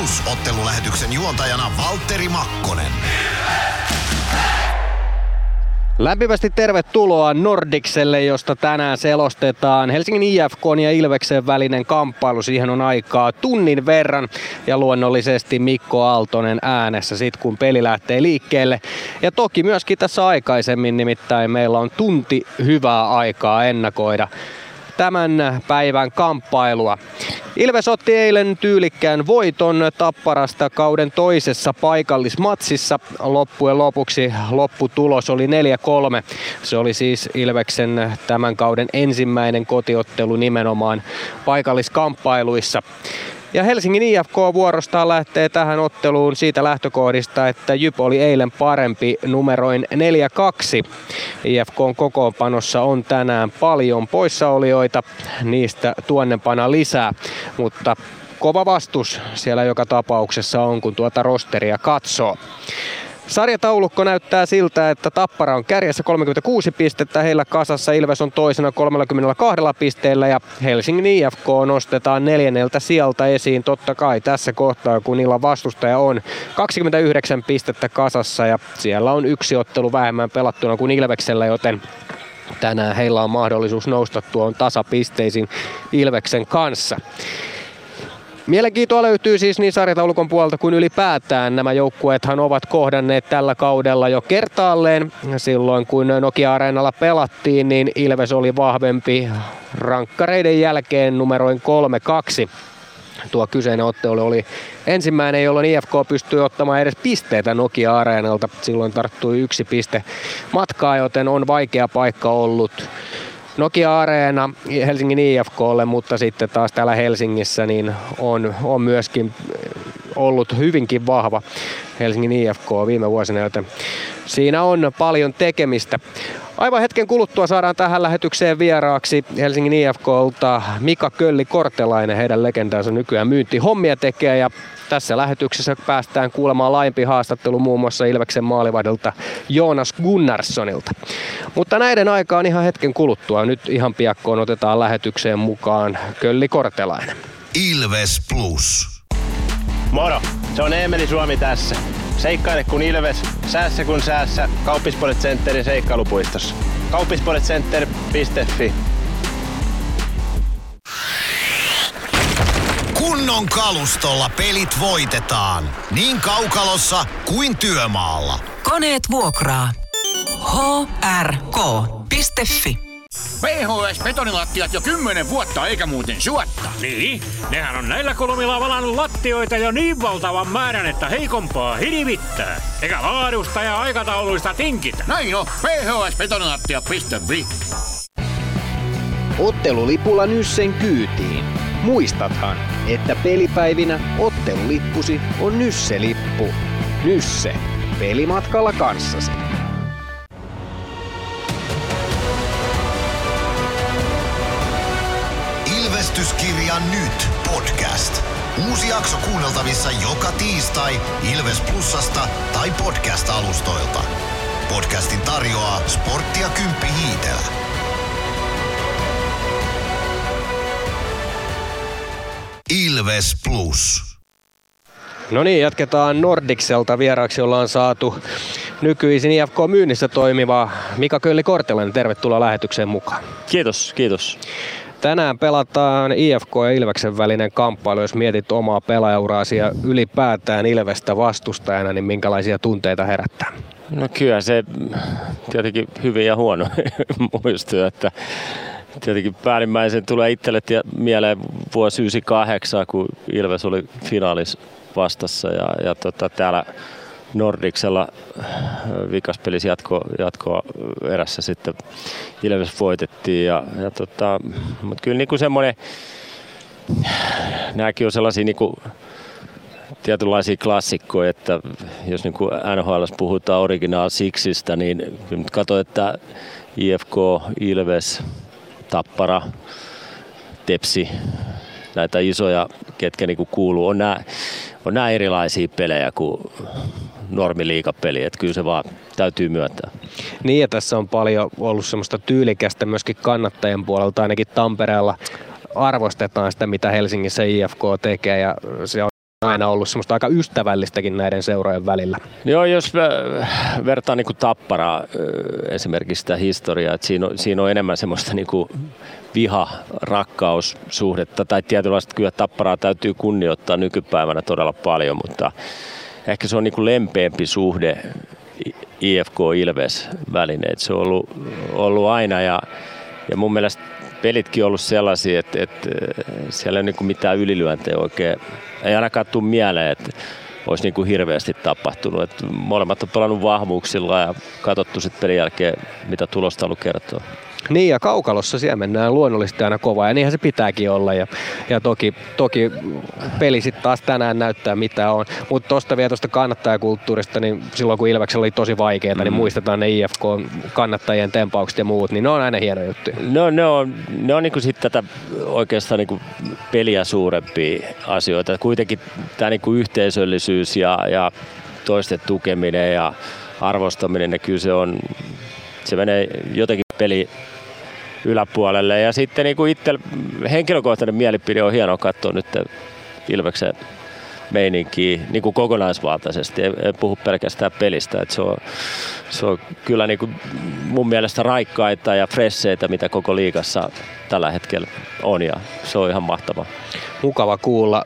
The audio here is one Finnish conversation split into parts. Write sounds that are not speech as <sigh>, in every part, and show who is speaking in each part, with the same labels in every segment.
Speaker 1: Plus ottelulähetyksen juontajana Valtteri Makkonen.
Speaker 2: Lämpimästi tervetuloa Nordikselle, josta tänään selostetaan Helsingin IFK ja Ilveksen välinen kamppailu. Siihen on aikaa tunnin verran ja luonnollisesti Mikko Aaltonen äänessä sit kun peli lähtee liikkeelle. Ja toki myöskin tässä aikaisemmin nimittäin meillä on tunti hyvää aikaa ennakoida tämän päivän kamppailua. Ilves otti eilen tyylikkään voiton Tapparasta kauden toisessa paikallismatsissa. Loppujen lopuksi lopputulos oli 4-3. Se oli siis Ilveksen tämän kauden ensimmäinen kotiottelu nimenomaan paikalliskamppailuissa. Ja Helsingin IFK vuorostaan lähtee tähän otteluun siitä lähtökohdista, että Jyp oli eilen parempi numeroin 4-2. IFKn kokoonpanossa on tänään paljon poissaolijoita, niistä tuonnepana lisää, mutta kova vastus siellä joka tapauksessa on, kun tuota rosteria katsoo. Sarjataulukko näyttää siltä, että Tappara on kärjessä 36 pistettä, heillä kasassa Ilves on toisena 32 pisteellä ja Helsingin IFK nostetaan neljänneltä sieltä esiin totta kai tässä kohtaa, kun niillä vastustaja on 29 pistettä kasassa ja siellä on yksi ottelu vähemmän pelattuna kuin Ilveksellä, joten tänään heillä on mahdollisuus nousta tuon tasapisteisiin Ilveksen kanssa. Mielenkiintoa löytyy siis niin sarjataulukon puolelta kuin ylipäätään. Nämä joukkueethan ovat kohdanneet tällä kaudella jo kertaalleen. Silloin kun Nokia-areenalla pelattiin, niin Ilves oli vahvempi rankkareiden jälkeen numeroin 3-2 tuo kyseinen ottelu oli ensimmäinen, jolloin IFK pystyi ottamaan edes pisteitä Nokia-areenalta. Silloin tarttui yksi piste matkaa, joten on vaikea paikka ollut Nokia-areena Helsingin IFKlle, mutta sitten taas täällä Helsingissä niin on, on myöskin ollut hyvinkin vahva Helsingin IFK viime vuosina, joten siinä on paljon tekemistä. Aivan hetken kuluttua saadaan tähän lähetykseen vieraaksi Helsingin IFKlta Mika Kölli Kortelainen. Heidän legendaansa nykyään myynti hommia tekee ja tässä lähetyksessä päästään kuulemaan laajempi haastattelu muun muassa Ilveksen maalivahdilta Joonas Gunnarssonilta. Mutta näiden aikaan ihan hetken kuluttua. Nyt ihan piakkoon otetaan lähetykseen mukaan Kölli Kortelainen.
Speaker 1: Ilves Plus.
Speaker 3: Moro, se on Eemeli Suomi tässä. Seikkaile kun Ilves, säässä kun säässä. Kauppispoilet Centerin seikkailupuistossa. Kauppispoiletcenter.fi
Speaker 1: Kunnon kalustolla pelit voitetaan. Niin kaukalossa kuin työmaalla.
Speaker 4: Koneet vuokraa. hrk.fi
Speaker 5: PHS betonilattiat jo kymmenen vuotta eikä muuten suotta.
Speaker 6: Niin, nehän on näillä kolmilla valannut lattioita jo niin valtavan määrän, että heikompaa hirvittää. Eikä laadusta ja aikatauluista tinkitä.
Speaker 5: Näin on, phsbetonilattia.fi
Speaker 2: Ottelulipulla Nyssen kyytiin. Muistathan, että pelipäivinä ottelulippusi on Nysse-lippu. Nysse. Pelimatkalla kanssasi.
Speaker 1: Ilvestyskirja nyt podcast. Uusi jakso kuunneltavissa joka tiistai Ilves Plusasta tai podcast-alustoilta. Podcastin tarjoaa sporttia Kymppi Hiitelä. Ilves Plus.
Speaker 2: No niin, jatketaan Nordikselta. Vieraaksi ollaan saatu nykyisin IFK-myynnissä toimiva Mika Kölli Kortelainen. Tervetuloa lähetykseen mukaan.
Speaker 3: Kiitos, kiitos.
Speaker 2: Tänään pelataan IFK ja Ilveksen välinen kamppailu. Jos mietit omaa pelaajauraasi ja ylipäätään Ilvestä vastustajana, niin minkälaisia tunteita herättää?
Speaker 3: No kyllä se tietenkin hyvin ja huono <laughs> muistuu, että tietenkin päällimmäisen tulee itselle mieleen vuosi 98, kun Ilves oli finaalis vastassa ja, ja tota, täällä Nordiksella vikaspelissä jatko, jatkoa erässä sitten Ilves voitettiin. Ja, ja tota, mutta kyllä niin semmoinen, nämäkin on sellaisia niin kuin, tietynlaisia klassikkoja, että jos niin NHL puhutaan original sixistä, niin nyt katso, että IFK, Ilves, Tappara, Tepsi, näitä isoja, ketkä niin kuuluu, on nämä, on erilaisia pelejä kuin normiliikapeli, että kyllä se vaan täytyy myöntää.
Speaker 2: Niin ja tässä on paljon ollut semmoista tyylikästä myöskin kannattajien puolelta, ainakin Tampereella arvostetaan sitä, mitä Helsingissä IFK tekee ja se on aina ollut semmoista aika ystävällistäkin näiden seurojen välillä.
Speaker 3: Joo, jos vertaa niin Tapparaa esimerkiksi sitä historiaa, että siinä on, siinä on enemmän semmoista niin kuin viha-rakkaussuhdetta, tai tietynlaista kyllä Tapparaa täytyy kunnioittaa nykypäivänä todella paljon, mutta ehkä se on niin kuin lempeämpi suhde IFK Ilves välineet. Se on ollut, ollut aina ja, ja mun mielestä pelitkin on ollut sellaisia, että, että siellä ei ole niin mitään ylilyöntejä oikein. Ei ainakaan tule mieleen, että olisi niin kuin hirveästi tapahtunut. Että molemmat on pelannut vahvuuksilla ja katsottu sitten pelin jälkeen, mitä tulosta ollut kertoa.
Speaker 2: Niin ja kaukalossa siellä mennään luonnollisesti aina kovaa ja niinhän se pitääkin olla ja, ja toki, toki peli sitten taas tänään näyttää mitä on. Mutta tuosta vielä tuosta kannattajakulttuurista, niin silloin kun Ilveksellä oli tosi vaikeaa, niin mm. niin muistetaan ne IFK-kannattajien tempaukset ja muut, niin ne on aina hieno juttu.
Speaker 3: No ne on, ne on niinku sitten tätä oikeastaan niinku peliä suurempia asioita. Kuitenkin tämä niinku yhteisöllisyys ja, ja toisten tukeminen ja arvostaminen, niin kyllä se on, se menee jotenkin peli yläpuolelle. Ja sitten niin kuin itse henkilökohtainen mielipide on hienoa katsoa nyt Ilveksen meininkiä niin kuin kokonaisvaltaisesti. En, puhu pelkästään pelistä. Että se, on, se on kyllä niin kuin mun mielestä raikkaita ja fresseitä, mitä koko liigassa tällä hetkellä on. Ja se on ihan mahtavaa.
Speaker 2: Mukava kuulla.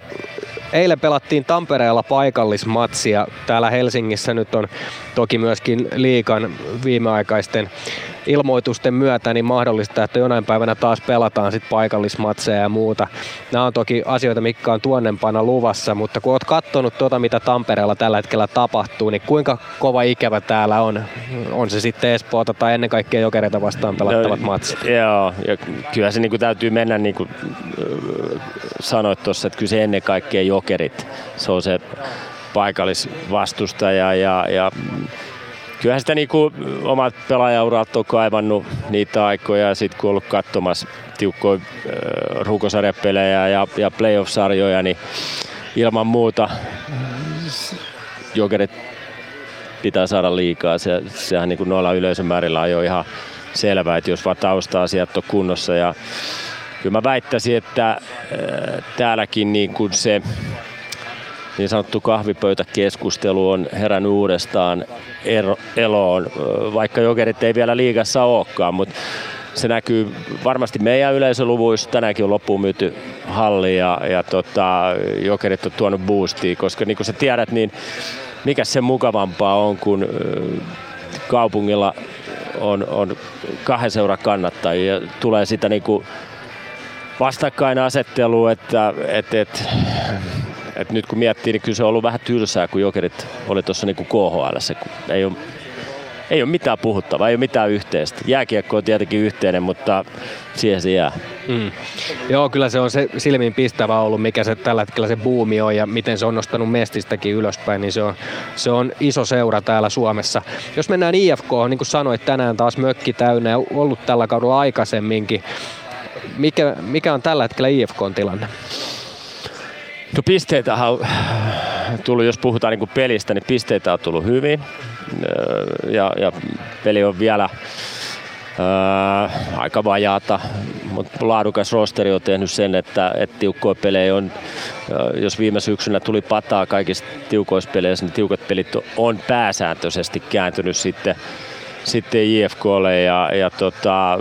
Speaker 2: Eilen pelattiin Tampereella paikallismatsia. Täällä Helsingissä nyt on toki myöskin liikan viimeaikaisten ilmoitusten myötä niin mahdollista, että jonain päivänä taas pelataan sit paikallismatseja ja muuta. Nämä on toki asioita, mikä on tuonnempana luvassa, mutta kun oot katsonut tuota, mitä Tampereella tällä hetkellä tapahtuu, niin kuinka kova ikävä täällä on? On se sitten Espoota tai ennen kaikkea Jokereita vastaan pelattavat no, matsit?
Speaker 3: Joo, ja kyllä se niin täytyy mennä niin kuin sanoit tuossa, että kyllä se ennen kaikkea Jokerit, se on se paikallisvastustaja ja, ja kyllähän sitä niinku omat pelaajaurat on kaivannut niitä aikoja ja sitten kun ollut katsomassa tiukkoja äh, rukosarjapelejä ja, ja playoff-sarjoja, niin ilman muuta jokerit pitää saada liikaa. Se, sehän niin kuin noilla yleisömäärillä on jo ihan selvää, että jos vaan tausta-asiat on kunnossa. Ja kyllä mä väittäisin, että äh, täälläkin niin kuin se niin sanottu kahvipöytäkeskustelu on herännyt uudestaan eloon, vaikka jokerit ei vielä liigassa olekaan, mutta se näkyy varmasti meidän yleisöluvuissa. Tänäänkin on loppuun myyty halli ja, ja tota, jokerit on tuonut boostia, koska niin kuin sä tiedät, niin mikä se mukavampaa on, kun kaupungilla on, on kahden seuran kannattajia tulee sitä niin kuin vastakkainasettelua, että et, et, et nyt kun miettii, niin kyllä se on ollut vähän tylsää, kun Jokerit oli tuossa niin KHL, kun ei ole, ei ole mitään puhuttavaa, ei ole mitään yhteistä. Jääkiekko on tietenkin yhteinen, mutta siihen se jää. Mm.
Speaker 2: Joo, kyllä se on se silmiin pistävä ollut, mikä se tällä hetkellä se buumi on ja miten se on nostanut mestistäkin ylöspäin, niin se on, se on iso seura täällä Suomessa. Jos mennään IFK, niin kuin sanoit, tänään taas mökki täynnä ja ollut tällä kaudella aikaisemminkin. Mikä, mikä on tällä hetkellä IFKn tilanne?
Speaker 3: No pisteitä on tullut, jos puhutaan niin pelistä, niin pisteitä on tullut hyvin. Ja, ja peli on vielä ää, aika vajaata, mutta laadukas rosteri on tehnyt sen, että, että tiukkoja pelejä on, jos viime syksynä tuli pataa kaikista tiukoissa peleissä, niin tiukat pelit on pääsääntöisesti kääntynyt sitten, sitten IFKlle ja, ja tota,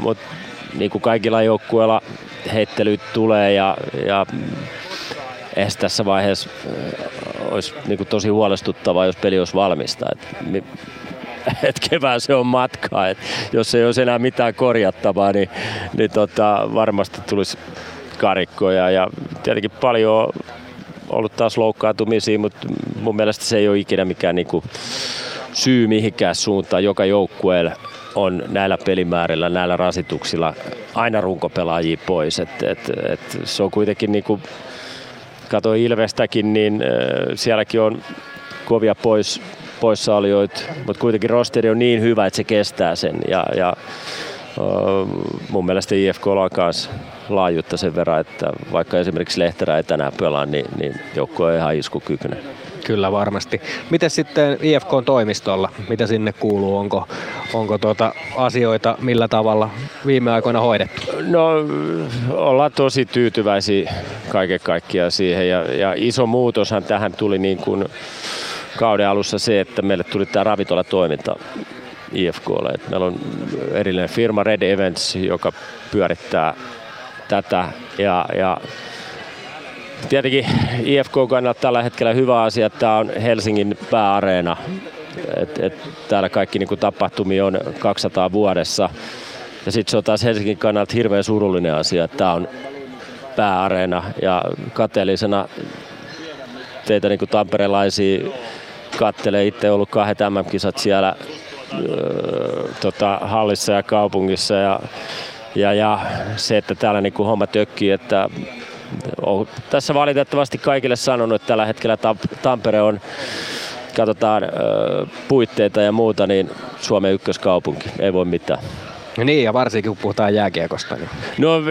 Speaker 3: mutta niin kuin kaikilla joukkueilla heittelyt tulee ja, ja eihän tässä vaiheessa olisi niin tosi huolestuttavaa, jos peli olisi valmista. Et, <laughs> et kevään se on matkaa. Et jos ei olisi enää mitään korjattavaa, niin, niin tota, varmasti tulisi karikkoja. Ja tietenkin paljon on ollut taas loukkaantumisia, mutta mun mielestä se ei ole ikinä mikään niin kuin syy mihinkään suuntaan. Joka joukkueella on näillä pelimäärillä, näillä rasituksilla aina runkopelaajia pois. Et, et, et se on kuitenkin niin kuin katsoin Ilvestäkin, niin sielläkin on kovia pois, poissaolijoita, mutta kuitenkin rosteri on niin hyvä, että se kestää sen. Ja, ja mun mielestä IFK on myös laajuutta sen verran, että vaikka esimerkiksi Lehterä ei tänään pelaa, niin, niin joukko on ihan iskukykyinen.
Speaker 2: Kyllä varmasti. Miten sitten IFK-toimistolla, mitä sinne kuuluu? Onko, onko tuota asioita millä tavalla viime aikoina hoidettu?
Speaker 3: No ollaan tosi tyytyväisiä kaiken kaikkiaan siihen ja, ja iso muutoshan tähän tuli niin kuin kauden alussa se, että meille tuli tämä ravintolatoiminta IFKlle. Et meillä on erillinen firma Red Events, joka pyörittää tätä ja, ja tietenkin IFK kannalta tällä hetkellä hyvä asia, että tämä on Helsingin pääareena. Et, et täällä kaikki niin tapahtumia on 200 vuodessa. Ja sitten se on taas Helsingin kannalta hirveän surullinen asia, että tämä on pääareena. Ja kateellisena teitä niin tamperelaisia kattelee. Itse ollut kahdet MM-kisat siellä öö, tota, hallissa ja kaupungissa. Ja, ja, ja se, että täällä niin homma tökkii, että tässä valitettavasti kaikille sanonut, että tällä hetkellä Tampere on, katsotaan puitteita ja muuta, niin Suomen ykköskaupunki, ei voi mitään.
Speaker 2: No niin, ja varsinkin kun puhutaan jääkiekosta. Niin.
Speaker 3: No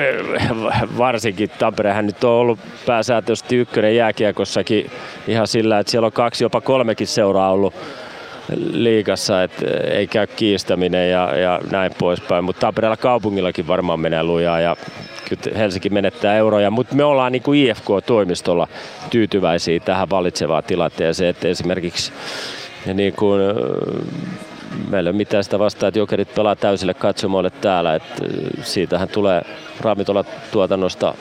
Speaker 3: varsinkin. Tamperehän nyt on ollut pääsääntöisesti ykkönen jääkiekossakin ihan sillä, että siellä on kaksi, jopa kolmekin seuraa ollut liikassa, että ei käy kiistäminen ja, ja näin poispäin. Mutta Tampereella kaupungillakin varmaan menee lujaa ja kyllä Helsinki menettää euroja, mutta me ollaan niin kuin IFK-toimistolla tyytyväisiä tähän valitsevaan tilanteeseen, että esimerkiksi niin kuin, meillä ei ole mitään sitä vastaa, että jokerit pelaa täysille katsomoille täällä, että siitähän tulee ravintolatuotannosta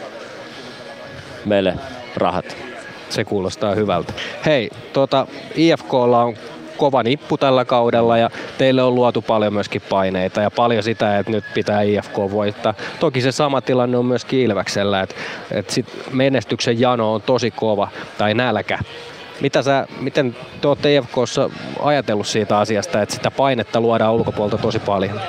Speaker 3: meille rahat.
Speaker 2: Se kuulostaa hyvältä. Hei, tuota, IFKlla on kova nippu tällä kaudella ja teille on luotu paljon myöskin paineita ja paljon sitä, että nyt pitää IFK voittaa. Toki se sama tilanne on myöskin Ilväksellä, että, että sit menestyksen jano on tosi kova tai nälkä. Mitä sä, miten te olette IFKssa ajatellut siitä asiasta, että sitä painetta luodaan ulkopuolelta tosi paljon?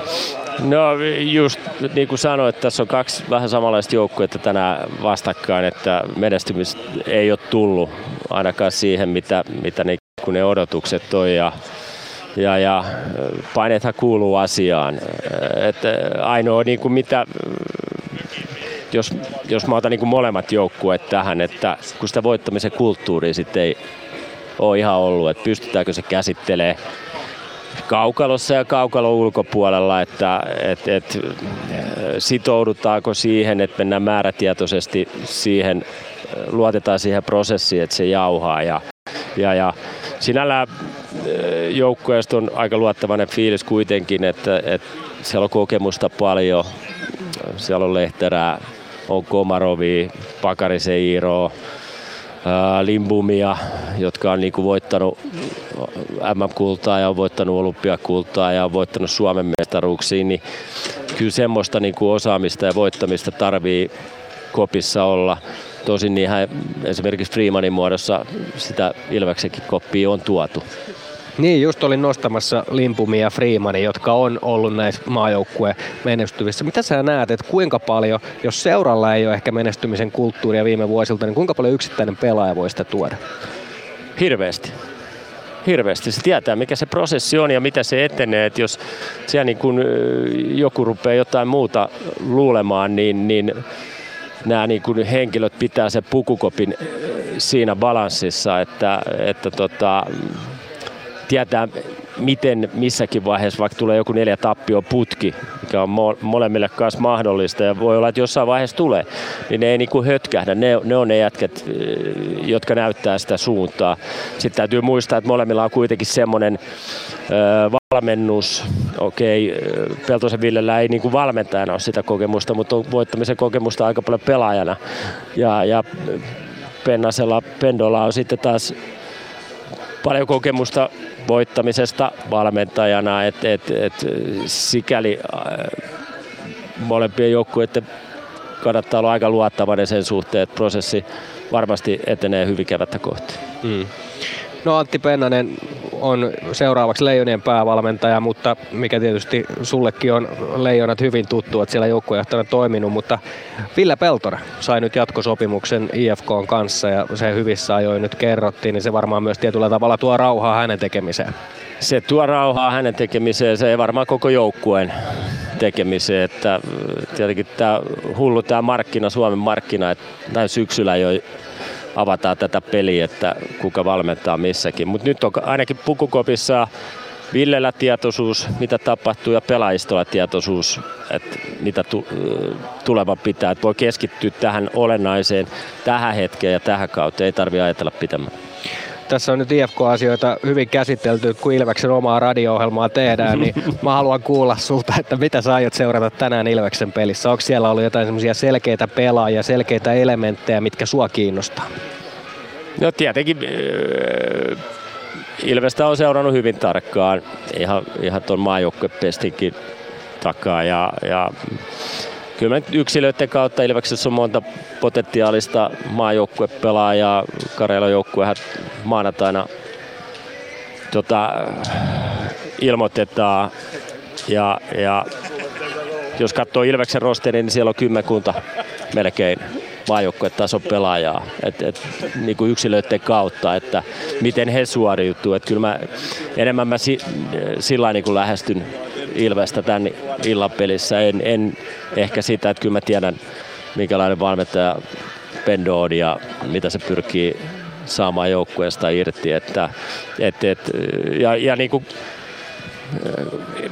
Speaker 3: No just niin kuin sanoit, tässä on kaksi vähän samanlaista joukkuetta tänään vastakkain, että menestymistä ei ole tullut ainakaan siihen, mitä, mitä ne kun ne odotukset on ja, ja, ja paineethan kuuluu asiaan. että ainoa niin kuin mitä, jos, jos mä otan niin kuin molemmat joukkueet tähän, että kun sitä voittamisen kulttuuria sitten ei ole ihan ollut, että pystytäänkö se käsittelee kaukalossa ja kaukalon ulkopuolella, että et, et, sitoudutaanko siihen, että mennään määrätietoisesti siihen, luotetaan siihen prosessiin, että se jauhaa ja, ja, ja sinällään eh, joukkueesta on aika luottavainen fiilis kuitenkin, että, että siellä on kokemusta paljon. Siellä on Lehterää, on Komarovi, Pakarisen Iiro, Limbumia, jotka on niinku voittanut MM-kultaa ja on voittanut olympiakultaa ja on voittanut Suomen mestaruuksiin, niin kyllä semmoista niinku osaamista ja voittamista tarvii kopissa olla. Tosin niin esimerkiksi Freemanin muodossa sitä Ilveksenkin koppia on tuotu.
Speaker 2: Niin, just olin nostamassa Limpumia ja Freemani, jotka on ollut näissä maajoukkueen menestyvissä. Mitä sä näet, että kuinka paljon, jos seuralla ei ole ehkä menestymisen kulttuuria viime vuosilta, niin kuinka paljon yksittäinen pelaaja voi sitä tuoda?
Speaker 3: Hirveästi hirveästi. Se tietää, mikä se prosessi on ja mitä se etenee. Et jos siellä niin kun joku rupeaa jotain muuta luulemaan, niin, niin nämä niin kuin henkilöt pitää se pukukopin siinä balanssissa, että, että tota, tietää miten missäkin vaiheessa, vaikka tulee joku neljä tappio putki, mikä on mo- molemmille kanssa mahdollista ja voi olla, että jossain vaiheessa tulee, niin ne ei niinku hötkähdä. Ne, ne on ne jätkät, äh, jotka näyttää sitä suuntaa. Sitten täytyy muistaa, että molemmilla on kuitenkin semmoinen äh, valmennus, okei, Peltosen Villellä ei niin kuin valmentajana ole sitä kokemusta, mutta on voittamisen kokemusta aika paljon pelaajana. Ja, ja Pennasella, Pendolla on sitten taas paljon kokemusta voittamisesta valmentajana, että et, et, sikäli äh, molempien joukkueiden kannattaa olla aika luottavainen sen suhteen, että prosessi varmasti etenee hyvin kevättä kohti. Mm.
Speaker 2: No Antti Pennanen on seuraavaksi Leijonien päävalmentaja, mutta mikä tietysti sullekin on Leijonat hyvin tuttu, että siellä joukkuejohtajana toiminut, mutta Ville Peltora sai nyt jatkosopimuksen IFK kanssa ja se hyvissä ajoin nyt kerrottiin, niin se varmaan myös tietyllä tavalla tuo rauhaa hänen tekemiseen.
Speaker 3: Se tuo rauhaa hänen tekemiseen, se ei varmaan koko joukkueen tekemiseen, että tietenkin tämä hullu tämä markkina, Suomen markkina, että näin syksyllä jo avataan tätä peliä, että kuka valmentaa missäkin. Mutta nyt on ainakin pukukopissa Villellä tietoisuus, mitä tapahtuu, ja pelaajistolla tietoisuus, että mitä tu- pitää. Että voi keskittyä tähän olennaiseen, tähän hetkeen ja tähän kauteen. Ei tarvitse ajatella pitemmän.
Speaker 2: Tässä on nyt IFK-asioita hyvin käsitelty, kun Ilveksen omaa radio-ohjelmaa tehdään, niin <laughs> mä haluan kuulla sulta, että mitä sä aiot seurata tänään Ilveksen pelissä. Onko siellä ollut jotain semmoisia selkeitä pelaajia, selkeitä elementtejä, mitkä sua kiinnostaa?
Speaker 3: No tietenkin äh, Ilvestä on seurannut hyvin tarkkaan ihan, ihan tuon maajoukkuepestinkin takaa ja, ja kyllä nyt yksilöiden kautta Ilveksessä on monta potentiaalista maajoukkuepelaajaa. Karjalan joukkuehan maanantaina tota, ilmoitetaan ja, ja jos katsoo Ilveksen rosterin, niin siellä on kymmenkunta melkein maajoukkuetason pelaajaa et, et, niin kuin yksilöiden kautta, että miten he suoriutuu. Et kyllä mä, enemmän mä si, sillä niin lähestyn Ilvestä tämän illan pelissä. En, en ehkä sitä, että kyllä mä tiedän minkälainen valmentaja Pendo on ja mitä se pyrkii saamaan joukkueesta irti. Että, et, et, ja, ja niin kuin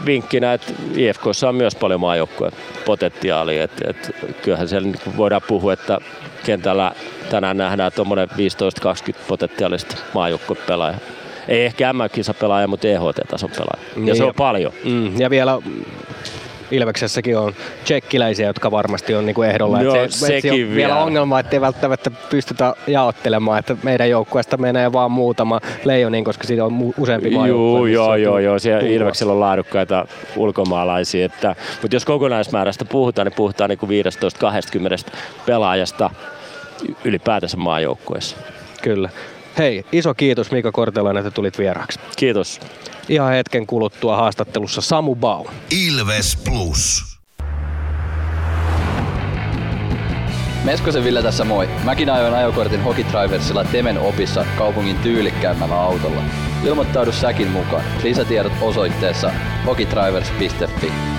Speaker 3: vinkkinä, että IFKssa on myös paljon maajoukkueen potentiaalia. Et, et, kyllähän siellä niin voidaan puhua, että kentällä tänään nähdään tuommoinen 15-20 potentiaalista maajoukkuepelaajaa. Ei ehkä M-kisapelaaja, mutta EHT-tason pelaaja. Ja niin, se on paljon.
Speaker 2: Mm, ja vielä Ilveksessäkin on tsekkiläisiä, jotka varmasti on niinku ehdolla.
Speaker 3: Joo,
Speaker 2: se,
Speaker 3: sekin
Speaker 2: on
Speaker 3: vielä.
Speaker 2: vielä ongelma, että ei välttämättä pystytä jaottelemaan, että meidän joukkueesta menee vaan muutama leijoniin, koska siinä on useampi maa
Speaker 3: Joo, joo, joo, joo. Siellä Ilveksellä on laadukkaita ulkomaalaisia. Että, mutta jos kokonaismäärästä puhutaan, niin puhutaan niin 15-20 pelaajasta ylipäätänsä maajoukkueessa.
Speaker 2: Kyllä. Hei, iso kiitos Mika Kortelainen, että tulit vieraaksi.
Speaker 3: Kiitos.
Speaker 2: Ihan hetken kuluttua haastattelussa Samu Bau.
Speaker 1: Ilves Plus.
Speaker 7: Meskosen Ville tässä moi. Mäkin ajoin ajokortin Hokitriversilla Temen opissa kaupungin tyylikkäämmällä autolla. Ilmoittaudu säkin mukaan. Lisätiedot osoitteessa hokitrivers.fi.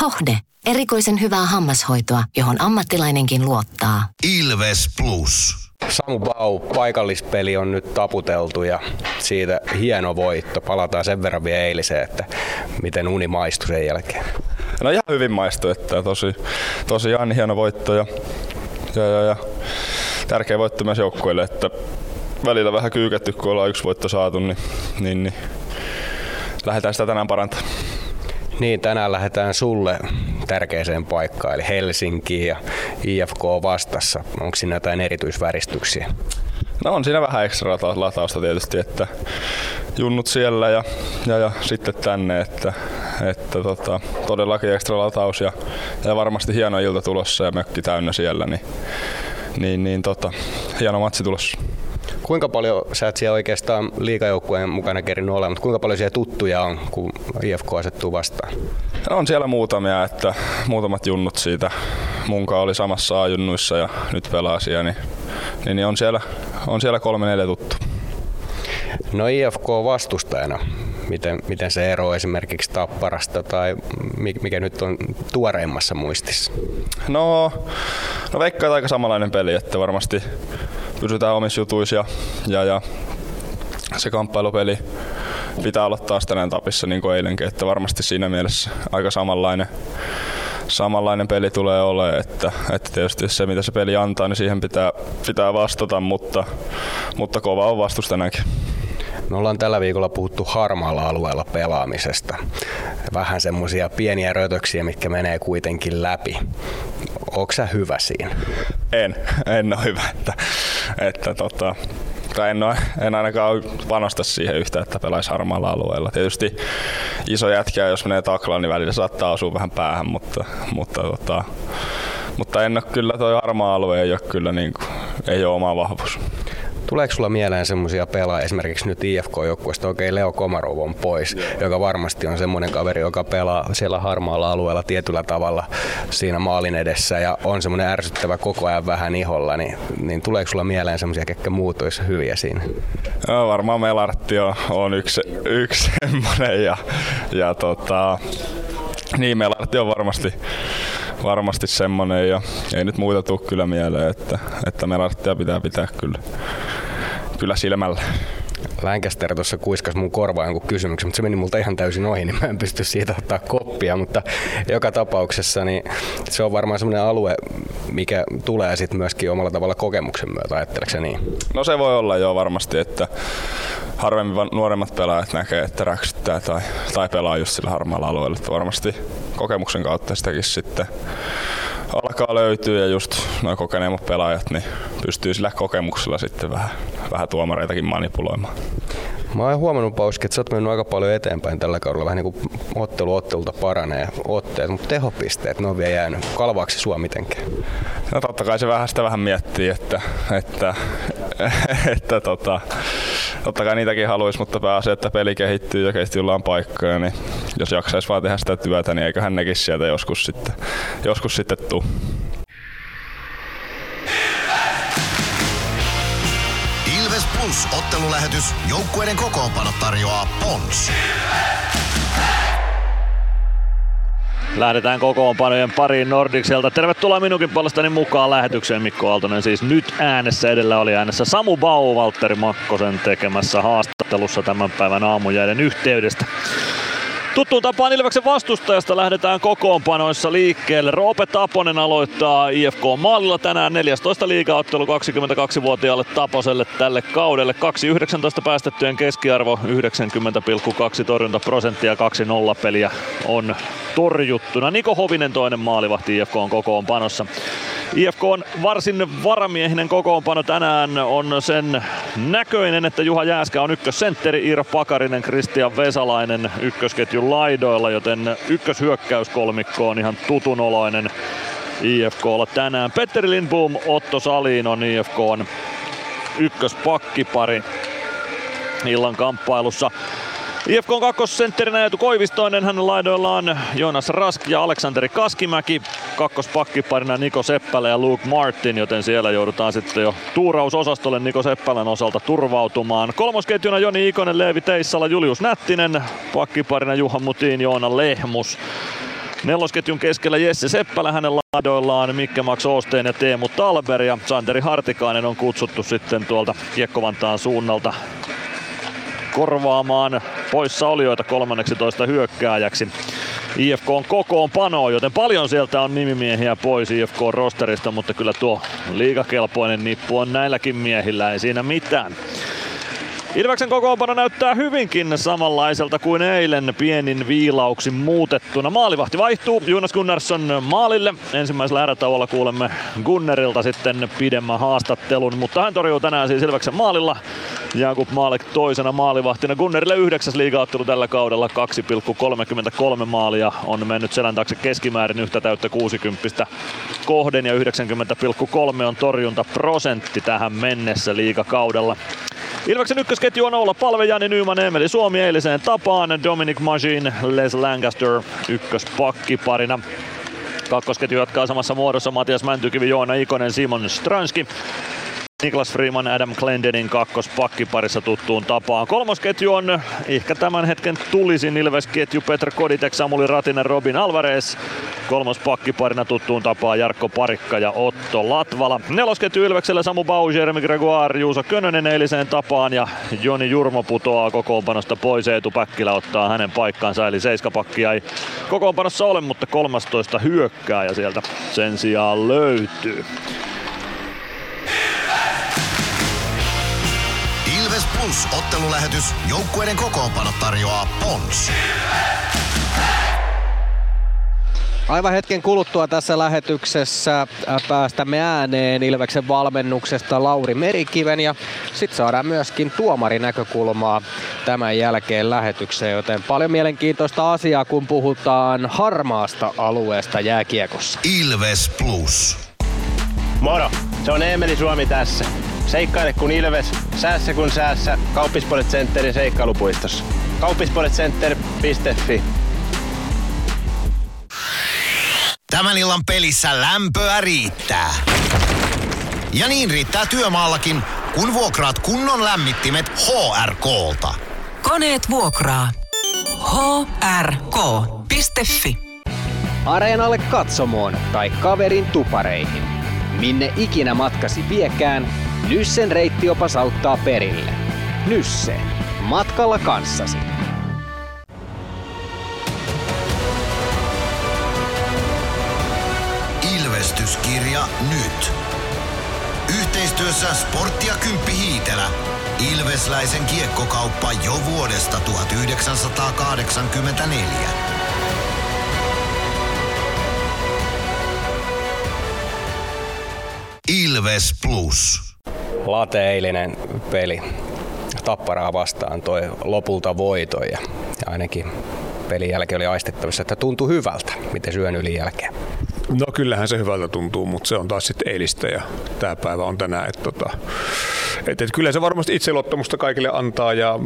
Speaker 8: Hohde. Erikoisen hyvää hammashoitoa, johon ammattilainenkin luottaa.
Speaker 1: Ilves Plus.
Speaker 2: Samu Bau, paikallispeli on nyt taputeltu ja siitä hieno voitto. Palataan sen verran vielä eiliseen, että miten uni maistui sen jälkeen.
Speaker 9: No ihan hyvin maistui, että tosi, tosiaan hieno voitto ja, ja, ja, ja tärkeä voitto myös joukkueelle, että välillä vähän kyyketty, kun ollaan yksi voitto saatu, niin, niin, niin lähdetään sitä tänään parantamaan.
Speaker 2: Niin, tänään lähdetään sulle tärkeäseen paikkaan, eli Helsinkiin ja IFK vastassa. Onko siinä jotain erityisväristyksiä?
Speaker 9: No on siinä vähän ekstra latausta tietysti, että junnut siellä ja, ja, ja sitten tänne, että, että tota, todellakin ekstra lataus ja, ja varmasti hieno ilta tulossa ja mökki täynnä siellä, niin, niin, niin tota, hieno matsi tulossa.
Speaker 2: Kuinka paljon, sä et siellä oikeastaan liikajoukkueen mukana kerinyt olla, mutta kuinka paljon siellä tuttuja on, kun IFK asettuu vastaan?
Speaker 9: No on siellä muutamia, että muutamat junnut siitä munkaan oli samassa ajunnuissa ja nyt pelaa siellä, niin, niin, niin on, siellä, on siellä kolme neljä tuttu.
Speaker 2: No IFK vastustajana, miten, miten se ero esimerkiksi Tapparasta tai mikä nyt on tuoreimmassa muistissa?
Speaker 9: No, no veikkaa aika samanlainen peli, että varmasti pysytään omissa jutuissa ja, ja, ja se kamppailupeli pitää olla taas tänään tapissa niin kuin eilenkin, että varmasti siinä mielessä aika samanlainen, samanlainen peli tulee olemaan, että, että tietysti se mitä se peli antaa, niin siihen pitää, pitää vastata, mutta, mutta kova on vastus tänäänkin.
Speaker 2: Me ollaan tällä viikolla puhuttu harmaalla alueella pelaamisesta. Vähän semmoisia pieniä rötöksiä, mitkä menee kuitenkin läpi. Onko sä hyvä siinä?
Speaker 9: En, en ole hyvä. Että, että tota, tai en, ole, en ainakaan panosta siihen yhtä, että pelaisi harmaalla alueella. Tietysti iso jätkä, jos menee taklaan, niin välillä saattaa osua vähän päähän, mutta, mutta, tota, mutta en ole kyllä, toi harmaa alue ei ole kyllä niin kuin, ei ole oma vahvuus.
Speaker 2: Tuleeko sulla mieleen semmoisia pelaajia, esimerkiksi nyt IFK-joukkueesta, okei okay, Leo Komarov on pois, Joo. joka varmasti on semmoinen kaveri, joka pelaa siellä harmaalla alueella tietyllä tavalla siinä maalin edessä ja on semmoinen ärsyttävä koko ajan vähän iholla, niin, niin tuleeko sulla mieleen semmoisia, ketkä muut olisi hyviä siinä?
Speaker 9: No, varmaan Melartti on, on yksi, yksi semmoinen ja, ja tota, niin Melartti on varmasti, varmasti semmonen ja ei nyt muuta tule kyllä mieleen, että, että Melarttia pitää pitää kyllä, kyllä silmällä.
Speaker 2: Lancaster tuossa kuiskas mun korvaan jonkun kysymyksen, mutta se meni multa ihan täysin ohi, niin mä en pysty siitä ottaa koppia, mutta joka tapauksessa niin se on varmaan semmoinen alue, mikä tulee sitten myöskin omalla tavalla kokemuksen myötä, ajatteleksä niin?
Speaker 9: No se voi olla jo varmasti, että harvemmin nuoremmat pelaajat näkee, että räksyttää tai, tai pelaa just sillä harmaalla alueella. Että varmasti kokemuksen kautta sitäkin sitten alkaa löytyä ja just noin kokeneemmat pelaajat niin pystyy sillä kokemuksella sitten vähän, vähän tuomareitakin manipuloimaan.
Speaker 2: Mä oon huomannut Pauski, että sä oot mennyt aika paljon eteenpäin tällä kaudella. Vähän niin kuin ottelu ottelulta paranee otteet, mutta tehopisteet, ne on vielä jäänyt. Kalvaaksi sua mitenkään?
Speaker 9: No totta kai se vähän sitä vähän miettii, että, että, <laughs> että tota, totta kai niitäkin haluaisi, mutta pääsee, että peli kehittyy ja kehityllään paikkoja, niin jos jaksaisi vaan tehdä sitä työtä, niin eiköhän nekin sieltä joskus sitten, joskus sitten tuu.
Speaker 1: Plus ottelulähetys. Joukkueiden kokoonpano tarjoaa Pons.
Speaker 10: Lähdetään kokoonpanojen pariin Nordikselta. Tervetuloa minunkin puolestani mukaan lähetykseen Mikko Aaltonen. Siis nyt äänessä edellä oli äänessä Samu Bau Valtteri Makkosen tekemässä haastattelussa tämän päivän aamujäiden yhteydestä. Tuttuun tapaan Ilveksen vastustajasta lähdetään kokoonpanoissa liikkeelle. Roope Taponen aloittaa IFK maalilla tänään 14 liigaottelu 22-vuotiaalle Taposelle tälle kaudelle. 2.19 päästettyjen keskiarvo 90,2 torjuntaprosenttia 2-0 peliä on torjuttuna. Niko Hovinen toinen maalivahti IFK on kokoonpanossa. IFK on varsin varamiehinen kokoonpano tänään on sen näköinen, että Juha Jääskä on ykkössentteri, Iiro Pakarinen, Kristian Vesalainen ykkösketjun laidoilla, joten ykköshyökkäyskolmikko on ihan tutunoloinen IFKlla tänään. Petteri Lindboom, Otto Salin on IFK on ykköspakkipari illan kamppailussa. IFK on kakkosentterinä Eetu Koivistoinen, hänen laidoillaan Joonas Rask ja Aleksanteri Kaskimäki. Kakkospakkiparina Niko Seppälä ja Luke Martin, joten siellä joudutaan sitten jo tuurausosastolle Niko Seppälän osalta turvautumaan. Kolmosketjuna Joni Ikonen, Leevi Teissala, Julius Nättinen. Pakkiparina Juha Mutiin, Joona Lehmus. Nelosketjun keskellä Jesse Seppälä hänen laidoillaan, Mikke Max Osteen ja Teemu Talber ja Santeri Hartikainen on kutsuttu sitten tuolta Kiekkovantaan suunnalta korvaamaan poissaolijoita 13 hyökkääjäksi. IFK on kokoonpano, joten paljon sieltä on nimimiehiä pois IFK-rosterista, mutta kyllä tuo liikakelpoinen nippu on näilläkin miehillä, ei siinä mitään. Ilveksen kokoonpano näyttää hyvinkin samanlaiselta kuin eilen pienin viilauksin muutettuna. Maalivahti vaihtuu Jonas Gunnarsson maalille. Ensimmäisellä erätauolla kuulemme Gunnerilta sitten pidemmän haastattelun, mutta hän torjuu tänään siis Ilveksen maalilla. Jakub Maalek toisena maalivahtina. Gunnerille yhdeksäs liigaattelu tällä kaudella 2,33 maalia on mennyt selän taakse keskimäärin yhtä täyttä 60 kohden ja 90,3 on torjuntaprosentti tähän mennessä liigakaudella. Ilveksen ykkösketju on olla Palve, Jani Nyman, Emeli Suomi eiliseen tapaan. Dominic Majin, Les Lancaster ykköspakkiparina. Kakkosketju jatkaa samassa muodossa Matias Mäntykivi, Joona Ikonen, Simon Stranski. Niklas Freeman Adam Glendenin kakkospakkiparissa tuttuun tapaan. Kolmosketju on ehkä tämän hetken tulisin Ilves-ketju Petr Koditek, Samuli Ratinen, Robin Alvarez. Kolmos pakkiparina tuttuun tapaan Jarkko Parikka ja Otto Latvala. Nelosketju Ilveksellä Samu Bau, Jeremy Gregoire, Juuso Könönen eiliseen tapaan ja Joni Jurmo putoaa kokoonpanosta pois. Eetu Päkkilä ottaa hänen paikkaansa eli seiskapakkia ei kokoonpanossa ole, mutta 13 hyökkää ja sieltä sen sijaan löytyy.
Speaker 1: Plus ottelulähetys. Joukkueiden kokoonpano tarjoaa Pons.
Speaker 2: Aivan hetken kuluttua tässä lähetyksessä päästämme ääneen Ilveksen valmennuksesta Lauri Merikiven ja sitten saadaan myöskin tuomarinäkökulmaa tämän jälkeen lähetykseen, joten paljon mielenkiintoista asiaa, kun puhutaan harmaasta alueesta jääkiekossa.
Speaker 1: Ilves Plus.
Speaker 11: Moro, se on Emeli Suomi tässä. Seikkaile kun ilves, säässä kun säässä. Kauppispoilet Centerin seikkailupuistossa. Kauppispoiletcenter.fi
Speaker 1: Tämän illan pelissä lämpöä riittää. Ja niin riittää työmaallakin, kun vuokraat kunnon lämmittimet HRK-lta.
Speaker 4: Koneet vuokraa. hrk.fi
Speaker 12: Areenalle katsomoon tai kaverin tupareihin. Minne ikinä matkasi viekään, Nyssen reittiopas auttaa perille. Nysse. Matkalla kanssasi.
Speaker 1: Ilvestyskirja nyt. Yhteistyössä Sportti ja Kymppi Hiitelä. Ilvesläisen kiekkokauppa jo vuodesta 1984. Ilves Plus.
Speaker 12: Lateeillinen peli Tapparaa vastaan toi lopulta voiton ja ainakin pelin jälkeen oli aistettavissa, että tuntui hyvältä, miten syön yli jälkeen.
Speaker 13: No kyllähän se hyvältä tuntuu, mutta se on taas sitten eilistä ja tämä päivä on tänään. Että tota, et, et kyllä se varmasti itseluottamusta kaikille antaa ja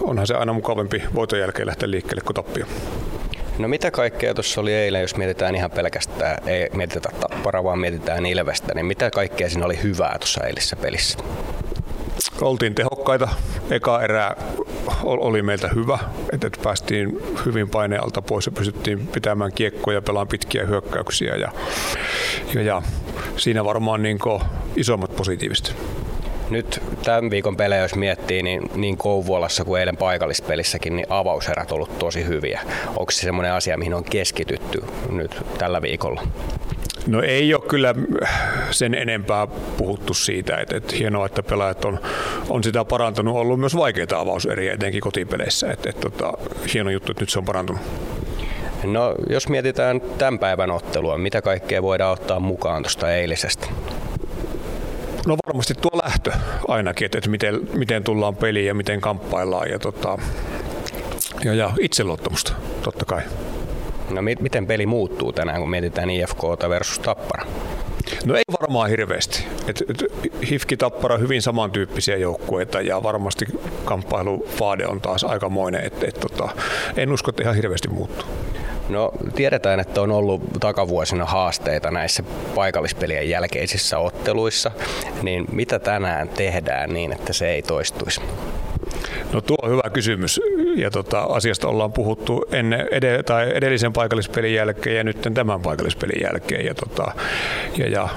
Speaker 13: onhan se aina mukavampi voiton jälkeen lähteä liikkeelle kuin tappio.
Speaker 12: No mitä kaikkea tuossa oli eilen, jos mietitään ihan pelkästään, ei mietitä tapparaa, vaan mietitään Ilvestä, niin mitä kaikkea siinä oli hyvää tuossa eilisessä pelissä?
Speaker 13: Oltiin tehokkaita. Eka erää oli meiltä hyvä, että päästiin hyvin painealta pois ja pystyttiin pitämään kiekkoja ja pelaamaan pitkiä hyökkäyksiä. Ja, ja, ja siinä varmaan niin isommat positiiviset.
Speaker 12: Nyt tämän viikon pelejä, jos miettii, niin, niin Kouvolassa kuin eilen paikallispelissäkin, niin avauserät on ollut tosi hyviä. Onko se semmoinen asia, mihin on keskitytty nyt tällä viikolla?
Speaker 13: No ei ole kyllä sen enempää puhuttu siitä, että, että hienoa, että pelaajat on, on sitä parantanut. On ollut myös vaikeita avauseriä, etenkin kotipeleissä. Että, että, että, hieno juttu, että nyt se on parantunut.
Speaker 12: No jos mietitään tämän päivän ottelua, mitä kaikkea voidaan ottaa mukaan tuosta eilisestä?
Speaker 13: No varmasti tuo lähtö ainakin, että, että miten, miten tullaan peliin ja miten kamppaillaan ja, tota, ja, ja itseluottamusta totta kai.
Speaker 12: No mi- miten peli muuttuu tänään, kun mietitään IFK versus Tappara?
Speaker 13: No ei varmaan hirveästi. Et, et, Hifki Tappara hyvin samantyyppisiä joukkueita ja varmasti kamppailuvaade on taas aikamoinen. Et, et, tota, en usko, että ihan hirveästi muuttuu.
Speaker 12: No tiedetään, että on ollut takavuosina haasteita näissä paikallispelien jälkeisissä otteluissa, niin mitä tänään tehdään niin, että se ei toistuisi?
Speaker 13: No tuo on hyvä kysymys ja tota, asiasta ollaan puhuttu ennen, ed- tai edellisen paikallispelin jälkeen ja nyt tämän paikallispelin jälkeen. Ja, tota, ja, ja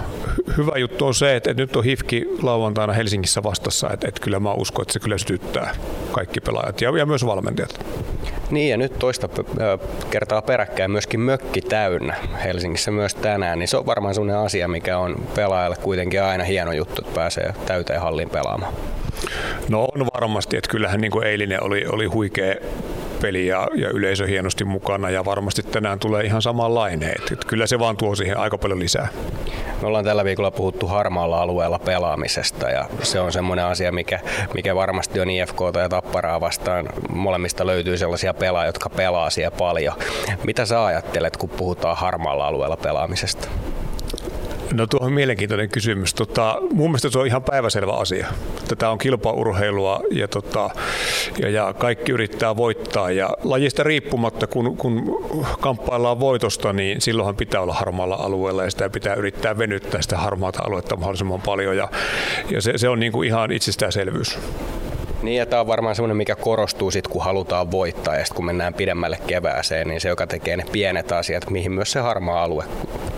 Speaker 13: hyvä juttu on se, että, että nyt on HIFKI lauantaina Helsingissä vastassa, että, että kyllä mä uskon, että se kyllä sytyttää kaikki pelaajat ja, ja myös valmentajat.
Speaker 12: Niin ja nyt toista kertaa peräkkäin myöskin mökki täynnä Helsingissä myös tänään, niin se on varmaan sellainen asia, mikä on pelaajalle kuitenkin aina hieno juttu, että pääsee täyteen hallin pelaamaan.
Speaker 13: No on varmasti, että kyllähän niin kuin eilinen oli, oli huikea peli ja, ja yleisö hienosti mukana ja varmasti tänään tulee ihan samanlainen. Että, että kyllä se vaan tuo siihen aika paljon lisää.
Speaker 12: Me ollaan tällä viikolla puhuttu harmaalla alueella pelaamisesta ja se on semmoinen asia, mikä, mikä varmasti on IFK ja Tapparaa vastaan. Molemmista löytyy sellaisia pelaajia, jotka pelaa siellä paljon. Mitä sä ajattelet, kun puhutaan harmaalla alueella pelaamisesta?
Speaker 13: No tuo on mielenkiintoinen kysymys. Tota, mun mielestä se on ihan päiväselvä asia. Tätä on kilpaurheilua ja, tota, ja, ja kaikki yrittää voittaa. Ja lajista riippumatta, kun, kun kamppaillaan voitosta, niin silloinhan pitää olla harmaalla alueella ja sitä pitää yrittää venyttää sitä harmaata aluetta mahdollisimman paljon. Ja, ja se, se on niin kuin ihan itsestäänselvyys.
Speaker 12: Niin ja tämä on varmaan semmoinen, mikä korostuu sitten, kun halutaan voittaa ja sitten kun mennään pidemmälle kevääseen, niin se, joka tekee ne pienet asiat, mihin myös se harmaa alue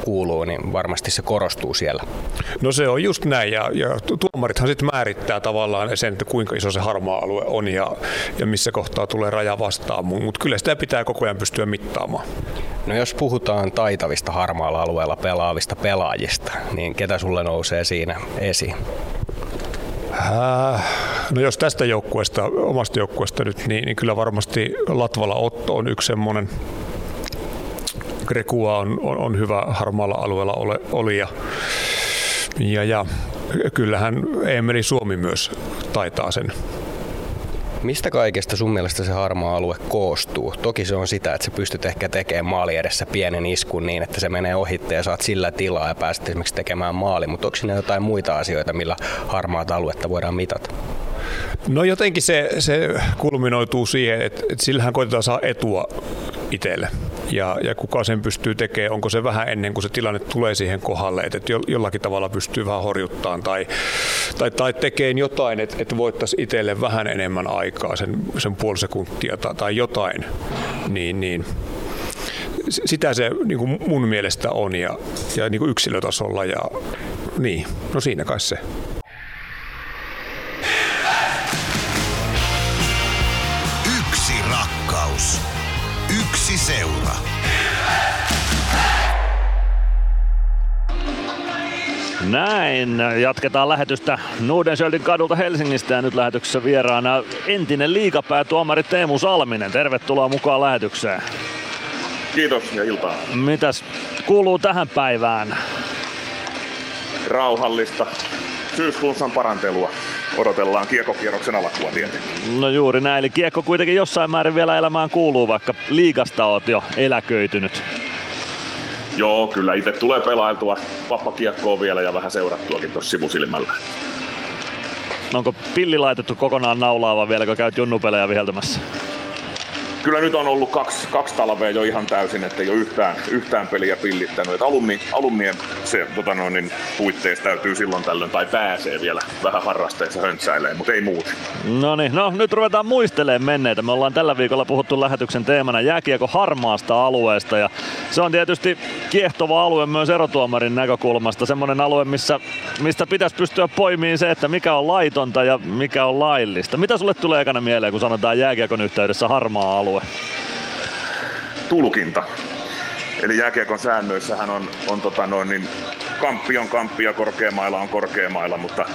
Speaker 12: kuuluu, niin varmasti se korostuu siellä.
Speaker 13: No se on just näin ja, ja tuomarithan sitten määrittää tavallaan sen, että kuinka iso se harmaa alue on ja, ja missä kohtaa tulee raja vastaan, mutta kyllä sitä pitää koko ajan pystyä mittaamaan.
Speaker 12: No jos puhutaan taitavista harmaalla alueella pelaavista pelaajista, niin ketä sulle nousee siinä esiin?
Speaker 13: Äh, no jos tästä joukkueesta, omasta joukkueesta nyt, niin, niin kyllä varmasti Latvala Otto on yksi semmoinen. Grekua on, on, on hyvä harmaalla alueella ole, oli ja, ja, ja kyllähän Emeli Suomi myös taitaa sen.
Speaker 2: Mistä kaikesta sun mielestä se harmaa alue koostuu? Toki se on sitä, että sä pystyt ehkä tekemään maali edessä pienen iskun niin, että se menee ohitte ja saat sillä tilaa ja pääset esimerkiksi tekemään maali, mutta onko siinä jotain muita asioita, millä harmaata aluetta voidaan mitata?
Speaker 13: No jotenkin se, se kulminoituu siihen, että, että sillähän koitetaan saada etua itselle. Ja, ja kuka sen pystyy tekemään, onko se vähän ennen kuin se tilanne tulee siihen kohdalle, että, että jollakin tavalla pystyy vähän horjuttaan tai, tai, tai tekee jotain, että, että voittaisi itselle vähän enemmän aikaa, sen, sen puoli sekuntia tai, tai jotain, niin, niin sitä se niin kuin mun mielestä on ja, ja niin kuin yksilötasolla ja niin, no siinä kai se.
Speaker 10: Näin, jatketaan lähetystä Nudensjöldin kadulta Helsingistä ja nyt lähetyksessä vieraana entinen liigapäätuomari Teemu Salminen. Tervetuloa mukaan lähetykseen.
Speaker 14: Kiitos ja iltaa.
Speaker 10: Mitäs kuuluu tähän päivään?
Speaker 14: Rauhallista syysflunssan parantelua. Odotellaan kiekkokierroksen alkua tietenkin.
Speaker 10: No juuri näin, eli kiekko kuitenkin jossain määrin vielä elämään kuuluu, vaikka liigasta oot jo eläköitynyt.
Speaker 14: Joo, kyllä itse tulee pelailtua vappakiekkoa vielä ja vähän seurattuakin tuossa sivusilmällä.
Speaker 10: Onko pilli laitettu kokonaan naulaa vai vieläkö käyt junnupelejä viheltämässä?
Speaker 14: Kyllä nyt on ollut kaksi, kaksi talvea jo ihan täysin, että ei ole yhtään, yhtään peliä pillittänyt. Et alumni, alumnien se, tota noin, niin puitteissa täytyy silloin tällöin, tai pääsee vielä vähän harrasteessa höntsäilee, mutta ei muuta.
Speaker 10: No niin, no nyt ruvetaan muistelemaan menneitä. Me ollaan tällä viikolla puhuttu lähetyksen teemana jääkiekko harmaasta alueesta ja se on tietysti kiehtova alue myös erotuomarin näkökulmasta. Semmoinen alue, missä, mistä pitäisi pystyä poimiin se, että mikä on laitonta ja mikä on laillista. Mitä sulle tulee ekana mieleen, kun sanotaan jääkiekon yhteydessä harmaa alue?
Speaker 14: Tulkinta. Eli jääkiekon säännöissähän on, on tota noin, niin kamppi on kamppi ja korkeamailla on korkeamailla, mutta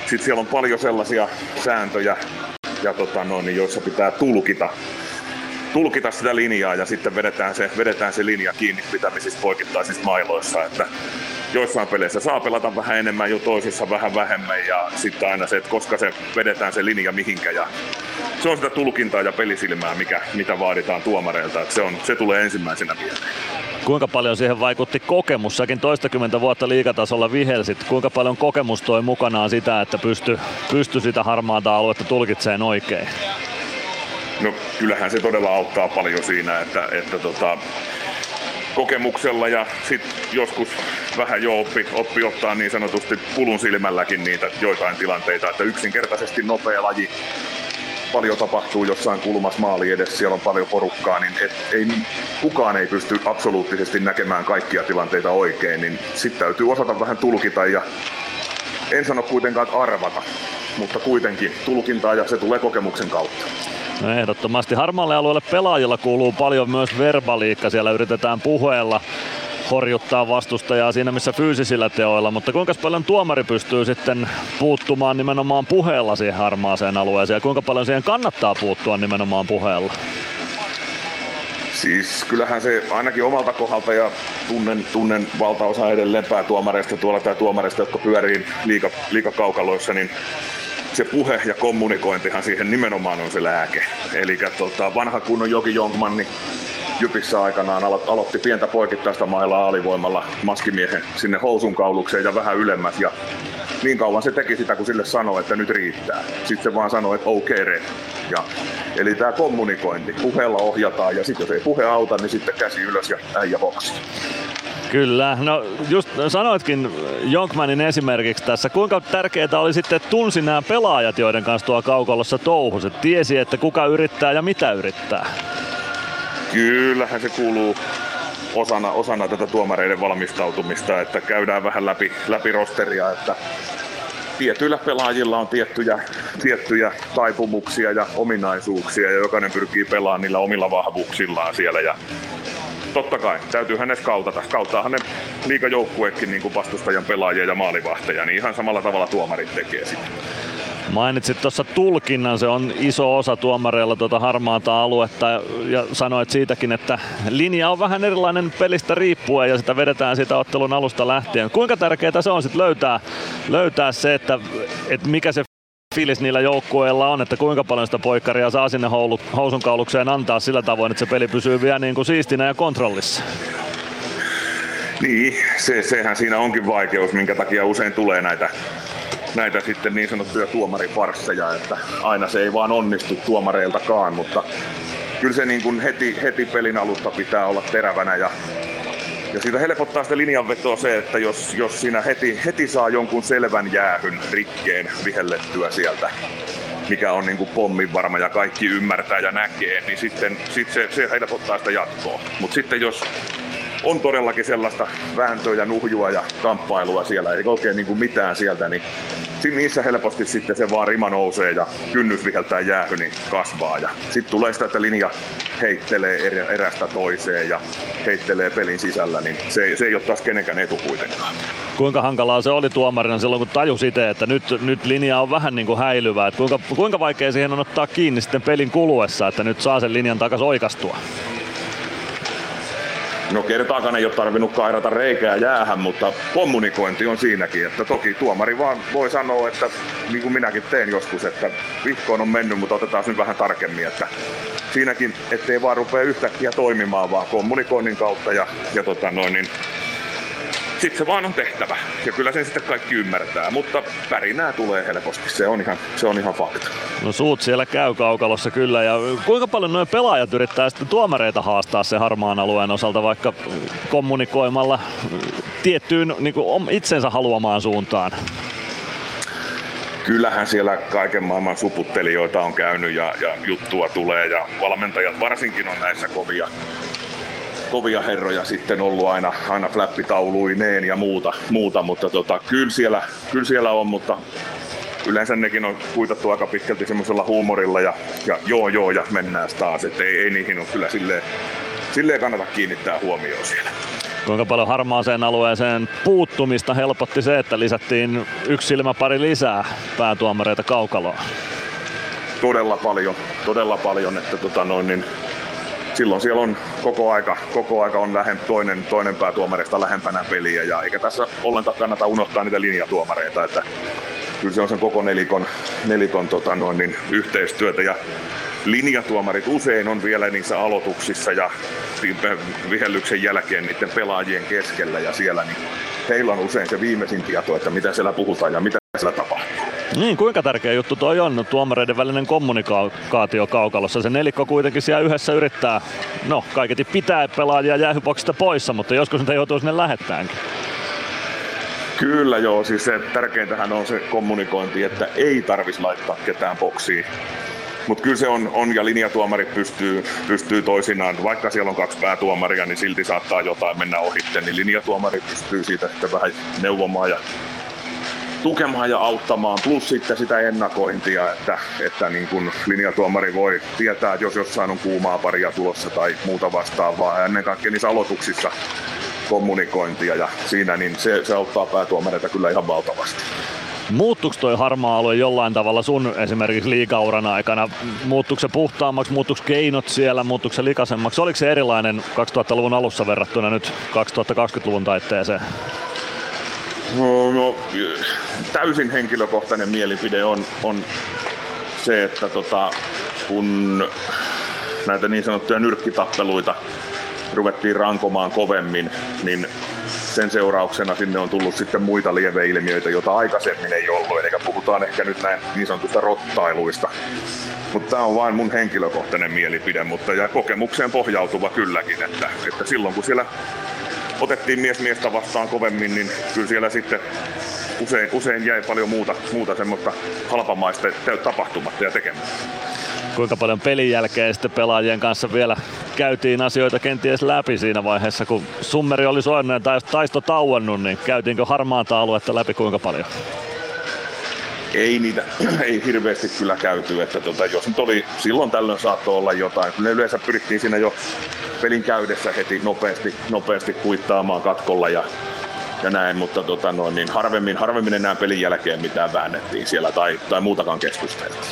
Speaker 14: sitten siellä on paljon sellaisia sääntöjä, ja tota noin, niin joissa pitää tulkita tulkita sitä linjaa ja sitten vedetään se, vedetään se linja kiinni pitämisistä poikittaisissa mailoissa. Että joissain peleissä saa pelata vähän enemmän, jo toisissa vähän vähemmän ja sitten aina se, että koska se vedetään se linja mihinkä ja se on sitä tulkintaa ja pelisilmää, mikä, mitä vaaditaan tuomareilta, että se, on, se tulee ensimmäisenä mieleen.
Speaker 10: Kuinka paljon siihen vaikutti kokemus? Säkin toistakymmentä vuotta liikatasolla vihelsit. Kuinka paljon kokemus toi mukanaan sitä, että pysty, pysty sitä harmaata aluetta tulkitseen oikein?
Speaker 14: No kyllähän se todella auttaa paljon siinä, että, että tota, kokemuksella ja sitten joskus vähän jo oppi, oppi ottaa niin sanotusti pulun silmälläkin niitä joitain tilanteita, että yksinkertaisesti nopea laji. Paljon tapahtuu jossain kulmassa maali edessä, siellä on paljon porukkaa, niin et, ei, kukaan ei pysty absoluuttisesti näkemään kaikkia tilanteita oikein, niin sitten täytyy osata vähän tulkita ja en sano kuitenkaan, että arvata, mutta kuitenkin tulkintaa ja se tulee kokemuksen kautta.
Speaker 10: No ehdottomasti harmaalle alueelle pelaajilla kuuluu paljon myös verbaliikka. Siellä yritetään puheella horjuttaa vastustajaa siinä missä fyysisillä teoilla, mutta kuinka paljon tuomari pystyy sitten puuttumaan nimenomaan puheella siihen harmaaseen alueeseen ja kuinka paljon siihen kannattaa puuttua nimenomaan puheella?
Speaker 14: Siis kyllähän se ainakin omalta kohdalta ja tunnen, tunnen valtaosa edelleen päätuomareista tuolla tai tuomareista, jotka pyörii liika, liikakaukaloissa, niin se puhe ja kommunikointihan siihen nimenomaan on se lääke. Eli tota, vanha kunnon Joki Jonkman, niin Jypissä aikanaan alo- aloitti pientä poikittaista mailaa alivoimalla maskimiehen sinne housun kaulukseen ja vähän ylemmäs. Ja niin kauan se teki sitä, kun sille sanoi, että nyt riittää. Sitten se vaan sanoi, että okei, okay, ja, eli tämä kommunikointi, puheella ohjataan ja sitten jos ei puhe auta, niin sitten käsi ylös ja äijä boksi.
Speaker 10: Kyllä, no just sanoitkin Jonkmanin esimerkiksi tässä, kuinka tärkeää oli sitten, tunsi nämä pelaajat, joiden kanssa tuo kaukolossa touhus, että tiesi, että kuka yrittää ja mitä yrittää.
Speaker 14: Kyllähän se kuuluu osana, osana tätä tuomareiden valmistautumista, että käydään vähän läpi, läpi rosteria, että tietyillä pelaajilla on tiettyjä, tiettyjä taipumuksia ja ominaisuuksia ja jokainen pyrkii pelaamaan niillä omilla vahvuuksillaan siellä ja totta kai, täytyy hänes kautata. Kauttaahan ne liikajoukkuekin niin vastustajan pelaajia ja maalivahteja, niin ihan samalla tavalla tuomarit tekee sitä.
Speaker 10: Mainitsit tuossa tulkinnan, se on iso osa tuomareilla tuota harmaata aluetta ja sanoit siitäkin, että linja on vähän erilainen pelistä riippuen ja sitä vedetään siitä ottelun alusta lähtien. Kuinka tärkeää se on sitten löytää, löytää se, että, että mikä se fiilis niillä joukkueilla on, että kuinka paljon sitä poikkaria saa sinne housun kaulukseen antaa sillä tavoin, että se peli pysyy vielä niin kuin siistinä ja kontrollissa?
Speaker 14: Niin, se, sehän siinä onkin vaikeus, minkä takia usein tulee näitä, näitä sitten niin sanottuja tuomarifarsseja, että aina se ei vaan onnistu tuomareiltakaan, mutta kyllä se niin kuin heti, heti pelin alusta pitää olla terävänä ja ja siitä helpottaa sitä linjanvetoa se, että jos, jos siinä heti, heti saa jonkun selvän jäähyn rikkeen vihellettyä sieltä, mikä on niin pommin varma ja kaikki ymmärtää ja näkee, niin sitten sit se, se helpottaa sitä jatkoa. Mutta sitten jos on todellakin sellaista vääntöä ja nuhjua ja kamppailua siellä, ei oikein niin kuin mitään sieltä, niin niissä helposti sitten se vaan rima nousee ja kynnys viheltää jäähy, niin kasvaa. Ja sitten tulee sitä, että linja heittelee erästä toiseen ja heittelee pelin sisällä, niin se, se ei ole taas kenenkään etu kuitenkaan.
Speaker 10: Kuinka hankalaa se oli tuomarina silloin, kun tajus itse, että nyt, nyt linja on vähän niin kuin häilyvä. Että kuinka, kuinka vaikea siihen on ottaa kiinni sitten pelin kuluessa, että nyt saa sen linjan takaisin oikastua?
Speaker 14: No kertaakaan ei ole tarvinnut kairata reikää jäähän, mutta kommunikointi on siinäkin, että toki tuomari vaan voi sanoa, että niin kuin minäkin teen joskus, että vihkoon on mennyt, mutta otetaan nyt vähän tarkemmin, että siinäkin, ettei vaan rupea yhtäkkiä toimimaan, vaan kommunikoinnin kautta ja, ja tota noin, niin sitten se vaan on tehtävä. Ja kyllä sen sitten kaikki ymmärtää, mutta värinää tulee helposti. Se on ihan, se on ihan fakta.
Speaker 10: No suut siellä käy kaukalossa kyllä. Ja kuinka paljon nuo pelaajat yrittää sitten tuomareita haastaa se harmaan alueen osalta vaikka kommunikoimalla tiettyyn niin kuin itsensä haluamaan suuntaan?
Speaker 14: kyllähän siellä kaiken maailman suputtelijoita on käynyt ja, ja juttua tulee ja valmentajat varsinkin on näissä kovia, kovia herroja sitten ollut aina, aina flappitauluineen ja muuta, muuta mutta tota, kyllä, siellä, kyllä siellä on, mutta yleensä nekin on kuitattu aika pitkälti semmoisella huumorilla ja, ja joo joo ja mennään taas, että ei, ei niihin ole kyllä silleen, silleen kannata kiinnittää huomioon siellä.
Speaker 10: Kuinka paljon harmaaseen alueeseen puuttumista helpotti se, että lisättiin yksi silmäpari lisää päätuomareita kaukaloa?
Speaker 14: Todella paljon, todella paljon, että tota noin, niin silloin siellä on koko aika, koko aika on lähem, toinen, toinen päätuomareista lähempänä peliä ja eikä tässä ollenkaan kannata unohtaa niitä linjatuomareita, että kyllä se on sen koko nelikon, nelikon tota noin, niin yhteistyötä ja linjatuomarit usein on vielä niissä aloituksissa ja <laughs> vihellyksen jälkeen niiden pelaajien keskellä ja siellä, niin heillä on usein se viimeisin tieto, että mitä siellä puhutaan ja mitä siellä tapahtuu.
Speaker 10: Niin, kuinka tärkeä juttu toi on, tuomareiden välinen kommunikaatio kaukalossa. Se nelikko kuitenkin siellä yhdessä yrittää, no kaiketi pitää pelaajia jäähyboksista poissa, mutta joskus niitä joutuu sinne lähettäänkin.
Speaker 14: Kyllä joo, siis se tärkeintähän on se kommunikointi, että ei tarvitsisi laittaa ketään boksiin. Mutta kyllä se on, on, ja linjatuomarit pystyy, pystyy toisinaan, vaikka siellä on kaksi päätuomaria, niin silti saattaa jotain mennä ohitte, niin linjatuomari pystyy siitä sitten vähän neuvomaan ja tukemaan ja auttamaan, plus sitten sitä ennakointia, että, että niin kun linjatuomari voi tietää, että jos jossain on kuumaa paria tulossa tai muuta vastaavaa, ja ennen kaikkea niissä aloituksissa kommunikointia ja siinä, niin se, se auttaa päätuomareita kyllä ihan valtavasti.
Speaker 10: Muuttuuko toi harmaa alue jollain tavalla sun esimerkiksi liikauran aikana? Muuttuuko se puhtaammaksi, muuttuuko keinot siellä, muuttuuko se likaisemmaksi? Oliko se erilainen 2000-luvun alussa verrattuna nyt 2020-luvun taitteeseen?
Speaker 14: No, no, täysin henkilökohtainen mielipide on, on se, että tota, kun näitä niin sanottuja nyrkkitappeluita ruvettiin rankomaan kovemmin, niin sen seurauksena sinne on tullut sitten muita lieveilmiöitä, joita aikaisemmin ei ollut. Eli puhutaan ehkä nyt näin niin sanotusta rottailuista. Mutta tämä on vain mun henkilökohtainen mielipide, mutta ja kokemukseen pohjautuva kylläkin, että, että silloin kun siellä otettiin mies miestä vastaan kovemmin, niin kyllä siellä sitten usein, usein jäi paljon muuta, muuta semmoista halpamaista tapahtumatta ja tekemättä.
Speaker 10: Kuinka paljon pelin jälkeen sitten pelaajien kanssa vielä käytiin asioita kenties läpi siinä vaiheessa, kun summeri oli soinut tai taisto tauonnut, niin käytiinkö harmaata aluetta läpi kuinka paljon?
Speaker 14: Ei niitä, <clears throat> ei hirveästi kyllä käyty, että tota, jos nyt oli, silloin tällöin saattoi olla jotain, kyllä yleensä pyrittiin siinä jo pelin käydessä heti nopeasti, nopeasti kuittaamaan katkolla ja, ja näin, mutta tota noin, niin harvemmin, harvemmin enää pelin jälkeen mitään väännettiin siellä tai, tai muutakaan keskusteltiin.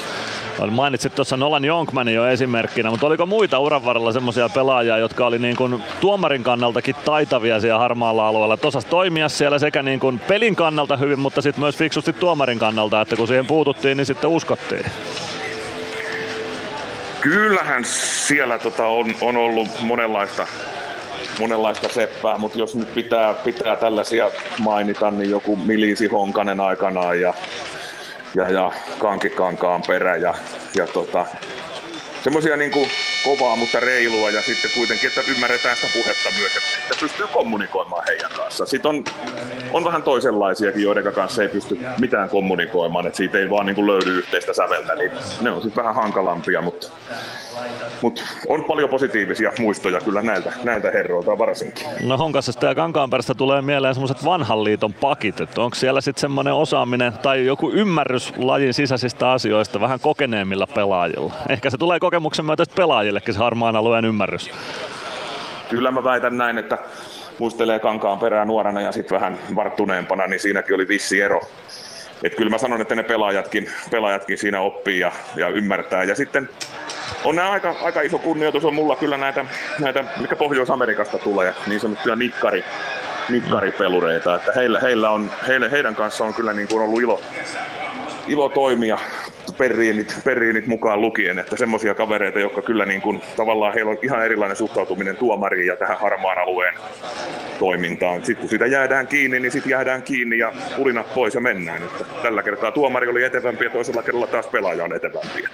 Speaker 10: Mainitsit tuossa Nolan Jonkmanin jo esimerkkinä, mutta oliko muita uran varrella semmoisia pelaajia, jotka oli niin kuin tuomarin kannaltakin taitavia siellä harmaalla alueella? Tosas toimia siellä sekä niin kuin pelin kannalta hyvin, mutta sitten myös fiksusti tuomarin kannalta, että kun siihen puututtiin, niin sitten uskottiin.
Speaker 14: Kyllähän siellä tota on, on ollut monenlaista, monenlaista seppää, mutta jos nyt pitää, pitää tällaisia mainita, niin joku Milisi Honkanen aikanaan ja, ja, ja Kankikankaan perä ja, ja tota, semmoisia niin kovaa, mutta reilua ja sitten kuitenkin, että ymmärretään sitä puhetta myös, että pystyy kommunikoimaan heidän kanssa. Sitten on, on vähän toisenlaisiakin, joiden kanssa ei pysty mitään kommunikoimaan, että siitä ei vaan niin kuin löydy yhteistä säveltä, niin ne on sitten vähän hankalampia, mutta mutta on paljon positiivisia muistoja kyllä näiltä, näiltä herroilta varsinkin.
Speaker 10: No Honkasesta ja Kankaanperästä tulee mieleen semmoiset vanhan liiton pakit, että onko siellä sitten semmoinen osaaminen tai joku ymmärrys lajin sisäisistä asioista vähän kokeneemmilla pelaajilla? Ehkä se tulee kokemuksen myötä pelaajillekin se harmaan alueen ymmärrys.
Speaker 14: Kyllä mä väitän näin, että muistelee Kankaan perää nuorena ja sitten vähän varttuneempana, niin siinäkin oli vissi ero. Et kyllä mä sanon, että ne pelaajatkin, pelaajatkin siinä oppii ja, ja ymmärtää. Ja sitten on nämä aika, aika iso kunnioitus on mulla kyllä näitä, näitä mikä Pohjois-Amerikasta tulee, niin sanottuja nikkari, nikkaripelureita. Että heillä, heillä on, heille, heidän kanssa on kyllä niin kuin ollut ilo, ilo toimia perriinit, perriinit mukaan lukien, että semmoisia kavereita, jotka kyllä niin kuin, tavallaan heillä on ihan erilainen suhtautuminen tuomariin ja tähän harmaan alueen toimintaan. Sitten kun sitä jäädään kiinni, niin sitten jäädään kiinni ja pulinat pois ja mennään. Että tällä kertaa tuomari oli etevämpi ja toisella kerralla taas pelaaja on etevämpi.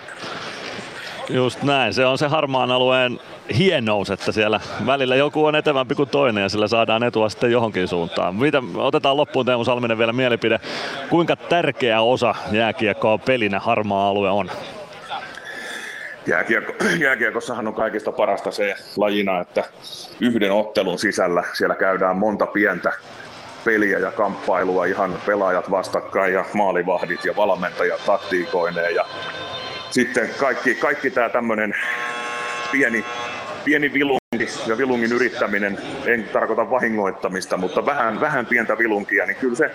Speaker 10: Just näin, se on se harmaan alueen hienous, että siellä välillä joku on etevämpi kuin toinen ja sillä saadaan etua sitten johonkin suuntaan. Mitä, otetaan loppuun Teemu Salminen vielä mielipide. Kuinka tärkeä osa jääkiekkoa pelinä harmaa alue on?
Speaker 14: Jääkiekko, jääkiekossahan on kaikista parasta se lajina, että yhden ottelun sisällä siellä käydään monta pientä peliä ja kamppailua, ihan pelaajat vastakkain ja maalivahdit ja valmentajat taktiikoineen ja sitten kaikki, kaikki tämä tämmöinen pieni, pieni vilunki ja vilungin yrittäminen, en tarkoita vahingoittamista, mutta vähän, vähän pientä vilunkia, niin kyllä se,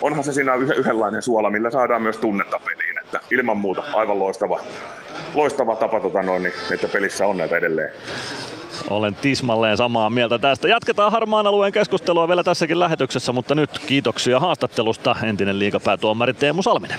Speaker 14: onhan se siinä yhdenlainen suola, millä saadaan myös tunnetta peliin. Että ilman muuta aivan loistava, loistava tapa, tota noin, niin, että pelissä on näitä edelleen.
Speaker 10: Olen tismalleen samaa mieltä tästä. Jatketaan harmaan alueen keskustelua vielä tässäkin lähetyksessä, mutta nyt kiitoksia haastattelusta entinen liikapäätuomari Teemu Salminen.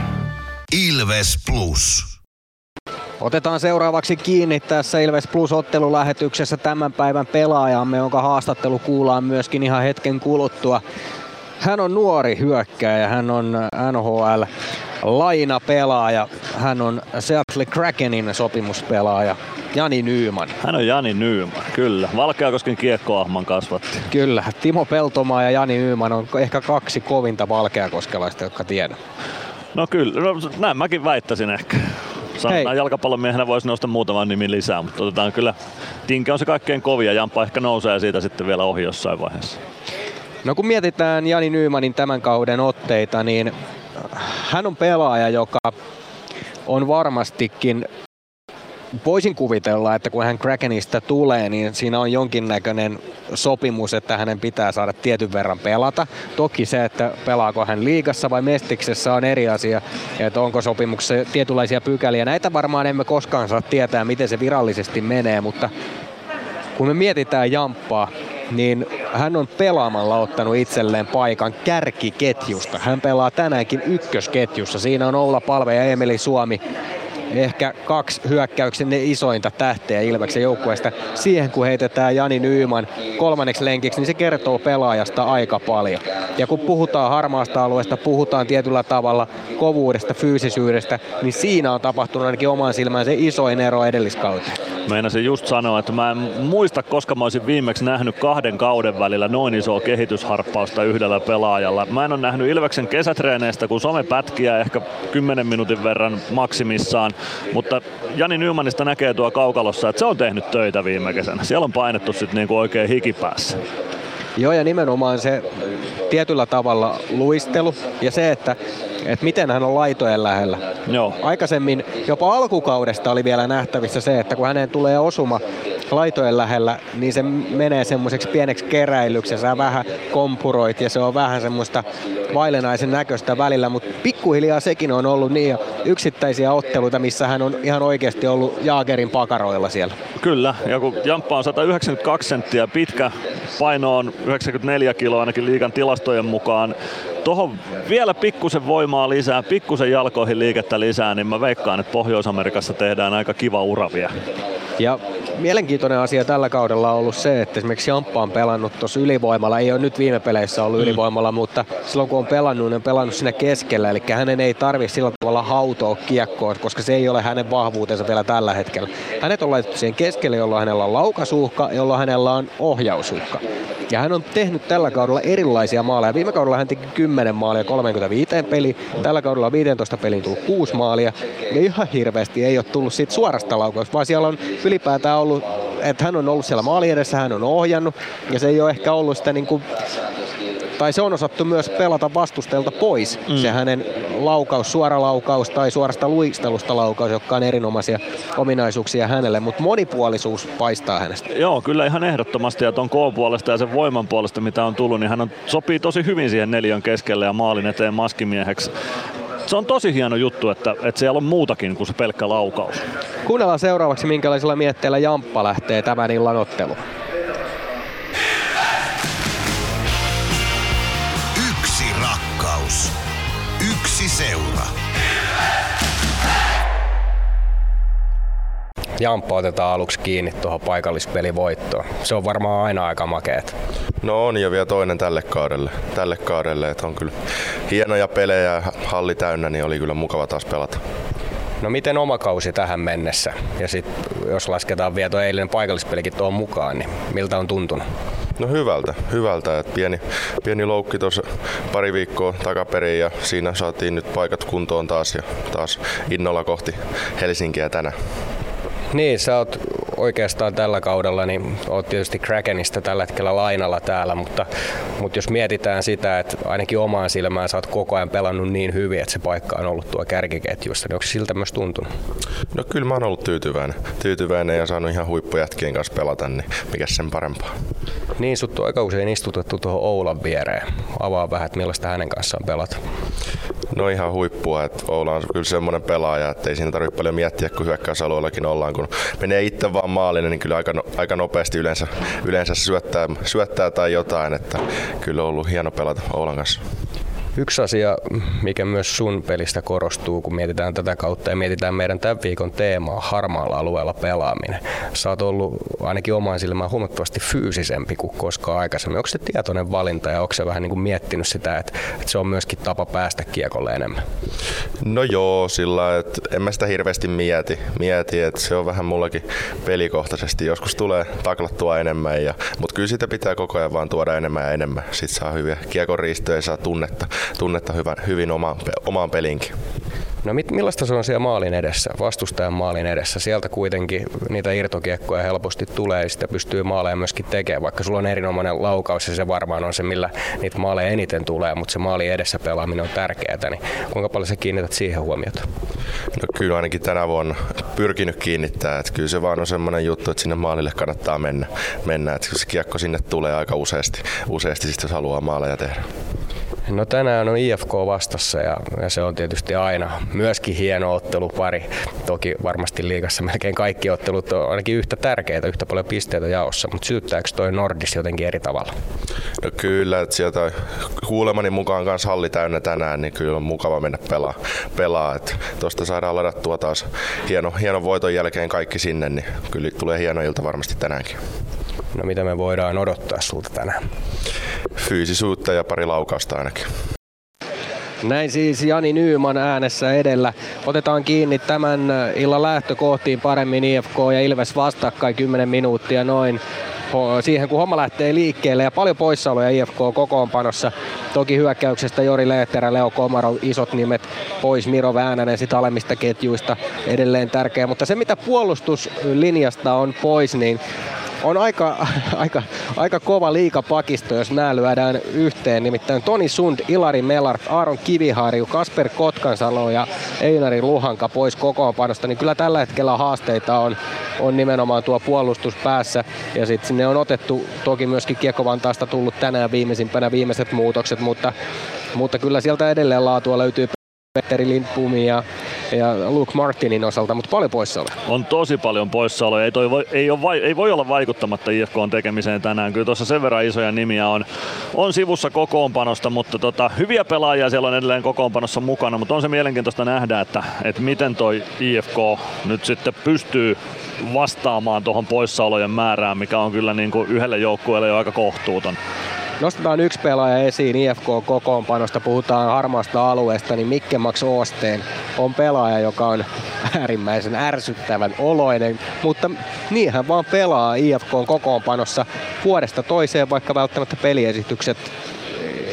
Speaker 1: Ilves Plus.
Speaker 2: Otetaan seuraavaksi kiinni tässä Ilves Plus ottelulähetyksessä tämän päivän pelaajamme, jonka haastattelu kuullaan myöskin ihan hetken kuluttua. Hän on nuori hyökkääjä, hän on NHL lainapelaaja, hän on Seattle Krakenin sopimuspelaaja. Jani Nyyman.
Speaker 10: Hän on Jani Nyyman, kyllä. Valkeakosken kiekkoahman kasvatti.
Speaker 2: Kyllä. Timo Peltomaa ja Jani Nyyman on ehkä kaksi kovinta valkeakoskelaista, jotka tiedän.
Speaker 10: No kyllä, no, näin mäkin väittäisin ehkä. Sanotaan jalkapallomiehenä voisi nousta muutaman nimi lisää, mutta otetaan kyllä Tinke on se kaikkein kovin ja Jampa ehkä nousee siitä sitten vielä ohi jossain vaiheessa.
Speaker 2: No kun mietitään Jani Nyymanin tämän kauden otteita, niin hän on pelaaja, joka on varmastikin voisin kuvitella, että kun hän Krakenista tulee, niin siinä on jonkinnäköinen sopimus, että hänen pitää saada tietyn verran pelata. Toki se, että pelaako hän liigassa vai mestiksessä on eri asia, että onko sopimuksessa tietynlaisia pykäliä. Näitä varmaan emme koskaan saa tietää, miten se virallisesti menee, mutta kun me mietitään Jamppaa, niin hän on pelaamalla ottanut itselleen paikan kärkiketjusta. Hän pelaa tänäänkin ykkösketjussa. Siinä on Oula Palve ja Emeli Suomi ehkä kaksi hyökkäyksen isointa tähteä Ilveksen joukkueesta. Siihen kun heitetään Jani Nyyman kolmanneksi lenkiksi, niin se kertoo pelaajasta aika paljon. Ja kun puhutaan harmaasta alueesta, puhutaan tietyllä tavalla kovuudesta, fyysisyydestä, niin siinä on tapahtunut ainakin oman silmään se isoin ero edelliskauteen.
Speaker 10: Meinasin just sanoa, että mä en muista, koska mä olisin viimeksi nähnyt kahden kauden välillä noin isoa kehitysharppausta yhdellä pelaajalla. Mä en ole nähnyt Ilveksen kesätreeneistä kuin somepätkiä ehkä 10 minuutin verran maksimissaan. Mutta Jani Nymanista näkee tuo kaukalossa, että se on tehnyt töitä viime kesänä. Siellä on painettu sitten niinku oikein hikipäässä.
Speaker 2: Joo, ja nimenomaan se tietyllä tavalla luistelu ja se, että, että miten hän on laitojen lähellä.
Speaker 10: Joo.
Speaker 2: Aikaisemmin jopa alkukaudesta oli vielä nähtävissä se, että kun häneen tulee osuma laitojen lähellä, niin se menee semmoiseksi pieneksi keräilyksi ja sä vähän kompuroit ja se on vähän semmoista vailenaisen näköistä välillä, mutta pikkuhiljaa sekin on ollut niin yksittäisiä otteluita, missä hän on ihan oikeasti ollut Jaagerin pakaroilla siellä.
Speaker 10: Kyllä, ja kun Jamppa on 192 senttiä pitkä, paino on 94 kiloa ainakin liikan tilastojen mukaan, tuohon vielä pikkusen voimaa lisää, pikkusen jalkoihin liikettä lisää, niin mä veikkaan, että Pohjois-Amerikassa tehdään aika kiva ura vielä.
Speaker 2: Ja mielenkiintoinen asia tällä kaudella on ollut se, että esimerkiksi Jamppa on pelannut tuossa ylivoimalla, ei ole nyt viime peleissä ollut mm. ylivoimalla, mutta silloin kun on pelannut, niin on pelannut siinä keskellä, eli hänen ei tarvitse sillä tavalla hautoa kiekkoa, koska se ei ole hänen vahvuutensa vielä tällä hetkellä. Hänet on laitettu siihen keskelle, jolloin hänellä on laukasuhka, jolloin hänellä on ohjausuhka. Ja hän on tehnyt tällä kaudella erilaisia maaleja. Viime kaudella hän teki 10 maalia 35 peli. Tällä kaudella on 15 peliin tullut 6 maalia. Ja ihan hirveästi ei ole tullut siitä suorasta laukausta, vaan siellä on ylipäätään ollut, että hän on ollut siellä maali edessä, hän on ohjannut. Ja se ei ole ehkä ollut sitä niin kuin tai se on osattu myös pelata vastustajalta pois. Mm. Se hänen laukaus, suora laukaus tai suorasta luistelusta laukaus, jotka on erinomaisia ominaisuuksia hänelle, mutta monipuolisuus paistaa hänestä.
Speaker 10: Joo, kyllä ihan ehdottomasti ja tuon K-puolesta ja sen voiman puolesta, mitä on tullut, niin hän on, sopii tosi hyvin siihen neljön keskelle ja maalin eteen maskimieheksi se on tosi hieno juttu, että, että siellä on muutakin kuin se pelkkä laukaus.
Speaker 2: Kuunnellaan seuraavaksi, minkälaisilla mietteillä Jamppa lähtee tämän illan otteluun. Jamppa otetaan aluksi kiinni tuohon paikallispelivoittoon. Se on varmaan aina aika makeet.
Speaker 15: No on ja vielä toinen tälle kaudelle. Tälle kaudelle että on kyllä hienoja pelejä ja halli täynnä, niin oli kyllä mukava taas pelata.
Speaker 2: No miten oma kausi tähän mennessä? Ja sitten jos lasketaan vielä tuo eilinen paikallispelikin tuohon mukaan, niin miltä on tuntunut?
Speaker 15: No hyvältä, hyvältä. Et pieni, pieni loukki tuossa pari viikkoa takaperin ja siinä saatiin nyt paikat kuntoon taas ja taas innolla kohti Helsinkiä tänään.
Speaker 2: Niin, sä oot oikeastaan tällä kaudella, niin oot tietysti Krakenista tällä hetkellä lainalla täällä, mutta, mutta jos mietitään sitä, että ainakin omaan silmään sä oot koko ajan pelannut niin hyvin, että se paikka on ollut tuo kärkiketjussa, niin onko siltä myös tuntunut?
Speaker 15: No kyllä mä oon ollut tyytyväinen, tyytyväinen ja saanut ihan huippujätkien kanssa pelata, niin mikä sen parempaa.
Speaker 2: Niin, sut on aika usein istutettu tuohon Oulan viereen. Avaa vähän, että millaista hänen kanssaan pelata.
Speaker 15: No ihan huippua, että Oula on kyllä semmoinen pelaaja, että ei siinä tarvitse paljon miettiä, kun hyökkäysalueellakin ollaan, kun menee itse vaan maalille, niin kyllä aika, no, aika nopeasti yleensä, yleensä syöttää, syöttää tai jotain, että kyllä on ollut hieno pelata Oulan kanssa.
Speaker 2: Yksi asia, mikä myös sun pelistä korostuu, kun mietitään tätä kautta ja mietitään meidän tämän viikon teemaa, harmaalla alueella pelaaminen. Sä oot ollut ainakin omaan silmään huomattavasti fyysisempi kuin koskaan aikaisemmin. Onko se tietoinen valinta ja onko se vähän niin kuin miettinyt sitä, että, että se on myöskin tapa päästä kiekolle enemmän?
Speaker 15: No joo, sillä että en mä sitä hirveästi mieti, mieti että se on vähän mullakin pelikohtaisesti. Joskus tulee taklattua enemmän, ja, mutta kyllä sitä pitää koko ajan vaan tuoda enemmän ja enemmän. Sitten saa hyviä kiekoriistoja ja saa tunnetta tunnetta hyvän, hyvin omaan, omaan pelinkin.
Speaker 2: No mit, millaista se on siellä maalin edessä, vastustajan maalin edessä? Sieltä kuitenkin niitä irtokiekkoja helposti tulee ja sitä pystyy maaleja myöskin tekemään, vaikka sulla on erinomainen laukaus ja se varmaan on se, millä niitä maaleja eniten tulee, mutta se maali edessä pelaaminen on tärkeää, niin kuinka paljon sä kiinnität siihen huomiota?
Speaker 15: No kyllä ainakin tänä vuonna pyrkinyt kiinnittää, että kyllä se vaan on semmoinen juttu, että sinne maalille kannattaa mennä, mennä että se kiekko sinne tulee aika useasti, useasti siis jos haluaa maaleja tehdä.
Speaker 2: No tänään on IFK vastassa ja, ja se on tietysti aina myöskin hieno ottelupari. Toki varmasti liigassa melkein kaikki ottelut on ainakin yhtä tärkeitä, yhtä paljon pisteitä jaossa, mutta sytyttääkö toi Nordis jotenkin eri tavalla?
Speaker 15: No kyllä, että sieltä kuulemani mukaan kanssa halli täynnä tänään, niin kyllä on mukava mennä pelaa. pelaa. Tuosta saadaan ladattua taas hieno, hieno voiton jälkeen kaikki sinne, niin kyllä tulee hieno ilta varmasti tänäänkin.
Speaker 2: No mitä me voidaan odottaa sulta tänään?
Speaker 15: Fyysisyyttä ja pari laukausta ainakin.
Speaker 2: Näin siis Jani Nyyman äänessä edellä. Otetaan kiinni tämän illan lähtökohtiin paremmin IFK ja Ilves vastakkain 10 minuuttia noin siihen, kun homma lähtee liikkeelle ja paljon poissaoloja IFK kokoonpanossa. Toki hyökkäyksestä Jori Leetterä, Leo Komaro, isot nimet pois, Miro Väänänen sit alemmista ketjuista edelleen tärkeä, mutta se mitä puolustuslinjasta on pois, niin on aika, aika, aika kova liikapakisto, jos nämä lyödään yhteen. Nimittäin Toni Sund, Ilari Melart, Aaron Kiviharju, Kasper Kotkansalo ja Einari Luhanka pois kokoonpanosta, niin kyllä tällä hetkellä haasteita on, on nimenomaan tuo puolustus päässä. Ja sitten sinne on otettu toki myöskin Kiekko-Vantaasta tullut tänään viimeisimpänä viimeiset muutokset, mutta, mutta kyllä sieltä edelleen laatua löytyy Petteri Lindbomin ja, ja Luke Martinin osalta, mutta paljon poissaoloja.
Speaker 10: On tosi paljon poissaoloja. Ei, toi voi, ei, ole, ei voi olla vaikuttamatta IFK on tekemiseen tänään. Kyllä tuossa sen verran isoja nimiä on, on sivussa kokoonpanosta, mutta tota, hyviä pelaajia siellä on edelleen kokoonpanossa mukana, mutta on se mielenkiintoista nähdä, että, että miten toi IFK nyt sitten pystyy vastaamaan tuohon poissaolojen määrään, mikä on kyllä niin kuin yhdelle joukkueelle jo aika kohtuuton.
Speaker 2: Nostetaan yksi pelaaja esiin IFK-kokoonpanosta, puhutaan harmaasta alueesta, niin Mikke Max Oosteen on pelaaja, joka on äärimmäisen ärsyttävän oloinen, mutta niin hän vaan pelaa IFK-kokoonpanossa vuodesta toiseen, vaikka välttämättä peliesitykset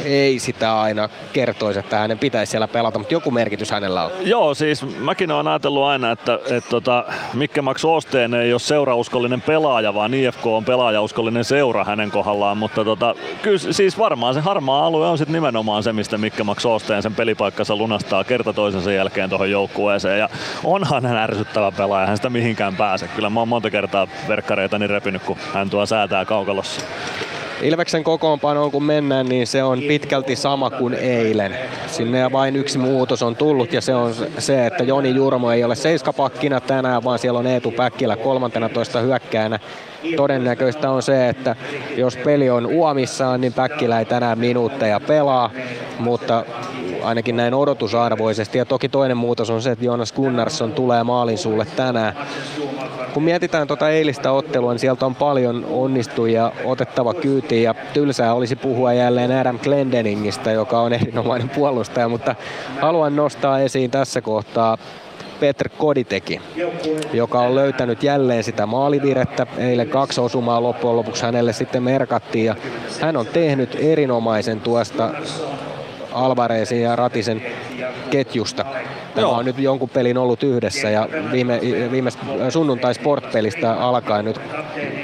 Speaker 2: ei sitä aina kertoisi, että hänen pitäisi siellä pelata, mutta joku merkitys hänellä on.
Speaker 10: Joo, siis mäkin olen ajatellut aina, että, että tota, Mikke Max Osteen ei ole seurauskollinen pelaaja, vaan IFK on pelaajauskollinen seura hänen kohdallaan, mutta tota, kyllä siis varmaan se harmaa alue on sitten nimenomaan se, mistä Mikke Max Osteen sen pelipaikkansa lunastaa kerta toisensa jälkeen tuohon joukkueeseen. Ja onhan hän ärsyttävä pelaaja, hän sitä mihinkään pääse. Kyllä mä oon monta kertaa verkkareita niin repinyt, kun hän tuo säätää kaukalossa.
Speaker 2: Ilveksen kokoonpanoon kun mennään, niin se on pitkälti sama kuin eilen. Sinne vain yksi muutos on tullut ja se on se, että Joni Jurmo ei ole seiskapakkina tänään, vaan siellä on Eetu Päkkilä 13 hyökkäänä. Todennäköistä on se, että jos peli on uomissaan, niin Päkkilä ei tänään minuutteja pelaa, mutta ainakin näin odotusarvoisesti. Ja toki toinen muutos on se, että Jonas Gunnarsson tulee maalin sulle tänään. Kun mietitään tuota eilistä ottelua, niin sieltä on paljon onnistujia otettava kyytiin ja tylsää olisi puhua jälleen Adam Glendeningistä, joka on erinomainen puolustaja, mutta haluan nostaa esiin tässä kohtaa Petr Koditeki, joka on löytänyt jälleen sitä maalivirettä. Eilen kaksi osumaa loppujen lopuksi hänelle sitten merkattiin ja hän on tehnyt erinomaisen tuosta Alvarezin ja Ratisen ketjusta. Tämä Joo. on nyt jonkun pelin ollut yhdessä ja viime, viime sunnuntai sportpelistä alkaen nyt,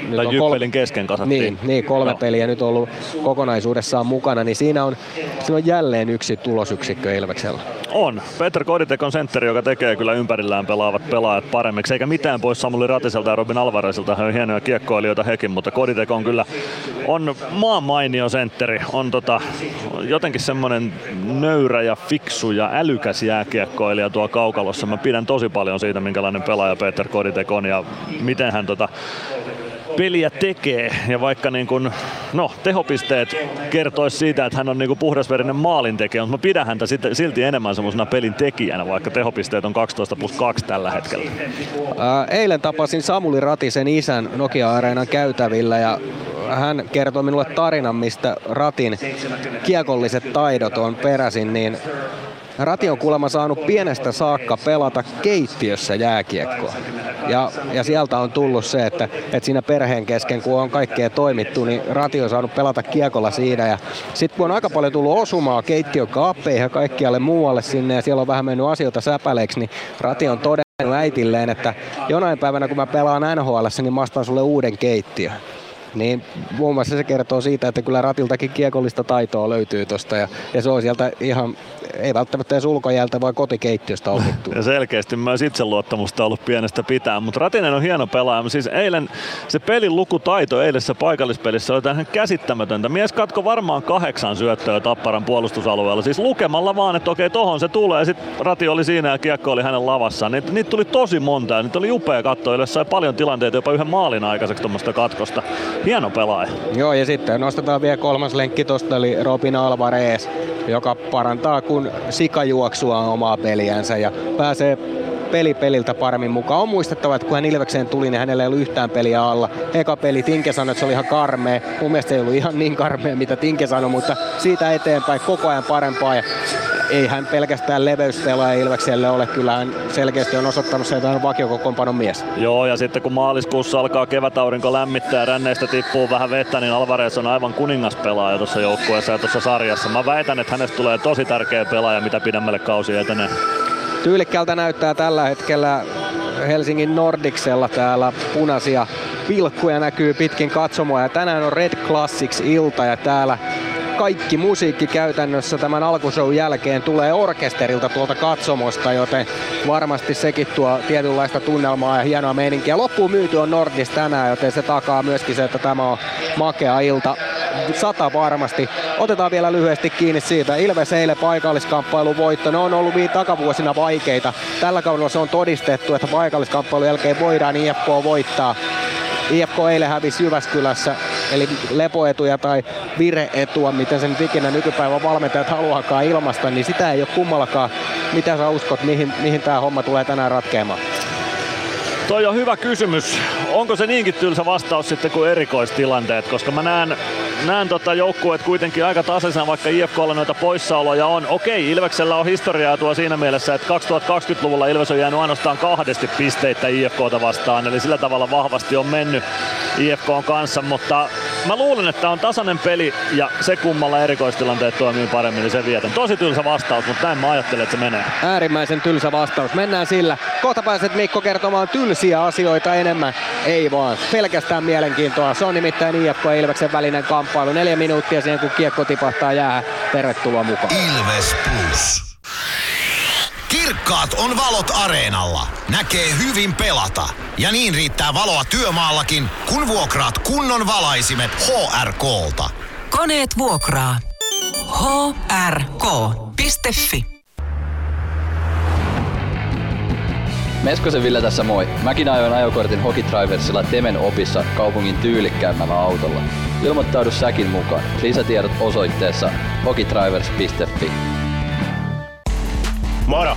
Speaker 10: nyt tai on kolme, kesken kasattiin.
Speaker 2: Niin, niin kolme no. peliä nyt ollut kokonaisuudessaan mukana, niin siinä on, siinä on jälleen yksi tulosyksikkö Ilveksellä.
Speaker 10: On. Peter Koditek on sentteri, joka tekee kyllä ympärillään pelaavat pelaajat paremmiksi, eikä mitään pois Samuli Ratiselta ja Robin Alvarezilta. He on hienoja kiekkoilijoita hekin, mutta Koditek on kyllä on maan mainio sentteri. On tota, jotenkin semmoinen nöyrä ja fiksu ja älykäs jääkiekkoilija tuo kaukalossa. Mä pidän tosi paljon siitä, minkälainen pelaaja Peter Koditek on ja miten hän tota, peliä tekee. Ja vaikka niin kun, no, tehopisteet kertoisi siitä, että hän on niin kuin puhdasverinen maalintekijä, mutta mä pidän häntä silti enemmän semmoisena pelin tekijänä, vaikka tehopisteet on 12 plus 2 tällä hetkellä.
Speaker 2: Ää, eilen tapasin Samuli Ratisen isän Nokia-areenan käytävillä ja hän kertoi minulle tarinan, mistä Ratin kiekolliset taidot on peräisin, niin Rati on kuulemma saanut pienestä saakka pelata keittiössä jääkiekkoa. Ja, ja sieltä on tullut se, että, että siinä perheen kesken, kun on kaikkea toimittu, niin Rati on saanut pelata kiekolla siinä. Ja sitten kun on aika paljon tullut osumaa keittiön kaappeihin ja kaikkialle muualle sinne, ja siellä on vähän mennyt asioita säpäleiksi, niin Rati on todennut äitilleen, että jonain päivänä kun mä pelaan NHL, niin mä astan sulle uuden keittiön. Niin muun muassa se kertoo siitä, että kyllä ratiltakin kiekollista taitoa löytyy tosta ja, ja se on sieltä ihan ei välttämättä edes ulkojältä, vaan kotikeittiöstä opittu.
Speaker 10: Ja selkeästi myös itseluottamusta ollut pienestä pitää, mutta Ratinen on hieno pelaaja. Siis eilen se pelin lukutaito eilisessä paikallispelissä oli tähän käsittämätöntä. Mies katko varmaan kahdeksan syöttöä Tapparan puolustusalueella. Siis lukemalla vaan, että okei, tohon se tulee. Sitten Rati oli siinä ja kiekko oli hänen lavassaan. Niitä, niitä tuli tosi monta ja niitä oli upea katsoa. sai paljon tilanteita jopa yhden maalin aikaiseksi tuommoista katkosta. Hieno pelaaja.
Speaker 2: Joo, ja sitten nostetaan vielä kolmas lenkki tuosta, eli Robin Alvarez, joka parantaa kun sikajuoksua omaa peliänsä ja pääsee peli peliltä paremmin mukaan. On muistettava, että kun hän Ilvekseen tuli, niin hänellä ei ollut yhtään peliä alla. Eka peli Tinke sanoi, että se oli ihan karmea. Mun mielestä ei ollut ihan niin karmea, mitä Tinke sanoi, mutta siitä eteenpäin koko ajan parempaa. Ja ei hän pelkästään leveyspelaaja Ilvekselle ole. Kyllä hän selkeästi on osoittanut sen, että hän on vakiokokoonpanon mies.
Speaker 10: Joo, ja sitten kun maaliskuussa alkaa kevätaurinko lämmittää ja ränneistä tippuu vähän vettä, niin Alvarez on aivan kuningaspelaaja tuossa joukkueessa ja tuossa sarjassa. Mä väitän, että hänestä tulee tosi tärkeä pelaaja, mitä pidemmälle kausi etenee.
Speaker 2: Tyylikkäältä näyttää tällä hetkellä Helsingin Nordicsella täällä punaisia pilkkuja näkyy pitkin katsomoa ja tänään on Red Classics ilta ja täällä kaikki musiikki käytännössä tämän alkushow jälkeen tulee orkesterilta tuolta katsomosta, joten varmasti sekin tuo tietynlaista tunnelmaa ja hienoa meininkiä. Loppuun myyty on Nordis tänään, joten se takaa myöskin se, että tämä on makea ilta. Sata varmasti. Otetaan vielä lyhyesti kiinni siitä. Ilves eilen paikalliskamppailun voitto. Ne on ollut viime takavuosina vaikeita. Tällä kaudella se on todistettu, että paikalliskamppailun jälkeen voidaan IFK voittaa. IFK eilen hävisi Jyväskylässä, eli lepoetuja tai vireetua, miten sen ikinä nykypäivän valmentajat haluaakaan ilmasta, niin sitä ei ole kummallakaan. Mitä sä uskot, mihin, mihin tämä homma tulee tänään ratkeamaan?
Speaker 10: Toi on hyvä kysymys. Onko se niinkin tylsä vastaus sitten kuin erikoistilanteet? Koska mä näen, näen tota joukkueet kuitenkin aika tasaisena, vaikka IFKlla noita poissaoloja on. Okei, Ilveksellä on historiaa tuo siinä mielessä, että 2020-luvulla Ilves on jäänyt ainoastaan kahdesti pisteitä IFKta vastaan. Eli sillä tavalla vahvasti on mennyt IFK kanssa, mutta mä luulen, että on tasainen peli ja se kummalla erikoistilanteet toimii paremmin, niin se vietän. Tosi tylsä vastaus, mutta näin mä ajattelen, että se menee.
Speaker 2: Äärimmäisen tylsä vastaus. Mennään sillä. Kohta pääset Mikko kertomaan tylsiä asioita enemmän. Ei vaan, pelkästään mielenkiintoa. Se on nimittäin IFK ja Ilveksen välinen kamppailu. Neljä minuuttia siihen, kun kiekko tipahtaa jää. Tervetuloa mukaan.
Speaker 1: Ilves Plus. Kirkkaat on valot areenalla. Näkee hyvin pelata. Ja niin riittää valoa työmaallakin, kun vuokraat kunnon valaisimet HRKlta.
Speaker 4: Koneet vuokraa. hrk.fi
Speaker 7: Meskosen Ville tässä moi. Mäkin ajoin ajokortin Hokitriversilla Temen opissa kaupungin tyylikkäämmällä autolla. Ilmoittaudu säkin mukaan. Lisätiedot osoitteessa hokitrivers.fi.
Speaker 11: Moro!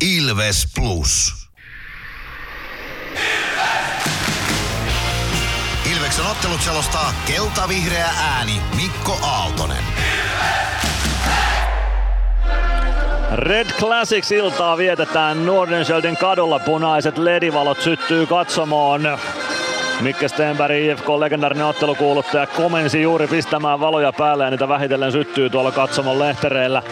Speaker 1: Ilves Plus. Ilveksen ottelut selostaa kelta-vihreä ääni Mikko Aaltonen.
Speaker 10: Red Classics iltaa vietetään Nordenskjöldin kadulla. Punaiset ledivalot syttyy katsomoon. Mikke Stenberg, IFK legendaarinen ottelukuuluttaja, komensi juuri pistämään valoja päälle ja niitä vähitellen syttyy tuolla katsomon lehtereillä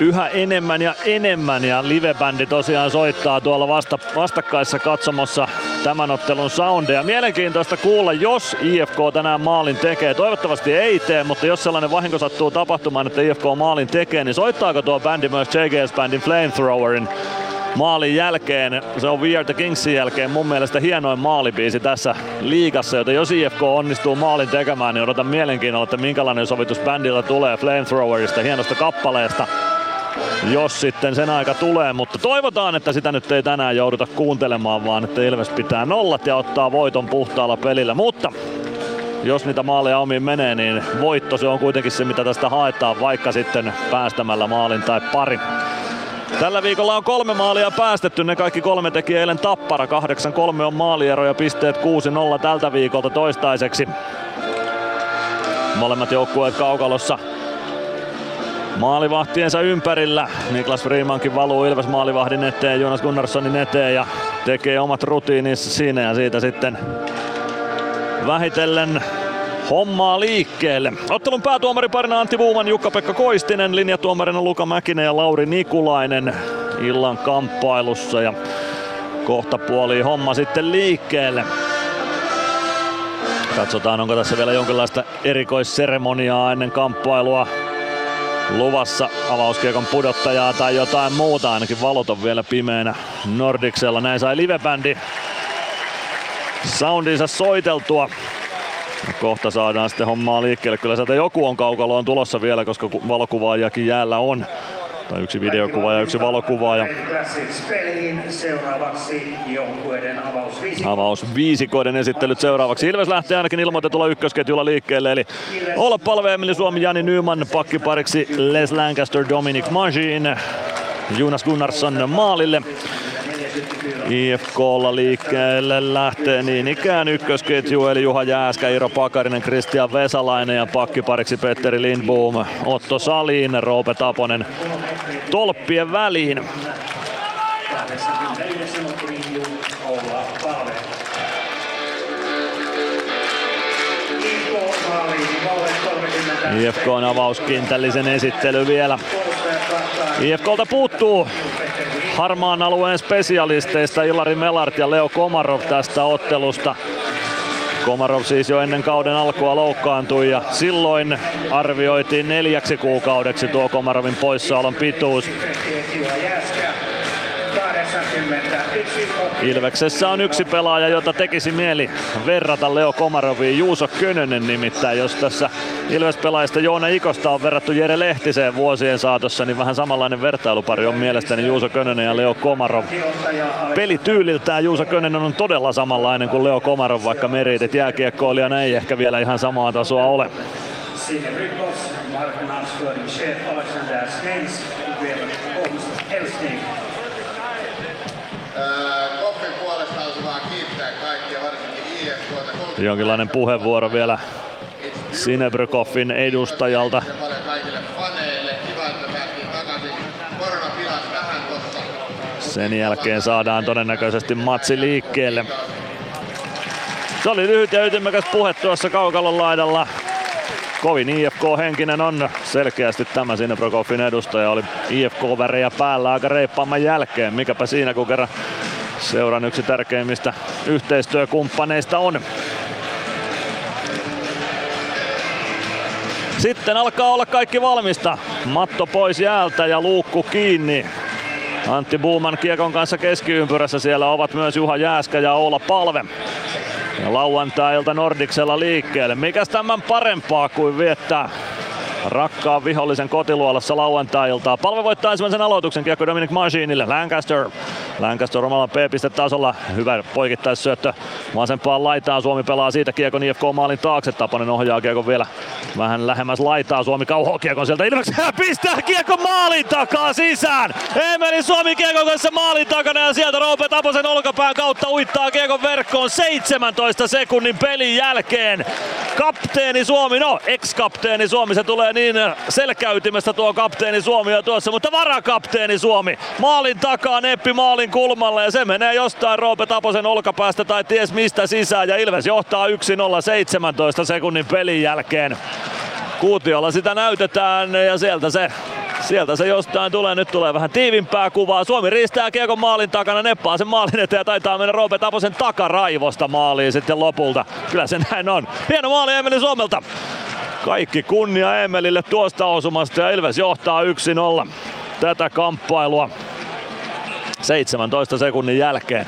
Speaker 10: yhä enemmän ja enemmän ja livebändi tosiaan soittaa tuolla vasta, vastakkaissa katsomossa tämän ottelun soundeja. Mielenkiintoista kuulla, jos IFK tänään maalin tekee. Toivottavasti ei tee, mutta jos sellainen vahinko sattuu tapahtumaan, että IFK maalin tekee, niin soittaako tuo bändi myös JGS-bändin Flamethrowerin maalin jälkeen. Se on We Are the Kingsin jälkeen mun mielestä hienoin maalibiisi tässä liigassa, joten jos IFK onnistuu maalin tekemään, niin odotan mielenkiinnolla, että minkälainen sovitus bändillä tulee Flamethrowerista, hienosta kappaleesta jos sitten sen aika tulee, mutta toivotaan, että sitä nyt ei tänään jouduta kuuntelemaan, vaan että Ilves pitää nollat ja ottaa voiton puhtaalla pelillä, mutta jos niitä maaleja omiin menee, niin voitto se on kuitenkin se, mitä tästä haetaan, vaikka sitten päästämällä maalin tai pari. Tällä viikolla on kolme maalia päästetty, ne kaikki kolme teki eilen Tappara. 8-3 on maaliero ja pisteet 6-0 tältä viikolta toistaiseksi. Molemmat joukkueet kaukalossa maalivahtiensa ympärillä. Niklas Freemankin valuu Ilves maalivahdin eteen, Jonas Gunnarssonin eteen ja tekee omat rutiininsa siinä ja siitä sitten vähitellen hommaa liikkeelle. Ottelun päätuomariparina Antti Vuuman, Jukka-Pekka Koistinen, linjatuomarina Luka Mäkinen ja Lauri Nikulainen illan kamppailussa ja kohta puoli homma sitten liikkeelle. Katsotaan, onko tässä vielä jonkinlaista erikoisseremoniaa ennen kamppailua luvassa avauskiekon pudottajaa tai jotain muuta. Ainakin valot on vielä pimeänä Nordiksella. Näin sai livebändi soundinsa soiteltua. Kohta saadaan sitten hommaa liikkeelle. Kyllä sieltä joku on kaukaloon tulossa vielä, koska valokuvaajakin jäällä on. Tai yksi videokuva ja yksi valokuva. Ja avaus viisikoiden esittelyt seuraavaksi. Ilves lähtee ainakin ilmoitetulla ykkösketjulla liikkeelle. Eli olla palve Emeli Suomi, Jani Nyman pakkipariksi Les Lancaster, Dominic Magin, Jonas Gunnarsson maalille. IFKlla liikkeelle lähtee niin ikään ykkösketju eli Juha Jääskä, Iro Pakarinen, Kristian Vesalainen ja pakkipariksi Petteri Lindboom, Otto Salin, Roope Taponen tolppien väliin. IFK on avauskintällisen esittely vielä. IFKlta puuttuu harmaan alueen spesialisteista Ilari Melart ja Leo Komarov tästä ottelusta. Komarov siis jo ennen kauden alkua loukkaantui ja silloin arvioitiin neljäksi kuukaudeksi tuo Komarovin poissaolon pituus. Ilveksessä on yksi pelaaja, jota tekisi mieli verrata Leo Komaroviin, Juuso Könönen nimittäin. Jos tässä Ilves-pelaajista Joona Ikosta on verrattu Jere Lehtiseen vuosien saatossa, niin vähän samanlainen vertailupari on mielestäni Juuso Könönen ja Leo Komarov. Pelityyliltään Juuso Könönen on todella samanlainen kuin Leo Komarov, vaikka meriitit jääkiekkoilijana ei ehkä vielä ihan samaa tasoa ole.
Speaker 16: Koffin puolesta olisi vaan kiittää kaikkia, varsinkin IFKta.
Speaker 10: Jonkinlainen puheenvuoro vielä Sinebrykoffin edustajalta. Sen jälkeen saadaan todennäköisesti matsi liikkeelle. Se oli lyhyt ja ytimekäs puhe tuossa kaukalon laidalla. Kovin IFK-henkinen on selkeästi tämä sinne Prokoffin edustaja. Oli IFK-värejä päällä aika reippaamman jälkeen. Mikäpä siinä, kun kerran seuran yksi tärkeimmistä yhteistyökumppaneista on. Sitten alkaa olla kaikki valmista. Matto pois jäältä ja luukku kiinni. Antti Buuman kiekon kanssa keskiympyrässä siellä ovat myös Juha Jääskä ja Oula Palve. Ja lauantai-ilta Nordiksella liikkeelle. Mikäs tämän parempaa kuin viettää rakkaan vihollisen kotiluolassa lauantai-iltaa. Palve voittaa ensimmäisen aloituksen kiekko Dominic Machinille. Lancaster. Lancaster omalla P-pistetasolla. Hyvä poikittaissyöttö vasempaan laitaan. Suomi pelaa siitä kiekon IFK maalin taakse. Tapanen ohjaa kiekon vielä vähän lähemmäs laitaa. Suomi kauhoo kiekon sieltä Ilveksen pistää kiekon maalin takaa sisään. Emeli Suomi kiekon kanssa maalin takana ja sieltä Roope Taposen olkapään kautta uittaa kiekon verkkoon 17 sekunnin pelin jälkeen. Kapteeni Suomi, no ex-kapteeni Suomi, se tulee niin selkäytimestä tuo kapteeni Suomi jo tuossa, mutta varakapteeni Suomi. Maalin takaa neppi maalin kulmalla ja se menee jostain Roope Taposen olkapäästä tai ties mistä sisään ja Ilves johtaa 1-0 17 sekunnin pelin jälkeen. Kuutiolla sitä näytetään ja sieltä se Sieltä se jostain tulee, nyt tulee vähän tiivimpää kuvaa. Suomi riistää kiekon maalin takana, neppaa sen maalin eteen ja taitaa mennä Roope Taposen takaraivosta maaliin sitten lopulta. Kyllä se näin on. Hieno maali Emeli Suomelta. Kaikki kunnia Emelille tuosta osumasta ja Ilves johtaa 1-0 tätä kamppailua 17 sekunnin jälkeen.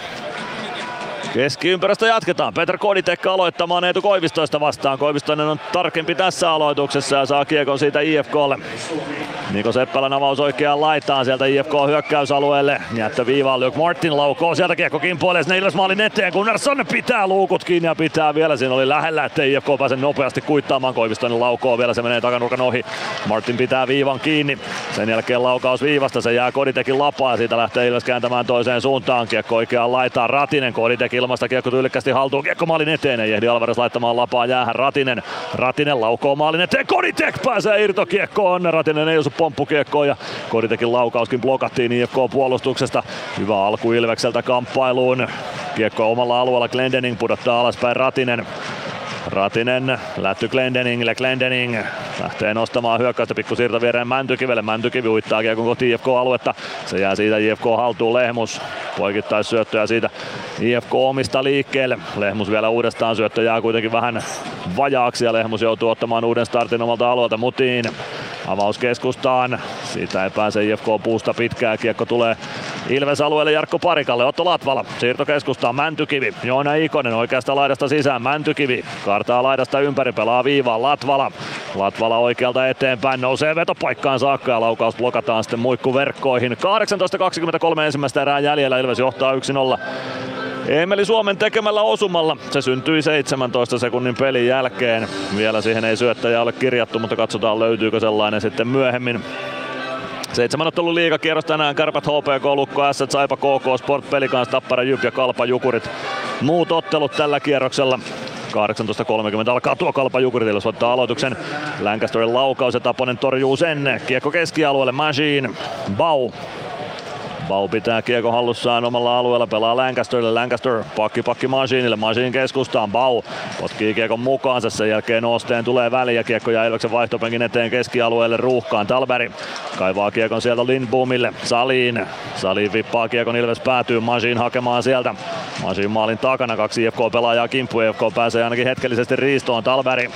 Speaker 10: Keskiympyrästä jatketaan. Petr Koditekka aloittamaan Eetu Koivistoista vastaan. Koivistoinen on tarkempi tässä aloituksessa ja saa kiekon siitä IFKlle. Niko Seppälän avaus oikeaan laitaan sieltä IFK hyökkäysalueelle. Jättö viivaan Luke Martin laukoo sieltä kiekko kimpoilee sinne Ilves maalin eteen. Gunnarsson pitää luukut kiinni ja pitää vielä. Siinä oli lähellä, ettei IFK pääse nopeasti kuittaamaan. Koivistoinen laukoo vielä, se menee takanurkan ohi. Martin pitää viivan kiinni. Sen jälkeen laukaus viivasta, se jää Koditekin lapaa siitä lähtee Ilves kääntämään toiseen suuntaan. Kiekko oikeaan laitaan Ratinen. Koditek ilmasta kiekko tyylikkästi haltuun. Kiekko maalin eteen. Ei ehdi Alvarez laittamaan lapaa jäähän Ratinen. Ratinen laukoo maalin eteen. Koditek pääsee irtokiekkoon. Ratinen ei osu pomppukiekkoon ja Koditekin laukauskin blokattiin IFK puolustuksesta. Hyvä alku Ilvekseltä kamppailuun. Kiekko omalla alueella Glendening pudottaa alaspäin Ratinen. Ratinen lätty Glendeningille, Glendening lähtee nostamaan hyökkäystä pikku siirto viereen Mäntykivelle, Mäntykivi uittaa kiekon kohti IFK-aluetta, se jää siitä IFK haltuun Lehmus, poikittais syöttöä siitä IFK omista liikkeelle, Lehmus vielä uudestaan syöttö jää kuitenkin vähän vajaaksi ja Lehmus joutuu ottamaan uuden startin omalta alueelta Mutiin. Avaus keskustaan, Siitä ei pääse IFK puusta pitkään. Kiekko tulee Ilves alueelle Jarkko Parikalle. Otto Latvala. Siirto keskustaan. Mäntykivi. Joona Ikonen oikeasta laidasta sisään. Mäntykivi. Kartaa laidasta ympäri. Pelaa viivaan. Latvala. Latvala oikealta eteenpäin. Nousee vetopaikkaan saakka ja laukaus blokataan sitten muikkuverkkoihin. 18.23 ensimmäistä erää jäljellä. Ilves johtaa 1-0. Emeli Suomen tekemällä osumalla. Se syntyi 17 sekunnin pelin jälkeen. Vielä siihen ei syöttäjä ole kirjattu, mutta katsotaan löytyykö sellainen sitten myöhemmin. Seitsemän ottelun liigakierros tänään. Kärpät, HPK, Lukko, S, Saipa, KK, Sport, Pelikans, Tappara, Jyp ja Kalpa, Jukurit. Muut ottelut tällä kierroksella. 18.30 alkaa tuo kalpa Jukuritille ottaa aloituksen. Lancasterin laukaus ja Taponen torjuu sen. Kiekko keskialueelle, Machine, Bau Bau pitää kiekko hallussaan omalla alueella, pelaa Lancasterille, Lancaster pakki pakki Masinille, Masin keskustaan, Bau potkii kiekon mukaansa, sen jälkeen Osteen tulee väliin ja kiekko jää Ilveksen vaihtopenkin eteen keskialueelle ruuhkaan, Talberi kaivaa kiekon sieltä Lindboomille, Saliin, Saliin vippaa kiekon Ilves päätyy, Masin hakemaan sieltä, Masin maalin takana, kaksi IFK-pelaajaa kimppu, IFK pääsee ainakin hetkellisesti riistoon, Talberi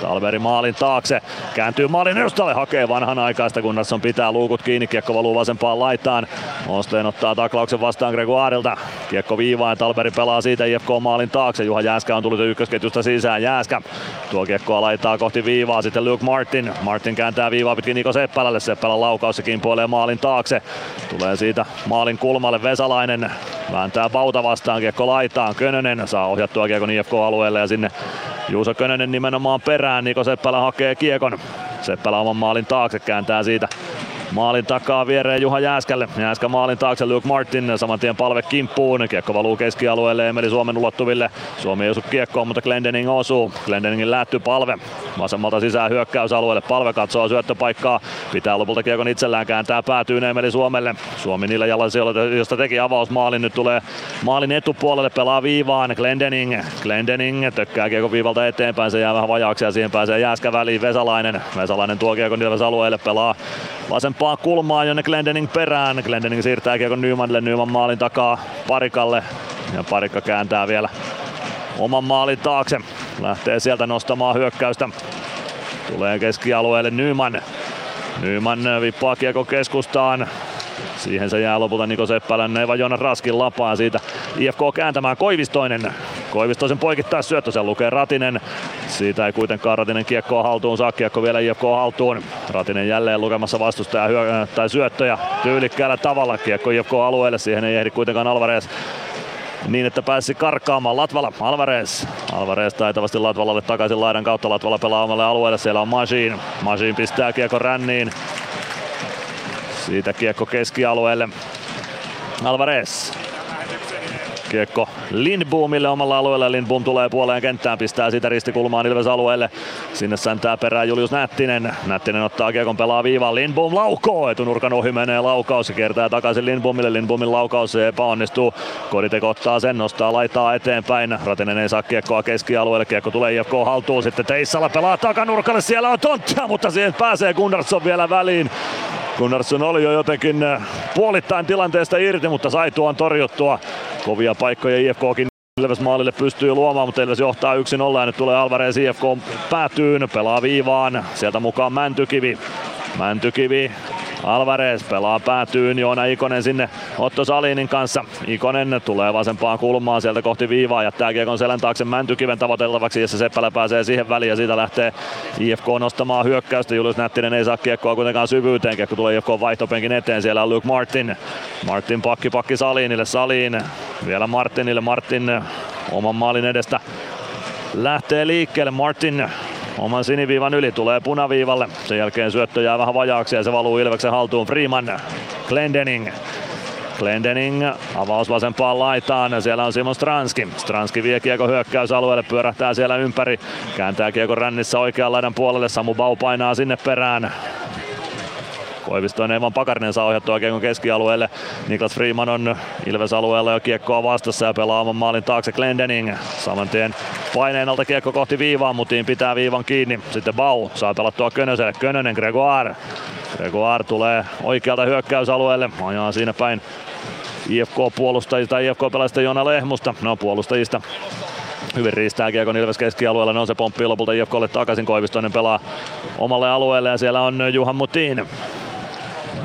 Speaker 10: Talveri maalin taakse, kääntyy maalin edustalle, hakee vanhanaikaista, kunnes on pitää luukut kiinni, kiekko valuu vasempaan laitaan. Osteen ottaa taklauksen vastaan Gregoirilta. Kiekko viivaan, Talberi pelaa siitä IFK maalin taakse. Juha Jääskä on tullut ykkösketjusta sisään. Jääskä tuo kiekkoa laittaa kohti viivaa, sitten Luke Martin. Martin kääntää viivaa pitkin Niko Seppälälle. Seppälän laukaus ja kimpoilee maalin taakse. Tulee siitä maalin kulmalle Vesalainen. Vääntää Bauta vastaan, kiekko laitaan. Könönen saa ohjattua kiekon IFK-alueelle ja sinne Juuso Könönen nimenomaan perään. Niko Seppälä hakee kiekon. Seppälä oman maalin taakse kääntää siitä Maalin takaa viereen Juha Jääskälle. Jääskä maalin taakse Luke Martin. Saman tien palve kimppuun. Kiekko valuu keskialueelle Emeli Suomen ulottuville. Suomi ei osu kiekkoon, mutta Glendening osuu. Glendeningin lätty palve. Vasemmalta sisään hyökkäysalueelle. Palve katsoo syöttöpaikkaa. Pitää lopulta kiekon itsellään kääntää päätyyn Emeli Suomelle. Suomi niillä jalansijoilla, josta teki avausmaalin. Nyt tulee maalin etupuolelle. Pelaa viivaan Glendening. Glendening tökkää kiekon viivalta eteenpäin. Se jää vähän vajaaksi ja siihen pääsee Jääskä väliin Vesalainen. Vesalainen tuo kiekon alueelle. Pelaa vasempaan kulmaan jonne Glendening perään. Glendening siirtää kiekon Nymanille, Nyman maalin takaa Parikalle ja Parikka kääntää vielä oman maalin taakse. Lähtee sieltä nostamaan hyökkäystä. Tulee keskialueelle Nyman. Nyman vippaa kiekko keskustaan. Siihen se jää lopulta Niko Seppälän Neiva Joonas Raskin lapaa siitä IFK kääntämään Koivistoinen. Koivistoisen poikittaa syöttö, sen lukee Ratinen. Siitä ei kuitenkaan Ratinen kiekkoa haltuun saa, kiekko vielä IFK haltuun. Ratinen jälleen lukemassa vastustaja hyö- tai syöttöjä tyylikkäällä tavalla. Kiekko IFK alueelle, siihen ei ehdi kuitenkaan Alvarez niin, että pääsi karkaamaan Latvala, Alvarez. Alvarez taitavasti Latvalalle takaisin laidan kautta. Latvala pelaa omalle alueelle, siellä on Machine. Machine pistää kiekko ränniin. Siitä kiekko keskialueelle. Alvarez. Kiekko Lindboomille omalla alueella. Lindboom tulee puoleen kenttään, pistää sitä ristikulmaan Ilves alueelle. Sinne säntää perään Julius Nättinen. Nättinen ottaa kiekon, pelaa viivaan. Lindboom laukoo. Etunurkan ohi menee laukaus. Se kertaa takaisin Lindboomille. Lindboomin laukaus se epäonnistuu. Koditeko ottaa sen, nostaa laitaa eteenpäin. Ratinen ei saa kiekkoa keskialueelle. Kiekko tulee IFK haltuun. Sitten Teissala pelaa takanurkalle. Siellä on tonttia, mutta siihen pääsee Gunnarsson vielä väliin. Gunnarsson oli jo jotenkin äh, puolittain tilanteesta irti, mutta sai tuon torjuttua. Kovia paikkoja IFKkin Ilves maalille pystyy luomaan, mutta Ilves johtaa 1-0 ja nyt tulee Alvarez IFK päätyyn, pelaa viivaan, sieltä mukaan Mäntykivi. Mäntykivi Alvarez pelaa päätyyn, Joona Ikonen sinne Otto Salinin kanssa. Ikonen tulee vasempaan kulmaan sieltä kohti viivaa, jättää kiekon selän taakse Mäntykiven tavoiteltavaksi, jossa Seppälä pääsee siihen väliin ja siitä lähtee IFK nostamaan hyökkäystä. Julius Nättinen ei saa kiekkoa kuitenkaan syvyyteen, kiekko tulee IFK vaihtopenkin eteen, siellä on Luke Martin. Martin pakki pakki Salinille, Salin vielä Martinille, Martin oman maalin edestä lähtee liikkeelle. Martin oman siniviivan yli, tulee punaviivalle. Sen jälkeen syöttö jää vähän vajaaksi ja se valuu Ilveksen haltuun. Freeman, Glendening. Glendening, avaus vasempaan laitaan. Siellä on Simon Stranski. Stranski vie kiekko hyökkäysalueelle, pyörähtää siellä ympäri. Kääntää kiekko rännissä oikean laidan puolelle. Samu Bau painaa sinne perään. Koivistoinen Evan Pakarinen saa ohjattua kiekon keskialueelle. Niklas Freeman on Ilves-alueella jo kiekkoa vastassa ja pelaa oman maalin taakse Glendening. Saman tien paineen alta kiekko kohti viivaa, Mutiin pitää viivan kiinni. Sitten Bau saa pelattua Könöselle. Könönen Gregoire. Gregoire tulee oikealta hyökkäysalueelle. Ajaa siinä päin IFK-puolustajista, IFK-pelaajista Jona Lehmusta. No puolustajista Hyvin riistää Kiekon Ilves keskialueella, no se pomppii lopulta IFKlle takaisin, Koivistoinen pelaa omalle alueelle ja siellä on Juhan Mutin.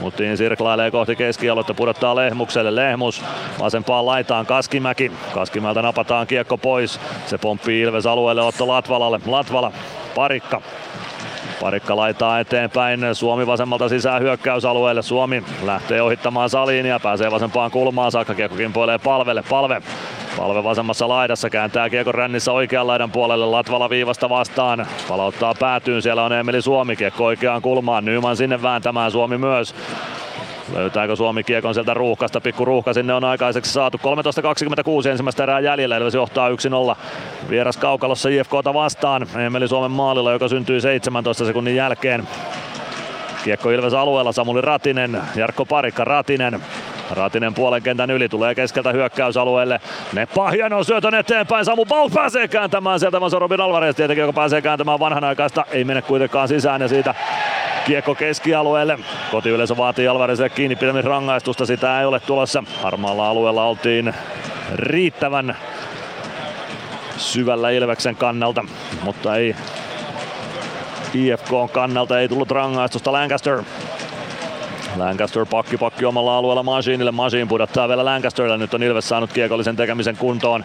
Speaker 10: Mutin sirklailee kohti keskialuetta, pudottaa Lehmukselle. Lehmus vasempaan laitaan Kaskimäki. Kaskimäeltä napataan kiekko pois. Se pomppii Ilves alueelle Otto Latvalalle. Latvala, parikka. Parikka laitaa eteenpäin. Suomi vasemmalta sisään hyökkäysalueelle. Suomi lähtee ohittamaan saliin ja pääsee vasempaan kulmaan saakka. Kiekko kimpoilee palvelle. Palve Palve vasemmassa laidassa kääntää kiekon rännissä oikean laidan puolelle Latvala viivasta vastaan. Palauttaa päätyyn, siellä on Emeli Suomi, kiekko oikeaan kulmaan. Nyman sinne vääntämään, Suomi myös. Löytääkö Suomi kiekon sieltä ruuhkasta? Pikku ruuhka sinne on aikaiseksi saatu. 13.26 ensimmäistä erää jäljellä. Ilves johtaa 1-0 vieras kaukalossa IFKta vastaan. Emeli Suomen maalilla, joka syntyi 17 sekunnin jälkeen. Kiekko Ilves alueella, Samuli Ratinen, Jarkko Parikka Ratinen. Ratinen puolen kentän yli tulee keskeltä hyökkäysalueelle. Neppa hieno syötön eteenpäin. Samu Baus pääsee kääntämään sieltä, vaan se Robin Alvarez tietenkin, joka pääsee kääntämään vanhanaikaista. Ei mene kuitenkaan sisään ja siitä kiekko keskialueelle. Kotiyleisö vaatii Alvarezille kiinni rangaistusta. Sitä ei ole tulossa. Harmaalla alueella oltiin riittävän syvällä Ilveksen kannalta, mutta ei IFK kannalta ei tullut rangaistusta Lancaster. Lancaster pakki pakki omalla alueella Masiinille. Masiin pudottaa vielä Lancasterille. Nyt on Ilves saanut kiekollisen tekemisen kuntoon.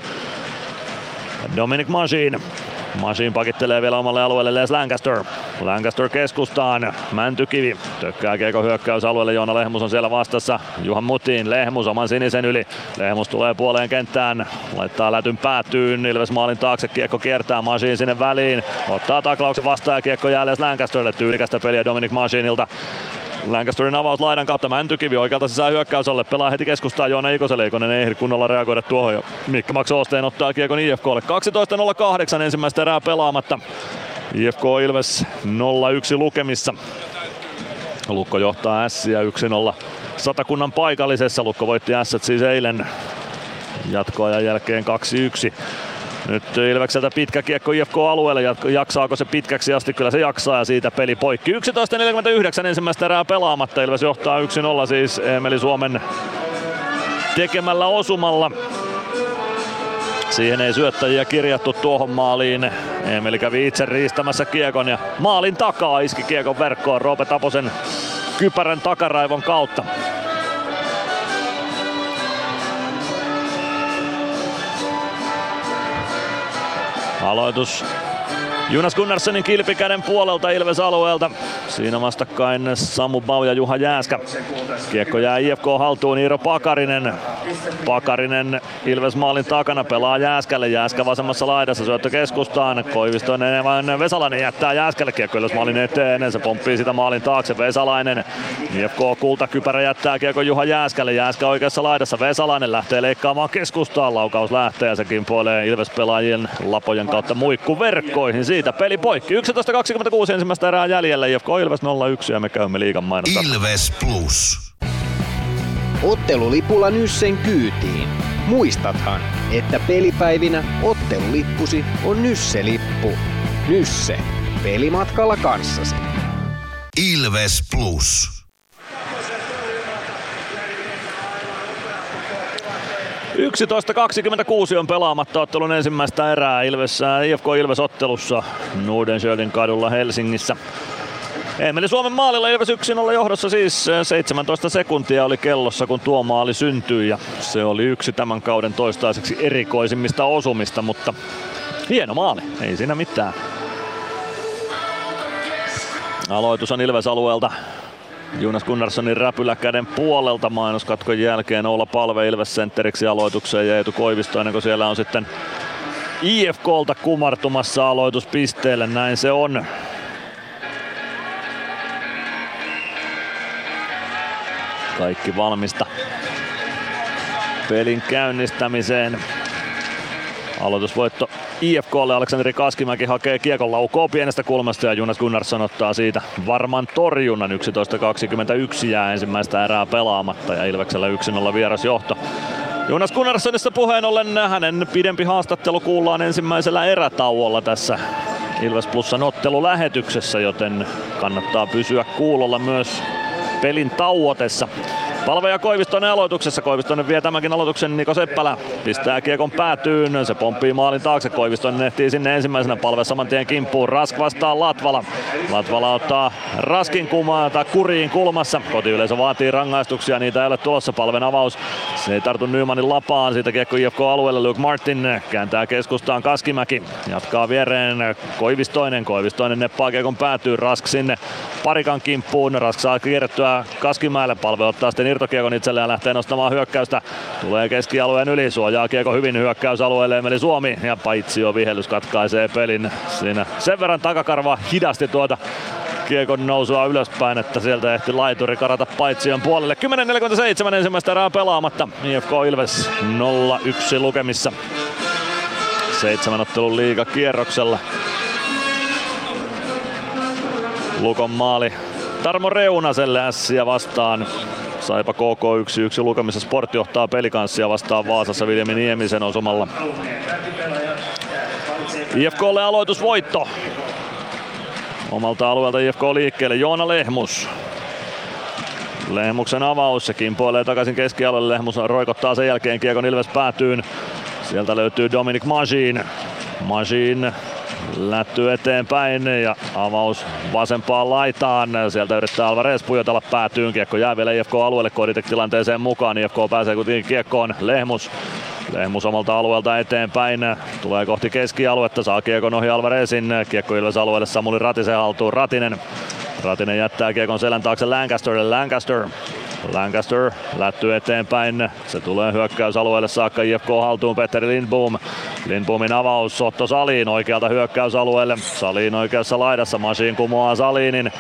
Speaker 10: Dominic Masiin. Masiin pakittelee vielä omalle alueelle Les Lancaster. Lancaster keskustaan. Mäntykivi tökkää kiekko hyökkäysalueelle. Joona Lehmus on siellä vastassa. Juhan Mutiin. Lehmus oman sinisen yli. Lehmus tulee puoleen kenttään. Laittaa lätyn päätyyn. Ilves maalin taakse. Kiekko kiertää Masiin sinne väliin. Ottaa taklauksen vastaan ja kiekko jää Les Lancasterille. Tyylikästä peliä Dominic Masiinilta. Lancasterin avaus laidan kautta Mäntykivi oikealta sisään hyökkäysalle. Pelaa heti keskustaa Joona Ikoselle. Ikonen ei ehdi kunnolla reagoida tuohon. Jo. Mikko Max Osteen ottaa kiekon IFKlle. 12.08 ensimmäistä erää pelaamatta. IFK Ilves 0-1 lukemissa. Lukko johtaa Ässiä 1-0 satakunnan paikallisessa. Lukko voitti Ässät siis eilen jatkoajan jälkeen 2-1. Nyt Ilvekseltä pitkä kiekko IFK-alueelle. Jaksaako se pitkäksi asti? Kyllä se jaksaa ja siitä peli poikki. 11.49 ensimmäistä erää pelaamatta. Ilves johtaa 1-0 siis Emeli Suomen tekemällä osumalla. Siihen ei syöttäjiä kirjattu tuohon maaliin. Emeli kävi itse riistämässä kiekon ja maalin takaa iski kiekon verkkoon Roope Taposen kypärän takaraivon kautta. Aloitus Jonas Gunnarssonin kilpikäden puolelta Ilves alueelta. Siinä vastakkain Samu Bau ja Juha Jääskä. Kiekko jää IFK haltuun Iiro Pakarinen. Pakarinen Ilves maalin takana pelaa Jääskälle. Jääskä vasemmassa laidassa syöttö keskustaan. Koivistoinen vain Vesalainen jättää Jääskälle kiekko Ilves maalin eteen. Se pomppii sitä maalin taakse Vesalainen. IFK kultakypärä jättää kiekko Juha Jääskälle. Jääskä oikeassa laidassa. Vesalainen lähtee leikkaamaan keskustaan. Laukaus lähtee ja se kimpoilee Ilves pelaajien lapojen kautta muikku verkkoihin. Siitä peli poikki. 11.26 ensimmäistä erää jäljellä. IFK Ilves 0-1 ja me käymme liigan mainostaa.
Speaker 1: Ilves Plus.
Speaker 2: Ottelulipulla Nyssen kyytiin. Muistathan, että pelipäivinä ottelulippusi on Nysse-lippu. Nysse. Pelimatkalla kanssasi.
Speaker 1: Ilves Plus.
Speaker 10: 11.26 on pelaamatta ottelun ensimmäistä erää Ilves, IFK Ilves ottelussa Nordenskjöldin kadulla Helsingissä. Emeli Suomen maalilla Ilves 1-0 johdossa siis 17 sekuntia oli kellossa kun tuo maali syntyi ja se oli yksi tämän kauden toistaiseksi erikoisimmista osumista, mutta hieno maali, ei siinä mitään. Aloitus on Ilves alueelta Jonas Gunnarssonin räpyläkäden puolelta mainoskatkon jälkeen olla palve Ilves sentteriksi aloitukseen ja Eetu Koivisto ennen kuin siellä on sitten IFKlta kumartumassa aloituspisteelle. Näin se on. Kaikki valmista pelin käynnistämiseen. Aloitusvoitto IFKlle. Aleksanteri Kaskimäki hakee kiekon laukoa pienestä kulmasta ja Jonas Gunnarsson ottaa siitä varman torjunnan. 11.21 jää ensimmäistä erää pelaamatta ja Ilveksellä 1-0 vierasjohto. Jonas Gunnarssonissa puheen ollen hänen pidempi haastattelu kuullaan ensimmäisellä erätauolla tässä Ilves Plusan ottelulähetyksessä, joten kannattaa pysyä kuulolla myös pelin tauotessa. Palve ja Koivistoinen aloituksessa. Koivistoinen vie tämänkin aloituksen. Niko Seppälä pistää kiekon päätyyn. Se pomppii maalin taakse. Koivistoinen ehtii sinne ensimmäisenä palve saman tien kimppuun. Rask vastaa Latvala. Latvala ottaa Raskin kumaa tai kuriin kulmassa. Kotiyleisö vaatii rangaistuksia. Niitä ei ole tulossa. Palven avaus. Se ei tartu Nymanin lapaan. Siitä kiekko IFK alueelle. Luke Martin kääntää keskustaan Kaskimäki. Jatkaa viereen Koivistoinen. Koivistoinen neppaa kiekon päätyy. Rask sinne parikan kimppuun. Rask saa kierrettyä Kaskimäelle. Palve ottaa sitten irtokiekon itselleen lähtee nostamaan hyökkäystä. Tulee keskialueen yli. Suojaa kiekko hyvin hyökkäysalueelle. Emeli Suomi ja Paitsio vihellys katkaisee pelin. Siinä sen verran takakarva hidasti tuota kiekon nousua ylöspäin, että sieltä ehti laituri karata Paitsion puolelle. 10.47 ensimmäistä erää pelaamatta. IFK Ilves 0-1 lukemissa. Seitsemän ottelun liiga kierroksella. Lukon maali Tarmo Reunaselle ässiä vastaan. Saipa KK 1-1 lukemissa Sport johtaa pelikanssia vastaan Vaasassa Viljami Niemisen osumalla. IFKlle aloitusvoitto. Omalta alueelta IFK liikkeelle Joona Lehmus. Lehmuksen avaus, se kimpoilee takaisin keskialueelle. Lehmus roikottaa sen jälkeen Kiekon Ilves päätyyn. Sieltä löytyy Dominic Majin. Majin lätty eteenpäin ja avaus vasempaan laitaan. Sieltä yrittää Alvarez pujotella päätyyn. Kiekko jää vielä IFK-alueelle tilanteeseen mukaan. IFK pääsee kuitenkin kiekkoon. Lehmus Lehmus omalta alueelta eteenpäin. Tulee kohti keskialuetta. Saa kiekon ohi Alvarezin. Kiekko Ilves alueelle Samuli Ratisen haltuun. Ratinen. Ratinen jättää kiekon selän taakse Lancasterille. Lancaster Lancaster lätty eteenpäin. Se tulee hyökkäysalueelle saakka IFK haltuun Petteri Lindboom. Lindboomin avaus Otto Saliin oikealta hyökkäysalueelle. Saliin oikeassa laidassa. Masiin kumoaa Saliinin.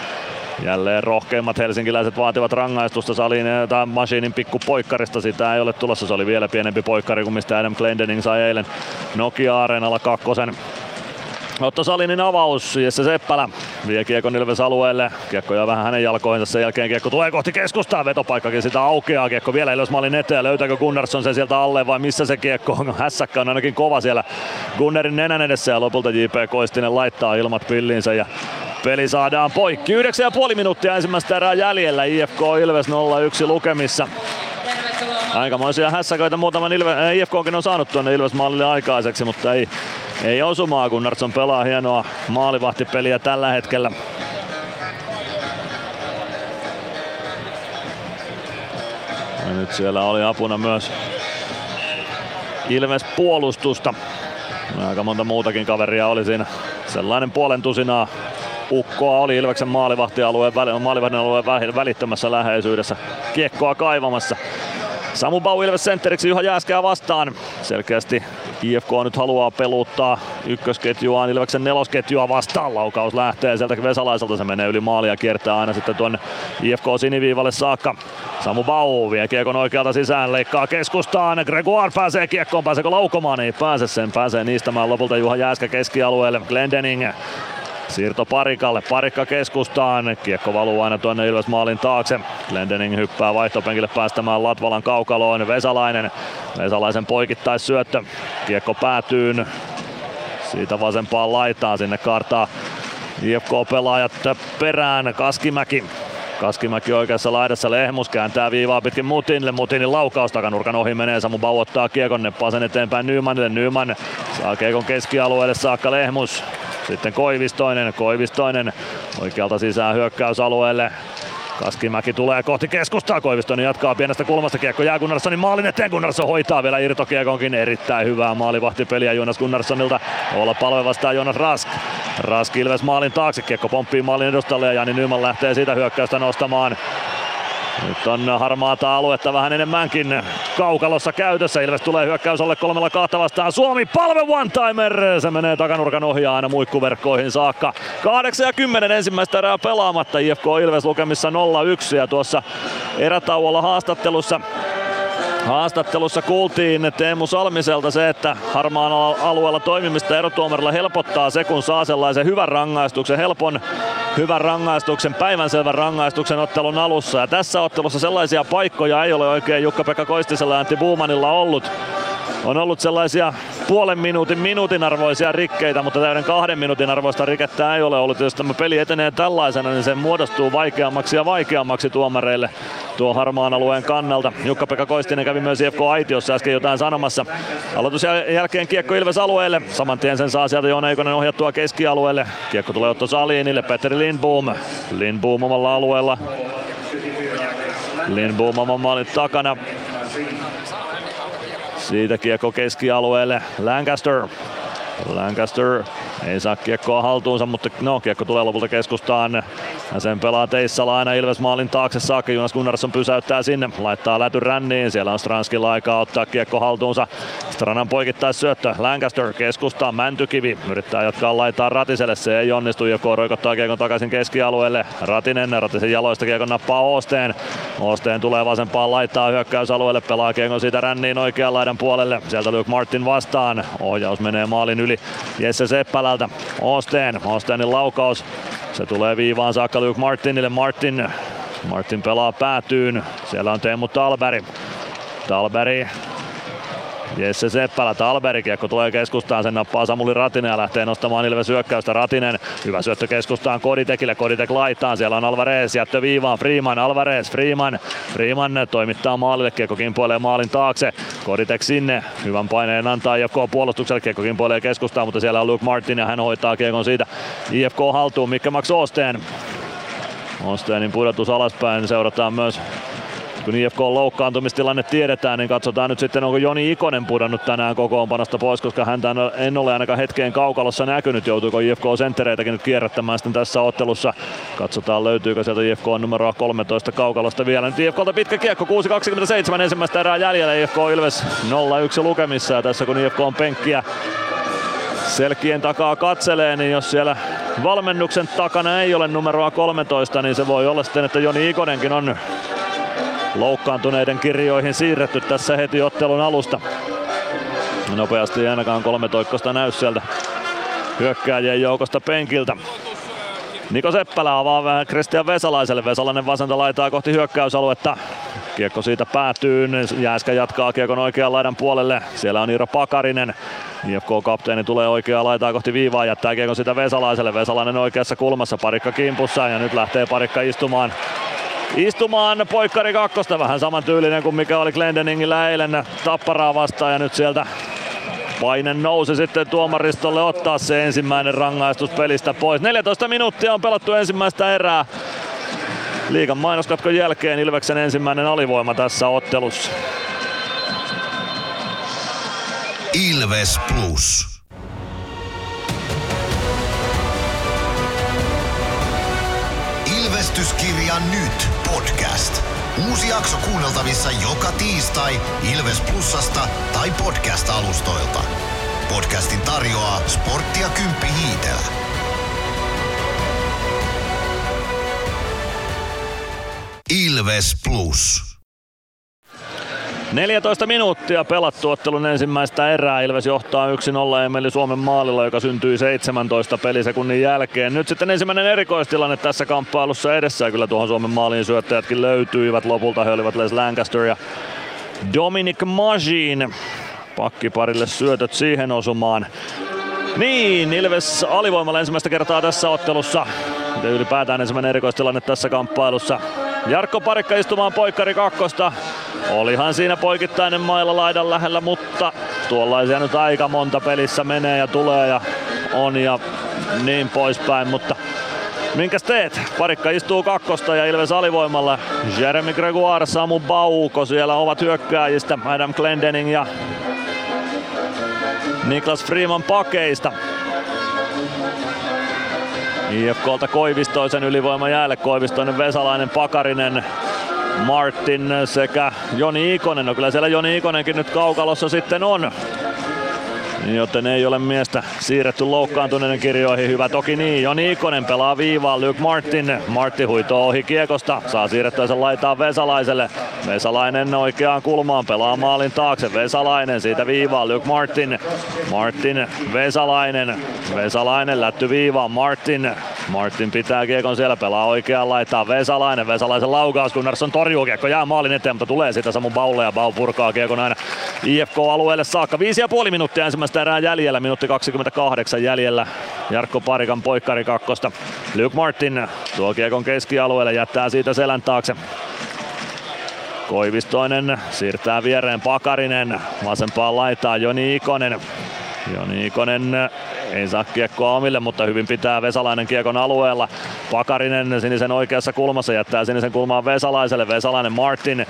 Speaker 10: Jälleen rohkeimmat helsinkiläiset vaativat rangaistusta Salin tai Machinin pikku poikkarista. Sitä ei ole tulossa. Se oli vielä pienempi poikkari kuin mistä Adam Glendening sai eilen Nokia-areenalla kakkosen. Otto Salinin avaus, Jesse Seppälä vie Kiekon Ilves alueelle. Kiekko jää vähän hänen jalkoihinsa, sen jälkeen Kiekko tulee kohti keskustaa, vetopaikkakin sitä aukeaa. Kiekko vielä Ilves maalin eteen, löytääkö Gunnarsson sen sieltä alle vai missä se Kiekko on? <laughs> Hässäkkä on ainakin kova siellä Gunnerin nenän edessä ja lopulta JP Koistinen laittaa ilmat pilliinsä ja Peli saadaan poikki. 9,5 minuuttia ensimmäistä erää jäljellä. IFK Ilves 0-1 lukemissa. Aikamoisia hässäköitä muutaman Ilve, äh, IFKkin on saanut tuonne Ilves maalille aikaiseksi, mutta ei, ei osumaa. Gunnarsson pelaa hienoa maalivahtipeliä tällä hetkellä. Ja nyt siellä oli apuna myös Ilves puolustusta. Aika monta muutakin kaveria oli siinä. Sellainen puolen tusinaa ukkoa oli Ilveksen maalivahtialueen, maalivahdin alueen välittömässä läheisyydessä kiekkoa kaivamassa. Samu Bau Ilves sentteriksi Juha Jääskää vastaan. Selkeästi IFK nyt haluaa peluttaa ykkösketjua Ilveksen nelosketjua vastaan. Laukaus lähtee sieltä Vesalaiselta, se menee yli maalia ja kiertää aina sitten tuonne IFK siniviivalle saakka. Samu Bau vie kiekon oikealta sisään, leikkaa keskustaan. Gregoire pääsee kiekkoon, pääseekö laukomaan? Ei pääse sen, pääsee niistämään lopulta Juha Jääskä keskialueelle. Glendening Siirto Parikalle, Parikka keskustaan, kiekko valuu aina tuonne Ilves maalin taakse. Glendening hyppää vaihtopenkille päästämään Latvalan kaukaloon, Vesalainen, Vesalaisen poikittais syöttö, kiekko päätyyn, siitä vasempaan laitaan sinne kartaa IFK-pelaajat perään, Kaskimäki Kaskimäki oikeassa laidassa, Lehmus kääntää viivaa pitkin Mutinille, Mutinin laukaus takanurkan ohi menee, Samu Bau ottaa kiekon, neppaa sen eteenpäin Nymanille, Nyman saa kiekon keskialueelle saakka Lehmus, sitten Koivistoinen, Koivistoinen oikealta sisään hyökkäysalueelle. Kaskimäki tulee kohti keskustaa, Koivistoinen jatkaa pienestä kulmasta, kiekko jää Gunnarssonin maalin eteen, Gunnarsson hoitaa vielä irtokiekonkin, erittäin hyvää maalivahtipeliä Jonas Gunnarssonilta, olla palve vastaan Jonas Rask. Rask Ilves maalin taakse, kiekko pomppii maalin edustalle ja Jani Nyman lähtee siitä hyökkäystä nostamaan. Nyt on harmaata aluetta vähän enemmänkin kaukalossa käytössä. Ilves tulee hyökkäysolle kolmella kahta vastaan. Suomi palve one-timer. Se menee takanurkan ohjaa aina muikkuverkkoihin saakka. 8 ja 10 ensimmäistä erää pelaamatta. IFK Ilves lukemissa 0-1 ja tuossa erätauolla haastattelussa Haastattelussa kuultiin Teemu Salmiselta se, että harmaan alueella toimimista erotuomarilla helpottaa se, kun saa sellaisen hyvän rangaistuksen, helpon hyvän rangaistuksen, päivänselvän rangaistuksen ottelun alussa. Ja tässä ottelussa sellaisia paikkoja ei ole oikein Jukka-Pekka Koistisella ja Antti Buumanilla ollut. On ollut sellaisia puolen minuutin, minuutin arvoisia rikkeitä, mutta täyden kahden minuutin arvoista rikettä ei ole ollut. Jos tämä peli etenee tällaisena, niin se muodostuu vaikeammaksi ja vaikeammaksi tuomareille tuo harmaan alueen kannalta. Jukka-Pekka Koistinen kävi myös IFK Aitiossa äsken jotain sanomassa. Aloitus jälkeen kiekko Ilves alueelle. Saman tien sen saa sieltä Joona Eikonen ohjattua keskialueelle. Kiekko tulee Otto Salinille, Petteri Lindboom. Lindboom omalla alueella. Lindboom oman maalin takana. Siitä kiekko keskialueelle. Lancaster. Lancaster ei saa kiekkoa haltuunsa, mutta no, kiekko tulee lopulta keskustaan. Ja sen pelaa Teissala aina Ilves maalin taakse saakka. Jonas Gunnarsson pysäyttää sinne, laittaa läty ränniin. Siellä on Stranskilla aikaa ottaa kiekko haltuunsa. Stranan poikittais syöttö. Lancaster keskustaa, Mäntykivi yrittää jatkaa laittaa Ratiselle. Se ei onnistu, joko roikottaa kiekon takaisin keskialueelle. Ratinen, Ratisen jaloista kiekon nappaa Oosteen. Oosteen tulee vasempaan laittaa hyökkäysalueelle, pelaa kiekon siitä ränniin oikean laidan puolelle. Sieltä Luke Martin vastaan. Ohjaus menee maalin yli Jesse Seppälältä. Osteen, Osteenin laukaus. Se tulee viivaan saakka Luke Martinille. Martin, Martin pelaa päätyyn. Siellä on Teemu Talberi. Talberi Jesse Seppälä, Talberi, kiekko tulee keskustaan, sen nappaa Samuli Ratinen ja lähtee nostamaan Ilves hyökkäystä. Ratinen, hyvä syöttö keskustaan Koditekille, Koditek laittaa, siellä on Alvarez, jättö viivaan, Freeman, Alvarez, Freeman, Freeman toimittaa maalille, kiekko kimpoilee maalin taakse, Koditek sinne, hyvän paineen antaa IFK puolustukselle, kiekko kimpoilee keskustaan, mutta siellä on Luke Martin ja hän hoitaa kiekon siitä. IFK haltuun, Mikke Max Osteen. Osteenin pudotus alaspäin seurataan myös kun IFK loukkaantumistilanne tiedetään, niin katsotaan nyt sitten, onko Joni Ikonen pudonnut tänään kokoonpanosta pois, koska häntä en ole ainakaan hetkeen kaukalossa näkynyt. Joutuuko IFK senttereitäkin nyt kierrättämään sitten tässä ottelussa. Katsotaan löytyykö sieltä IFK numeroa 13 kaukalosta vielä. Nyt IFKlta pitkä kiekko, 6.27 ensimmäistä erää jäljellä. IFK Ilves 0-1 lukemissa ja tässä kun IFK on penkkiä selkien takaa katselee, niin jos siellä valmennuksen takana ei ole numeroa 13, niin se voi olla sitten, että Joni Ikonenkin on loukkaantuneiden kirjoihin siirretty tässä heti ottelun alusta. Nopeasti ei ainakaan kolme toikkosta näy sieltä hyökkääjien joukosta penkiltä. Niko Seppälä avaa vähän Kristian Vesalaiselle. Vesalainen vasenta laitaa kohti hyökkäysaluetta. Kiekko siitä päätyy. Jääskä jatkaa kiekon oikean laidan puolelle. Siellä on Iiro Pakarinen. IFK-kapteeni tulee oikeaa laitaa kohti viivaa, jättää kiekon sitä Vesalaiselle. Vesalainen oikeassa kulmassa, parikka kimpussa ja nyt lähtee parikka istumaan istumaan poikkari kakkosta. Vähän saman tyylinen kuin mikä oli Glendeningillä eilen tapparaa vastaan ja nyt sieltä paine nousi sitten tuomaristolle ottaa se ensimmäinen rangaistus pelistä pois. 14 minuuttia on pelattu ensimmäistä erää. Liigan mainoskatkon jälkeen Ilveksen ensimmäinen alivoima tässä ottelussa.
Speaker 1: Ilves Plus. Ilvestyskirja nyt podcast. Uusi jakso kuunneltavissa joka tiistai Ilves Plusasta tai podcast-alustoilta. Podcastin tarjoaa sporttia Kymppi Hiitelä. Ilves Plus.
Speaker 10: 14 minuuttia pelattu ottelun ensimmäistä erää. Ilves johtaa 1-0 Emeli Suomen maalilla, joka syntyi 17 pelisekunnin jälkeen. Nyt sitten ensimmäinen erikoistilanne tässä kamppailussa edessä. Kyllä tuohon Suomen maaliin syöttäjätkin löytyivät. Lopulta he olivat Les Lancaster ja Dominic Magin. Pakkiparille syötöt siihen osumaan. Niin, Ilves alivoimalla ensimmäistä kertaa tässä ottelussa. Ja ylipäätään ensimmäinen erikoistilanne tässä kamppailussa. Jarkko Parikka istumaan poikkari kakkosta. Olihan siinä poikittainen mailla laidan lähellä, mutta tuollaisia nyt aika monta pelissä menee ja tulee ja on ja niin poispäin, mutta Minkäs teet? Parikka istuu kakkosta ja Ilves alivoimalla. Jeremy Gregoire, Samu Bauko siellä ovat hyökkääjistä. Adam Glendening ja Niklas Freeman pakeista. IFKlta Koivistoisen ylivoima jäälle. Koivistoinen, Vesalainen, Pakarinen, Martin sekä Joni Ikonen. No kyllä siellä Joni Ikonenkin nyt kaukalossa sitten on. Joten ei ole miestä siirretty loukkaantuneiden kirjoihin. Hyvä toki niin. Joni Ikonen pelaa viivaa. Luke Martin. Martti huitoo ohi kiekosta. Saa siirrettyä sen laitaa Vesalaiselle. Vesalainen oikeaan kulmaan. Pelaa maalin taakse. Vesalainen siitä viivaa. Luke Martin. Martin. Vesalainen. Vesalainen lätty viivaan. Martin. Martin pitää kiekon siellä. Pelaa oikeaan laitaa Vesalainen. Vesalaisen laukaus. Gunnarsson torjuu kiekko. Jää maalin eteen, mutta tulee siitä Samu Baulle ja Bau purkaa kiekon aina IFK-alueelle saakka. Viisi ja puoli minuuttia ensimmäistä ensimmäistä erää jäljellä, minuutti 28 jäljellä. Jarkko Parikan poikkari kakkosta. Luke Martin tuo kiekon keskialueelle, jättää siitä selän taakse. Koivistoinen siirtää viereen Pakarinen. Vasempaan laitaa Joni Ikonen. Joni Ikonen ei saa kiekkoa omille, mutta hyvin pitää Vesalainen kiekon alueella. Pakarinen sinisen oikeassa kulmassa jättää sinisen kulmaan Vesalaiselle. Vesalainen Martin.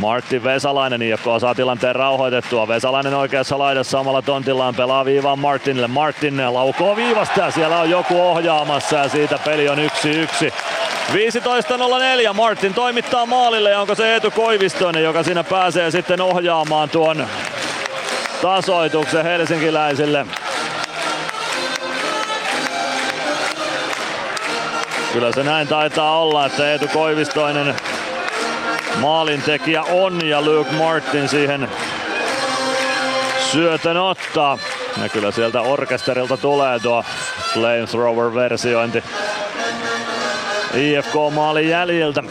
Speaker 10: Martin Vesalainen. IFK saa tilanteen rauhoitettua. Vesalainen oikeassa laidassa omalla tontillaan pelaa viivaan Martinille. Martin laukoo viivasta ja siellä on joku ohjaamassa ja siitä peli on 1-1. 15.04 Martin toimittaa maalille ja onko se Eetu Koivistoinen, joka siinä pääsee sitten ohjaamaan tuon tasoituksen helsinkiläisille. Kyllä se näin taitaa olla, että Eetu Koivistoinen maalintekijä on ja Luke Martin siihen syötön ottaa. Ja kyllä sieltä orkesterilta tulee tuo flamethrower-versiointi IFK-maalin jäljiltä.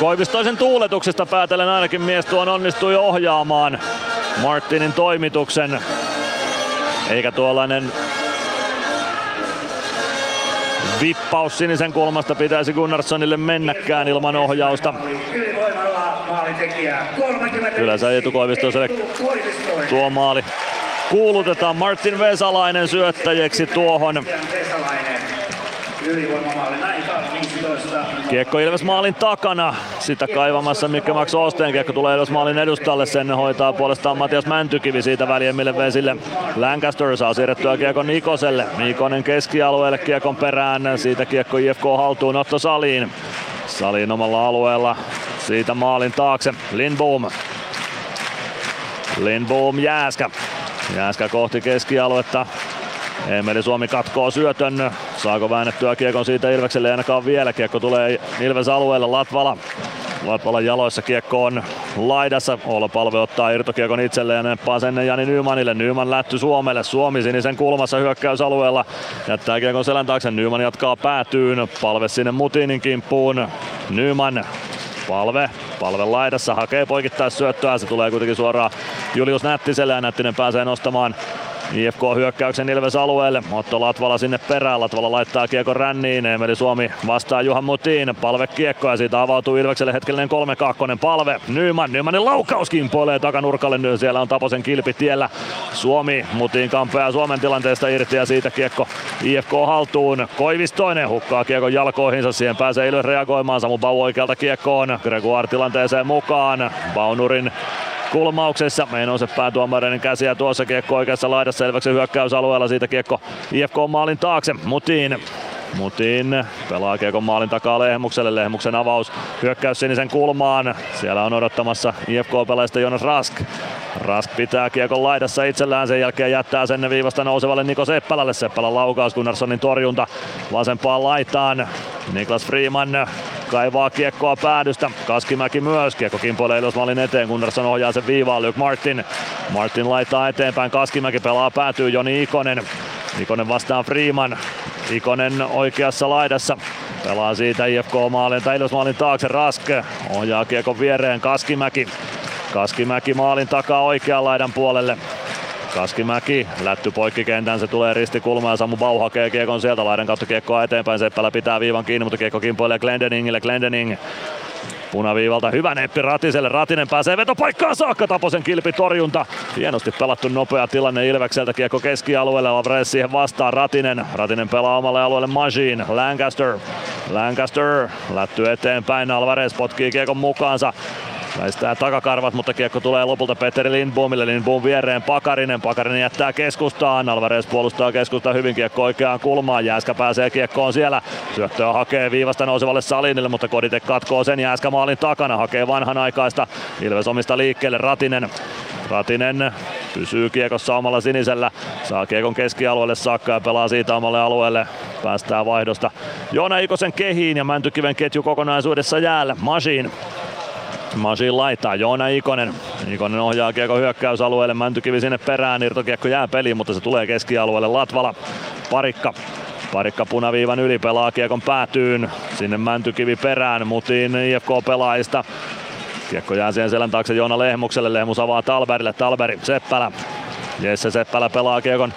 Speaker 10: Koivistoisen tuuletuksesta päätellen ainakin mies tuon onnistui ohjaamaan Martinin toimituksen. Eikä tuollainen vippaus sinisen kulmasta pitäisi Gunnarssonille mennäkään ilman ohjausta. Kyllä se Eetu Koivistoiselle tuo maali kuulutetaan Martin Vesalainen syöttäjäksi tuohon. Kiekko Ilves maalin takana, sitä kaivamassa Mikke Max Osteen. Kiekko tulee Ilves maalin edustalle, sen hoitaa puolestaan Matias Mäntykivi siitä väljemmille vesille. Lancaster saa siirrettyä kiekon Nikoselle. Nikonen keskialueelle kiekon perään, siitä kiekko IFK haltuun Otto Saliin. Saliin omalla alueella, siitä maalin taakse Lindboom. Lindboom Jääskä. Jääskä kohti keskialuetta. Emeli Suomi katkoo syötön. Saako väännettyä kiekon siitä Ilvekselle? ainakaan vielä. Kiekko tulee Ilves alueelle. Latvala. Latvalan jaloissa kiekko on laidassa. Olpalve ottaa irtokiekon itselleen neppaa sen Jani Nymanille. Nyman lätty Suomelle. Suomi sinisen kulmassa hyökkäysalueella. Jättää kiekon selän taakse. Nyman jatkaa päätyyn. Palve sinne Mutinin kimppuun. Nyman Palve, palve laidassa, hakee poikittais syöttöä, se tulee kuitenkin suoraan Julius Nättiselle ja Nättinen pääsee nostamaan IFK hyökkäyksen Ilves alueelle. Otto Latvala sinne perään. Latvala laittaa kiekon ränniin. Emeli Suomi vastaa Juhan Mutiin. Palve kiekko ja siitä avautuu Ilvekselle hetkellinen 3-2 palve. Nyman. Nymanin laukaus kimpoilee takanurkalle. Nyt siellä on Taposen kilpi tiellä. Suomi Mutiin kampeaa Suomen tilanteesta irti ja siitä kiekko IFK haltuun. Koivistoinen hukkaa kiekon jalkoihinsa. Siihen pääsee Ilves reagoimaan. Samu Bau oikealta kiekkoon. Gregoire tilanteeseen mukaan. Baunurin kulmauksessa. se päätuomareiden käsiä tuossa kiekko oikeassa laidassa selväksi hyökkäysalueella. Siitä kiekko IFK maalin taakse. Mutiin Mutin pelaa Kiekon maalin takaa Lehmukselle. Lehmuksen avaus hyökkäys sinisen kulmaan. Siellä on odottamassa IFK-pelaajista Jonas Rask. Rask pitää Kiekon laidassa itsellään, sen jälkeen jättää sen viivasta nousevalle Niko Seppälälle. Seppälän laukaus Gunnarssonin torjunta vasempaan laitaan. Niklas Freeman kaivaa kiekkoa päädystä. Kaskimäki myös. Kiekko kimpoilee maalin eteen. Gunnarsson ohjaa sen viivaan. Luke Martin. Martin laittaa eteenpäin. Kaskimäki pelaa päätyy Joni Ikonen. Ikonen vastaan Freeman. Ikonen oikeassa laidassa. Pelaa siitä IFK-maalin tai maalin taakse Raske. Ohjaa kiekon viereen Kaskimäki. Kaskimäki maalin takaa oikean laidan puolelle. Kaskimäki, lätty poikkikentän, se tulee ristikulma ja Samu Bau hakee kiekon sieltä laidan kautta kiekkoa eteenpäin. Seppälä pitää viivan kiinni, mutta kiekko kimpoilee Glendeningille. Glendening Punaviivalta hyvä neppi Ratiselle. Ratinen pääsee vetopaikkaan saakka. Taposen kilpi torjunta. Hienosti pelattu nopea tilanne Ilvekseltä. Kiekko keskialueelle. Lavres siihen vastaan. Ratinen. Ratinen pelaa omalle alueelle Majin. Lancaster. Lancaster lätty eteenpäin. Alvarez potkii kiekon mukaansa. Väistää takakarvat, mutta kiekko tulee lopulta Petteri Lindboomille. Lindboom viereen Pakarinen. Pakarinen jättää keskustaan. Alvarez puolustaa keskusta hyvin kiekko oikeaan kulmaan. Jääskä pääsee kiekkoon siellä. Syöttöä hakee viivasta nousevalle Salinille, mutta Kodite katkoo sen Jääskä maalin takana. Hakee vanhanaikaista Ilves omista liikkeelle Ratinen. Ratinen pysyy kiekossa omalla sinisellä. Saa kiekon keskialueelle saakka ja pelaa siitä omalle alueelle. Päästää vaihdosta Joona Ikosen kehiin ja Mäntykiven ketju kokonaisuudessa jäällä. Machine Masin laittaa Joona Ikonen. Ikonen ohjaa kiekko hyökkäysalueelle, Mäntykivi sinne perään, irtokiekko jää peliin, mutta se tulee keskialueelle. Latvala, Parikka, Parikka punaviivan yli pelaa kiekon päätyyn. Sinne Mäntykivi perään, mutiin IFK-pelaajista. Kiekko jää siihen selän taakse Joona Lehmukselle. Lehmus avaa Talberille. Talberi, Seppälä. Jesse Seppälä pelaa kiekon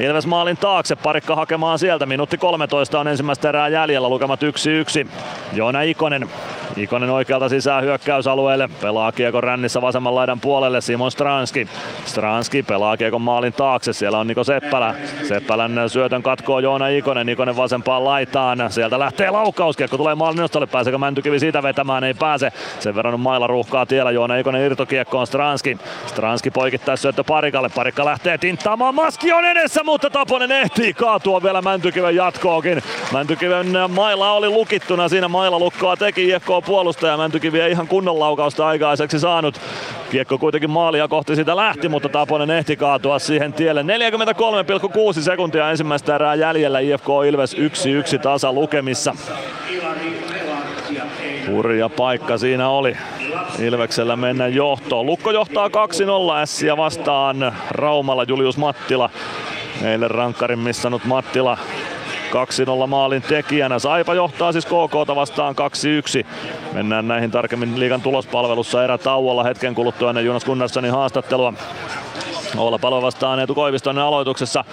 Speaker 10: Ilves maalin taakse, parikka hakemaan sieltä. Minuutti 13 on ensimmäistä erää jäljellä, lukemat 1-1. Joona Ikonen Ikonen oikealta sisään hyökkäysalueelle. Pelaa kiekon rännissä vasemman laidan puolelle Simon Stranski. Stranski pelaa kiekon maalin taakse. Siellä on Niko Seppälä. Seppälän syötön katkoo Joona Ikonen. Ikonen vasempaan laitaan. Sieltä lähtee laukaus. Kiekko tulee maalin nostolle. Pääseekö Mäntykivi siitä vetämään? Ei pääse. Sen verran mailla ruuhkaa tiellä. Joona Ikonen irtokiekkoon Stranski. Stranski poikittaa syöttö Parikalle. Parikka lähtee tinttaamaan. Maski on edessä, mutta Taponen ehtii kaatua vielä Mäntykiven jatkookin. Mäntykiven mailla oli lukittuna. Siinä mailla lukkoa teki IFK puolustaja. Mäntykivi ei ihan kunnon laukausta aikaiseksi saanut. Kiekko kuitenkin maalia kohti sitä lähti, mutta Taponen ehti kaatua siihen tielle. 43,6 sekuntia ensimmäistä erää jäljellä IFK Ilves 1-1 tasa lukemissa. Hurja paikka siinä oli Ilveksellä mennä johtoon. Lukko johtaa 2-0 Ässiä vastaan Raumalla Julius Mattila. Eilen rankkarin missannut Mattila 2-0 maalin tekijänä. Saipa johtaa siis KK vastaan 2-1. Mennään näihin tarkemmin liigan tulospalvelussa erätauolla hetken kuluttua ennen Jonas Gunnarssonin haastattelua. Olla palo vastaan Eetu Koivistoinen aloituksessa.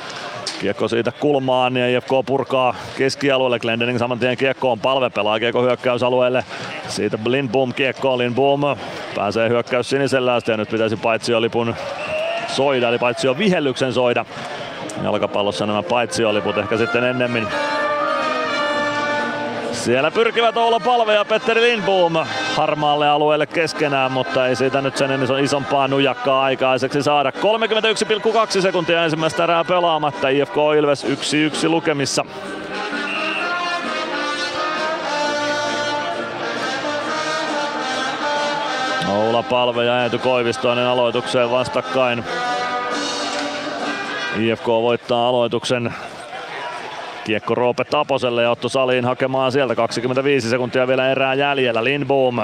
Speaker 10: Kiekko siitä kulmaan ja IFK purkaa keskialueelle. Glendening saman tien kiekkoon. Palve pelaa kiekko hyökkäysalueelle. Siitä Lindboom kiekkoon. Lindboom pääsee hyökkäys sinisellä ja nyt pitäisi paitsi lipun soida, eli paitsi jo vihellyksen soida. Jalkapallossa nämä paitsi-oliput ehkä sitten ennemmin. Siellä pyrkivät olla Palve ja Petteri Lindboom harmaalle alueelle keskenään, mutta ei siitä nyt sen isompaa nujakkaa aikaiseksi saada. 31,2 sekuntia ensimmäistä erää pelaamatta. IFK Ilves 1-1 lukemissa. Oula Palve ja Eetu Koivistoinen aloitukseen vastakkain. IFK voittaa aloituksen Kiekko Roope Taposelle ja Otto Saliin hakemaan sieltä 25 sekuntia vielä erää jäljellä. Lindboom.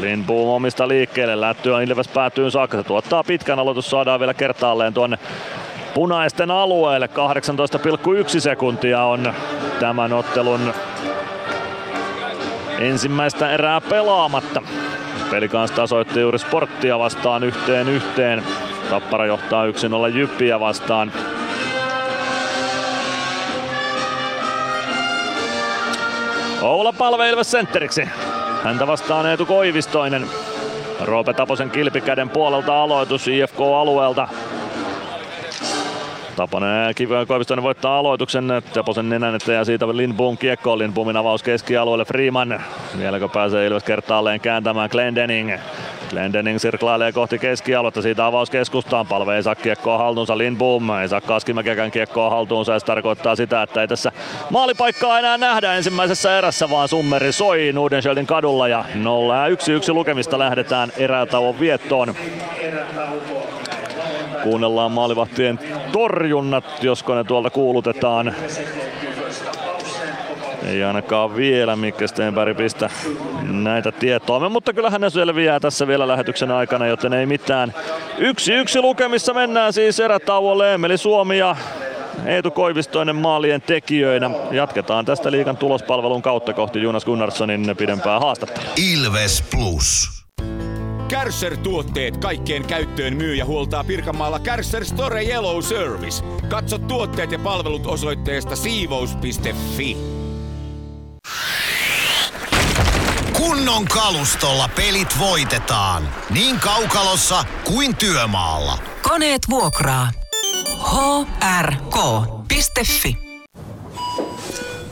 Speaker 10: Lindboom omista liikkeelle. Lättyä Ilves päätyy saakka. Se tuottaa pitkän aloitus. Saadaan vielä kertaalleen tuonne punaisten alueelle. 18,1 sekuntia on tämän ottelun ensimmäistä erää pelaamatta. Peli kanssa tasoitti juuri sporttia vastaan yhteen yhteen. Tappara johtaa 1-0 Jyppiä vastaan. Oula Palve Ilves sentteriksi. Häntä vastaan Eetu Koivistoinen. Roope Taposen kilpikäden puolelta aloitus IFK-alueelta. Taponen Koivistoinen voittaa aloituksen. Taposen nenän eteen ja siitä Lindboom kiekkoon. Lindboomin avaus keskialueelle Freeman. Vieläkö pääsee Ilves kertaalleen kääntämään Glendening. Glendening sirklailee kohti keskialuetta, siitä avaus keskustaan, palve ei saa kiekkoa haltuunsa, Lindboom ei saa Kaskimäkekään kiekkoa haltuunsa se tarkoittaa sitä, että ei tässä maalipaikkaa enää nähdä ensimmäisessä erässä, vaan summeri soi Nudenscheldin kadulla ja 0 ja 1 lukemista lähdetään erätauon viettoon. Kuunnellaan maalivahtien torjunnat, josko ne tuolta kuulutetaan. Ei ainakaan vielä Mikke Stenberg pistä näitä tietoa, mutta kyllähän ne selviää tässä vielä lähetyksen aikana, joten ei mitään. Yksi yksi lukemissa mennään siis erätauolle. Emeli Suomi ja Eetu Koivistoinen maalien tekijöinä. Jatketaan tästä liikan tulospalvelun kautta kohti Jonas Gunnarssonin pidempää haastattelua.
Speaker 1: Ilves Plus.
Speaker 5: Kärsser-tuotteet kaikkeen käyttöön myy ja huoltaa Pirkanmaalla Kärsser Store Yellow Service. Katso tuotteet ja palvelut osoitteesta siivous.fi.
Speaker 1: Kunnon kalustolla pelit voitetaan. Niin kaukalossa kuin työmaalla.
Speaker 4: Koneet vuokraa. hrk.fi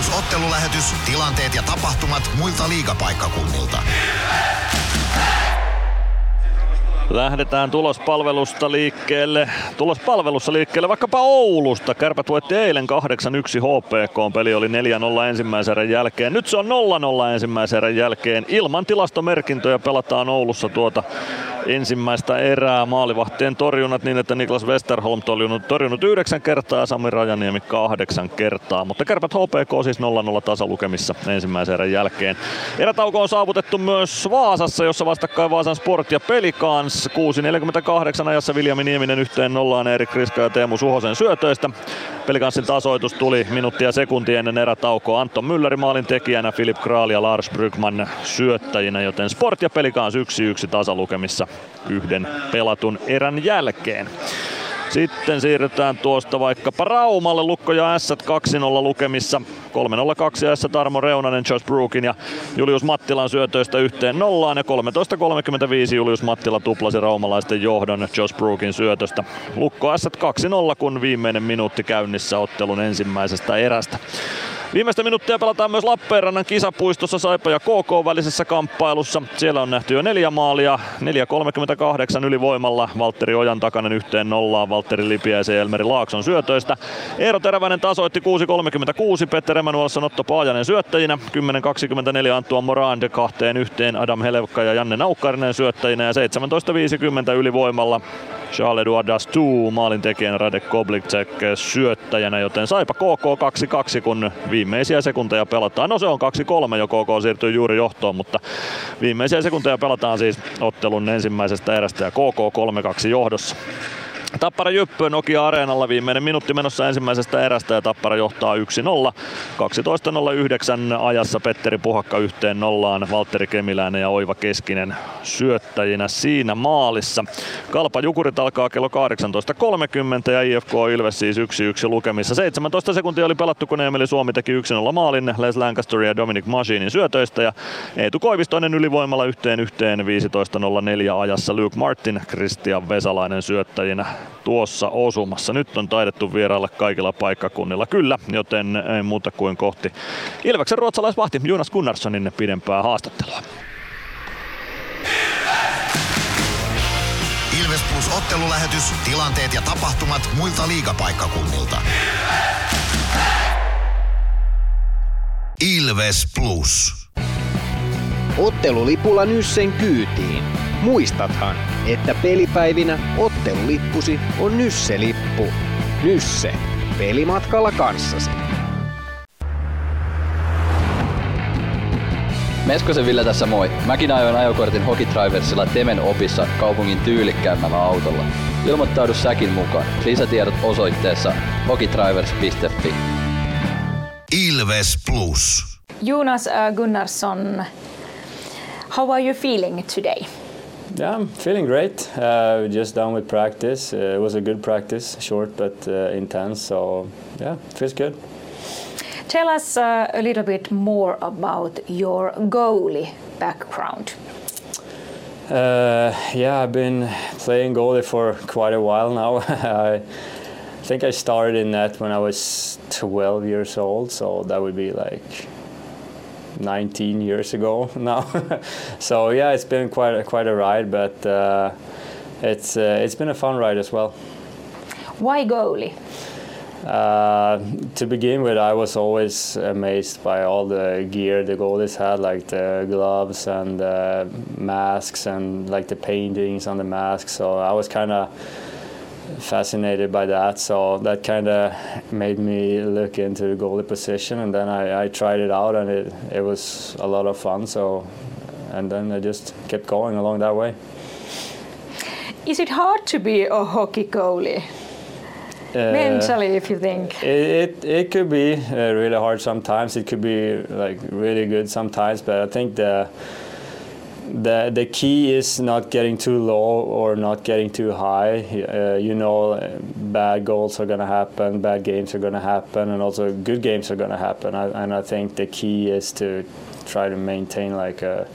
Speaker 1: Plus ottelulähetys, tilanteet ja tapahtumat muilta liigapaikkakunnilta.
Speaker 10: Lähdetään tulospalvelusta liikkeelle. Tulospalvelussa liikkeelle vaikkapa Oulusta. Kärpät voitti eilen 8-1 HPK. Peli oli 4-0 ensimmäisen erän jälkeen. Nyt se on 0-0 ensimmäisen erän jälkeen. Ilman tilastomerkintöjä pelataan Oulussa tuota ensimmäistä erää. Maalivahtien torjunnat niin, että Niklas Westerholm torjunut, torjunut yhdeksän kertaa ja Sami Rajaniemi kahdeksan kertaa. Mutta Kärpät HPK siis 0-0 tasalukemissa ensimmäisen erän jälkeen. Erätauko on saavutettu myös Vaasassa, jossa vastakkain Vaasan Sport ja Pelikans. 6.48 ajassa Viljami Nieminen yhteen nollaan Erik Kriska ja Teemu Suhosen syötöistä. Pelikansin tasoitus tuli minuuttia sekuntia ennen erätaukoa. Anton Mülleri maalin tekijänä, Filip Kraal ja Lars Brygman syöttäjinä, joten Sport ja Pelikans 1-1 tasalukemissa yhden pelatun erän jälkeen. Sitten siirrytään tuosta vaikkapa Raumalle. Lukko ja S 2-0 lukemissa. 3-0-2 S Tarmo Reunanen, Josh Brookin ja Julius Mattilan syötöistä yhteen nollaan. Ja 13.35 Julius Mattila tuplasi raumalaisten johdon Josh Brookin syötöstä. Lukko S 2-0 kun viimeinen minuutti käynnissä ottelun ensimmäisestä erästä. Viimeistä minuuttia pelataan myös Lappeenrannan kisapuistossa Saipa ja KK välisessä kamppailussa. Siellä on nähty jo neljä maalia, 4.38 ylivoimalla. Valtteri Ojan takainen yhteen nollaan Valtteri Lipiäisen ja Elmeri Laakson syötöistä. Eero Teräväinen tasoitti 6.36, Petter Emanuelsson Otto Paajanen syöttäjinä. 10.24 Antuan Morande kahteen yhteen Adam Helevka ja Janne Naukkarinen syöttäjinä ja 17.50 ylivoimalla Charles Edouard Dastou maalintekijän Radek Koblicek syöttäjänä, joten Saipa KK 2-2, kun viimeisiä sekunteja pelataan. No se on 2-3 jo KK siirtyy juuri johtoon, mutta viimeisiä sekunteja pelataan siis ottelun ensimmäisestä erästä ja KK 3-2 johdossa. Tappara Jyppö Nokia Areenalla viimeinen minuutti menossa ensimmäisestä erästä ja Tappara johtaa 1-0. 12.09 ajassa Petteri Puhakka yhteen nollaan, Valtteri Kemiläinen ja Oiva Keskinen syöttäjinä siinä maalissa. Kalpa Jukurit alkaa kello 18.30 ja IFK Ilves siis 1-1 lukemissa. 17 sekuntia oli pelattu, kun Emeli Suomi teki 1-0 maalin Les Lancaster ja Dominic Machinin syötöistä ja Eetu Koivistoinen ylivoimalla yhteen yhteen 15.04 ajassa Luke Martin, Christian Vesalainen syöttäjinä tuossa osumassa. Nyt on taidettu vierailla kaikilla paikkakunnilla kyllä, joten ei muuta kuin kohti Ilveksen ruotsalaisvahti Jonas Gunnarssonin pidempää haastattelua.
Speaker 1: Ilves Plus ottelulähetys, tilanteet ja tapahtumat muilta liigapaikkakunnilta. Ilves Plus.
Speaker 2: Ottelulipulla Nyssen kyytiin. Muistathan, että pelipäivinä ottelulippusi on Nysse-lippu. Nysse. Pelimatkalla kanssasi.
Speaker 7: Meskosen Ville tässä moi. Mäkin ajoin ajokortin Hokitriversilla Temen opissa kaupungin tyylikkäämmällä autolla. Ilmoittaudu säkin mukaan. Lisätiedot osoitteessa hokitrivers.fi.
Speaker 1: Ilves Plus.
Speaker 17: Jonas uh, Gunnarsson, how are you feeling today?
Speaker 18: Yeah, I'm feeling great. Uh, just done with practice. Uh, it was a good practice, short but uh, intense. So yeah, feels good.
Speaker 17: Tell us uh, a little bit more about your goalie background.
Speaker 18: Uh, yeah, I've been playing goalie for quite a while now. <laughs> I think I started in that when I was 12 years old, so that would be like 19 years ago <laughs> now. so yeah, it's been quite a, quite a ride, but uh, it's uh, it's been a fun ride as well.
Speaker 17: Why goalie?
Speaker 18: Uh, to begin with, I was always amazed by all the gear the goalies had, like the gloves and the masks and like the paintings on the masks. So I was kind of fascinated by that. So that kind of made me look into the goalie position, and then I, I tried it out, and it it was a lot of fun. So, and then I just kept going along that way.
Speaker 17: Is it hard to be a hockey goalie?
Speaker 18: Uh,
Speaker 17: Mentally, if you think.
Speaker 18: It, it, it could be uh, really hard sometimes. It could be like really good sometimes, but I think the the the key is not getting too low or not getting too high. Uh, you know, bad goals are going to happen, bad games are going to happen, and also good games are going to happen. I, and I think the key is to try to maintain like a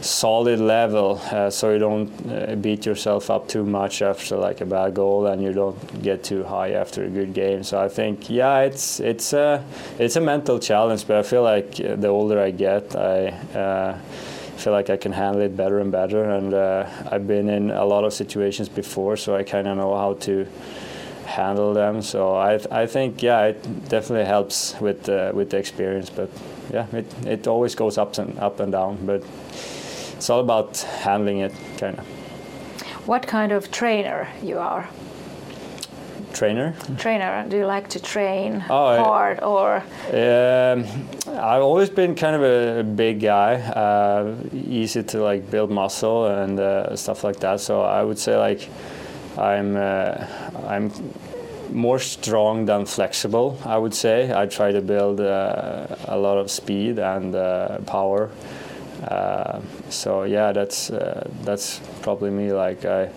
Speaker 18: solid level uh, so you don't uh, beat yourself up too much after like a bad goal and you don't get too high after a good game so i think yeah it's it's a it's a mental challenge but i feel like uh, the older i get i uh, feel like I can handle it better and better. And uh, I've been in a lot of situations before, so I kind of know how to handle them. So I, I think, yeah, it definitely helps with uh, with the experience. But yeah, it, it always goes up and up and down. But it's all about handling it, kind of.
Speaker 17: What kind of trainer you are?
Speaker 18: Trainer.
Speaker 17: Trainer, do you like to train
Speaker 18: Oh,
Speaker 17: hard or
Speaker 18: Um, I've always been kind of a, a big guy, uh, easy to like build muscle and uh, stuff like that. So I would say like I'm uh, I'm more strong than flexible. I would say I try to build uh, a lot of speed and uh, power. Uh, so yeah, that's uh, that's probably me. Like I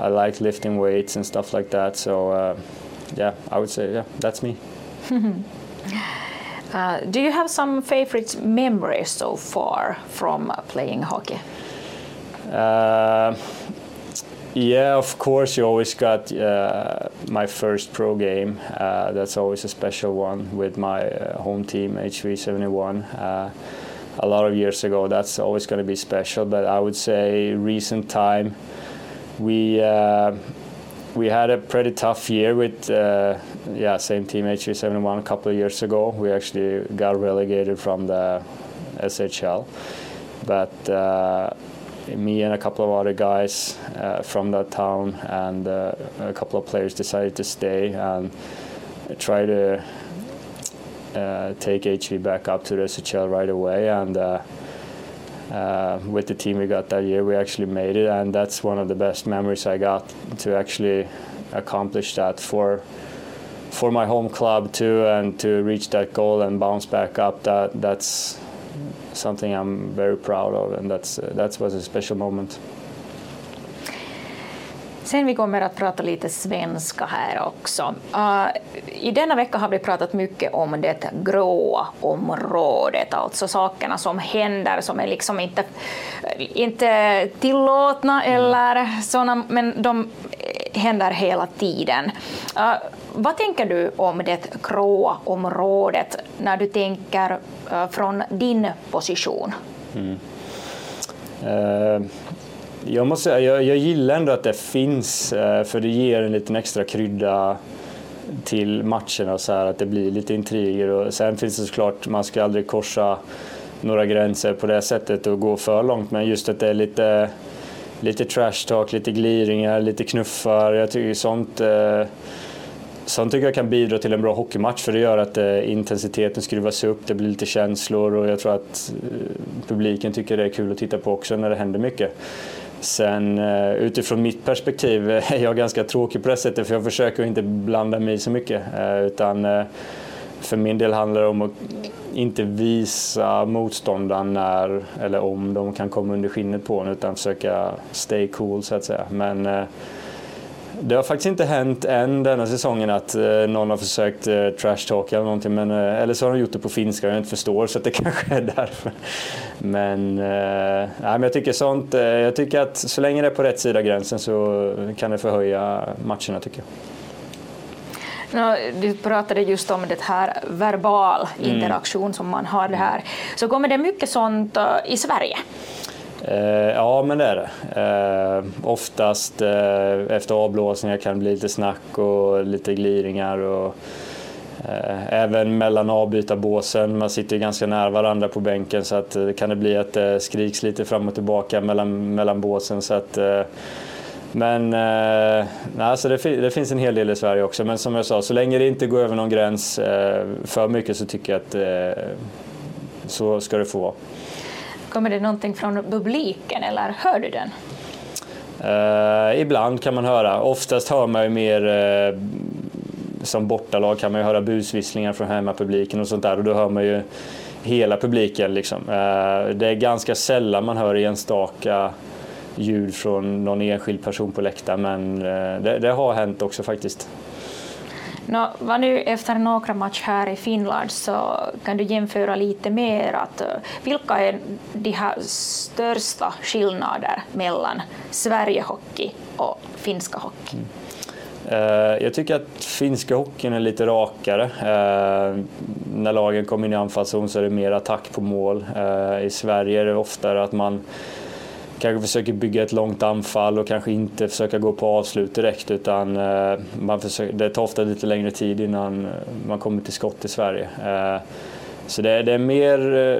Speaker 18: I like lifting weights and stuff like that. So uh, yeah, I would say yeah, that's me. <laughs>
Speaker 17: uh, do you have some favorite memories so far from uh, playing hockey?
Speaker 18: Uh, yeah, of course, you always got uh, my first pro game. Uh, that's always a special one with my uh, home team, HV71. Uh, a lot of years ago, that's always going to be special. But I would say recent time, we uh, we had a pretty tough year with uh, yeah same team HV71 a couple of years ago. We actually got relegated from the SHL, but uh, me and a couple of other guys uh, from that town and uh, a couple of players decided to stay and try to uh, take HV back up to the SHL right away and. Uh, with the team we got that year, we actually made it, and that's one of the best memories I got to actually accomplish that for for my home club too, and to reach that goal and bounce back up. That that's something I'm very proud of, and that's uh, that was a special moment.
Speaker 17: Sen vi kommer att prata lite svenska här också. Uh, I denna vecka har vi pratat mycket om det gråa området, alltså sakerna som händer som är liksom inte, inte tillåtna eller såna, men de händer hela tiden. Uh, vad tänker du om det gråa området när du tänker uh, från din position?
Speaker 18: Mm. Jag måste säga, jag, jag gillar ändå att det finns, eh, för det ger en liten extra krydda till matcherna så här att det blir lite intriger. Och sen finns det såklart, man ska aldrig korsa några gränser på det sättet och gå för långt, men just att det är lite, lite trash talk, lite gliringar, lite knuffar. Jag tycker sånt eh, Sånt tycker jag kan bidra till en bra hockeymatch för det gör att eh, intensiteten skruvas upp, det blir lite känslor och jag tror att eh, publiken tycker det är kul att titta på också när det händer mycket. Sen eh, utifrån mitt perspektiv <laughs> är jag ganska tråkig på det sättet för jag försöker inte blanda mig i så mycket eh, utan eh, för min del handlar det om att inte visa motståndaren när eller om de kan komma under skinnet på en utan försöka stay cool så att säga. Men det har faktiskt inte hänt än denna säsongen att eh, någon har försökt eh, trash-talka eller någonting, men, eh, eller så har de gjort det på finska och jag inte förstår, så det <laughs> kanske är därför. Men, eh, men jag tycker sånt, eh, jag tycker att så länge det är på rätt sida gränsen så kan det förhöja matcherna tycker jag.
Speaker 17: No, du pratade just om det här verbal interaktion mm. som man har det här. Så kommer det mycket sånt i Sverige?
Speaker 18: Eh, ja, men det är det. Eh, oftast eh, efter avblåsningar kan det bli lite snack och lite gliringar. Och, även mellan avbytarbåsen, man sitter ganska nära varandra på bänken så att kan det bli att det skriks lite fram och tillbaka mellan, mellan båsen. Så att, men nej, så det, det, finns en hel del i Sverige också. Men som jag sa, så länge det inte går över någon gräns för mycket så tycker jag att så ska det få vara.
Speaker 17: Kommer det någonting från publiken eller hör du den?
Speaker 18: Uh, ibland kan man höra. Oftast hör man ju mer uh, som bortalag kan man ju höra busvisslingar från hemmapubliken och sånt där och då hör man ju hela publiken. Liksom. Uh, det är ganska sällan man hör enstaka ljud från någon enskild person på läktaren men det, det har hänt också faktiskt.
Speaker 17: No, vad nu efter några matcher här i Finland så kan du jämföra lite mer. Att, eh, vilka är de här största skillnader mellan Sverige-hockey och finska hockey?
Speaker 18: Mm. Eh, jag tycker att finska hockeyn är lite rakare. Eh, när lagen kommer in i anfallszon så är det mer attack på mål. I Sverige är det oftare att man kanske försöker bygga ett långt anfall och kanske inte försöka gå på avslut direkt utan eh, man försöker, det tar ofta lite längre tid innan eh, man kommer till skott i Sverige. Eh, så det, det är mer eh,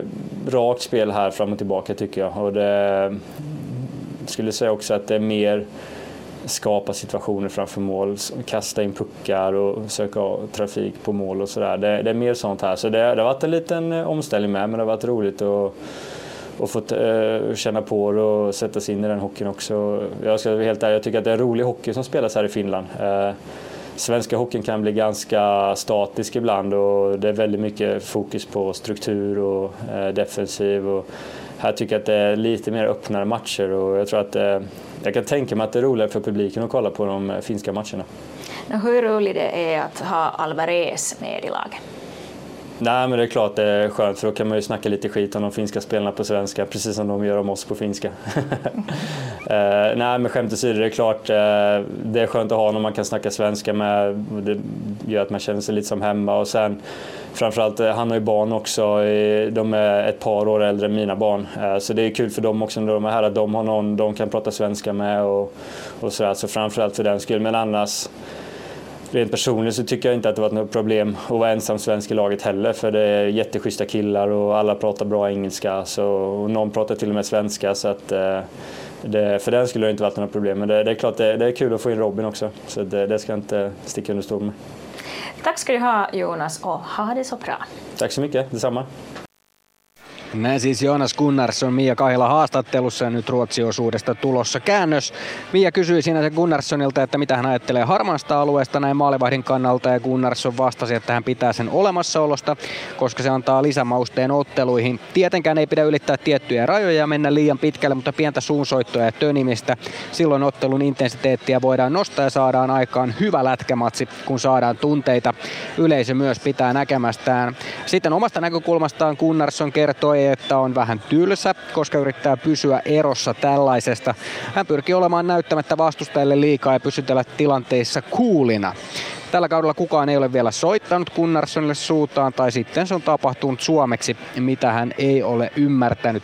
Speaker 18: rakt spel här fram och tillbaka tycker jag. Och det, mm, skulle säga också att det är mer skapa situationer framför mål, kasta in puckar och söka trafik på mål och sådär. Det, det, är mer sånt här. Så det, det har varit en liten eh, omställning med, men det har varit roligt att och fått eh, känna på det och sätta sig in i den hockeyn också. Jag ska vara helt ärlig, jag tycker att det är rolig hockey som spelas här i Finland. Eh, svenska hockeyn kan bli ganska statisk ibland och det är väldigt mycket fokus på struktur och eh, defensiv. Och här tycker jag att det är lite mer öppnare matcher och jag tror att jag kan tänka mig att det är roligare för publiken att kolla på de finska matcherna.
Speaker 17: Hur roligt det är att ha Alvarez med i laget?
Speaker 18: Nej, men det är klart det är skönt för då kan man ju snacka lite skit om de finska spelarna på svenska, precis som de gör om oss på finska. uh, <laughs> nej, men skämt åsido, det är klart uh, det är skönt att ha någon man kan snacka svenska med. Det gör att man känner sig lite som hemma och sen framförallt, eh, han har ju barn också. De är ett par år äldre än mina barn. Så det är kul för dem också när de är här att de har någon de kan prata svenska med och, och sådär. Så framförallt för den skull. Men annars rent personligt så tycker jag inte att det varit något problem att vara ensam svensk i laget heller för det är jätteschyssta killar och alla pratar bra engelska så, och någon pratar till och med svenska så att eh, det, för den skulle det inte varit några problem. Men det, det är klart det, det, är kul att få in Robin också så det, det ska jag inte sticka under stol med.
Speaker 17: Tack ska du ha Jonas och ha det så bra.
Speaker 18: Tack så mycket, detsamma.
Speaker 2: Näin siis Joonas Gunnarsson Mia Kahila haastattelussa ja nyt Ruotsi-osuudesta tulossa käännös. Mia kysyi siinä se Gunnarssonilta, että mitä hän ajattelee harmaasta alueesta näin maalivahdin kannalta ja Gunnarsson vastasi, että hän pitää sen olemassaolosta, koska se antaa lisämausteen otteluihin. Tietenkään ei pidä ylittää tiettyjä rajoja ja mennä liian pitkälle, mutta pientä suunsoittoa ja tönimistä. Silloin ottelun intensiteettiä voidaan nostaa ja saadaan aikaan hyvä lätkämatsi, kun saadaan tunteita. Yleisö myös pitää näkemästään. Sitten omasta näkökulmastaan Gunnarsson kertoi, että on vähän tylsä, koska yrittää pysyä erossa tällaisesta. Hän pyrkii olemaan näyttämättä vastustajille liikaa ja pysytellä tilanteissa kuulina. Tällä kaudella kukaan ei ole vielä soittanut Gunnarssonille suutaan tai sitten se on tapahtunut suomeksi, mitä hän ei ole ymmärtänyt.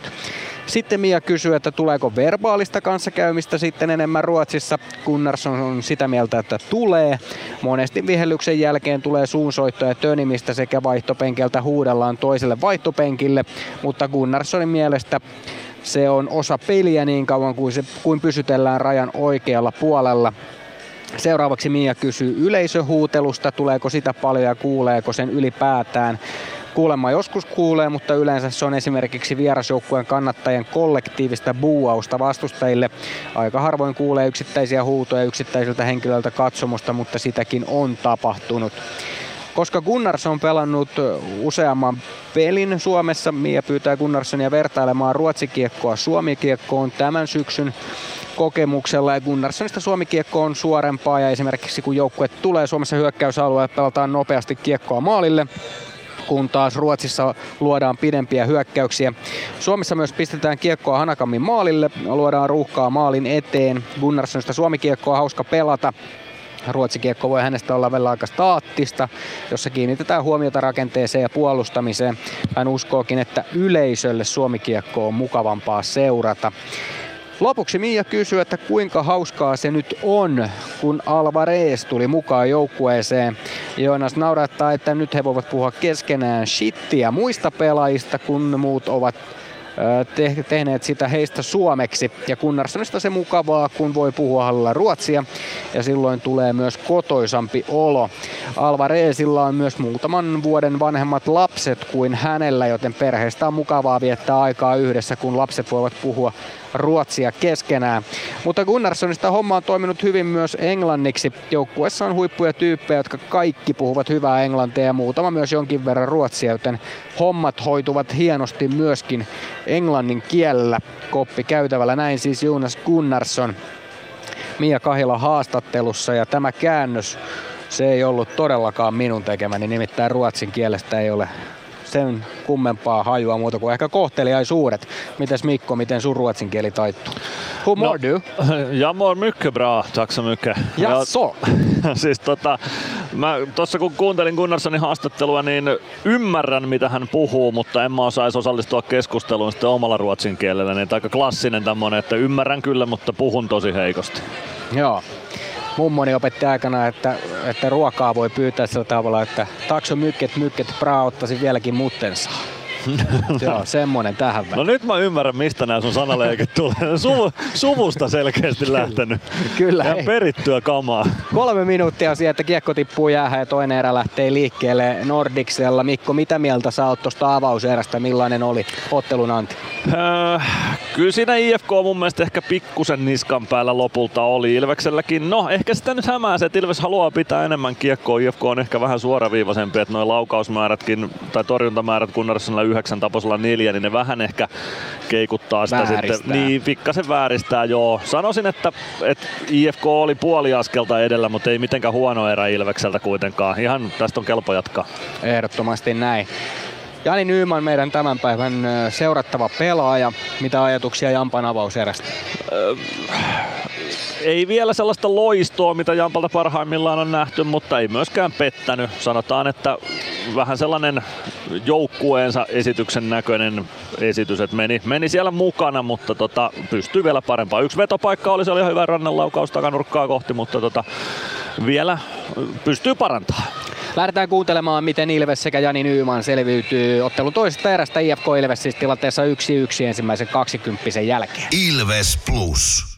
Speaker 2: Sitten Mia kysyy, että tuleeko verbaalista kanssakäymistä sitten enemmän Ruotsissa. Gunnarsson on sitä mieltä, että tulee. Monesti vihellyksen jälkeen tulee suunsoittoja tönimistä sekä vaihtopenkeltä huudellaan toiselle vaihtopenkille, mutta Gunnarssonin mielestä se on osa peliä niin kauan kuin, se, kuin pysytellään rajan oikealla puolella. Seuraavaksi Mia kysyy yleisöhuutelusta, tuleeko sitä paljon ja kuuleeko sen ylipäätään. Kuulemma joskus kuulee, mutta yleensä se on esimerkiksi vierasjoukkueen kannattajien kollektiivista buuausta vastustajille. Aika harvoin kuulee yksittäisiä huutoja yksittäisiltä henkilöiltä katsomusta, mutta sitäkin on tapahtunut. Koska Gunnars on pelannut useamman pelin Suomessa, Mia pyytää Gunnarssonia vertailemaan ruotsikiekkoa suomikiekkoon tämän syksyn kokemuksella ja Gunnarssonista Suomi-kiekko on suorempaa ja esimerkiksi kun joukkue tulee Suomessa hyökkäysalueelle pelataan nopeasti kiekkoa maalille kun taas Ruotsissa luodaan pidempiä hyökkäyksiä. Suomessa myös pistetään kiekkoa Hanakammin maalille, luodaan ruuhkaa maalin eteen. Gunnarssonista Suomi-kiekkoa hauska pelata. Ruotsikiekko voi hänestä olla vielä aika staattista, jossa kiinnitetään huomiota rakenteeseen ja puolustamiseen. Hän uskookin, että yleisölle Suomikiekko on mukavampaa seurata. Lopuksi Mia kysyy, että kuinka hauskaa se nyt on, kun Alvarez tuli mukaan joukkueeseen. Joonas naurattaa, että nyt he voivat puhua keskenään shittiä muista pelaajista, kun muut ovat te- tehneet sitä heistä suomeksi. Ja Kunnarssonista se mukavaa, kun voi puhua hallilla ruotsia ja silloin tulee myös kotoisampi olo. Alvarezilla on myös muutaman vuoden vanhemmat lapset kuin hänellä, joten perheestä on mukavaa viettää aikaa yhdessä, kun lapset voivat puhua ruotsia keskenään. Mutta Gunnarssonista homma on toiminut hyvin myös englanniksi. Joukkueessa on huippuja tyyppejä, jotka kaikki puhuvat hyvää englantia ja muutama myös jonkin verran ruotsia, joten hommat hoituvat hienosti myöskin englannin kielellä koppi käytävällä. Näin siis Jonas Gunnarsson Mia Kahila haastattelussa ja tämä käännös se ei ollut todellakaan minun tekemäni, nimittäin ruotsin kielestä ei ole sen kummempaa hajua muuta kuin ehkä kohteliaisuudet. Mites Mikko, miten sun ruotsin kieli taittuu? Hur mår no, du? <laughs>
Speaker 10: Jag mår mycket bra, tack så mycket.
Speaker 2: Jaså?
Speaker 10: Ja, <laughs> siis tota, Mä tuossa kun kuuntelin Gunnarssonin haastattelua, niin ymmärrän mitä hän puhuu, mutta en mä osaisi osallistua keskusteluun sitten omalla ruotsin kielellä. Niin aika klassinen tämmönen, että ymmärrän kyllä, mutta puhun tosi heikosti.
Speaker 2: Joo. Mummoni opetti aikana, että, että ruokaa voi pyytää sillä tavalla, että takso mykket mykket pra ottaisin vieläkin muttensa. <laughs> Joo, semmonen tähän väliin.
Speaker 10: No nyt mä ymmärrän, mistä nämä sun sanaleikit tulee. Suvu, suvusta selkeästi lähtenyt.
Speaker 2: Kyllä.
Speaker 10: Ja
Speaker 2: hei.
Speaker 10: perittyä kamaa.
Speaker 2: Kolme minuuttia siitä, että kiekko tippuu jäähän ja toinen erä lähtee liikkeelle Nordicsella. Mikko, mitä mieltä sä oot tuosta avauserästä? Millainen oli ottelun anti?
Speaker 10: Öö, kyllä siinä IFK mun mielestä ehkä pikkusen niskan päällä lopulta oli Ilvekselläkin. No ehkä sitä nyt hämää se, että Ilves haluaa pitää enemmän kiekkoa. IFK on ehkä vähän suoraviivaisempi, että noin laukausmäärätkin tai torjuntamäärät Gunnarssonilla yhdeksän, Taposella neljä, niin ne vähän ehkä keikuttaa sitä
Speaker 2: Vääristää.
Speaker 10: sitten. Niin, pikkasen vääristää joo. Sanoisin, että, että IFK oli puoli askelta edellä, mutta ei mitenkään huono erä Ilvekseltä kuitenkaan. Ihan tästä on kelpo jatkaa.
Speaker 2: Ehdottomasti näin. Jani Nyyman, meidän tämän päivän seurattava pelaaja. Mitä ajatuksia Jampan avauserästä?
Speaker 10: Ei vielä sellaista loistoa, mitä Jampalta parhaimmillaan on nähty, mutta ei myöskään pettänyt. Sanotaan, että vähän sellainen joukkueensa esityksen näköinen esitys, että meni, meni siellä mukana, mutta tota, pystyy vielä parempaan. Yksi vetopaikka oli, se oli ihan hyvä rannanlaukaus takanurkkaa kohti, mutta tota, vielä pystyy parantamaan.
Speaker 2: Lähdetään kuuntelemaan, miten Ilves sekä Jani Nyyman selviytyy ottelun toisesta erästä IFK Ilves siis tilanteessa 1-1 ensimmäisen 20 jälkeen.
Speaker 1: Ilves Plus.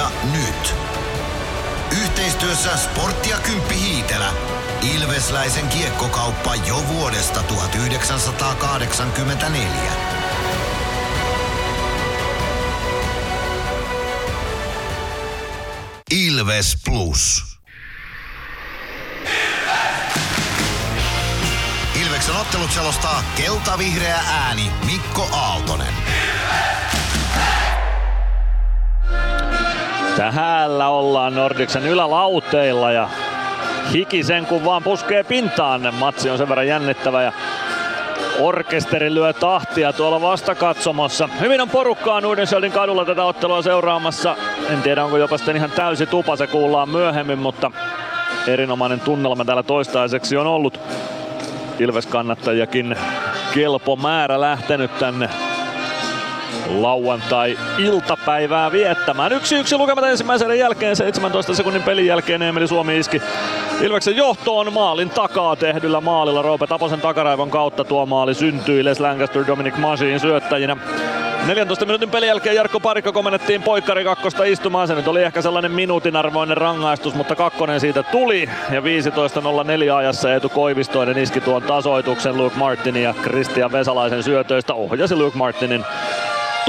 Speaker 1: Ilvestyskirja nyt. Yhteistyössä Sporttia Kymppi Hiitelä. Ilvesläisen kiekkokauppa jo vuodesta 1984. Ilves Plus. Ilveksen ottelut selostaa kelta-vihreä ääni Mikko Aaltonen.
Speaker 10: Täällä ollaan Nordiksen ylälauteilla ja hiki sen kun vaan puskee pintaan. Matsi on sen verran jännittävä ja orkesteri lyö tahtia tuolla vastakatsomossa. Hyvin on porukkaa Nuudensjöldin kadulla tätä ottelua seuraamassa. En tiedä onko jopa sitten ihan täysi tupa, se kuullaan myöhemmin, mutta erinomainen tunnelma täällä toistaiseksi on ollut. Ilves-kannattajakin kelpo määrä lähtenyt tänne lauantai-iltapäivää viettämään. Yksi yksi lukemat ensimmäisen jälkeen, 17 sekunnin pelin jälkeen Emeli Suomi iski Ilveksen johtoon maalin takaa tehdyllä maalilla. Roope Taposen takaraivon kautta tuo maali syntyi. Les Lancaster Dominic Masin syöttäjinä. 14 minuutin pelin jälkeen Jarkko Parikko komennettiin poikkari kakkosta istumaan. Se nyt oli ehkä sellainen minuutin arvoinen rangaistus, mutta kakkonen siitä tuli. Ja 15.04 ajassa Eetu Koivistoinen iski tuon tasoituksen Luke Martinin ja Christian Vesalaisen syötöistä. Ohjasi Luke Martinin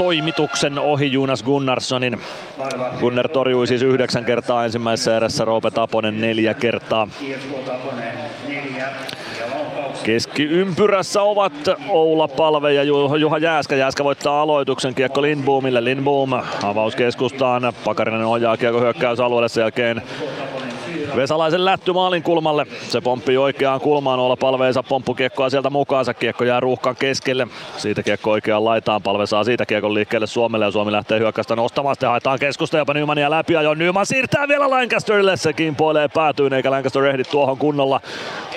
Speaker 10: toimituksen ohi Jonas Gunnarssonin. Gunnar torjui siis yhdeksän kertaa ensimmäisessä erässä, Roope Taponen neljä kertaa. Keskiympyrässä ovat Oula Palve ja Ju- Juha Jääskä. Jääskä voittaa aloituksen kiekko Lindboomille. Lindboom avauskeskustaan. Pakarinen ohjaa kiekko hyökkäysalueelle sen jälkeen Vesalaisen lätty maalin kulmalle. Se pomppii oikeaan kulmaan. Olla palve ei saa pomppukiekkoa sieltä mukaansa. Kiekko jää ruuhkan keskelle. Siitä kiekko oikeaan laitaan. Palve saa siitä kiekon liikkeelle Suomelle ja Suomi lähtee hyökkäystä nostamaan. Sitten haetaan keskusta jopa Nymania läpi ja jo Nyman siirtää vielä Lancasterille. Se kimpoilee päätyyn eikä Lancaster ehdi tuohon kunnolla.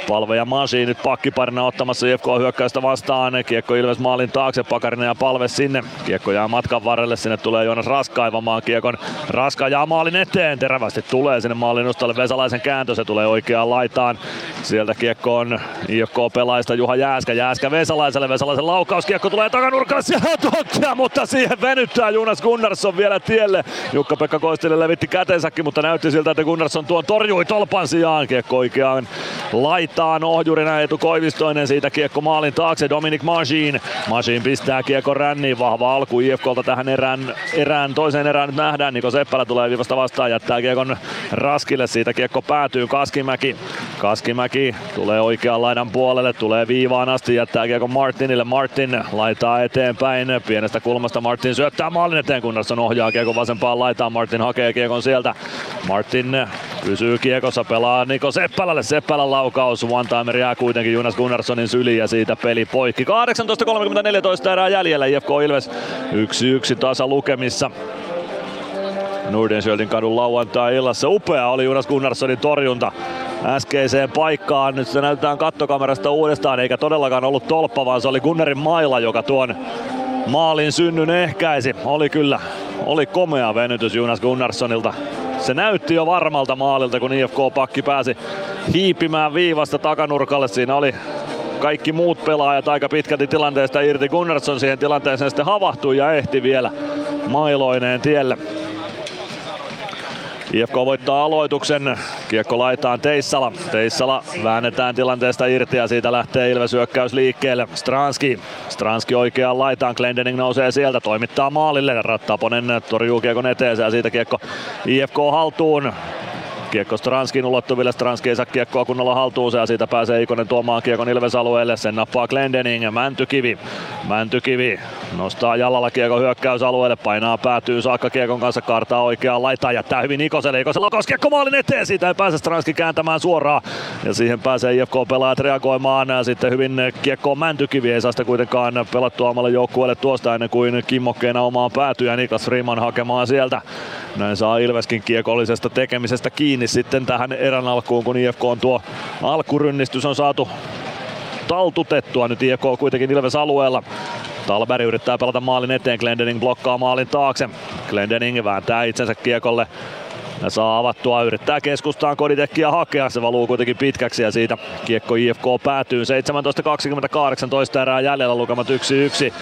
Speaker 10: Palve ja Masi nyt pakkiparina ottamassa IFK hyökkäystä vastaan. Kiekko Ilves maalin taakse, Pakarinen ja Palve sinne. Kiekko jää matkan varrelle, sinne tulee Joonas Raska aivamaan kiekon. Raska jää maalin eteen, terävästi tulee sinne maalin nostalle Vesalaisen kääntö, se tulee oikeaan laitaan. Sieltä kiekko on IFK pelaajista Juha Jääskä, Jääskä Vesalaiselle, Vesalaisen laukaus, kiekko tulee takanurkalle, <laughs> on totta, mutta siihen venyttää Jonas Gunnarsson vielä tielle. Jukka-Pekka Koistille levitti kätensäkin, mutta näytti siltä, että Gunnarsson tuon torjui tolpan sijaan. Kiekko oikeaan laitaan ohjurina Eetu Koivistoinen siitä kiekko maalin taakse Dominic Majin. Majin pistää kiekko ränniin, vahva alku IFKlta tähän erään, erään toiseen erään nyt nähdään. Niko Seppälä tulee viivasta vastaan, jättää kiekon Raskille. Siitä kiekko päätyy Kaskimäki. Kaskimäki tulee oikean laidan puolelle, tulee viivaan asti, jättää kiekko Martinille. Martin laitaa eteenpäin. Pienestä kulmasta Martin syöttää maalin eteen, Gunnarsson ohjaa kiekko vasempaan laitaan. Martin hakee kiekon sieltä. Martin pysyy kiekossa, pelaa Niko Seppälälle. Seppälän laukaus. One-timer jää kuitenkin Jonas Gunnarssonin syliin ja siitä peli poikki. 18.34 erää jäljellä. IFK Ilves 1-1 tasa lukemissa. Nordenskjöldin kadun lauantai-illassa. Upea oli Jonas Gunnarssonin torjunta äskeiseen paikkaan. Nyt se näytetään kattokamerasta uudestaan, eikä todellakaan ollut tolppa, vaan se oli Gunnarin maila, joka tuon maalin synnyn ehkäisi. Oli kyllä, oli komea venytys Jonas Gunnarssonilta. Se näytti jo varmalta maalilta, kun IFK-pakki pääsi hiipimään viivasta takanurkalle. Siinä oli kaikki muut pelaajat aika pitkälti tilanteesta irti. Gunnarsson siihen tilanteeseen sitten havahtui ja ehti vielä mailoineen tielle. IFK voittaa aloituksen. Kiekko laitaan Teissala. Teissala väännetään tilanteesta irti ja siitä lähtee Ilves hyökkäys liikkeelle. Stranski. Stranski oikeaan laitaan. Glendening nousee sieltä. Toimittaa maalille. Rattaponen torjuu kiekon eteensä ja siitä kiekko IFK haltuun. Kiekko Stranskin ulottuville. Stranski ei saa kiekkoa kunnolla haltuunsa ja siitä pääsee Ikonen tuomaan kiekon Ilves-alueelle. Sen nappaa Glendening. Mäntykivi. Mäntykivi nostaa jalalla kiekon hyökkäysalueelle. Painaa päätyy saakka kiekon kanssa kartaa oikeaan laitaan. Jättää hyvin Ikoselle. Ikosella laukaus kiekko maalin eteen. Siitä ei pääse Stranski kääntämään suoraan. Ja siihen pääsee IFK-pelaajat reagoimaan. Sitten hyvin kiekko Mäntykivi. Ei saa sitä kuitenkaan pelattua omalle joukkueelle tuosta ennen kuin kimmokkeena omaan päätyy. Ja Niklas Freeman hakemaan sieltä. Näin saa Ilveskin kiekollisesta tekemisestä kiinni sitten tähän erän alkuun, kun IFK on tuo alkurynnistys on saatu taltutettua. Nyt IFK on kuitenkin Ilves alueella. Talberg yrittää pelata maalin eteen, Glendening blokkaa maalin taakse. Glendening vääntää itsensä kiekolle ja saa avattua, yrittää keskustaan Koditekkiä hakea, se valuu kuitenkin pitkäksi ja siitä kiekko IFK päätyy 17.28 erää jäljellä lukemat 1-1.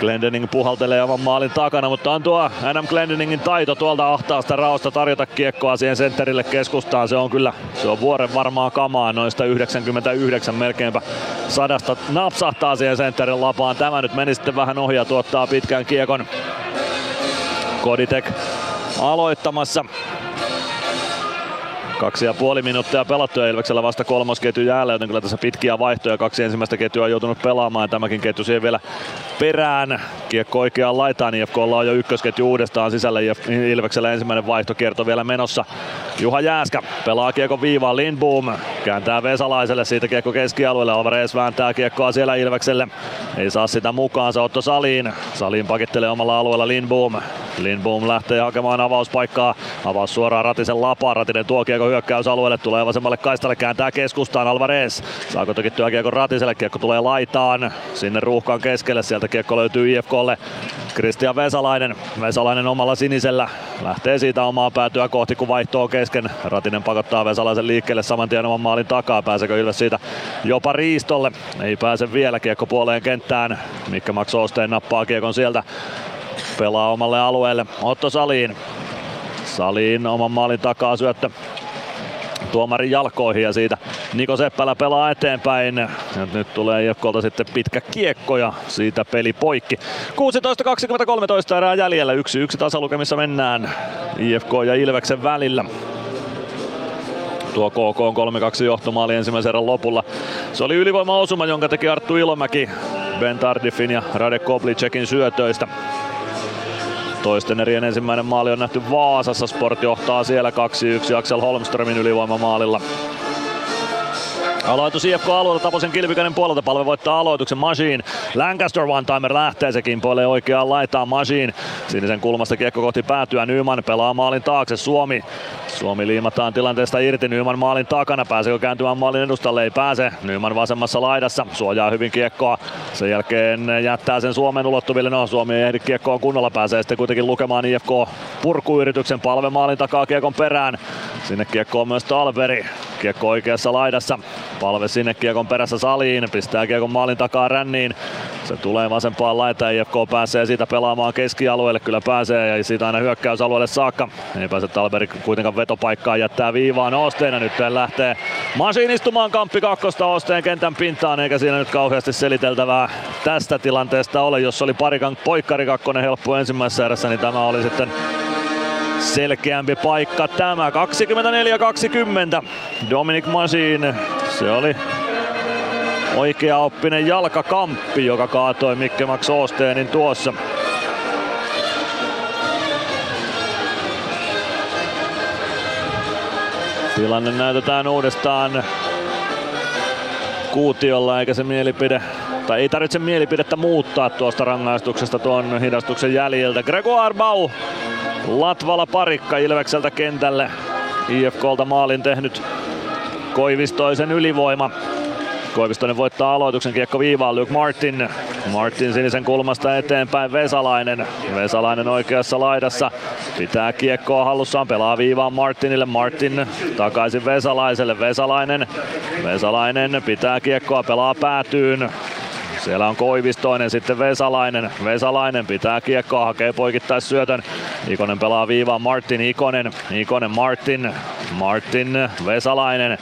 Speaker 10: Glendening puhaltelee oman maalin takana, mutta on tuo Adam Glendeningin taito tuolta ahtaasta raosta tarjota kiekkoa siihen sentterille keskustaan. Se on kyllä, se on vuoren varmaa kamaa, noista 99 melkeinpä sadasta napsahtaa siihen sentterin lapaan. Tämä nyt meni sitten vähän ohjaa tuottaa pitkän kiekon. Koditek aloittamassa. Kaksi ja puoli minuuttia pelattu ja Ilveksellä vasta kolmosketju jäällä, joten kyllä tässä pitkiä vaihtoja. Kaksi ensimmäistä ketjua on joutunut pelaamaan ja tämäkin ketju siihen vielä perään. Kiekko oikeaan laitaan, IFK on jo ykkösketju uudestaan sisällä. Ilveksellä ensimmäinen vaihtokierto vielä menossa. Juha Jääskä pelaa kiekko viivaan, Lindboom kääntää Vesalaiselle, siitä kiekko keskialueelle. Alvarez vääntää kiekkoa siellä Ilvekselle. Ei saa sitä mukaan, se Otto Saliin. Saliin pakittelee omalla alueella Lindboom. Lindboom lähtee hakemaan avauspaikkaa. Avaus suoraan Ratisen lapaan. Ratinen tuo kiekko hyökkäysalueelle, tulee vasemmalle kaistalle, kääntää keskustaan Alvarez. Saako toki kiekko Ratiselle, kiekko tulee laitaan. Sinne ruuhkaan keskelle, sieltä kiekko löytyy IFKlle. Kristian Vesalainen, Vesalainen omalla sinisellä, lähtee siitä omaa päätyä kohti, kun vaihtoo kesken. Ratinen pakottaa Vesalaisen liikkeelle saman tien oman maalin takaa. Pääseekö Ilves siitä jopa riistolle? Ei pääse vielä kiekko puoleen kenttään. Mikkä Max Osteen nappaa kiekon sieltä pelaa omalle alueelle. Otto Saliin. Saliin oman maalin takaa syöttö tuomarin jalkoihin ja siitä Niko Seppälä pelaa eteenpäin. Ja nyt tulee IFKlta sitten pitkä kiekko ja siitä peli poikki. 16.23 erää jäljellä. 1-1 tasalukemissa mennään IFK ja Ilveksen välillä tuo KK on 3-2 johtomaali ensimmäisen erän lopulla. Se oli ylivoimaosuma, jonka teki Arttu Ilomäki Ben Tardifin ja Radek Koblicekin syötöistä. Toisten erien ensimmäinen maali on nähty Vaasassa. Sport johtaa siellä 2-1 Axel Holmströmin ylivoimamaalilla. Aloitus IFK alueella Taposen Kilpikäinen puolelta palve voittaa aloituksen Machine. Lancaster one-timer lähtee, se kimpoilee oikeaan laitaan Machine. Sinisen kulmasta kiekko kohti päätyä, Nyman pelaa maalin taakse, Suomi. Suomi liimataan tilanteesta irti, Nyman maalin takana, pääseekö kääntymään maalin edustalle, ei pääse. Nyman vasemmassa laidassa, suojaa hyvin kiekkoa. Sen jälkeen jättää sen Suomen ulottuville, no Suomi ei ehdi kiekkoon kunnolla, pääsee sitten kuitenkin lukemaan IFK purkuyrityksen palve maalin takaa kiekon perään. Sinne kiekko on myös Talveri, kiekko oikeassa laidassa. Palve sinne kiekon perässä saliin, pistää kiekon maalin takaa ränniin. Se tulee vasempaan laitaan, IFK pääsee siitä pelaamaan keskialueelle, kyllä pääsee ja siitä aina hyökkäysalueelle saakka. Ei pääse Talberi kuitenkaan vetopaikkaan, jättää viivaan Osteen ja nyt lähtee Masin istumaan kamppi kakkosta Osteen kentän pintaan, eikä siinä nyt kauheasti seliteltävää tästä tilanteesta ole. Jos oli parikan poikkari kakkonen helppo ensimmäisessä erässä, niin tämä oli sitten selkeämpi paikka tämä. 24-20. Dominic Masin, se oli oikea oppinen jalkakamppi, joka kaatoi Mikke Max Osteenin tuossa. Tilanne näytetään uudestaan kuutiolla, eikä se mielipide tai ei tarvitse mielipidettä muuttaa tuosta rangaistuksesta tuon hidastuksen jäljiltä. Gregoire Bau, Latvala parikka Ilvekseltä kentälle. IFKlta maalin tehnyt Koivistoisen ylivoima. Koivistoinen voittaa aloituksen kiekko viivaan Luke Martin. Martin sinisen kulmasta eteenpäin Vesalainen. Vesalainen oikeassa laidassa. Pitää kiekkoa hallussaan, pelaa viivaan Martinille. Martin takaisin Vesalaiselle. Vesalainen. Vesalainen pitää kiekkoa, pelaa päätyyn. Siellä on Koivistoinen, sitten Vesalainen. Vesalainen pitää kiekkoa, hakee poikittais syötön. Ikonen pelaa viivaan Martin Ikonen. Ikonen Martin. Martin Vesalainen.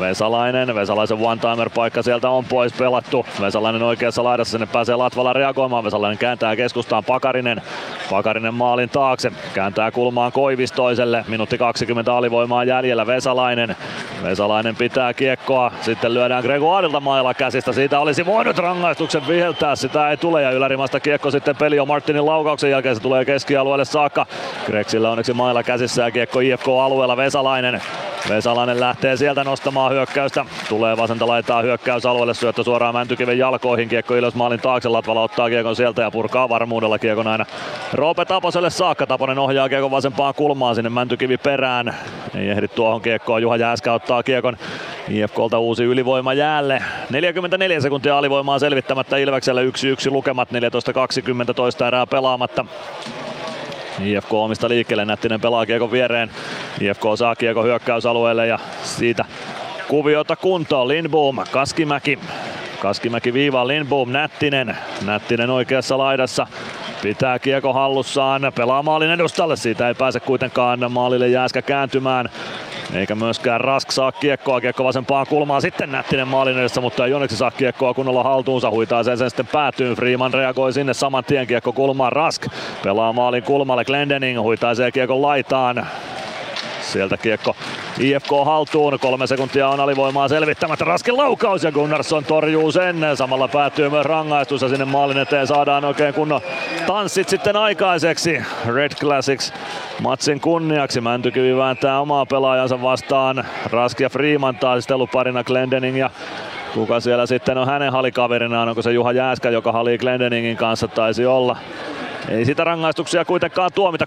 Speaker 10: Vesalainen, Vesalaisen one-timer paikka sieltä on pois pelattu. Vesalainen oikeassa laidassa, sinne pääsee Latvala reagoimaan. Vesalainen kääntää keskustaan Pakarinen. Pakarinen maalin taakse, kääntää kulmaan Koivistoiselle. Minuutti 20 alivoimaa jäljellä Vesalainen. Vesalainen pitää kiekkoa, sitten lyödään Gregoirilta mailla käsistä. Siitä olisi voinut rangaistuksen viheltää, sitä ei tule ja ylärimasta kiekko sitten peli on Martinin laukauksen jälkeen se tulee keskialueelle saakka. Greksillä onneksi mailla käsissä ja kiekko IFK-alueella Vesalainen. Vesalainen lähtee sieltä nostamaan hyökkäystä. Tulee vasenta laitaa hyökkäysalueelle, syöttö suoraan Mäntykiven jalkoihin. Kiekko ylös maalin taakse, Latvala ottaa kiekon sieltä ja purkaa varmuudella kiekon aina Roope Taposelle saakka. Taponen ohjaa kiekon vasempaan kulmaan sinne Mäntykivi perään. Ei ehdi tuohon kiekkoon. Juha Jääskä ottaa kiekon IFKlta uusi ylivoima jäälle. 44 sekuntia alivoimaa selvittämättä Ilvekselle 1-1 lukemat 14-20 toista erää pelaamatta. IFK omista liikkeelle, Nättinen pelaa kiekon viereen. IFK saa kiekon hyökkäysalueelle ja siitä kuviota kuntoon. Lindboom, Kaskimäki. Kaskimäki viivaan Lindboom, Nättinen. Nättinen oikeassa laidassa. Pitää kiekko hallussaan, pelaa maalin edustalle, siitä ei pääse kuitenkaan maalille jääskä kääntymään. Eikä myöskään Rask saa kiekkoa, kiekko vasempaan kulmaan, sitten Nättinen maalin edessä, mutta ei onneksi saa kiekkoa kunnolla haltuunsa, huitaa sen, sen sitten päätyyn. Freeman reagoi sinne saman tien kiekko kulmaan, Rask pelaa maalin kulmalle, Glendening huitaa sen kiekon laitaan. Sieltä kiekko IFK haltuun. Kolme sekuntia on alivoimaa selvittämättä. Raskin laukaus ja Gunnarsson torjuu sen. Samalla päättyy myös rangaistus ja sinne maalin eteen saadaan oikein kunnon tanssit sitten aikaiseksi. Red Classics matsin kunniaksi. Mäntykivi vääntää omaa pelaajansa vastaan. Rask ja Freeman taisteluparina Glendening ja Kuka siellä sitten on hänen halikaverinaan? Onko se Juha Jääskä, joka halii Glendeningin kanssa? Taisi olla. Ei sitä rangaistuksia kuitenkaan tuomita.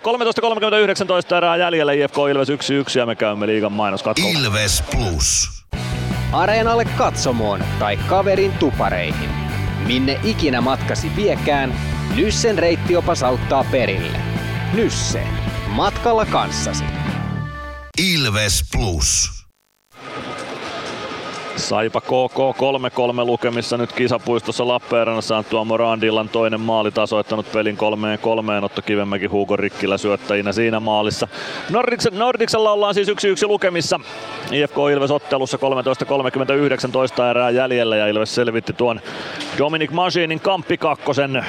Speaker 10: 13.39 erää jäljellä IFK Ilves 1-1 ja me käymme liigan mainoskatkolla.
Speaker 1: Ilves Plus.
Speaker 2: Areenalle katsomoon tai kaverin tupareihin. Minne ikinä matkasi viekään, Nyssen reittiopas auttaa perille. Nysse. Matkalla kanssasi.
Speaker 1: Ilves Plus.
Speaker 10: Saipa KK 3-3 lukemissa nyt kisapuistossa Lappeenrannassa on Tuomo Randillan toinen maali tasoittanut pelin kolmeen kolmeen. Otto Kivemäki Hugo Rikkilä syöttäjinä siinä maalissa. Nordiksen, Nordiksella ollaan siis 1-1 lukemissa. IFK Ilves ottelussa 13.39 toista erää jäljellä ja Ilves selvitti tuon Dominic Machinin kamppikakkosen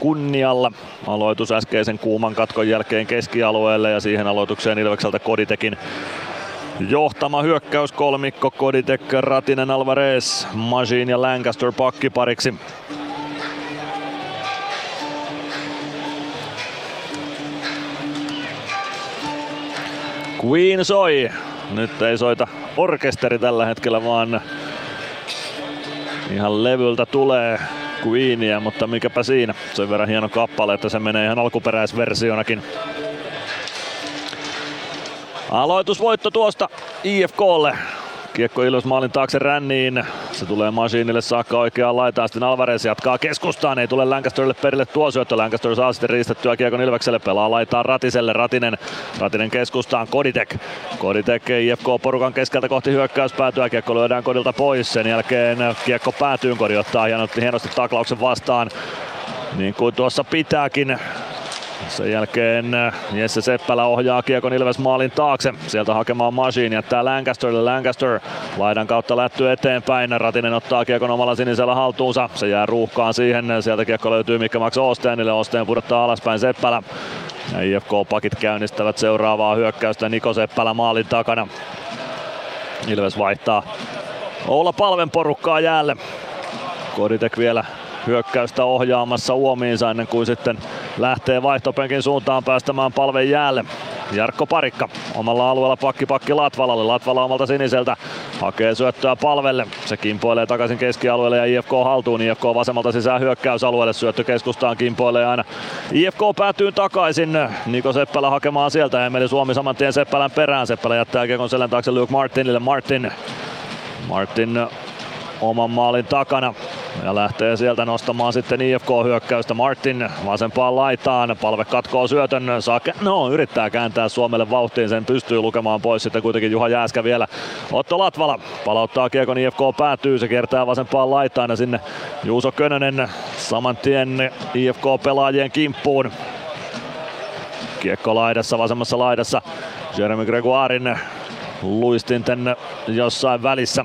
Speaker 10: kunnialla. Aloitus äskeisen kuuman katkon jälkeen keskialueelle ja siihen aloitukseen Ilvekseltä Koditekin johtama hyökkäys kolmikko Koditek, Ratinen, Alvarez, Majin ja Lancaster pakkipariksi. Queen soi. Nyt ei soita orkesteri tällä hetkellä, vaan ihan levyltä tulee Queenia, mutta mikäpä siinä. Sen verran hieno kappale, että se menee ihan alkuperäisversionakin. Aloitusvoitto tuosta IFKlle. Kiekko Ilves maalin taakse ränniin. Se tulee Masiinille saakka oikeaan laitaan. Sitten Alvarez jatkaa keskustaan. Ei tule Lancasterille perille tuo syöttö. Lancaster saa sitten riistettyä Kiekon Ilvekselle. Pelaa laitaan Ratiselle. Ratinen, Ratinen keskustaan. Koditek. Koditek IFK-porukan keskeltä kohti hyökkäyspäätyä. Kiekko lyödään Kodilta pois. Sen jälkeen Kiekko päätyyn. Kodi ottaa hienosti, hienosti taklauksen vastaan. Niin kuin tuossa pitääkin. Sen jälkeen Jesse Seppälä ohjaa Kiekon Ilves maalin taakse. Sieltä hakemaan Machine, jättää Lancasterille. Lancaster laidan kautta lätty eteenpäin. Ratinen ottaa Kiekon omalla sinisellä haltuunsa. Se jää ruuhkaan siihen. Sieltä Kiekko löytyy Mikka Max Osteenille. Osteen pudottaa alaspäin Seppälä. Ja IFK-pakit käynnistävät seuraavaa hyökkäystä Niko Seppälä maalin takana. Ilves vaihtaa Oula Palven porukkaa jäälle. Koditek vielä hyökkäystä ohjaamassa uomiinsa ennen kuin sitten lähtee vaihtopenkin suuntaan päästämään palven jäälle. Jarkko Parikka omalla alueella pakki pakki Latvalalle. Latvala omalta siniseltä hakee syöttöä palvelle. Se kimpoilee takaisin keskialueelle ja IFK haltuun. IFK vasemmalta sisään hyökkäysalueelle. Syöttö keskustaan kimpoilee aina. IFK päätyy takaisin. Niko Seppälä hakemaan sieltä. Emeli Suomi saman tien Seppälän perään. Seppälä jättää Kekon selän taakse Luke Martinille. Martin Martin oman maalin takana ja lähtee sieltä nostamaan sitten IFK-hyökkäystä. Martin vasempaan laitaan, palve katkoo syötön, saa, no yrittää kääntää Suomelle vauhtiin, sen pystyy lukemaan pois sitten kuitenkin Juha Jääskä vielä. Otto Latvala palauttaa kiekon IFK päätyy, se kiertää vasempaan laitaan ja sinne Juuso Könönen saman tien IFK-pelaajien kimppuun. Kiekko laidassa, vasemmassa laidassa. Jeremy Gregoirin luistinten jossain välissä.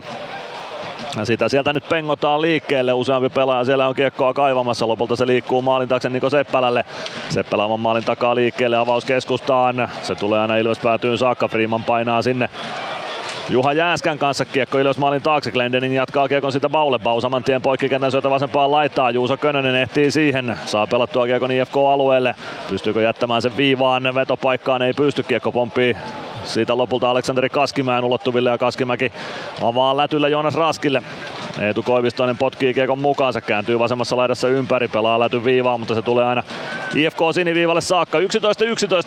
Speaker 10: Sitä sieltä nyt pengotaan liikkeelle. Useampi pelaaja siellä on kiekkoa kaivamassa. Lopulta se liikkuu maalin taakse Niko Seppälälle. Seppälä on maalin takaa liikkeelle avaus keskustaan. Se tulee aina Ilves päätyyn saakka. Freeman painaa sinne Juha Jääskän kanssa kiekko Ilves maalin taakse. Glendening jatkaa kiekon sitä Baulle. Bau saman tien poikkikentän syötä vasempaan laittaa. Juuso Könönen ehtii siihen. Saa pelattua kiekon IFK-alueelle. Pystyykö jättämään sen viivaan vetopaikkaan? Ei pysty. Kiekko pomppii siitä lopulta Aleksanteri Kaskimäen ulottuville ja Kaskimäki avaa lätyllä Joonas Raskille. Eetu Koivistoinen potkii kiekon mukaan, se kääntyy vasemmassa laidassa ympäri, pelaa läty viivaa, mutta se tulee aina IFK siniviivalle saakka. 11-11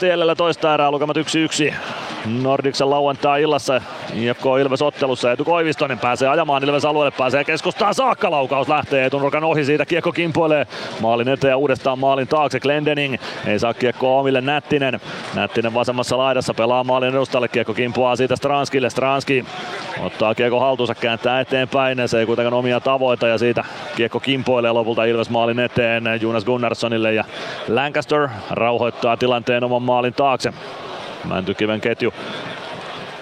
Speaker 10: jäljellä toista erää, lukemat 1-1. Nordiksen lauantai-illassa IFK Ilves ottelussa. Eetu Koivistonen pääsee ajamaan Ilves alueelle, pääsee keskustaan saakka. Laukaus lähtee etunurkan ohi siitä. Kiekko kimpoilee maalin eteen ja uudestaan maalin taakse. Glendening ei saa kiekkoa omille Nättinen. Nättinen vasemmassa laidassa pelaa maalin edustalle. Kiekko kimpoaa siitä Stranskille. Stranski ottaa kiekko haltuunsa, kääntää eteenpäin. Se ei kuitenkaan omia tavoita ja siitä kiekko kimpoilee lopulta Ilves maalin eteen Jonas Gunnarssonille ja Lancaster rauhoittaa tilanteen oman maalin taakse. Mäntykiven ketju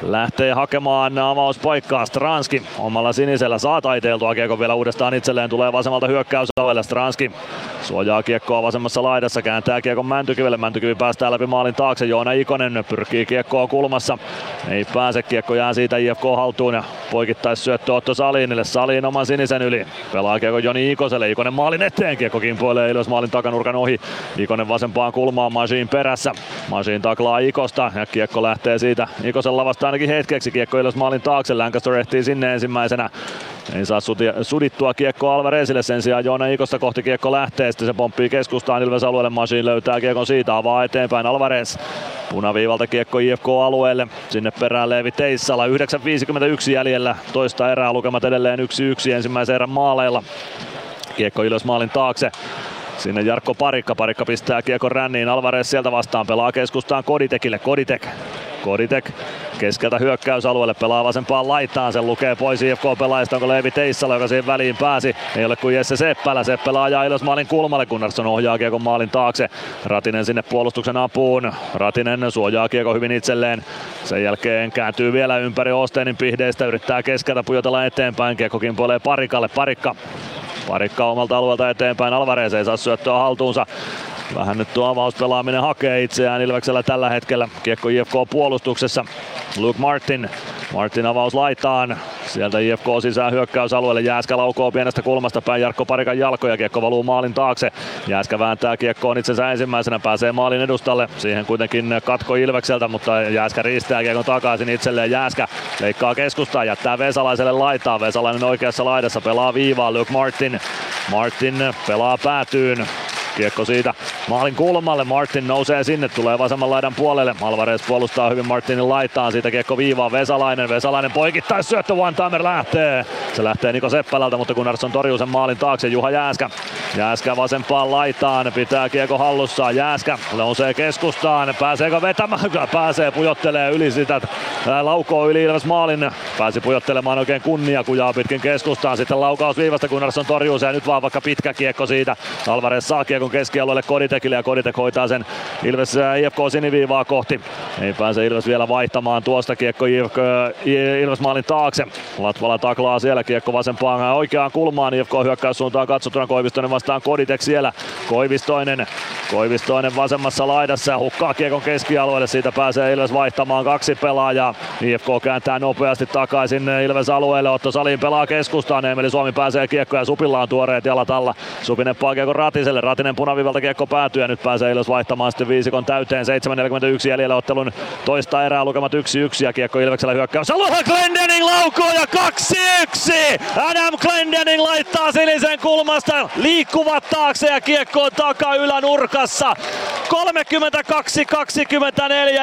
Speaker 10: lähtee hakemaan avauspaikkaa. Stranski omalla sinisellä saa taiteiltua kiekko vielä uudestaan itselleen. Tulee vasemmalta hyökkäysalueelle. Stranski suojaa kiekkoa vasemmassa laidassa. Kääntää kiekon Mäntykivelle. Mäntykivi päästää läpi maalin taakse. Joona Ikonen pyrkii kiekkoa kulmassa. Ei pääse. Kiekko jää siitä IFK haltuun ja poikittais syöttö Otto Salinille. Salin oman sinisen yli. Pelaa kiekko Joni Ikoselle. Ikonen maalin eteen. Kiekko kimpoilee Ilves maalin takanurkan ohi. Ikonen vasempaan kulmaan. Masiin perässä. Masiin taklaa Ikosta ja kiekko lähtee siitä Ikosen lavasta ainakin hetkeksi. Kiekko Ilves maalin taakse, Lancaster ehtii sinne ensimmäisenä. Ei saa sudittua kiekko Alvarezille, sen sijaan Joona Ikosta kohti kiekko lähtee, sitten se pomppii keskustaan Ilves alueelle, Machine löytää kiekon siitä, avaa eteenpäin Alvarez. Punaviivalta kiekko IFK-alueelle, sinne perään Leevi Teissala, 9.51 jäljellä, toista erää lukemat edelleen 1-1 ensimmäisen erän maaleilla. Kiekko Ilves maalin taakse, Sinne Jarkko Parikka. Parikka pistää kiekon ränniin. Alvarez sieltä vastaan pelaa keskustaan Koditekille. Koditek Koditek keskeltä hyökkäysalueelle pelaa vasempaan laitaan. Sen lukee pois IFK-pelaajista. Onko Leevi Teissala, joka siihen väliin pääsi. Ei ole kuin Jesse Seppälä. Seppälä ajaa Ilves maalin kulmalle. Gunnarsson ohjaa kiekon maalin taakse. Ratinen sinne puolustuksen apuun. Ratinen suojaa kiekko hyvin itselleen. Sen jälkeen kääntyy vielä ympäri Osteenin pihdeistä. Yrittää keskeltä pujotella eteenpäin. Kiekko kimpoilee Parikalle. Parikka Parikka omalta alueelta eteenpäin. Alvarez ei saa syöttöä haltuunsa. Vähän nyt tuo avauspelaaminen hakee itseään Ilveksellä tällä hetkellä. Kiekko IFK puolustuksessa. Luke Martin. Martin avaus laitaan. Sieltä IFK sisään hyökkäysalueelle. Jääskä laukoo pienestä kulmasta päin Jarkko Parikan jalkoja. Kiekko valuu maalin taakse. Jääskä vääntää kiekkoon itsensä ensimmäisenä. Pääsee maalin edustalle. Siihen kuitenkin katko Ilvekseltä, mutta Jääskä riistää kiekon takaisin itselleen. Jääskä leikkaa keskustaa. Jättää Vesalaiselle laitaa. Vesalainen oikeassa laidassa pelaa viivaa. Luke Martin. Martin pelaa päätyyn. Kiekko siitä maalin kulmalle. Martin nousee sinne, tulee vasemman laidan puolelle. Alvarez puolustaa hyvin Martinin laitaan. Siitä kiekko viivaa Vesalainen. Vesalainen poikittais syöttö, one timer lähtee. Se lähtee Niko Seppälältä, mutta Gunnarsson torjuu sen maalin taakse. Juha Jääskä. Jääskä vasempaan laitaan. Pitää kiekko hallussaan. Jääskä nousee keskustaan. Pääseekö vetämään? Pääsee. Pujottelee yli sitä. Laukoo yli Ilves maalin. Pääsi pujottelemaan oikein kunnia kujaa pitkin keskustaan. Sitten laukaus viivasta Gunnarsson torjuu sen. Nyt vaan vaikka pitkä kiekko siitä. Alvarez saa kiekon keskialueelle Koditek Koditekille ja Koditek hoitaa sen Ilves äh, IFK siniviivaa kohti. Ei pääse Ilves vielä vaihtamaan tuosta kiekko IFK, Ilves maalin taakse. Latvala taklaa siellä kiekko vasempaan ja oikeaan kulmaan IFK hyökkäyssuuntaan katsottuna Koivistoinen vastaan Koditek siellä. Koivistoinen, Koivistoinen vasemmassa laidassa hukkaa kiekon keskialueelle. Siitä pääsee Ilves vaihtamaan kaksi pelaajaa. IFK kääntää nopeasti takaisin Ilves alueelle. Otto Salin pelaa keskustaan. Emeli Suomi pääsee kiekko ja Supilla on tuoreet jalat alla. Supi neppaa kiekko Ratiselle. Ratinen punavivalta kiekko päätyy ja nyt pääsee Ilves vaihtamaan sitten viisikon täyteen. 7.41 jäljellä ottelun toista erää lukemat 1-1 ja kiekko Ilveksellä hyökkäys. Aloha Glendening laukoo ja 2-1! Adam Glendening laittaa sinisen kulmasta. Liikkuvat taakse ja kiekko on taka ylänurkassa. 32-24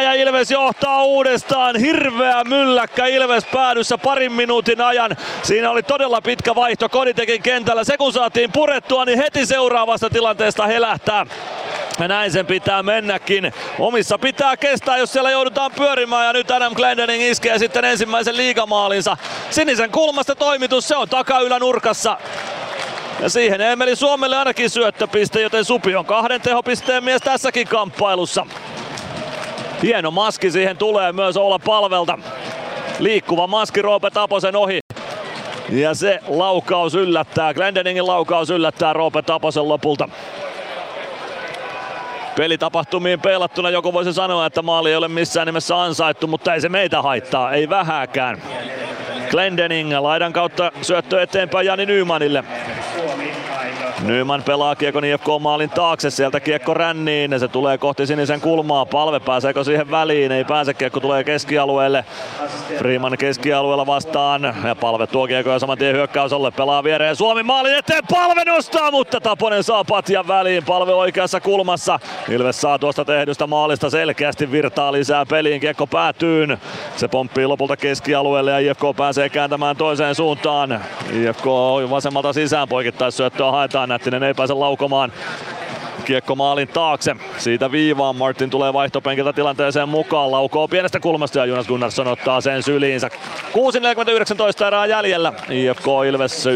Speaker 10: ja Ilves johtaa uudestaan. Hirveä mylläkkä Ilves päädyssä parin minuutin ajan. Siinä oli todella pitkä vaihto Koditekin kentällä. Se kun saatiin purettua, niin heti seuraavasta tilanteesta helähtää. Ja näin sen pitää mennäkin. Omissa pitää kestää, jos siellä joudutaan pyörimään. Ja nyt Adam Glendening iskee sitten ensimmäisen liigamaalinsa. Sinisen kulmasta toimitus, se on takaylänurkassa. Ja siihen Emeli Suomelle ainakin syöttöpiste, joten Supi on kahden tehopisteen mies tässäkin kamppailussa. Hieno maski siihen tulee myös olla palvelta. Liikkuva maski Roope Taposen ohi. Ja se laukaus yllättää, Glendeningin laukaus yllättää Roope Taposen lopulta. Pelitapahtumiin peilattuna joku voisi sanoa, että maali ei ole missään nimessä ansaittu, mutta ei se meitä haittaa, ei vähääkään. Glendening laidan kautta syöttö eteenpäin Jani Nymanille. Nyman pelaa kiekon IFK-maalin taakse, sieltä kiekko ränniin, se tulee kohti sinisen kulmaa, palve pääseekö siihen väliin, ei pääse, kiekko tulee keskialueelle. Freeman keskialueella vastaan ja palve tuo kiekko ja saman tien hyökkäysolle, pelaa viereen Suomi maalin eteen, palve nostaa, mutta Taponen saa patjan väliin, palve oikeassa kulmassa. Ilves saa tuosta tehdystä maalista selkeästi virtaa lisää peliin, kiekko päätyyn. Se pomppii lopulta keskialueelle ja IFK pääsee kääntämään toiseen suuntaan. IFK vasemmalta sisään poikittaisyöttöä haetaan Nättinen ei pääse laukomaan. Kiekko maalin taakse. Siitä viivaan Martin tulee vaihtopenkiltä tilanteeseen mukaan. Laukoo pienestä kulmasta ja Jonas Gunnarsson ottaa sen syliinsä. 6.49 erää jäljellä. IFK Ilves 1-2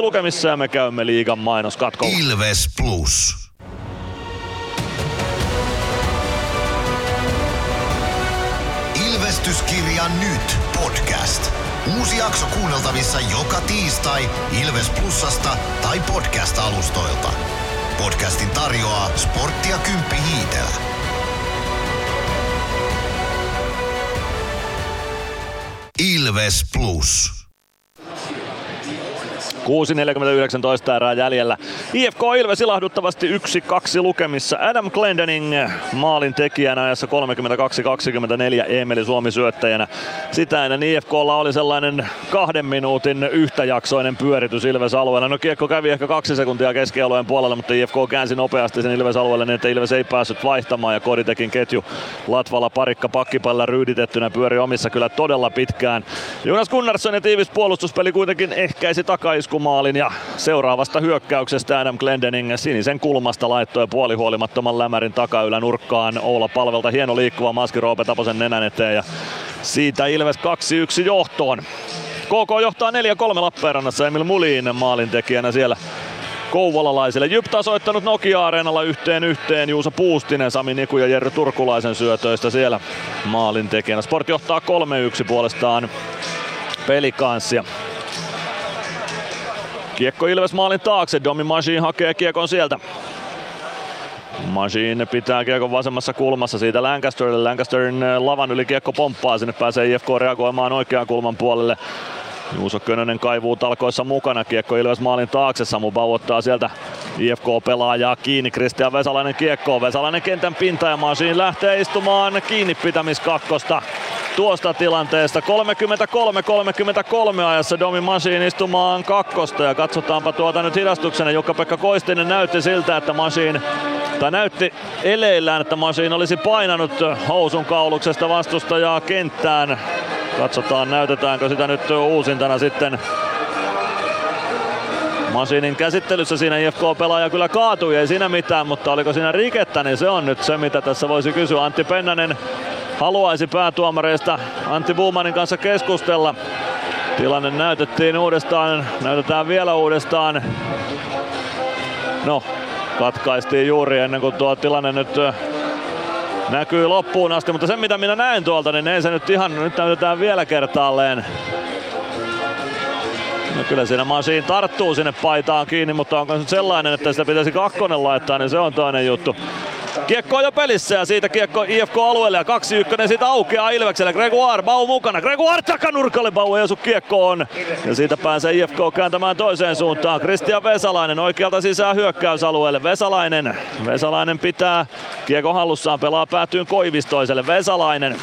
Speaker 10: lukemissa ja me käymme liigan mainoskatkolla.
Speaker 1: Ilves Plus. Ilvestyskirja nyt podcast. Uusi jakso kuunneltavissa joka tiistai Ilves Plusasta tai podcast-alustoilta. Podcastin tarjoaa Sporttia Kymppi Hiitellä. Ilves Plus.
Speaker 10: 6.49 erää jäljellä. IFK Ilves ilahduttavasti 1-2 lukemissa. Adam Glendening maalin tekijänä ajassa 32-24 Emeli Suomi syöttäjänä. Sitä ennen IFKlla oli sellainen kahden minuutin yhtäjaksoinen pyöritys Ilves alueella. No kiekko kävi ehkä kaksi sekuntia keskialueen puolella, mutta IFK käänsi nopeasti sen Ilves alueelle niin, että Ilves ei päässyt vaihtamaan ja Koditekin ketju Latvala parikka pakkipalla ryyditettynä pyöri omissa kyllä todella pitkään. Jonas Gunnarsson ja tiivis puolustuspeli kuitenkin ehkäisi takaisku iskumaalin ja seuraavasta hyökkäyksestä Adam Glendening sinisen kulmasta laittoi puolihuolimattoman lämärin takaylänurkkaan. Oula palvelta hieno liikkuva maski Roope Taposen nenän eteen ja siitä Ilves 2-1 johtoon. KK johtaa 4-3 Lappeenrannassa Emil Mulin maalintekijänä siellä kouvolalaisille. Jyp tasoittanut Nokia-areenalla yhteen yhteen Juuso Puustinen, Sami Niku ja Jerry Turkulaisen syötöistä siellä maalintekijänä. Sport johtaa 3-1 puolestaan pelikanssia. Kiekko Ilves maalin taakse, Domi Machine hakee kiekon sieltä. Machine pitää kiekon vasemmassa kulmassa siitä Lancasterille. Lancasterin äh, lavan yli kiekko pomppaa, sinne pääsee IFK reagoimaan oikean kulman puolelle. Juuso Könönen kaivuu talkoissa mukana. Kiekko Ilves maalin taakse. Samu Bau ottaa sieltä IFK-pelaajaa kiinni. Kristian Vesalainen kiekko. Vesalainen kentän pinta ja Machine lähtee istumaan kiinni pitämiskakkosta tuosta tilanteesta. 33-33 ajassa Domi Machine istumaan kakkosta ja katsotaanpa tuota nyt hidastuksena. Jukka-Pekka Koistinen näytti siltä, että Machine tai näytti eleillään, että Machine olisi painanut housun kauluksesta vastustajaa kenttään. Katsotaan näytetäänkö sitä nyt uusintana sitten Masinin käsittelyssä siinä IFK-pelaaja kyllä kaatui, ei siinä mitään, mutta oliko siinä rikettä, niin se on nyt se, mitä tässä voisi kysyä. Antti Pennanen haluaisi päätuomareista Antti Buumanin kanssa keskustella. Tilanne näytettiin uudestaan, näytetään vielä uudestaan. No, katkaistiin juuri ennen kuin tuo tilanne nyt näkyy loppuun asti, mutta sen mitä minä näen tuolta, niin ei se nyt ihan, nyt näytetään vielä kertaalleen. No kyllä siinä Masiin tarttuu sinne paitaan kiinni, mutta onko se sellainen, että sitä pitäisi kakkonen laittaa, niin se on toinen juttu. Kiekko on jo pelissä ja siitä kiekko IFK-alueelle ja 2-1 siitä aukeaa Ilvekselle. Gregoire, Bau mukana. Gregoire takanurkalle, Bau ei osu kiekkoon. Ja siitä pääsee IFK kääntämään toiseen suuntaan. Kristian Vesalainen oikealta sisään hyökkäysalueelle. Vesalainen, Vesalainen pitää kiekko hallussaan, pelaa päätyyn Koivistoiselle. Vesalainen,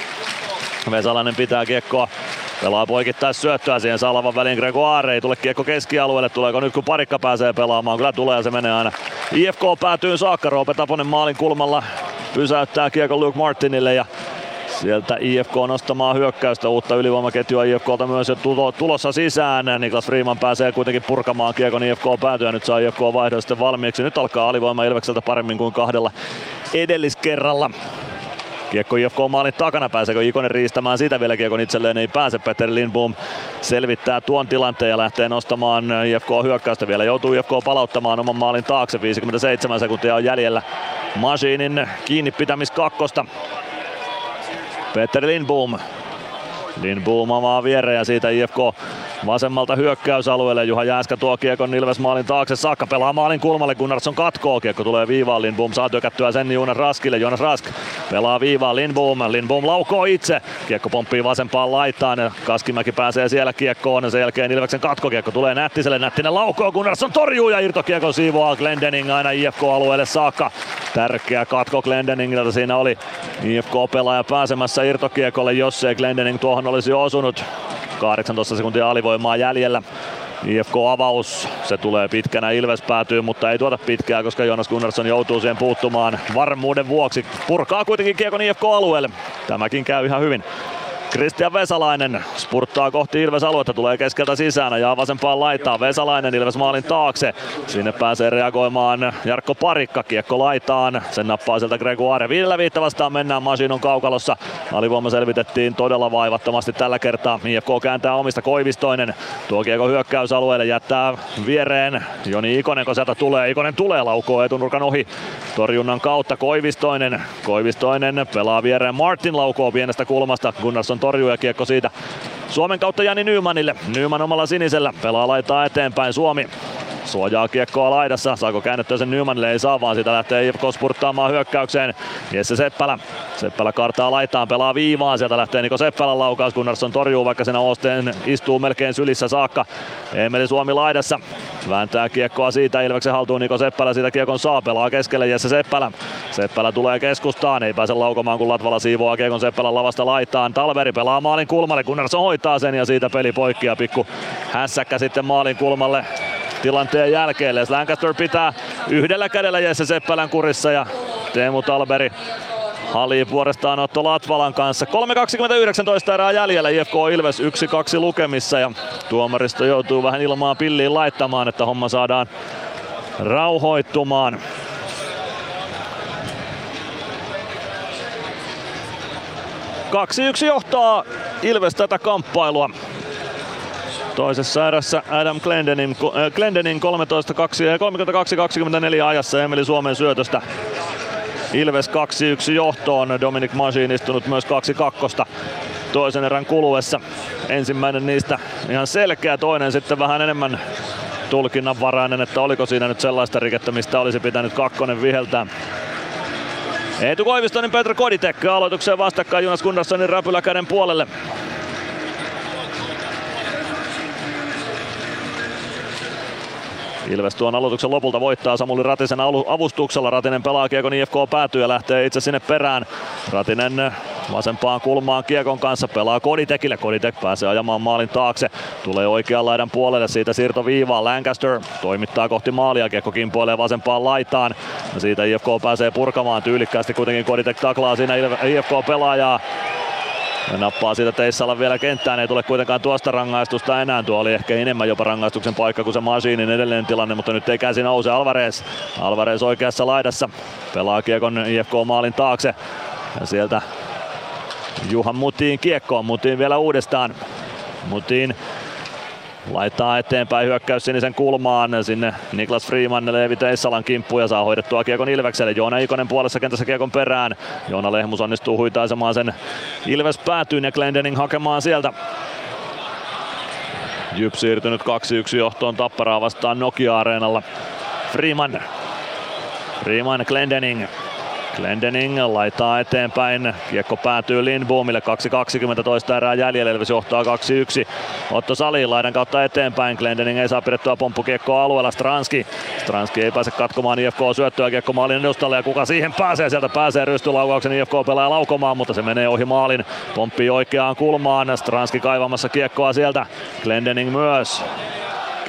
Speaker 10: Vesalainen pitää kiekkoa Pelaa poikittaa syöttöä siihen Salvan väliin Gregoire. Ei tule kiekko keskialueelle. Tuleeko nyt kun parikka pääsee pelaamaan? Kyllä tulee ja se menee aina. IFK päätyy saakka. Roope Taponen maalin kulmalla pysäyttää kiekko Luke Martinille ja Sieltä IFK nostamaan hyökkäystä uutta ylivoimaketjua IFKlta myös jo tulossa sisään. Niklas Freeman pääsee kuitenkin purkamaan kiekon IFK päätyä. Nyt saa IFK vaihdon sitten valmiiksi. Nyt alkaa alivoima Ilvekseltä paremmin kuin kahdella edelliskerralla. Kiekko IFK maalin takana, pääseekö Ikonen riistämään sitä vielä kiekon itselleen, ei pääse. Peter Lindboom selvittää tuon tilanteen ja lähtee nostamaan IFK hyökkäystä vielä. Joutuu IFK palauttamaan oman maalin taakse, 57 sekuntia on jäljellä. Masiinin kiinni pitämis kakkosta. Peter Lindboom Lindboom avaa viereen ja siitä IFK Vasemmalta hyökkäysalueelle Juha Jääskä tuo kiekon Ilves maalin taakse saakka. Pelaa maalin kulmalle. Gunnarsson katkoo. Kiekko tulee viivaan. Lindboom saa tykättyä sen Jonas Raskille. Jonas Rask pelaa viivaan. Lindboom. Lindboom laukoo itse. Kiekko pomppii vasempaan laitaan. Kaskimäki pääsee siellä kiekkoon. Sen jälkeen Ilveksen katkokiekko tulee Nättiselle. Nättinen laukoo. Gunnarsson torjuu ja irtokiekko siivoaa Glendening aina IFK-alueelle saakka. Tärkeä katko Glendeningiltä siinä oli. IFK-pelaaja pääsemässä irtokiekolle, jos ei Glendening tuohon olisi osunut. 18 sekuntia alivoimaa jäljellä. IFK-avaus, se tulee pitkänä, Ilves päätyy, mutta ei tuota pitkää, koska Jonas Gunnarsson joutuu siihen puuttumaan varmuuden vuoksi. Purkaa kuitenkin kiekon IFK-alueelle. Tämäkin käy ihan hyvin. Kristian Vesalainen spurttaa kohti Ilves aluetta, tulee keskeltä sisään ja vasempaan laittaa Vesalainen Ilves maalin taakse. Sinne pääsee reagoimaan Jarkko Parikka, kiekko laitaan, sen nappaa sieltä Gregoire. Viidellä viitta vastaan mennään, Masin on kaukalossa. Alivoima selvitettiin todella vaivattomasti tällä kertaa. IFK kääntää omista Koivistoinen. Tuo kiekko hyökkäysalueelle jättää viereen Joni Ikonen, kun sieltä tulee. Ikonen tulee laukoo etunurkan ohi torjunnan kautta. Koivistoinen, Koivistoinen pelaa viereen Martin laukoo pienestä kulmasta. Gunnarsson torjuu ja kiekko siitä Suomen kautta Jani Nymanille. Nyman omalla sinisellä pelaa laittaa eteenpäin Suomi. Suojaa kiekkoa laidassa. Saako käännettyä sen Nymanille? Ei saa, vaan sitä lähtee IFK spurttaamaan hyökkäykseen. Jesse Seppälä. Seppälä kartaa laitaan, pelaa viivaan. Sieltä lähtee Niko Seppälän laukaus. Gunnarsson torjuu, vaikka siinä Osteen istuu melkein sylissä saakka. Emeli Suomi laidassa. Vääntää kiekkoa siitä. Ilveksen haltuun Niko Seppälä siitä kiekon saa. Pelaa keskelle Jesse Seppälä. Seppälä tulee keskustaan. Ei pääse laukomaan, kun Latvala siivoaa kiekon Seppälän lavasta laitaan. Talveri pelaa maalin kulmalle. Gunnarsson hoitaa sen ja siitä peli poikki ja pikku hässäkkä sitten maalin kulmalle tilanteen jälkeen. Les Lancaster pitää yhdellä kädellä Jesse Seppälän kurissa ja Teemu Talberi Hali vuorestaan Otto Latvalan kanssa. 3.29 erää jäljellä IFK Ilves 1-2 lukemissa ja tuomaristo joutuu vähän ilmaa pilliin laittamaan, että homma saadaan rauhoittumaan. Kaksi yksi johtaa Ilves tätä kamppailua. Toisessa erässä Adam Glendenin, äh, Glendenin 32-24 ajassa Emeli Suomen syötöstä. Ilves 2-1 johtoon. Dominic Masin istunut myös 2-2 toisen erän kuluessa. Ensimmäinen niistä ihan selkeä, toinen sitten vähän enemmän tulkinnanvarainen, että oliko siinä nyt sellaista rikettä, mistä olisi pitänyt kakkonen viheltää. Eetu Koivistonen, Petra Koditek aloitukseen vastakkain Jonas Gunnarssonin räpyläkäden puolelle. Ilves tuon aloituksen lopulta voittaa Samuli Ratisen avustuksella. Ratinen pelaa kiekon IFK päätyy ja lähtee itse sinne perään. Ratinen vasempaan kulmaan kiekon kanssa pelaa Koditekille. Koditek pääsee ajamaan maalin taakse. Tulee oikean laidan puolelle siitä siirto viivaan. Lancaster toimittaa kohti maalia. Kiekko kimpoilee vasempaan laitaan. Ja siitä IFK pääsee purkamaan tyylikkäästi. Kuitenkin Koditek taklaa siinä IFK-pelaajaa. Ja nappaa siitä Teissalla vielä kenttään, ei tule kuitenkaan tuosta rangaistusta enää. Tuo oli ehkä enemmän jopa rangaistuksen paikka kuin se Masiinin edellinen tilanne, mutta nyt ei käsi nouse Alvarez. Alvarez oikeassa laidassa, pelaa kiekon IFK-maalin taakse. Ja sieltä Juhan Mutiin kiekkoon, Mutiin vielä uudestaan. Mutiin laittaa eteenpäin hyökkäys sinisen kulmaan. Sinne Niklas Freeman Leevi Teissalan kimppu ja saa hoidettua Kiekon Ilvekselle. Joona Ikonen puolessa kentässä Kiekon perään. Joona Lehmus onnistuu huitaisemaan sen Ilves päätyyn ja Glendening hakemaan sieltä Jyp siirtynyt 2-1 johtoon Tapparaa vastaan Nokia-areenalla. Freeman. Freeman Glendening. Glendening laittaa eteenpäin. Kiekko päätyy Lindboomille. 2.20 toista erää jäljellä. Elvis johtaa 2-1. Otto Sali laidan kautta eteenpäin. Glendening ei saa pidettyä pomppukiekkoa alueella. Stranski. Stranski ei pääse katkomaan IFK syöttöä kiekko maalin edustalle ja kuka siihen pääsee. Sieltä pääsee rystylaukauksen IFK pelaa laukomaan, mutta se menee ohi maalin. Pomppii oikeaan kulmaan. Stranski kaivamassa kiekkoa sieltä. Glendening myös.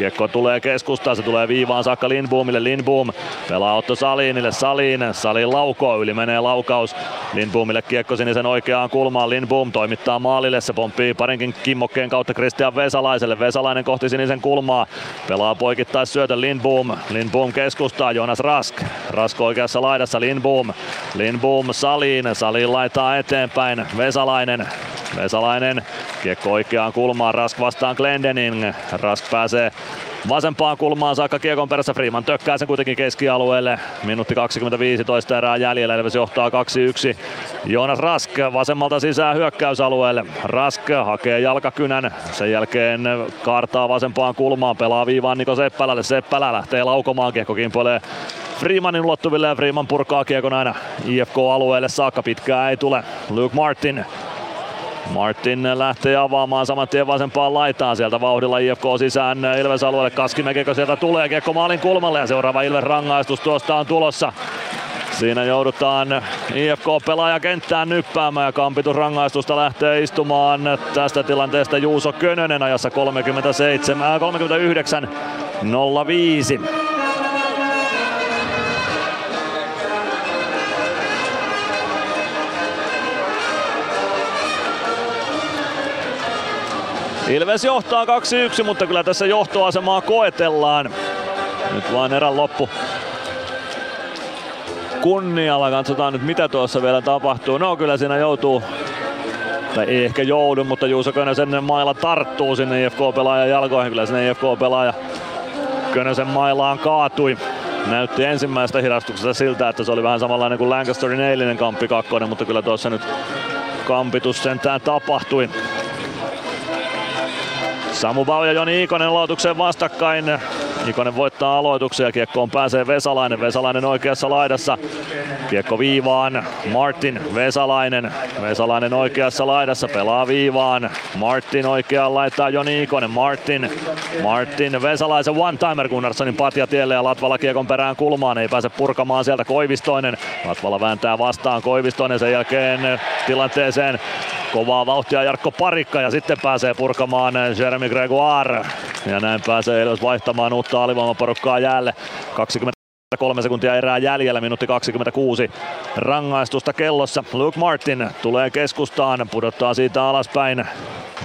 Speaker 10: Kiekko tulee keskustaan, se tulee viivaan saakka Lindboomille. Lindboom pelaa Otto Salinille. Salin, Salin laukoo, yli menee laukaus. Lindboomille kiekko sinisen oikeaan kulmaan. Lindboom toimittaa maalille, se pomppii parinkin kimmokkeen kautta Christian Vesalaiselle. Vesalainen kohti sinisen kulmaa. Pelaa poikittais syötä Lindboom. Lindboom keskustaa, Jonas Rask. Rask oikeassa laidassa, Lindboom. Lindboom Salin, Salin laittaa eteenpäin. Vesalainen, Vesalainen kiekko oikeaan kulmaan, Rask vastaan Glendening. Rask pääsee vasempaan kulmaan saakka kiekon perässä. Freeman tökkää sen kuitenkin keskialueelle. Minuutti 25 toista erää jäljellä. Elves johtaa 2-1. Joonas Rask vasemmalta sisään hyökkäysalueelle. Rask hakee jalkakynän. Sen jälkeen kaartaa vasempaan kulmaan. Pelaa viivaan Niko Seppälälle. Seppälä lähtee laukomaan. Kiekko kimpoilee Freemanin ulottuville ja Freeman purkaa kiekon aina IFK-alueelle saakka. Pitkää ei tule. Luke Martin Martin lähtee avaamaan saman tien vasempaan laitaan sieltä vauhdilla IFK sisään Ilves alueelle. Kaskimäkikö sieltä tulee kiekko maalin kulmalle ja seuraava Ilves rangaistus tuosta on tulossa. Siinä joudutaan IFK-pelaaja kenttään nyppäämään ja kampitus rangaistusta lähtee istumaan tästä tilanteesta Juuso Könönen ajassa 37, 39 05. Ilves johtaa 2-1, mutta kyllä tässä johtoasemaa koetellaan. Nyt vaan erän loppu kunnialla. Katsotaan nyt mitä tuossa vielä tapahtuu. No kyllä siinä joutuu, tai ei ehkä joudu, mutta Juuso Könösen mailla tarttuu sinne IFK-pelaajan jalkoihin. Kyllä sinne IFK-pelaaja Könösen mailaan kaatui. Näytti ensimmäistä hirastuksesta siltä, että se oli vähän samanlainen kuin Lancasterin eilinen kamppi kakkonen, mutta kyllä tuossa nyt kampitus sentään tapahtui. Samu Bau ja Joni Ikonen aloitukseen vastakkain. Ikonen voittaa aloituksen ja kiekkoon pääsee Vesalainen. Vesalainen oikeassa laidassa. Kiekko viivaan. Martin Vesalainen. Vesalainen oikeassa laidassa pelaa viivaan. Martin oikeaan laittaa Joni Ikonen. Martin. Martin Vesalaisen one-timer Gunnarssonin patja tielle ja Latvala kiekon perään kulmaan. Ei pääse purkamaan sieltä Koivistoinen. Latvala vääntää vastaan Koivistoinen sen jälkeen tilanteeseen Kovaa vauhtia Jarkko Parikka ja sitten pääsee purkamaan Jeremy Gregoire. Ja näin pääsee Ilves vaihtamaan uutta alivoimaporukkaa jäälle. 23 sekuntia erää jäljellä, minuutti 26 rangaistusta kellossa. Luke Martin tulee keskustaan, pudottaa siitä alaspäin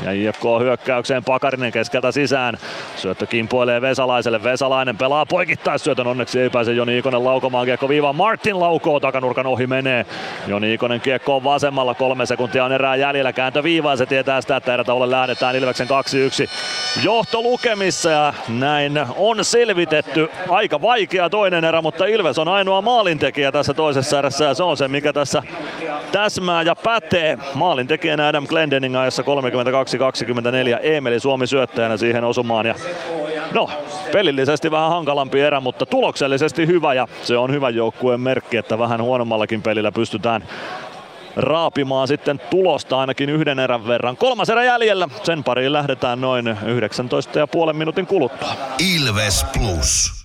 Speaker 10: ja IFK hyökkäykseen Pakarinen keskeltä sisään. Syöttö kimpoilee Vesalaiselle. Vesalainen pelaa poikittaisyötön. Onneksi ei pääse Joni Ikonen laukomaan kiekko viivaan. Martin laukoo takanurkan ohi menee. Joni Ikonen kiekko on vasemmalla. Kolme sekuntia on erää jäljellä. Kääntö viivaan. Se tietää sitä, että erätaululle lähdetään Ilveksen 2-1 johto lukemissa. Ja näin on selvitetty. Aika vaikea toinen erä, mutta Ilves on ainoa maalintekijä tässä toisessa erässä. Ja se on se, mikä tässä täsmää ja pätee. Maalintekijänä Adam Glendening ajassa 32 2.24 Emeli Suomi syöttäjänä siihen osumaan. Ja no, pelillisesti vähän hankalampi erä, mutta tuloksellisesti hyvä ja se on hyvä joukkueen merkki, että vähän huonommallakin pelillä pystytään raapimaan sitten tulosta ainakin yhden erän verran. Kolmas erä jäljellä, sen pariin lähdetään noin 19,5 minuutin kuluttua.
Speaker 1: Ilves Plus.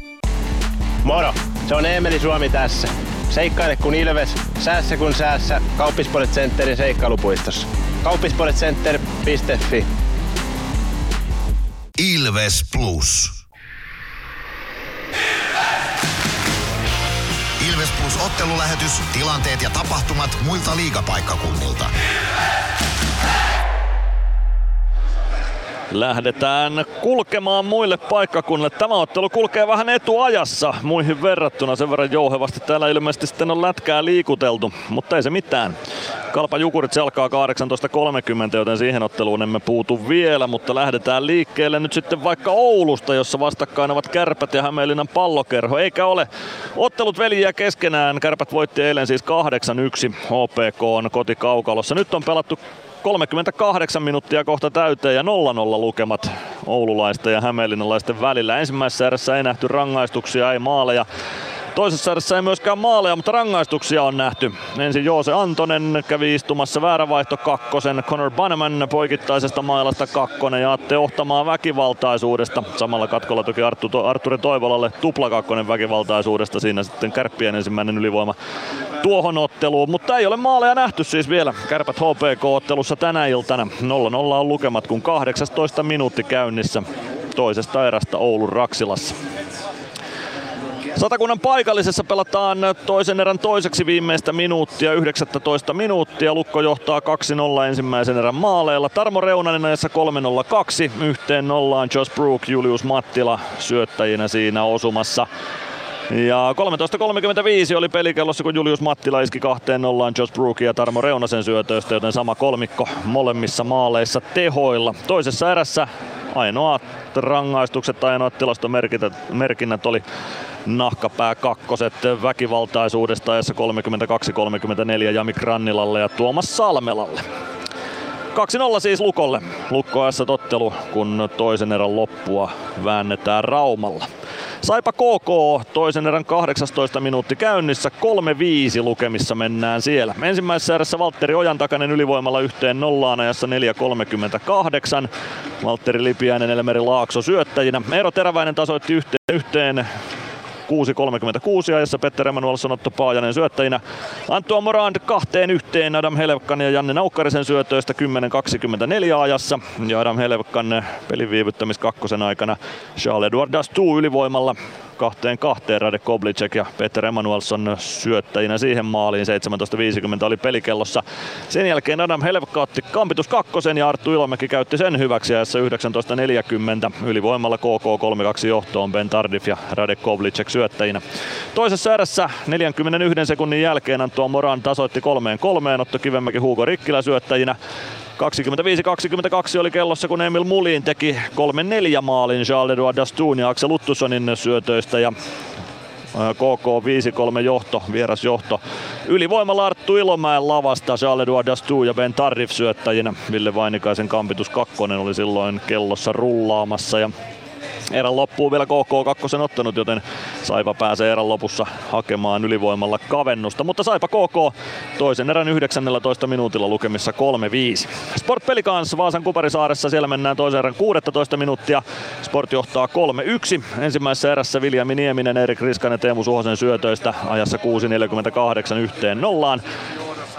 Speaker 11: Moro! Se on Eemeli Suomi tässä. Seikkaile kun ilves, säässä kun säässä. Kauppispoilet Centerin seikkailupuistossa. Kauppispoiletcenter.fi
Speaker 1: Ilves Plus. Ilves Plus ottelulähetys, tilanteet ja tapahtumat muilta liigapaikkakunnilta.
Speaker 10: Lähdetään kulkemaan muille paikkakunnille. Tämä ottelu kulkee vähän etuajassa muihin verrattuna. Sen verran jouhevasti täällä ilmeisesti sitten on lätkää liikuteltu, mutta ei se mitään. Kalpa Jukurit se alkaa 18.30, joten siihen otteluun emme puutu vielä, mutta lähdetään liikkeelle nyt sitten vaikka Oulusta, jossa vastakkain ovat Kärpät ja Hämeenlinnan pallokerho. Eikä ole ottelut veljiä keskenään. Kärpät voitti eilen siis 8-1 HPK on kotikaukalossa. Nyt on pelattu 38 minuuttia kohta täyteen ja 0-0 lukemat oululaisten ja hämeenlinnalaisten välillä. Ensimmäisessä erässä ei nähty rangaistuksia, ei maaleja. Toisessa erässä ei myöskään maaleja, mutta rangaistuksia on nähty. Ensin Joose Antonen kävi istumassa väärävaihto kakkosen. Connor Bannerman poikittaisesta mailasta kakkonen ja Atte Ohtamaa väkivaltaisuudesta. Samalla katkolla toki Arttu, Arturi Toivolalle tupla kakkonen väkivaltaisuudesta. Siinä sitten kärppien ensimmäinen ylivoima tuohon otteluun. Mutta ei ole maaleja nähty siis vielä Kärpät HPK-ottelussa tänä iltana. 0-0 on lukemat kun 18 minuutti käynnissä toisesta erästä Oulun Raksilassa. Satakunnan paikallisessa pelataan toisen erän toiseksi viimeistä minuuttia, 19 minuuttia. Lukko johtaa 2-0 ensimmäisen erän maaleilla. Tarmo Reunanen ajassa 3-0-2. Yhteen nollaan Josh Brook, Julius Mattila syöttäjinä siinä osumassa. Ja 13.35 oli pelikellossa, kun Julius Mattila iski kahteen nollaan Josh Brookin ja Tarmo Reunasen syötöistä, joten sama kolmikko molemmissa maaleissa tehoilla. Toisessa erässä ainoat rangaistukset tai ainoat tilastomerkinnät oli nahkapää kakkoset väkivaltaisuudesta ajassa 32-34 Jami Grannilalle ja Tuomas Salmelalle. 2-0 siis Lukolle. Lukko tottelu, kun toisen erän loppua väännetään Raumalla. Saipa KK toisen erän 18 minuutti käynnissä, 3-5 lukemissa mennään siellä. Ensimmäisessä erässä Valtteri Ojantakainen ylivoimalla yhteen nollaan ajassa 4.38. Valtteri Lipiäinen, Elmeri Laakso syöttäjinä. Eero Teräväinen tasoitti yhteen, yhteen 6.36 ajassa Petter Emanuelsson Otto Paajanen syöttäjinä. Antoine Morand kahteen yhteen Adam Helvkan ja Janne Naukkarisen syötöistä 10.24 ajassa. Ja Adam Helvkan pelin viivyttämis kakkosen aikana Charles Edouard Dastou ylivoimalla kahteen kahteen Rade Koblicek ja Peter Emanuelsson syöttäjinä siihen maaliin. 17.50 oli pelikellossa. Sen jälkeen Adam Helvka otti kampitus kakkosen ja Arttu Ilomäki käytti sen hyväksi ajassa 19.40. Ylivoimalla KK 3-2 johtoon Ben Tardif ja Rade Koblicek syöttäjinä. Toisessa erässä 41 sekunnin jälkeen Antoine Moran tasoitti kolmeen kolmeen, Otto Kivemäki Hugo Rikkilä syöttäjinä. 25-22 oli kellossa, kun Emil Mulin teki 3-4 maalin Charles Edouard Dastoun ja Axel Uttussonin syötöistä ja KK 5-3 johto, vieras johto. Ylivoimalla Arttu Ilomäen lavasta Charles Edouard Dastoun ja Ben Tarrif syöttäjinä. Ville Vainikaisen kampitus kakkonen oli silloin kellossa rullaamassa ja erän loppuun vielä KK kakkosen ottanut, joten Saipa pääsee erän lopussa hakemaan ylivoimalla kavennusta. Mutta Saipa KK toisen erän 19 minuutilla lukemissa 3-5. Sport kanssa Vaasan Kuparisaaressa, siellä mennään toisen erän 16 minuuttia. Sport johtaa 3-1. Ensimmäisessä erässä Viljami Nieminen, Erik Riskanen, Teemu Suhosen syötöistä ajassa 6.48 yhteen nollaan.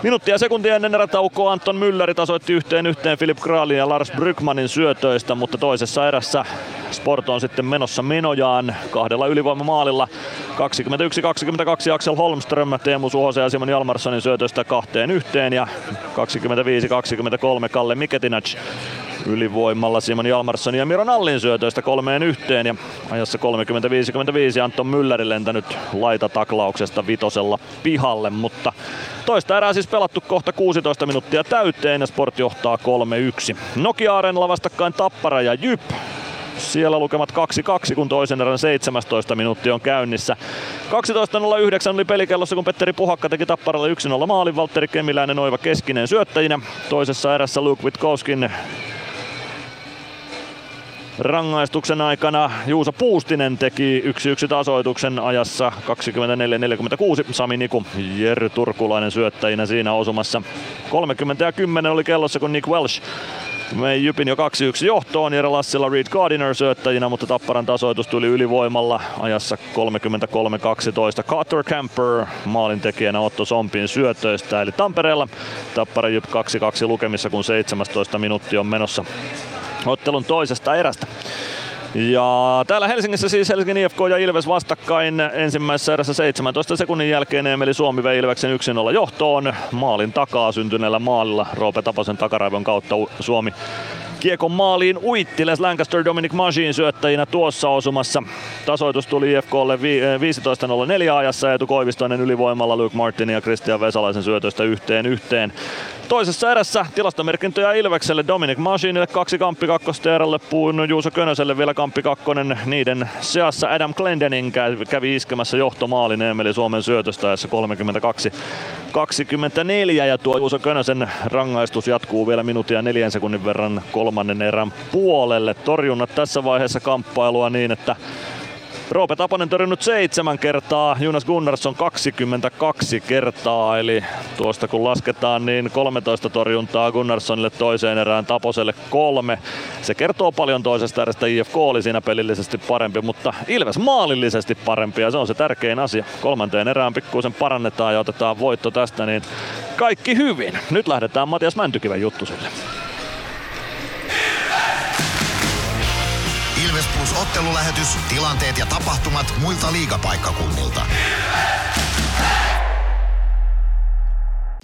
Speaker 10: Minuuttia sekuntia ennen erätaukoa Anton Mülleri tasoitti yhteen yhteen Philip Kralin ja Lars Brygmanin syötöistä, mutta toisessa erässä Sport on sitten menossa menojaan kahdella ylivoimamaalilla. 21-22 Axel Holmström, Teemu Suhosen ja Simon Jalmarssonin syötöistä kahteen yhteen ja 25-23 Kalle Miketinac ylivoimalla Simon Jalmarsson ja Miro Nallin syötöistä kolmeen yhteen ja ajassa 30-55 Anton Mülleri lentänyt laitataklauksesta vitosella pihalle, mutta toista erää siis pelattu kohta 16 minuuttia täyteen ja Sport johtaa 3-1. Nokia Arenalla vastakkain Tappara ja Jyp. Siellä lukemat 2-2, kun toisen erän 17 minuuttia on käynnissä. 12.09 oli pelikellossa, kun Petteri Puhakka teki Tapparalle 1-0 maalin. Valtteri Kemiläinen Oiva Keskinen syöttäjinä. Toisessa erässä Luke Witkowskin rangaistuksen aikana Juuso Puustinen teki 1-1 tasoituksen ajassa 24-46. Sami Niku, Jerry Turkulainen syöttäjinä siinä osumassa. 30 ja 10 oli kellossa, kun Nick Welsh Vei Jypin jo 2-1 johtoon. Jere Lassila Reed Gardiner syöttäjinä, mutta Tapparan tasoitus tuli ylivoimalla ajassa 33-12. Carter Camper maalintekijänä Otto Sompin syötöistä. Eli Tampereella Tappara Jyp 2-2 lukemissa, kun 17 minuuttia on menossa ottelun toisesta erästä. Ja täällä Helsingissä siis Helsingin IFK ja Ilves vastakkain ensimmäisessä erässä 17 sekunnin jälkeen Emeli Suomi vei Ilveksen 1-0 johtoon. Maalin takaa syntyneellä maalilla Roope Taposen takaraivon kautta Suomi Kiekon maaliin uitti Les Lancaster Dominic Magin syöttäjinä tuossa osumassa. Tasoitus tuli IFKlle 15.04 ajassa Eetu Koivistoinen ylivoimalla Luke Martin ja Christian Vesalaisen syötöstä yhteen yhteen. Toisessa erässä tilastomerkintöjä Ilvekselle Dominic Masinille kaksi kamppi kakkosta erälle puun Juuso Könöselle vielä kamppi kakkonen. Niiden seassa Adam Glendening kävi iskemässä johtomaalin Emeli Suomen syötöstä ajassa 32 24 ja tuo Juuso Könösen rangaistus jatkuu vielä minuutia neljän sekunnin verran kolmannen erän puolelle. Torjunnat tässä vaiheessa kamppailua niin, että Roope Taponen torjunut seitsemän kertaa, Jonas Gunnarsson 22 kertaa, eli tuosta kun lasketaan niin 13 torjuntaa Gunnarssonille toiseen erään, Taposelle kolme. Se kertoo paljon toisesta erästä, IFK oli siinä pelillisesti parempi, mutta Ilves maalillisesti parempi ja se on se tärkein asia. Kolmanteen erään pikkuisen parannetaan ja otetaan voitto tästä, niin kaikki hyvin. Nyt lähdetään Matias Mäntykiven juttusille.
Speaker 1: Plus ottelulähetys, tilanteet ja tapahtumat muilta liigapaikkakunnilta.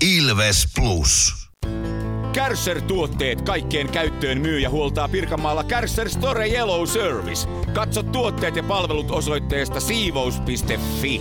Speaker 1: Ilves Plus.
Speaker 5: Kärsser-tuotteet kaikkeen käyttöön myy ja huoltaa Pirkanmaalla Kärsser Store Yellow Service. Katso tuotteet ja palvelut osoitteesta siivous.fi.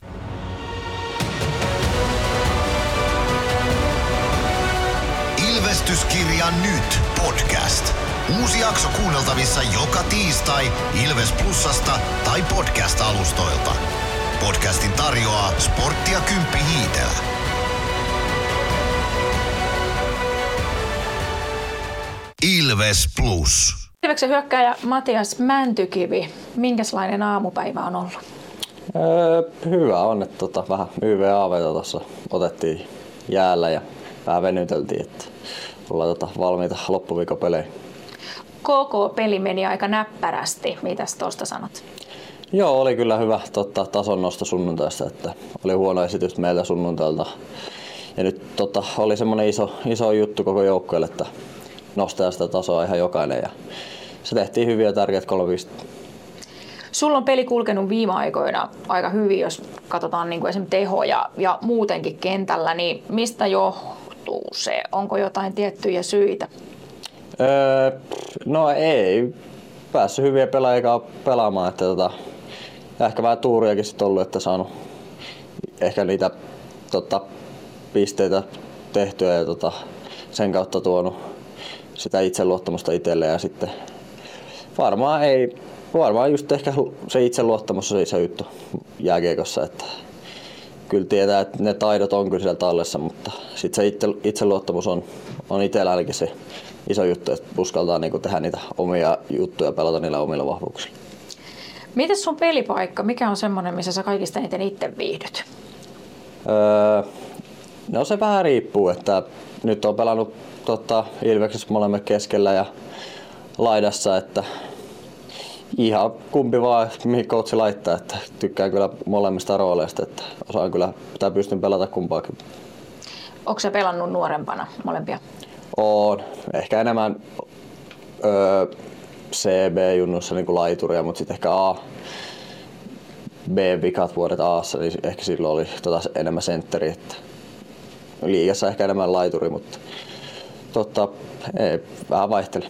Speaker 1: Ilvestyskirja nyt podcast. Uusi jakso kuunneltavissa joka tiistai Ilves Plusasta tai podcast-alustoilta. Podcastin tarjoaa sporttia Kymppi Hiitelä. Ilves Plus.
Speaker 17: Ilveksen hyökkääjä Matias Mäntykivi, minkälainen aamupäivä on ollut?
Speaker 19: Öö, hyvä on, että tota, vähän YV-aaveita tuossa otettiin jäällä ja vähän venyteltiin, että ollaan tota, valmiita loppuviikon peleihin.
Speaker 17: KK peli meni aika näppärästi. Mitäs tuosta sanot?
Speaker 19: Joo, oli kyllä hyvä totta, tason nosto sunnuntaista, että oli huono esitys meiltä sunnuntailta. Ja nyt tota, oli semmoinen iso, iso juttu koko joukkueelle, että nostaa sitä tasoa ihan jokainen. Ja se tehtiin hyviä ja tärkeät kolme pistettä.
Speaker 17: Sulla on peli kulkenut viime aikoina aika hyvin, jos katsotaan niin kuin esimerkiksi tehoja ja muutenkin kentällä, niin mistä johtuu se? Onko jotain tiettyjä syitä?
Speaker 19: Öö, no ei. Päässyt hyviä pelaajia pelaamaan. Että tota, ehkä vähän tuuriakin sitten ollut, että saanut ehkä niitä tota, pisteitä tehtyä ja tota, sen kautta tuonut sitä itseluottamusta itselle ja sitten varmaan ei, varmaan just ehkä se itseluottamus on se juttu jääkiekossa, että kyllä tietää, että ne taidot on kyllä siellä tallessa, mutta sitten se itse, itseluottamus on, on itsellä ainakin se iso juttu, että uskaltaa niinku tehdä niitä omia juttuja ja pelata niillä omilla vahvuuksilla.
Speaker 17: Miten sun pelipaikka? Mikä on semmoinen, missä sä kaikista eniten itse viihdyt?
Speaker 19: Öö, no se vähän riippuu, että nyt on pelannut tota, Ilveksessä molemmat keskellä ja laidassa, että ihan kumpi vaan, mihin coachi laittaa, että tykkään kyllä molemmista rooleista, että osaan kyllä, pitää pystyn pelata kumpaakin.
Speaker 17: Onko se pelannut nuorempana molempia?
Speaker 19: On. Ehkä enemmän öö, CB-junnussa niin laituria, mutta sitten ehkä A, B-vikat vuodet Aassa, niin ehkä silloin oli tota enemmän sentteri. Että liigassa ehkä enemmän laituri, mutta totta, ei, vähän vaihteli.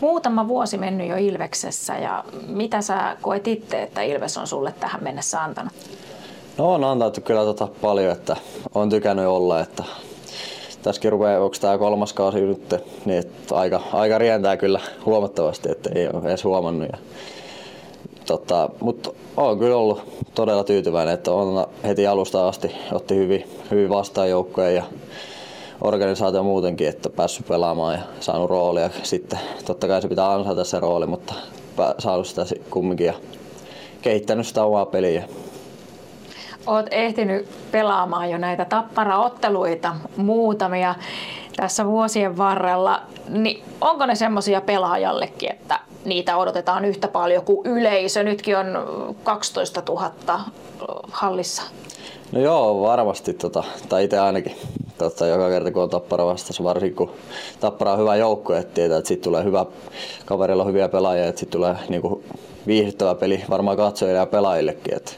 Speaker 17: Muutama vuosi mennyt jo Ilveksessä ja mitä sä koet itse, että Ilves on sulle tähän mennessä antanut?
Speaker 19: No on antanut kyllä tota paljon, että on tykännyt olla, että tässäkin rupeaa, onko tämä kolmas kausi nyt, niin aika, aika rientää kyllä huomattavasti, että ei ole edes huomannut. Ja, tota, mutta on kyllä ollut todella tyytyväinen, että on heti alusta asti otti hyvin, hyvin vastaan joukkoja ja organisaatio muutenkin, että päässyt pelaamaan ja saanut roolia. Sitten totta kai se pitää ansaita se rooli, mutta saanut sitä kumminkin ja kehittänyt sitä omaa peliä.
Speaker 17: oot ehtinyt pelaamaan jo näitä tapparaotteluita muutamia tässä vuosien varrella, niin onko ne semmoisia pelaajallekin, että niitä odotetaan yhtä paljon kuin yleisö? Nytkin on 12 000 hallissa.
Speaker 19: No joo, varmasti. Tota, tai itse ainakin. Tota, joka kerta kun on Tappara vastassa, varsinkin kun Tappara on hyvä joukko, että tietää, että sitten tulee hyvä, kaverilla on hyviä pelaajia, että sitten tulee niinku, viihdyttävä peli varmaan katsojille ja pelaajillekin. Että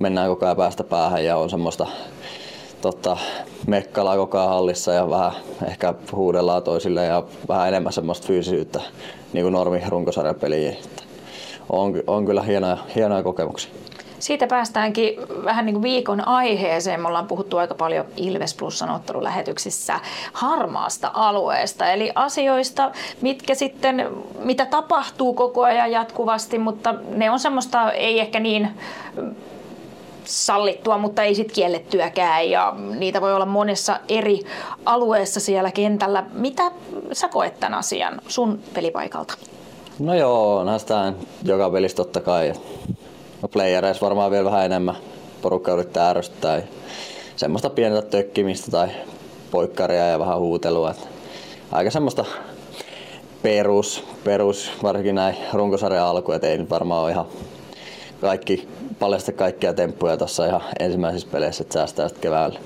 Speaker 19: mennään koko ajan päästä päähän ja on semmoista tota, mekkalaa koko ajan hallissa ja vähän ehkä huudellaan toisille ja vähän enemmän semmoista fyysisyyttä niin kuin normi runkosarjan peliin. On, on kyllä hienoja, hienoja kokemuksia.
Speaker 17: Siitä päästäänkin vähän niin kuin viikon aiheeseen. Me ollaan puhuttu aika paljon Ilves Plusan ottelulähetyksissä harmaasta alueesta, eli asioista, mitkä sitten, mitä tapahtuu koko ajan jatkuvasti, mutta ne on semmoista ei ehkä niin sallittua, mutta ei sitten kiellettyäkään ja niitä voi olla monessa eri alueessa siellä kentällä. Mitä sä koet tämän asian sun pelipaikalta?
Speaker 19: No joo, näistä joka pelissä totta kai. No playereissa varmaan vielä vähän enemmän porukka yrittää ärsyttää. Semmoista pientä tökkimistä tai poikkaria ja vähän huutelua. Aika semmoista perus, perus varsinkin näin runkosarjan alku, että ei nyt varmaan ole ihan kaikki, paljasta kaikkia temppuja tuossa ihan ensimmäisissä peleissä, että säästää sitten keväällä.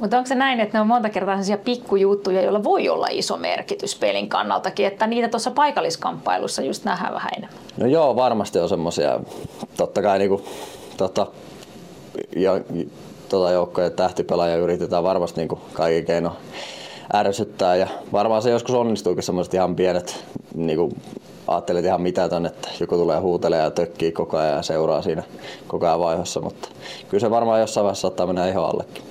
Speaker 17: Mutta onko se näin, että ne on monta kertaa sellaisia pikkujuttuja, joilla voi olla iso merkitys pelin kannaltakin, että niitä tuossa paikalliskamppailussa just nähdään vähän enemmän?
Speaker 19: No joo, varmasti on semmoisia. Totta kai niinku, tota, jo, tota joukkojen tähtipelaajia yritetään varmasti niinku kaikki keino ärsyttää ja varmaan se joskus onnistuukin semmoiset ihan pienet niinku, ajattelet ihan mitä että joku tulee huutelee ja tökkii koko ajan ja seuraa siinä koko ajan vaiheessa, mutta kyllä se varmaan jossain vaiheessa saattaa mennä ihan allekin.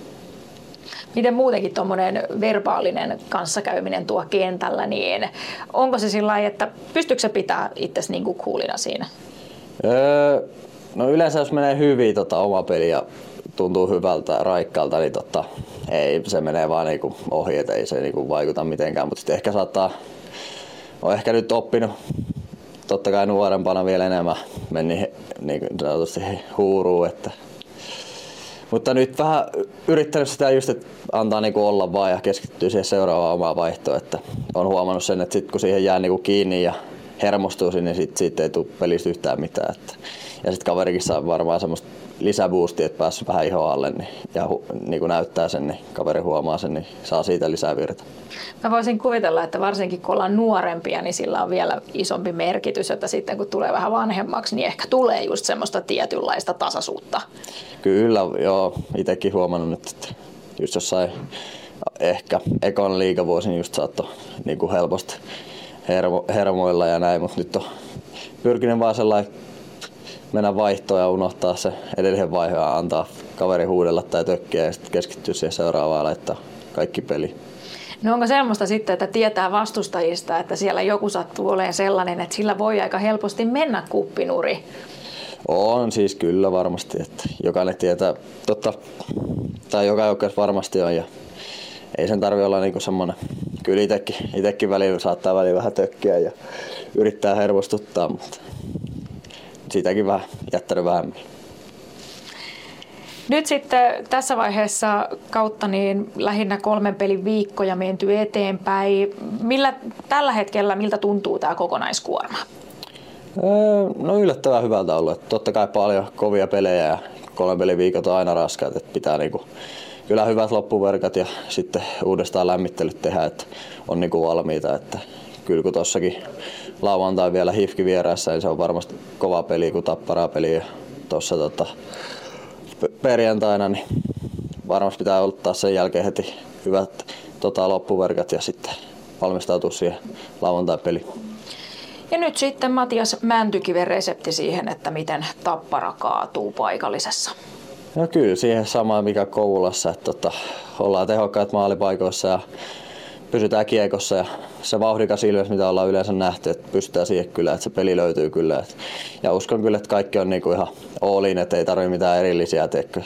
Speaker 17: Miten muutenkin tuommoinen verbaalinen kanssakäyminen tuo kentällä, niin onko se sillä että pystyykö se pitää itsesi niin kuin coolina siinä?
Speaker 19: Öö, no yleensä jos menee hyvin tota, oma peli ja tuntuu hyvältä raikkaalta, niin tota, ei, se menee vaan niinku ohi, että ei se niinku vaikuta mitenkään, mutta sitten ehkä saattaa, on ehkä nyt oppinut totta kai nuorempana vielä enemmän meni niin sanotusti huuruun, että mutta nyt vähän yrittänyt sitä just, että antaa niinku olla vaan ja keskittyy siihen seuraavaan omaan vaihtoon. Että on huomannut sen, että sit kun siihen jää niinku kiinni ja hermostuu sinne, niin sit, siitä ei tule pelistä yhtään mitään. Että, ja sitten kaverikin saa varmaan semmoista lisäboostia, että päässyt vähän iho alle niin, ja hu, niin kuin näyttää sen, niin kaveri huomaa sen, niin saa siitä lisää virta.
Speaker 17: Mä voisin kuvitella, että varsinkin kun ollaan nuorempia, niin sillä on vielä isompi merkitys, että sitten kun tulee vähän vanhemmaksi, niin ehkä tulee just semmoista tietynlaista tasaisuutta.
Speaker 19: Kyllä, joo. Itsekin huomannut nyt, että just jossain ehkä ekon liikavuosin just saattoi niin kuin helposti hermo, hermoilla ja näin, mutta nyt on pyrkinyt vaan sellainen mennä vaihtoon ja unohtaa se edellisen vaihe ja antaa kaveri huudella tai tökkiä ja sitten keskittyä siihen seuraavaan ja laittaa kaikki peli.
Speaker 17: No onko semmoista sitten, että tietää vastustajista, että siellä joku sattuu olemaan sellainen, että sillä voi aika helposti mennä kuppinuri?
Speaker 19: On siis kyllä varmasti, että jokainen tietää, totta, tai joka joukkueessa varmasti on ja ei sen tarvi olla niinku semmoinen, kyllä itekin, itekin välillä saattaa välillä vähän tökkiä ja yrittää hermostuttaa, mutta siitäkin vähän jättänyt vähemmän.
Speaker 17: Nyt sitten tässä vaiheessa kautta niin lähinnä kolmen pelin viikkoja menty eteenpäin. Millä tällä hetkellä, miltä tuntuu tämä kokonaiskuorma?
Speaker 19: Öö, no yllättävän hyvältä ollut. Että totta kai paljon kovia pelejä ja kolmen pelin viikot on aina raskaat. Että pitää niinku, kyllä hyvät loppuverkat ja sitten uudestaan lämmittelyt tehdä, että on niinku valmiita. Että kyllä kun tossakin lauantai vielä hifki vieressä, niin se on varmasti kova peli kuin tapparaa peli. Tuossa tota, perjantaina, niin varmasti pitää ottaa sen jälkeen heti hyvät tota, loppuverkat ja sitten valmistautua siihen lauantai-peliin.
Speaker 17: Ja nyt sitten Matias Mäntykiven resepti siihen, että miten tappara kaatuu paikallisessa.
Speaker 19: No kyllä, siihen sama mikä Kouvolassa, että tota, ollaan tehokkaat maalipaikoissa ja pysytään kiekossa ja se vauhdikas ilves, mitä ollaan yleensä nähty, että pystytään siihen kyllä, että se peli löytyy kyllä. Et, ja uskon kyllä, että kaikki on niinku ihan all että ei tarvitse mitään erillisiä teekö,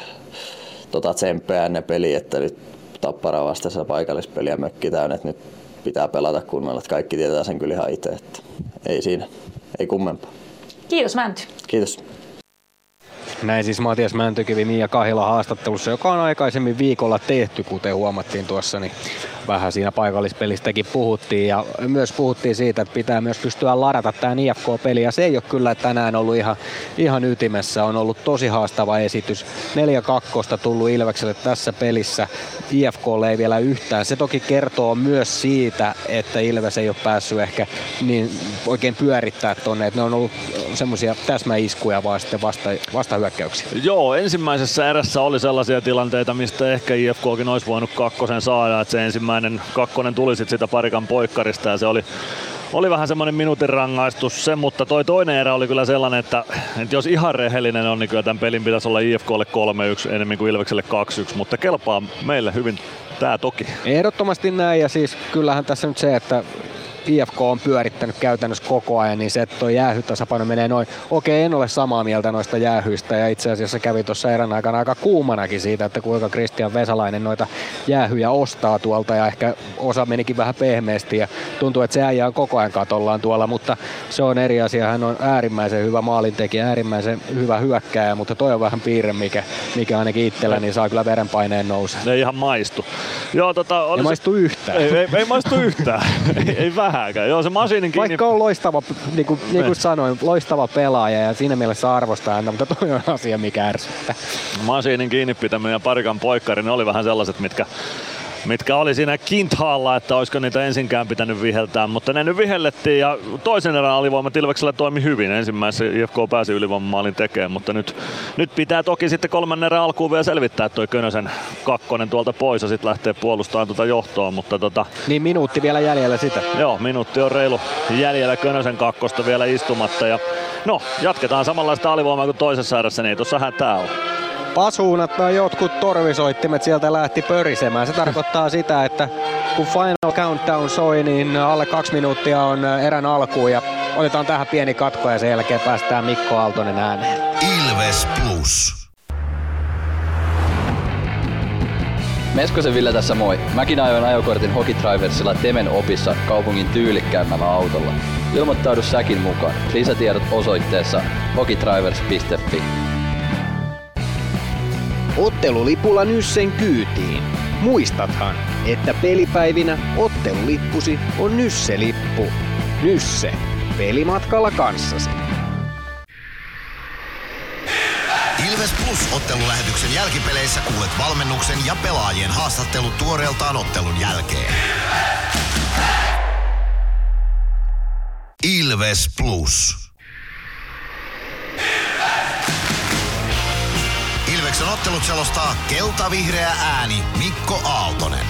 Speaker 19: tota tsemppejä ennen peliä, että nyt tappara vastaisessa paikallispeliä mökki täynnä, että nyt pitää pelata kunnolla, että kaikki tietää sen kyllä ihan itse, että ei siinä, ei kummempaa.
Speaker 17: Kiitos Mänty.
Speaker 19: Kiitos.
Speaker 2: Näin siis Matias Mäntykivi Mia Kahila haastattelussa, joka on aikaisemmin viikolla tehty, kuten huomattiin tuossa, niin vähän siinä paikallispelistäkin puhuttiin ja myös puhuttiin siitä, että pitää myös pystyä ladata tämä IFK-peli ja se ei ole kyllä tänään ollut ihan, ihan ytimessä, on ollut tosi haastava esitys. 4-2 tullut Ilvekselle tässä pelissä, IFK ei vielä yhtään. Se toki kertoo myös siitä, että Ilves ei ole päässyt ehkä niin oikein pyörittää tonne, että ne on ollut semmoisia täsmäiskuja vaan sitten vasta, vasta hyökkäyksiä.
Speaker 10: Joo, ensimmäisessä erässä oli sellaisia tilanteita, mistä ehkä IFKkin olisi voinut kakkosen saada, että se ensimmäinen kakkonen tuli sitten sitä parikan poikkarista ja se oli oli vähän semmoinen minuutin rangaistus se, mutta toi toinen erä oli kyllä sellainen, että, että jos ihan rehellinen on, niin kyllä tämän pelin pitäisi olla IFKlle 3-1 enemmän kuin Ilvekselle 2-1, mutta kelpaa meille hyvin tää toki.
Speaker 2: Ehdottomasti näin ja siis kyllähän tässä nyt se, että IFK on pyörittänyt käytännössä koko ajan, niin se, että tuo jäähytasapaino menee noin. Okei, en ole samaa mieltä noista jäähyistä ja itse asiassa kävi tuossa erän aikana aika kuumanakin siitä, että kuinka Christian Vesalainen noita jäähyjä ostaa tuolta ja ehkä osa menikin vähän pehmeästi ja tuntuu, että se äijä on koko ajan katollaan tuolla, mutta se on eri asia. Hän on äärimmäisen hyvä maalintekijä, äärimmäisen hyvä hyökkääjä, mutta toi on vähän piirre, mikä, mikä ainakin itsellä, niin saa kyllä verenpaineen nousee.
Speaker 10: Ne ihan maistu. Joo, tota,
Speaker 2: ei maistu yhtään.
Speaker 10: Ei, ei, ei maistu yhtään. <laughs> ei, ei vähän vähäkään. Joo, se masiinin kiinni...
Speaker 2: Vaikka on loistava, niin kuin, niin kuin sanoin, loistava pelaaja ja siinä mielessä arvostaa häntä, mutta toi on asia, mikä ärsyttää.
Speaker 10: Masiinin kiinni pitäminen ja parikan poikkari, ne oli vähän sellaiset, mitkä mitkä oli siinä Kinthaalla, että olisiko niitä ensinkään pitänyt viheltää, mutta ne nyt vihellettiin ja toisen erän alivoima Tilveksellä toimi hyvin. Ensimmäisessä IFK pääsi ylivoimamaalin tekemään, mutta nyt, nyt pitää toki sitten kolmannen erän alkuun vielä selvittää toi Könösen kakkonen tuolta pois ja sitten lähtee puolustamaan tuota johtoa, mutta tota...
Speaker 2: Niin minuutti vielä jäljellä sitä.
Speaker 10: Joo, minuutti on reilu jäljellä Könösen kakkosta vielä istumatta ja no, jatketaan samanlaista alivoimaa kuin toisessa erässä, niin ei tuossa hätää ole
Speaker 2: pasuunat tai jotkut torvisoittimet sieltä lähti pörisemään. Se tarkoittaa sitä, että kun Final Countdown soi, niin alle kaksi minuuttia on erän alkuun ja otetaan tähän pieni katko ja sen jälkeen päästään Mikko Aaltonen ääneen.
Speaker 1: Ilves Plus.
Speaker 7: Meskosen Ville tässä moi. Mäkin ajoin ajokortin Hokitriversilla Temen opissa kaupungin tyylikkäämmällä autolla. Ilmoittaudu säkin mukaan. Lisätiedot osoitteessa hokitrivers.fi.
Speaker 2: Ottelulipulla Nyssen kyytiin. Muistathan, että pelipäivinä ottelulippusi on Nysse-lippu. Nysse. Pelimatkalla kanssasi.
Speaker 1: Ilves Plus ottelulähetyksen jälkipeleissä kuulet valmennuksen ja pelaajien haastattelut tuoreeltaan ottelun jälkeen. Ilves Plus. Ilveksen ottelut selostaa kelta-vihreä ääni Mikko Aaltonen.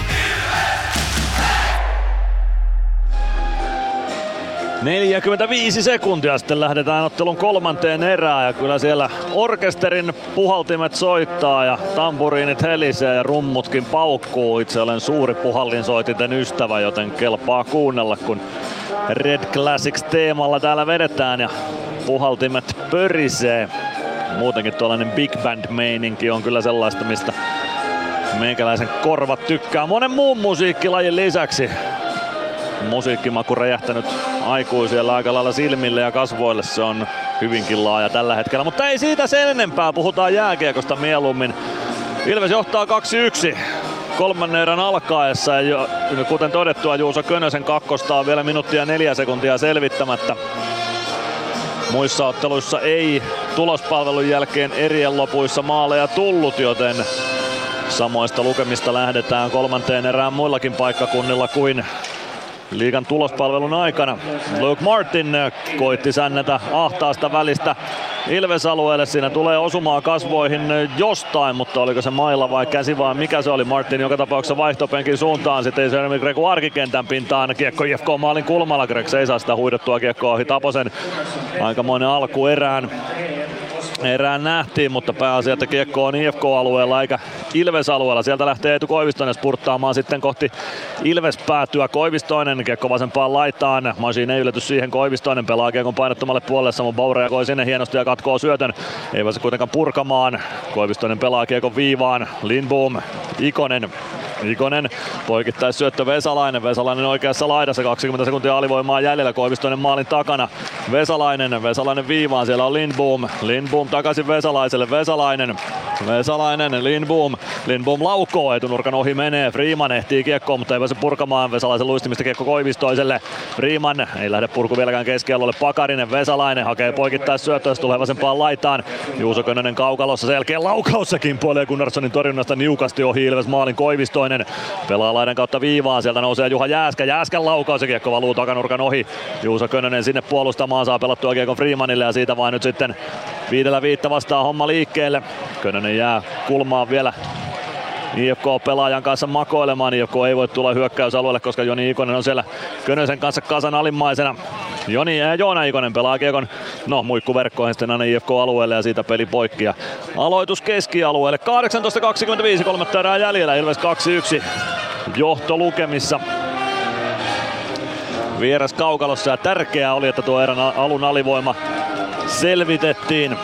Speaker 10: 45 sekuntia sitten lähdetään ottelun kolmanteen erään ja kyllä siellä orkesterin puhaltimet soittaa ja tamburiinit helisee ja rummutkin paukkuu. Itse olen suuri puhallinsoitinten ystävä, joten kelpaa kuunnella kun Red Classics teemalla täällä vedetään ja puhaltimet pörisee muutenkin tuollainen big band meininki on kyllä sellaista, mistä meikäläisen korvat tykkää monen muun musiikkilajin lisäksi. Musiikkimaku räjähtänyt aikuisilla aika lailla silmille ja kasvoille. Se on hyvinkin laaja tällä hetkellä, mutta ei siitä sen enempää. Puhutaan jääkiekosta mieluummin. Ilves johtaa 2-1 kolmannen erän alkaessa ja kuten todettua Juuso Könösen kakkosta on vielä minuuttia neljä sekuntia selvittämättä. Muissa otteluissa ei tulospalvelun jälkeen erien lopuissa maaleja tullut, joten samoista lukemista lähdetään kolmanteen erään muillakin paikkakunnilla kuin liigan tulospalvelun aikana. Luke Martin koitti sännätä ahtaasta välistä Ilves-alueelle. Siinä tulee osumaa kasvoihin jostain, mutta oliko se mailla vai käsi vai mikä se oli. Martin joka tapauksessa vaihtopenkin suuntaan. Sitten Jeremy Greku arkikentän pintaan. Kiekko IFK maalin kulmalla. Greg ei saa sitä huidettua kiekkoa ohi Taposen. Aikamoinen alku erään erään nähtiin, mutta pääasia, että kiekko on IFK-alueella eikä Ilves-alueella. Sieltä lähtee Eetu Koivistoinen spurttaamaan sitten kohti Ilves päätyä. Koivistoinen kiekko vasempaan laitaan. Masin ei ylety siihen. Koivistoinen pelaa kiekon painottomalle puolelle. Samoin Bauer koi sinne hienosti ja katkoo syötön. Ei pääse kuitenkaan purkamaan. Koivistoinen pelaa kiekon viivaan. Lindboom, Ikonen Ikonen poikittais syöttö Vesalainen. Vesalainen oikeassa laidassa. 20 sekuntia alivoimaa jäljellä. Koivistoinen maalin takana. Vesalainen. Vesalainen viivaan. Siellä on Lindboom. Lindboom takaisin Vesalaiselle. Vesalainen. Vesalainen. Lindboom. Lindboom laukoo. Etunurkan ohi menee. Freeman ehtii kiekkoon, mutta ei pääse purkamaan. Vesalaisen luistimista kiekko Koivistoiselle. Freeman ei lähde purku vieläkään keskialueelle. Pakarinen. Vesalainen hakee poikittais syöttöä. Tulee vasempaan laitaan. Juuso Könönen kaukalossa. Sen jälkeen laukaussakin puolee Gunnarssonin torjunnasta niukasti ohi Ilves maalin Koivistoinen. Pelaa laidan kautta viivaan. Sieltä nousee Juha Jääskä. Jääskän laukaus ja kiekko valuu takanurkan ohi. Juuso Könönen sinne puolustamaan saa pelattua kiekon Freemanille ja siitä vain nyt sitten viidellä viitta vastaa homma liikkeelle. Könönen jää kulmaan vielä IFK-pelaajan kanssa makoilemaan. IFK ei voi tulla hyökkäysalueelle, koska Joni Ikonen on siellä Könösen kanssa kasan alimmaisena. Joni ja Joona Ikonen pelaa kiekon, no muikkuverkkoihin sitten aina IFK-alueelle ja siitä peli poikki. Ja aloitus keskialueelle. 18.25, kolme erää jäljellä, Ilves 2-1 johto lukemissa vieras kaukalossa ja tärkeää oli, että tuo erän alun alivoima selvitettiin.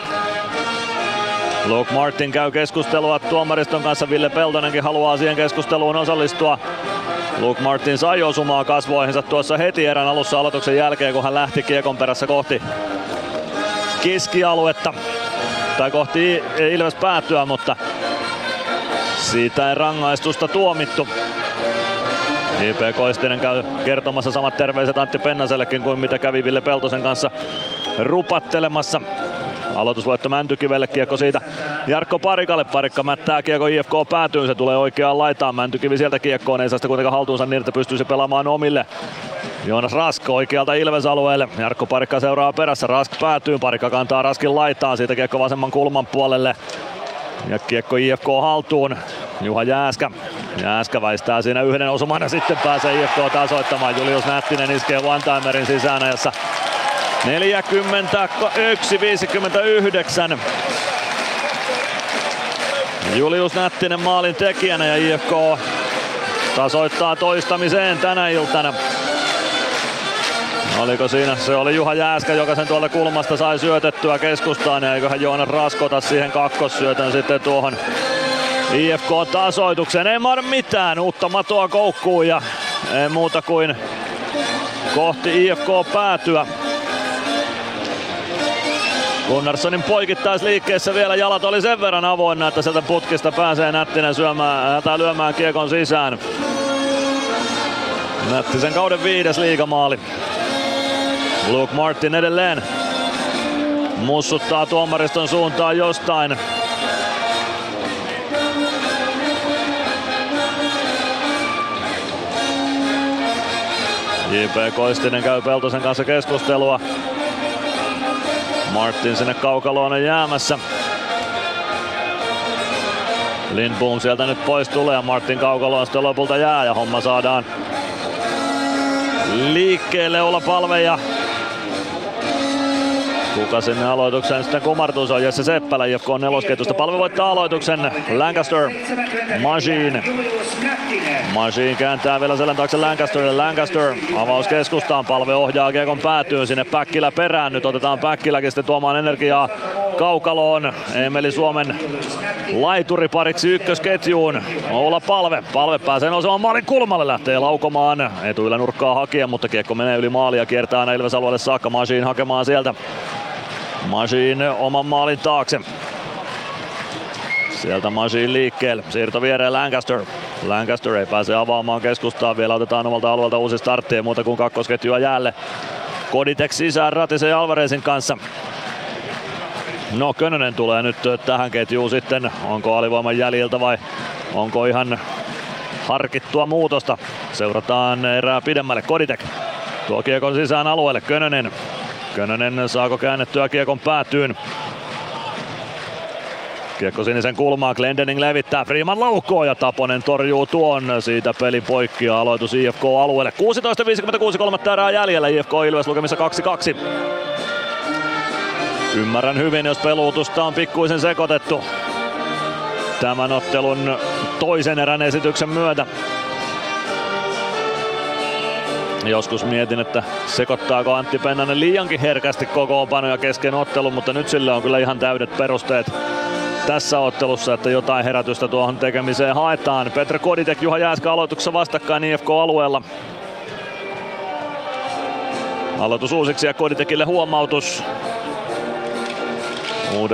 Speaker 10: Luke Martin käy keskustelua tuomariston kanssa, Ville Peltonenkin haluaa siihen keskusteluun osallistua. Luke Martin sai osumaa kasvoihinsa tuossa heti erän alussa aloituksen jälkeen, kun hän lähti kiekon perässä kohti keskialuetta tai kohti Ilves päättyä, mutta siitä ei rangaistusta tuomittu. J.P. Koistinen käy kertomassa samat terveiset Antti Pennasellekin kuin mitä kävi Ville Peltosen kanssa rupattelemassa. Aloitusvoitto Mäntykivelle, kiekko siitä Jarkko Parikalle. Parikka mättää kiekko IFK päätyy, se tulee oikeaan laitaan. Mäntykivi sieltä kiekkoon, ei saa sitä kuitenkaan haltuunsa niin, että pystyisi pelaamaan omille. Joonas Rask oikealta Ilves-alueelle. Jarkko Parikka seuraa perässä. Rask päätyy. Parikka kantaa Raskin laitaan. Siitä kiekko vasemman kulman puolelle. Ja kiekko IFK haltuun. Juha Jääskä. Jääskä väistää siinä yhden osuman ja sitten pääsee IFK tasoittamaan. Julius Nättinen iskee one-timerin sisään ajassa 41-59. Julius Nättinen maalin tekijänä ja IFK tasoittaa toistamiseen tänä iltana. Oliko siinä? Se oli Juha Jääskä, joka sen tuolle kulmasta sai syötettyä keskustaan ja eiköhän Joonas raskota siihen kakkossyötön sitten tuohon IFK-tasoitukseen. Ei maada mitään, uutta matoa koukkuun ja ei muuta kuin kohti IFK päätyä. Gunnarssonin poikittaisliikkeessä vielä jalat oli sen verran avoinna, että sieltä putkista pääsee Nättinen syömään, tai lyömään kiekon sisään. Nättisen kauden viides liigamaali. Luke Martin edelleen mussuttaa tuomariston suuntaan jostain. J.P. Koistinen käy Peltosen kanssa keskustelua. Martin sinne kaukaloon on jäämässä. Lindboom sieltä nyt pois tulee ja Martin kaukaloon sitten lopulta jää ja homma saadaan liikkeelle olla palve ja Kuka sinne aloitukseen sitten kumartuu? Se on Jesse Seppälä, IFK on nelosketjusta. Palve voittaa aloituksen. Lancaster, Machine. Machine kääntää vielä selän taakse Lancasterille. Lancaster avaus keskustaan. Palve ohjaa Kiekon päätyyn sinne Päkkilä perään. Nyt otetaan Päkkiläkin sitten tuomaan energiaa kaukaloon. Emeli Suomen laituripariksi ykkösketjuun. Oula Palve. Palve pääsee nousemaan maalin kulmalle. Lähtee laukomaan. Etuilla nurkkaa hakea, mutta kiekko menee yli maalia. Kiertää aina Ilves alueelle saakka. Machine hakemaan sieltä Machine oman maalin taakse. Sieltä Machine liikkeelle. Siirto viereen Lancaster. Lancaster ei pääse avaamaan keskustaa. Vielä otetaan omalta alueelta uusi startti ja muuta kuin kakkosketjua jäälle. Koditek sisään Ratisen Alvarezin kanssa. No Könönen tulee nyt tähän ketjuun sitten. Onko alivoiman jäljiltä vai onko ihan harkittua muutosta? Seurataan erää pidemmälle. Koditek tuo kiekon sisään alueelle. Könönen Könönen saako käännettyä kiekon päätyyn. Kiekko sinisen kulmaa, Glendening levittää, Freeman laukoo ja Taponen torjuu tuon. Siitä peli poikki ja aloitus IFK-alueelle. 16.56, kolmatta erää jäljellä, IFK Ilves lukemissa 2-2. Ymmärrän hyvin, jos peluutusta on pikkuisen sekoitettu tämän ottelun toisen erän esityksen myötä. Joskus mietin, että sekoittaako Antti Pennanen liiankin herkästi kokoonpanoja kesken ottelun, mutta nyt sillä on kyllä ihan täydet perusteet tässä ottelussa, että jotain herätystä tuohon tekemiseen haetaan. Petra Koditek, Juha Jääskä aloituksessa vastakkain IFK-alueella. Aloitus uusiksi ja Koditekille huomautus.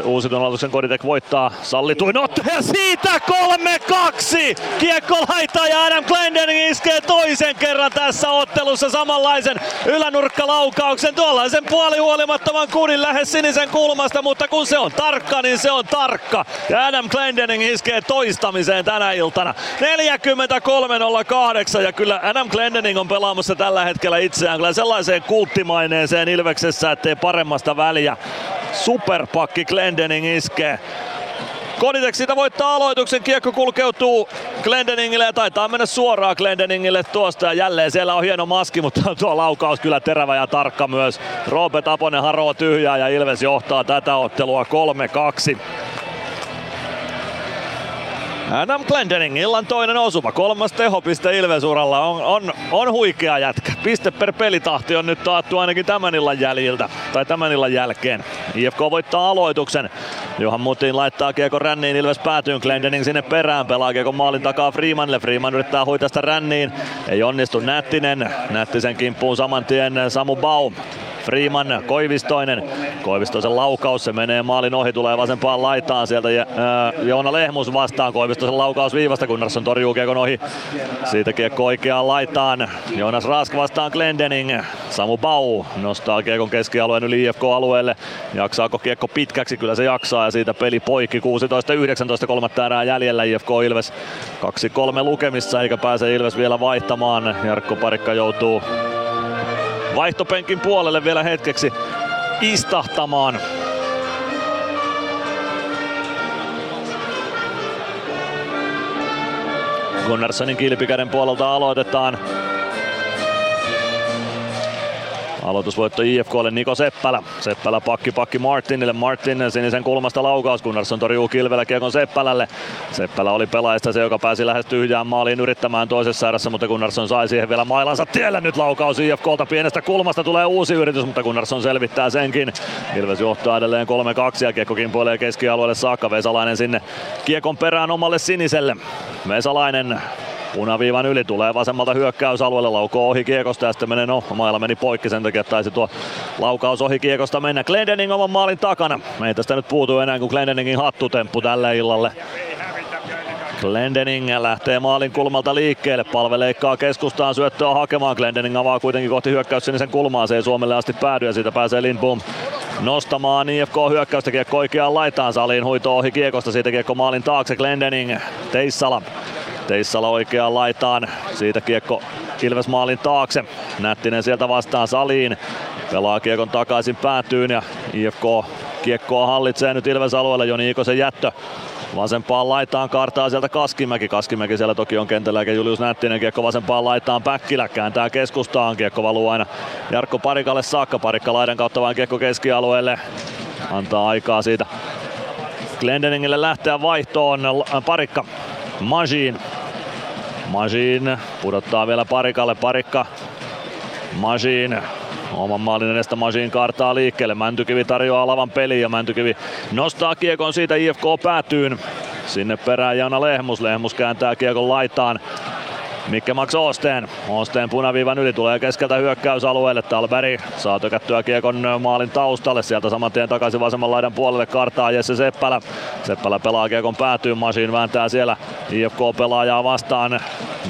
Speaker 10: Uusitun aloituksen Koditek voittaa sallituin otto ja siitä 3-2! Kiekko laittaa ja Adam Glendening iskee toisen kerran tässä ottelussa samanlaisen ylänurkkalaukauksen. Tuollaisen puolihuolimattoman kunin lähes sinisen kulmasta, mutta kun se on tarkka, niin se on tarkka. Ja Adam Glendening iskee toistamiseen tänä iltana. 43.08 ja kyllä Adam Glendening on pelaamassa tällä hetkellä itseään kyllä sellaiseen kulttimaineeseen Ilveksessä, ettei paremmasta väliä. Superpakki Glendening iskee. Koditek siitä voittaa aloituksen, kiekko kulkeutuu Glendeningille ja taitaa mennä suoraan Glendeningille tuosta ja jälleen siellä on hieno maski, mutta <laughs> tuo laukaus kyllä terävä ja tarkka myös. Roope Taponen haroo tyhjää ja Ilves johtaa tätä ottelua 3-2. Adam Glendening, illan toinen osuma. Kolmas tehopiste Ilvesuralla on, on, on huikea jätkä. Piste per pelitahti on nyt taattu ainakin tämän illan jäljiltä, tai tämän illan jälkeen. IFK voittaa aloituksen. Johan Mutin laittaa kiekko ränniin, Ilves päätyy, Glendening sinne perään, pelaa kiekko maalin takaa Freemanille. Freeman yrittää hoitaa sitä ränniin, ei onnistu Nättinen. Nättisen kimppuun saman tien Samu Baum. Freeman, Koivistoinen. Koivistoisen laukaus, se menee maalin ohi, tulee vasempaan laitaan sieltä ja, ää, Joona Lehmus vastaan. Koivistoisen laukaus viivasta, Gunnarsson torjuu kiekon ohi. Siitä kiekko oikeaan laitaan. Joonas Rask vastaan Glendening. Samu Bau nostaa kiekon keskialueen yli IFK-alueelle. Jaksaako kiekko pitkäksi? Kyllä se jaksaa ja siitä peli poikki. 16-19 kolmatta erää jäljellä IFK Ilves 2-3 lukemissa eikä pääse Ilves vielä vaihtamaan. Jarkko Parikka joutuu vaihtopenkin puolelle vielä hetkeksi istahtamaan. Gunnarssonin kilpikäden puolelta aloitetaan. Aloitusvoitto IFKlle Niko Seppälä. Seppälä pakki pakki Martinille. Martin sinisen kulmasta laukaus. Gunnarsson torjuu kilvellä kiekon Seppälälle. Seppälä oli pelaajista se, joka pääsi lähes tyhjään maaliin yrittämään toisessa erässä, mutta Gunnarsson sai siihen vielä mailansa tielle. Nyt laukaus IFKlta pienestä kulmasta tulee uusi yritys, mutta Gunnarsson selvittää senkin. Ilves johtaa edelleen 3-2 ja kiekko kimpoilee keskialueelle saakka. Vesalainen sinne kiekon perään omalle siniselle. Vesalainen Punaviivan yli tulee vasemmalta hyökkäysalueelle, laukoo ohi kiekosta ja sitten menee, no mailla meni poikki sen takia, että taisi tuo laukaus ohi kiekosta mennä. Glendening oman maalin takana. Ei tästä nyt puutu enää kuin Glendeningin hattutemppu tälle illalle. Glendening lähtee maalin kulmalta liikkeelle, palve leikkaa keskustaan syöttöä hakemaan. Glendening avaa kuitenkin kohti hyökkäys sinisen kulmaa, se ei Suomelle asti päädy ja siitä pääsee Lindbom nostamaan IFK hyökkäystä kiekko oikeaan laitaan saliin huito ohi kiekosta, siitä kiekko maalin taakse Glendening, Teissala Teissala oikeaan laitaan. Siitä kiekko Ilves maalin taakse. Nättinen sieltä vastaan saliin. Pelaa kiekon takaisin päätyyn ja IFK kiekkoa hallitsee nyt Ilves alueella. Joni Ikosen jättö Vasempaan laitaan kartaa sieltä Kaskimäki. Kaskimäki siellä toki on kentällä eikä Julius Nättinen. Kiekko vasempaan laitaan Päkkilä kääntää keskustaan. Kiekko valuu aina Jarkko Parikalle saakka. Parikka laidan kautta vain kiekko keskialueelle. Antaa aikaa siitä Glendeningille lähteä vaihtoon. Parikka Majin. Majin pudottaa vielä Parikalle. Parikka Majin Oman maalin edestä Majin kartaa liikkeelle. Mäntykivi tarjoaa lavan peliin ja Mäntykivi nostaa kiekon siitä IFK päätyyn. Sinne perään Jana Lehmus. Lehmus kääntää kiekon laitaan. Mikke Max Osteen. Osteen punaviivan yli tulee keskeltä hyökkäysalueelle. Talberi saa tökättyä kiekon maalin taustalle. Sieltä saman tien takaisin vasemman laidan puolelle kartaa Jesse Seppälä. Seppälä pelaa kiekon päätyyn. Masin vääntää siellä IFK-pelaajaa vastaan.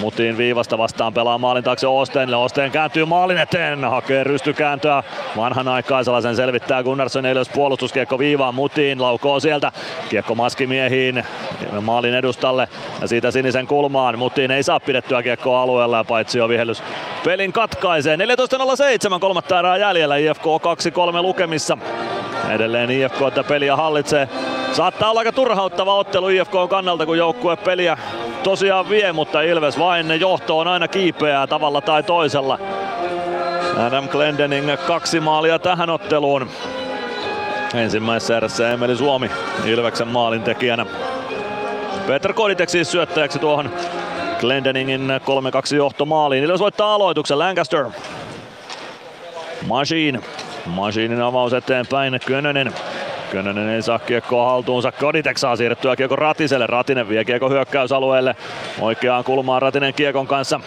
Speaker 10: Mutiin viivasta vastaan pelaa maalin taakse Osteenille. Osteen kääntyy maalin eteen. Hakee rystykääntöä. Vanhanaikaisella sen selvittää Gunnarsson ylös puolustuskiekko viivaan Mutiin. Laukoo sieltä. Kiekko maskimiehiin maalin edustalle ja siitä sinisen kulmaan. Mutiin ei saa pidettyä kiekkoa alueella ja paitsi jo vihellys pelin katkaisee. 14.07 kolmatta erää jäljellä IFK 2-3 lukemissa. Edelleen IFK että peliä hallitsee. Saattaa olla aika turhauttava ottelu IFK kannalta, kun joukkue peliä tosiaan vie, mutta Ilves vain johto on aina kiipeää tavalla tai toisella. Adam Glendening kaksi maalia tähän otteluun. Ensimmäisessä erässä Emeli Suomi Ilveksen maalin tekijänä. Peter Koditek siis syöttäjäksi tuohon Glendeningin 3-2 johto maaliin. Ilves voittaa aloituksen Lancaster. Machine. Machinein avaus eteenpäin. Könönen. Könönen ei saa kiekkoa haltuunsa. Koditek saa siirrettyä kiekko Ratiselle. Ratinen vie kiekko hyökkäysalueelle. Oikeaan kulmaan Ratinen kiekon kanssa.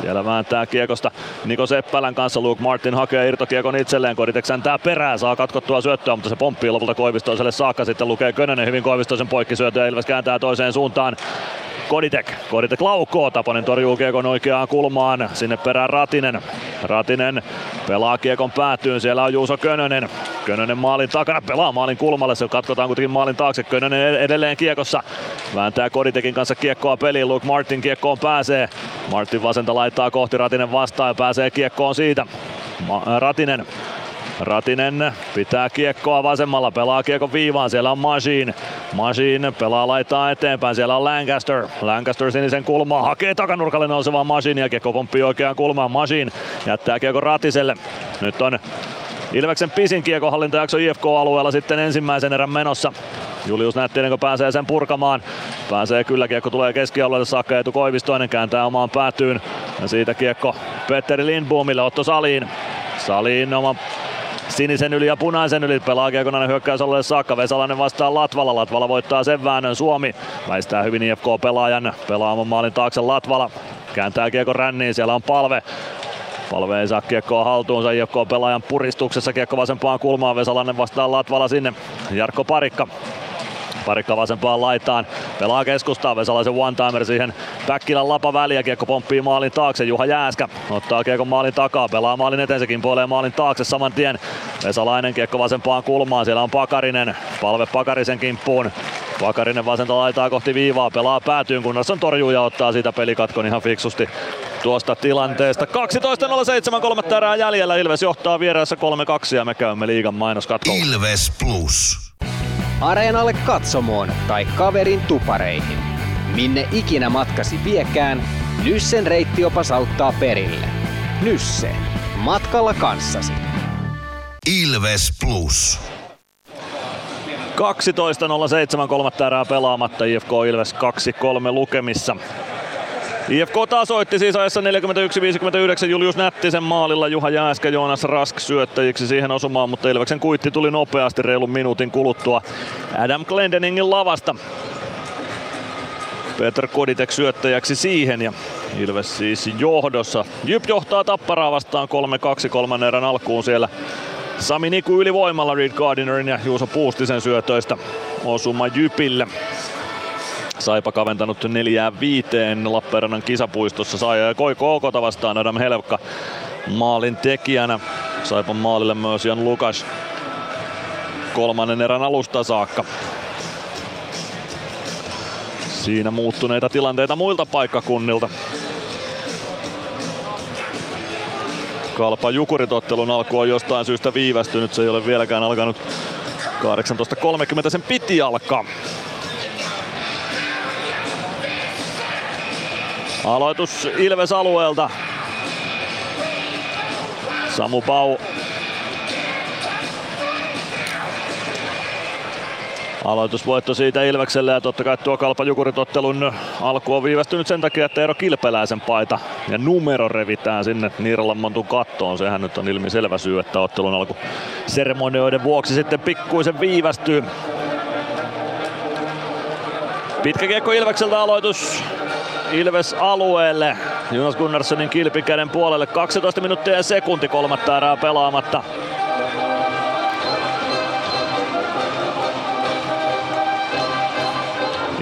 Speaker 10: Siellä vääntää kiekosta Niko Seppälän kanssa. Luke Martin hakee irtokiekon itselleen. Koditek säntää perään. Saa katkottua syöttöä, mutta se pomppii lopulta Koivistoiselle saakka. Sitten lukee Könönen hyvin Koivistoisen poikkisyötö Ilves kääntää toiseen suuntaan. Koditek. Koditek laukoo. Taponen torjuu kiekon oikeaan kulmaan. Sinne perään Ratinen. Ratinen pelaa kiekon päätyyn. Siellä on Juuso Könönen. Könönen maalin takana. Pelaa maalin kulmalle. Se katkotaan kuitenkin maalin taakse. Könönen edelleen kiekossa. Vääntää Koditekin kanssa kiekkoa peliin. Luke Martin kiekkoon pääsee. Martin vasenta laittaa kohti Ratinen vastaan ja pääsee kiekkoon siitä. Ratinen Ratinen pitää kiekkoa vasemmalla, pelaa kiekon viivaan, siellä on Machine. Machine pelaa laittaa eteenpäin, siellä on Lancaster. Lancaster sinisen kulmaa, hakee takanurkalle nousevaa Machine ja kiekko pomppii oikeaan kulmaan. Machine jättää kiekko Ratiselle. Nyt on Ilveksen pisin kiekohallintajakso IFK-alueella sitten ensimmäisen erän menossa. Julius Nättinen kun pääsee sen purkamaan. Pääsee kyllä, kiekko tulee keskialueelle saakka Eetu Koivistoinen kääntää omaan päätyyn. Ja siitä kiekko Petteri Lindboomille, Otto Saliin. Saliin oma sinisen yli ja punaisen yli. Pelaa Kiekonainen hyökkäysalueelle saakka. Vesalainen vastaa Latvala. Latvala voittaa sen väännön. Suomi väistää hyvin IFK-pelaajan. Pelaamaan maalin taakse Latvala. Kääntää kiekko ränniin. Siellä on palve. Palve ei saa kiekkoa haltuunsa IFK-pelaajan puristuksessa. Kiekko vasempaan kulmaan. Vesalainen vastaa Latvala sinne. Jarkko Parikka Parikka vasempaan laitaan. Pelaa keskustaa Vesalaisen one-timer siihen Päkkilän lapa väliä. Kiekko pomppii maalin taakse. Juha Jääskä ottaa kiekon maalin takaa. Pelaa maalin eteen sekin puoleen maalin taakse saman tien. Vesalainen kiekko vasempaan kulmaan. Siellä on Pakarinen. Palve Pakarisen kimppuun. Pakarinen vasenta laitaa kohti viivaa. Pelaa päätyyn. Gunnarsson torjuu ja ottaa siitä pelikatkon ihan fiksusti tuosta tilanteesta. 12.07 kolmatta erää jäljellä. Ilves johtaa vieressä 3-2 ja me käymme liigan mainoskatkolla.
Speaker 1: Ilves Plus.
Speaker 2: Areenalle katsomoon tai kaverin tupareihin. Minne ikinä matkasi viekään, Nyssen reittiopas auttaa perille. Nysse. Matkalla kanssasi.
Speaker 1: Ilves Plus.
Speaker 10: 12.07 kolmatta erää pelaamatta. IFK Ilves 2-3 lukemissa. IFK tasoitti siis ajassa 41-59 Julius Nättisen maalilla Juha Jääskä Joonas Rask syöttäjiksi siihen osumaan, mutta Ilveksen kuitti tuli nopeasti reilun minuutin kuluttua Adam Glendeningin lavasta. Peter Koditek syöttäjäksi siihen ja Ilves siis johdossa. Jyp johtaa Tapparaa vastaan 3-2 kolmannen erän alkuun siellä. Sami Niku ylivoimalla Reed Gardinerin ja Juuso Puustisen syötöistä osuma Jypille. Saipa kaventanut neljään viiteen Lappeenrannan kisapuistossa. Sai Kookota vastaan Adam Helvka maalin tekijänä. Saipan maalille myös Jan Lukas kolmannen erän alusta saakka. Siinä muuttuneita tilanteita muilta paikkakunnilta. Kalpa Jukuritottelun alku on jostain syystä viivästynyt. Se ei ole vieläkään alkanut 18.30 sen piti alkaa. Aloitus Ilves alueelta. Samu Pau Aloitusvoitto siitä Ilvekselle ja totta kai tuo Kalpa Jukuritottelun alku on viivästynyt sen takia, että Eero Kilpeläisen paita ja numero revitään sinne Niiralan montun kattoon. Sehän nyt on ilmi selvä syy, että ottelun alku seremonioiden vuoksi sitten pikkuisen viivästyy. Pitkä kiekko Ilvekseltä aloitus Ilves alueelle. Jonas Gunnarssonin kilpikäden puolelle 12 minuuttia ja sekunti kolmatta erää pelaamatta.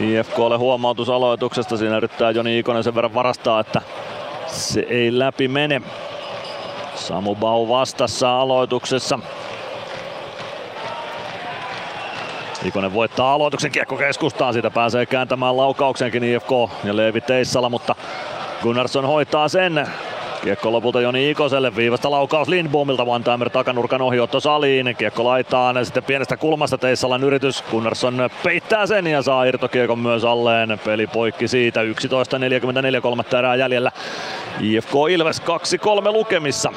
Speaker 10: IFKlle huomautus aloituksesta. Siinä yrittää Joni Ikonen sen verran varastaa, että se ei läpi mene. Samu Bau vastassa aloituksessa. Ikonen voittaa aloituksen kiekko keskustaan, siitä pääsee kääntämään laukauksenkin IFK ja Leevi Teissala, mutta Gunnarsson hoitaa sen. Kiekko lopulta Joni Ikoselle, viivasta laukaus Lindboomilta, one-timer takanurkan ohi Otto Saliin. Kiekko laittaa sitten pienestä kulmasta Teissalan yritys. Gunnarsson peittää sen ja saa irtokiekon myös alleen. Peli poikki siitä, 11.44 kolmatta erää jäljellä. IFK Ilves 2-3 lukemissa.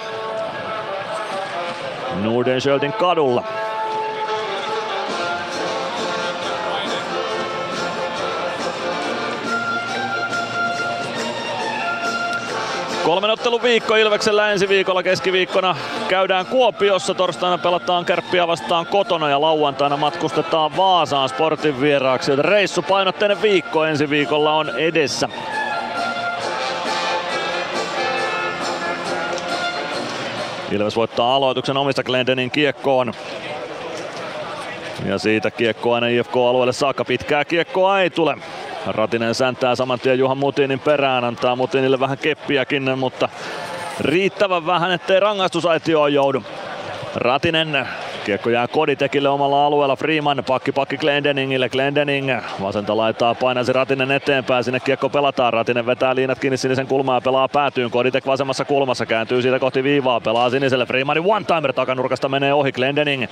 Speaker 10: Nordenskjöldin kadulla. Kolmen ottelun viikko Ilveksellä ensi viikolla keskiviikkona käydään Kuopiossa. Torstaina pelataan kärppiä vastaan kotona ja lauantaina matkustetaan Vaasaan sportin vieraaksi. Joten reissupainotteinen viikko ensi viikolla on edessä. Ilves voittaa aloituksen omista Glendenin kiekkoon. Ja siitä kiekko aina IFK-alueelle saakka. Pitkää kiekkoa ei tule. Ratinen säntää saman tien Juhan Mutinin perään, antaa Mutinille vähän keppiäkin, mutta riittävän vähän, ettei rangaistusaitioon joudu. Ratinen Kiekko jää Koditekille omalla alueella. Freeman pakki pakki Glendeningille. Glendening vasenta laittaa painaisi Ratinen eteenpäin. Sinne kiekko pelataan. Ratinen vetää liinat kiinni sinisen kulmaa ja pelaa päätyyn. Koditek vasemmassa kulmassa kääntyy siitä kohti viivaa. Pelaa siniselle. Freemanin one-timer takanurkasta menee ohi. Glendening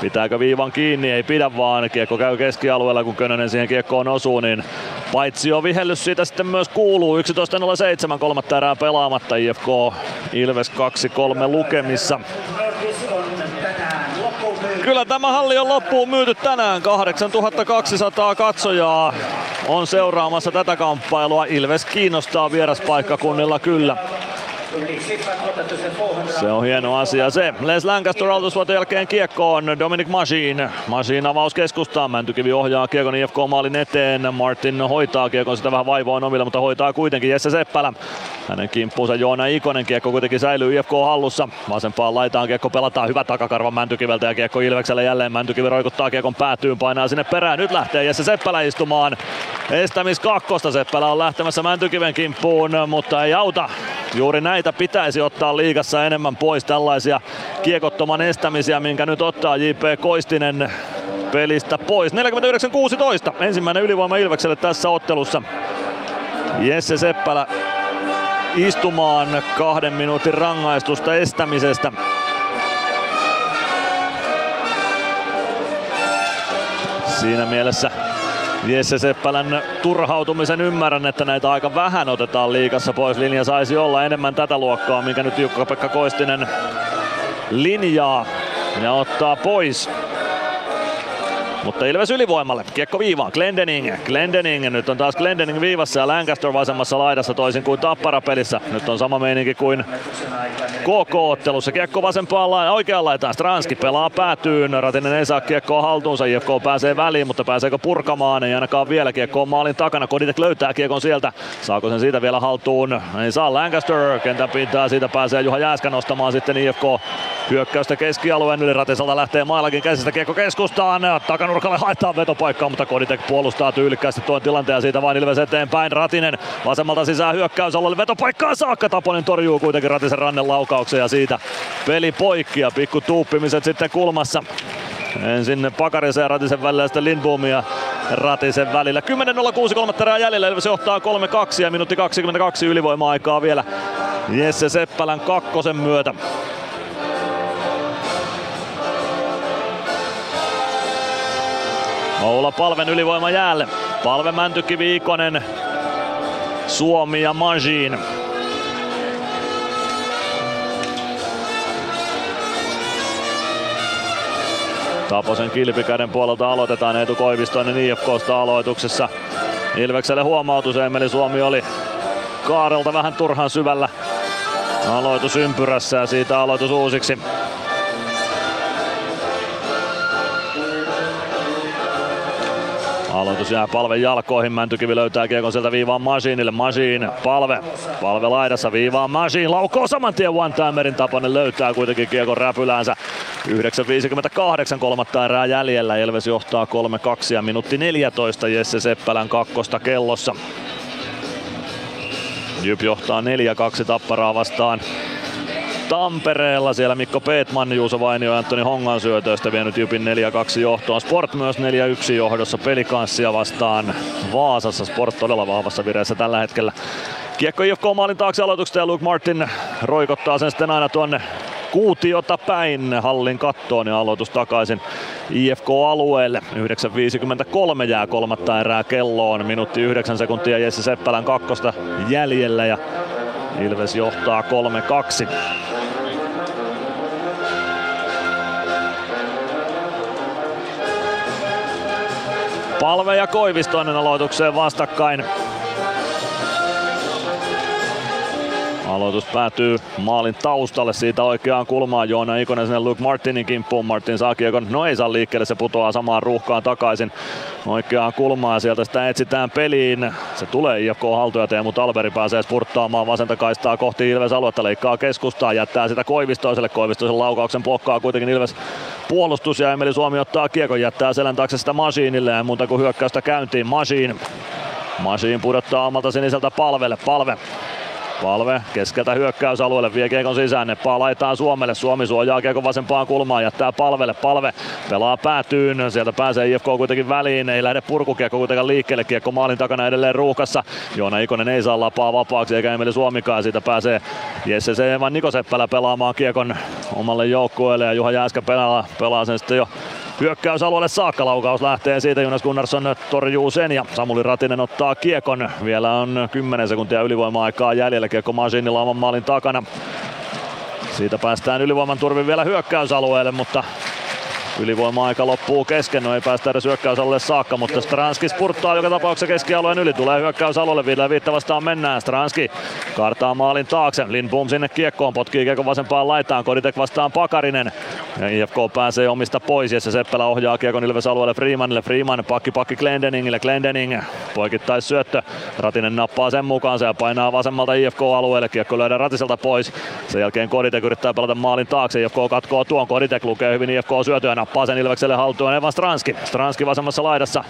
Speaker 10: pitääkö viivan kiinni? Ei pidä vaan. Kiekko käy keskialueella kun Könönen siihen kiekkoon osuu. Niin paitsi on vihellys siitä sitten myös kuuluu. 11.07 kolmatta erää pelaamatta. IFK Ilves 2-3 lukemissa. Kyllä tämä halli on loppuun myyty tänään. 8200 katsojaa on seuraamassa tätä kamppailua. Ilves kiinnostaa vieraspaikkakunnilla kyllä. Se on hieno asia se. Les Lancaster aloitusvuoton jälkeen kiekkoon Dominic Masin. Masin avaus keskustaan. Mäntykivi ohjaa kiekon IFK maalin eteen. Martin hoitaa kiekon sitä vähän vaivoin omilla, mutta hoitaa kuitenkin Jesse Seppälä. Hänen kimppuunsa Joona Ikonen. Kiekko kuitenkin säilyy IFK hallussa. Vasempaan laitaan kiekko pelataan. Hyvä takakarva Mäntykiveltä ja kiekko Ilvekselle jälleen. Mäntykivi roikuttaa kiekon päätyyn, painaa sinne perään. Nyt lähtee Jesse Seppälä istumaan. Estämis kakkosta Seppälä on lähtemässä Mäntykiven kimppuun, mutta ei auta. Juuri näitä pitäisi ottaa liigassa enemmän pois tällaisia kiekottoman estämisiä, minkä nyt ottaa JP Koistinen pelistä pois. 49-16. Ensimmäinen ylivoima Ilvekselle tässä ottelussa. Jesse Seppälä istumaan kahden minuutin rangaistusta estämisestä. Siinä mielessä Jesse Seppälän turhautumisen ymmärrän, että näitä aika vähän otetaan liikassa pois. Linja saisi olla enemmän tätä luokkaa, minkä nyt Jukka-Pekka Koistinen linjaa ja ottaa pois. Mutta Ilves ylivoimalle. Kiekko viivaan. Glendening. Glendening. Nyt on taas Glendening viivassa ja Lancaster vasemmassa laidassa toisin kuin Tappara pelissä. Nyt on sama meininki kuin KK-ottelussa. Kiekko vasempaan la- oikeaan laitaan. Stranski pelaa päätyyn. Ratinen ei saa kiekkoa haltuunsa. IFK pääsee väliin, mutta pääseekö purkamaan? Ei ainakaan vielä. Kiekko on maalin takana. Koditek löytää kiekon sieltä. Saako sen siitä vielä haltuun? Ei saa Lancaster. Kentän pintaa. Siitä pääsee Juha Jääskä nostamaan sitten IFK hyökkäystä keskialueen yli. Ratisalta lähtee mailakin käsistä kiekko keskustaan. Takana nurkalle haetaan vetopaikkaa, mutta Koditek puolustaa tyylikkäästi tuon tilanteen ja siitä vain Ilves eteenpäin. Ratinen vasemmalta sisään hyökkäysalueelle vetopaikkaa saakka. Taponen torjuu kuitenkin Ratisen rannen laukauksen ja siitä peli poikki ja pikku tuuppimiset sitten kulmassa. Ensin Pakarisen ja Ratisen välillä sitten Lindbom ja Ratisen välillä. 10.06 kolmatta erää jäljellä. Ilves johtaa 3-2 ja minuutti 22 ylivoima-aikaa vielä Jesse Seppälän kakkosen myötä. Oula Palven ylivoima jäälle. Palve Mäntyki Viikonen, Suomi ja Majin. Taposen kilpikäden puolelta aloitetaan Eetu Koivistoinen IFKsta aloituksessa. Ilvekselle huomautus, Emeli Suomi oli Kaarelta vähän turhan syvällä aloitusympyrässä ja siitä aloitus uusiksi. Aloitus jää palven jalkoihin. Mäntykivi löytää kiekon sieltä viivaan Masiinille. Masiin, palve. Palve laidassa viivaan Masiin. Laukoo saman tien one-timerin Tapanen löytää kuitenkin kiekon räpyläänsä. 9.58 kolmatta erää jäljellä. Ilves johtaa 3-2 ja minuutti 14 Jesse Seppälän kakkosta kellossa. Jyp johtaa 4-2 tapparaa vastaan. Tampereella. Siellä Mikko Peetman, Juuso Vainio ja Antoni Hongan syötöistä vienyt Jypin 4-2 johtoon. Sport myös 4-1 johdossa pelikanssia vastaan Vaasassa. Sport todella vahvassa vireessä tällä hetkellä. Kiekko IFK maalin taakse aloituksesta ja Luke Martin roikottaa sen sitten aina tuonne kuutiota päin hallin kattoon ja aloitus takaisin IFK-alueelle. 9.53 jää kolmatta erää kelloon. Minuutti 9 sekuntia Jesse Seppälän kakkosta jäljellä ja Ilves johtaa 3-2. Palve ja Koivistoinen aloitukseen vastakkain. Aloitus päätyy maalin taustalle siitä oikeaan kulmaan. Joona Ikonen sinne Luke Martinin kimppuun. Martin saa kiekon. No ei saa liikkeelle, se putoaa samaan ruuhkaan takaisin oikeaan kulmaan. Sieltä sitä etsitään peliin. Se tulee IFK haltuja. Teemu Talberi pääsee spurttaamaan vasenta kaistaa kohti Ilves aluetta. Leikkaa keskustaa, jättää sitä Koivistoiselle. Koivistoisen laukauksen blokkaa kuitenkin Ilves puolustus ja Emeli Suomi ottaa kiekon, jättää selän taakse sitä Masiinille ja muuta kuin hyökkäystä käyntiin. Masiin Masiin pudottaa omalta siniseltä palvelle. Palve Palve keskeltä hyökkäysalueelle, vie kiekon sisään, neppaa laitaan Suomelle. Suomi suojaa kiekon vasempaan kulmaan, jättää palvelle. Palve pelaa päätyyn, sieltä pääsee IFK kuitenkin väliin, ei lähde purkukiekko kuitenkaan liikkeelle. Kiekko maalin takana edelleen ruuhkassa. Joona Ikonen ei saa lapaa vapaaksi eikä Emeli Suomikaan. Siitä pääsee Jesse Seevan Niko Seppälä pelaamaan kiekon omalle joukkueelle ja Juha Jääskä pelaa, pelaa sen sitten jo hyökkäysalueelle saakka. Laukaus lähtee siitä, Jonas Gunnarsson torjuu sen ja Samuli Ratinen ottaa kiekon. Vielä on 10 sekuntia ylivoima-aikaa jäljellä. Kiekko Masinilla oman maalin takana. Siitä päästään ylivoiman turvin vielä hyökkäysalueelle, mutta Ylivoima-aika loppuu kesken, no ei päästä edes hyökkäysalueelle saakka, mutta Stranski spurttaa joka tapauksessa keskialueen yli. Tulee hyökkäysalueelle, vielä viittä vastaan mennään. Stranski kartaa maalin taakse. Lindboom sinne kiekkoon, potkii kiekko vasempaan laitaan. Koditek vastaan Pakarinen. Ja IFK pääsee omista pois ja se Seppälä ohjaa kiekon Ilves alueelle Freemanille. Freeman pakki pakki Glendeningille. Glendening poikittais syöttö. Ratinen nappaa sen mukaan ja painaa vasemmalta IFK-alueelle. Kiekko löydään Ratiselta pois. Sen jälkeen Koditek yrittää pelata maalin taakse. IFK katkoo tuon. Koditek lukee hyvin IFK syötyä nappaa sen Ilvekselle haltuun Evan Stranski. Stranski vasemmassa laidassa.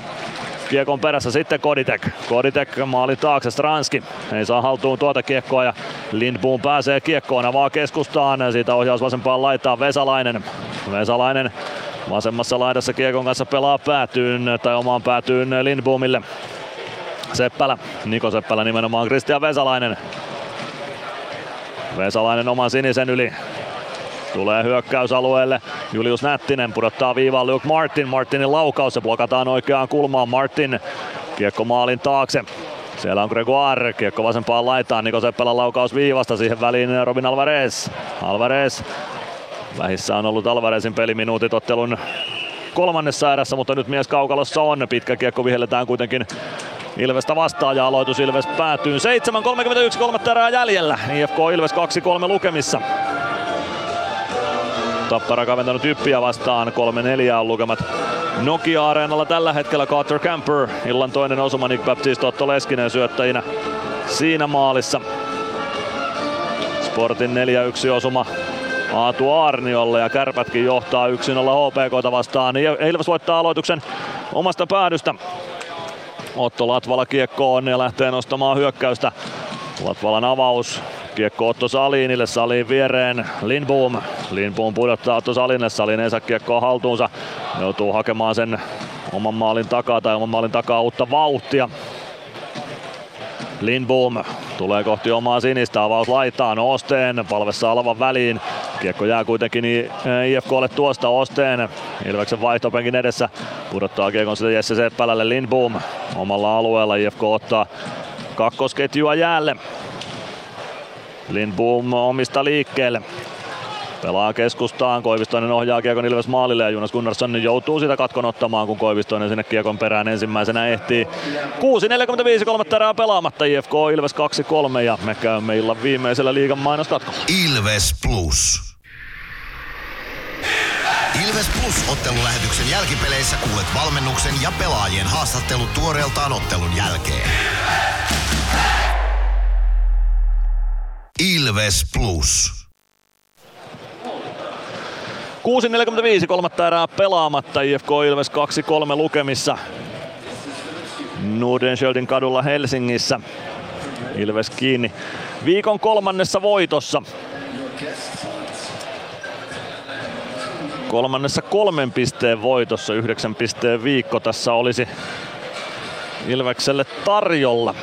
Speaker 10: Kiekon perässä sitten Koditek. Koditek maali taakse Stranski. Ei saa haltuun tuota kiekkoa ja Lindboom pääsee kiekkoon avaa keskustaan. Siitä ohjaus vasempaan laitaan Vesalainen. Vesalainen vasemmassa laidassa kiekon kanssa pelaa päätyyn tai omaan päätyyn Lindboomille. Seppälä, Niko Seppälä nimenomaan Kristian Vesalainen. Vesalainen oman sinisen yli. Tulee hyökkäysalueelle. Julius Nättinen pudottaa viivaan Luke Martin. Martinin laukaus. Se blokataan oikeaan kulmaan. Martin kiekko maalin taakse. Siellä on Gregoire, kiekko vasempaan laitaan, Niko Seppälän laukaus viivasta, siihen väliin Robin Alvarez. Alvarez, vähissä on ollut Alvarezin peliminuutit ottelun kolmannessa erässä, mutta nyt mies kaukalossa on. Pitkä kiekko vihelletään kuitenkin Ilvestä vastaan ja aloitus Ilves päätyy. 7.31 kolmatta erää jäljellä. IFK Ilves 2-3 lukemissa. Tappara kaventanut Yppiä vastaan. 3-4 on lukemat Nokia-areenalla tällä hetkellä Carter Camper. Illan toinen osuma Nick Baptiste Otto Leskinen syöttäjinä siinä maalissa. Sportin 4-1 osuma Aatu Arniolle ja Kärpätkin johtaa 1-0 HPKta vastaan. Ilves voittaa aloituksen omasta päädystä. Otto Latvala kiekkoon ja lähtee nostamaan hyökkäystä. Latvalan avaus Kiekko Otto Salinille, Salin viereen Lindboom. Lindboom pudottaa Otto Salinille, Salin ei saa kiekkoa haltuunsa. Joutuu hakemaan sen oman maalin takaa tai oman maalin takaa uutta vauhtia. Lindboom tulee kohti omaa sinistä, avaus laitaan Osteen, palvessa alavan väliin. Kiekko jää kuitenkin IFKlle tuosta Osteen. Ilveksen vaihtopenkin edessä pudottaa kiekon sitten Jesse Seppälälle Lindboom omalla alueella. IFK ottaa kakkosketjua jäälle. Lindboom omista liikkeelle. Pelaa keskustaan, Koivistoinen ohjaa Kiekon Ilves maalille ja Jonas Gunnarsson joutuu sitä katkon ottamaan, kun Koivistoinen sinne Kiekon perään ensimmäisenä ehtii. 6.45 kolmatta erää pelaamatta, IFK Ilves 2-3 ja me käymme illan viimeisellä liigan mainoskatkolla.
Speaker 1: Ilves Plus. Ilves Plus ottelulähetyksen jälkipeleissä kuulet valmennuksen ja pelaajien haastattelut tuoreeltaan ottelun jälkeen. Ilves Plus.
Speaker 10: 6.45 kolmatta erää pelaamatta, IFK Ilves 2-3 lukemissa. Nordenskjöldin kadulla Helsingissä. Ilves kiinni viikon kolmannessa voitossa. Kolmannessa kolmen pisteen voitossa, yhdeksän pisteen viikko tässä olisi Ilvekselle tarjolla.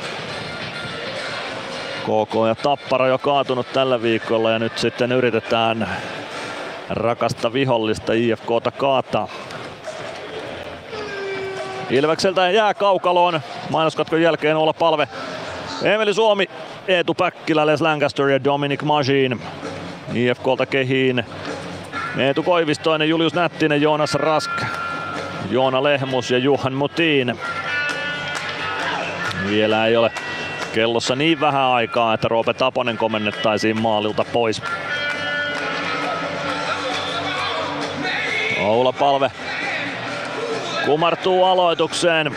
Speaker 10: KK ja Tappara jo kaatunut tällä viikolla ja nyt sitten yritetään rakasta vihollista IFKta kaataa. Ilvekseltä jää kaukaloon mainoskatkon jälkeen olla palve Emeli Suomi, Eetu Päkkilä, Les Lancaster ja Dominic Majin. IFKlta kehiin Eetu Koivistoinen, Julius Nättinen, Joonas Rask, Joona Lehmus ja Juhan Mutiin. Vielä ei ole kellossa niin vähän aikaa, että Roope Taponen komennettaisiin maalilta pois. Oula Palve kumartuu aloitukseen.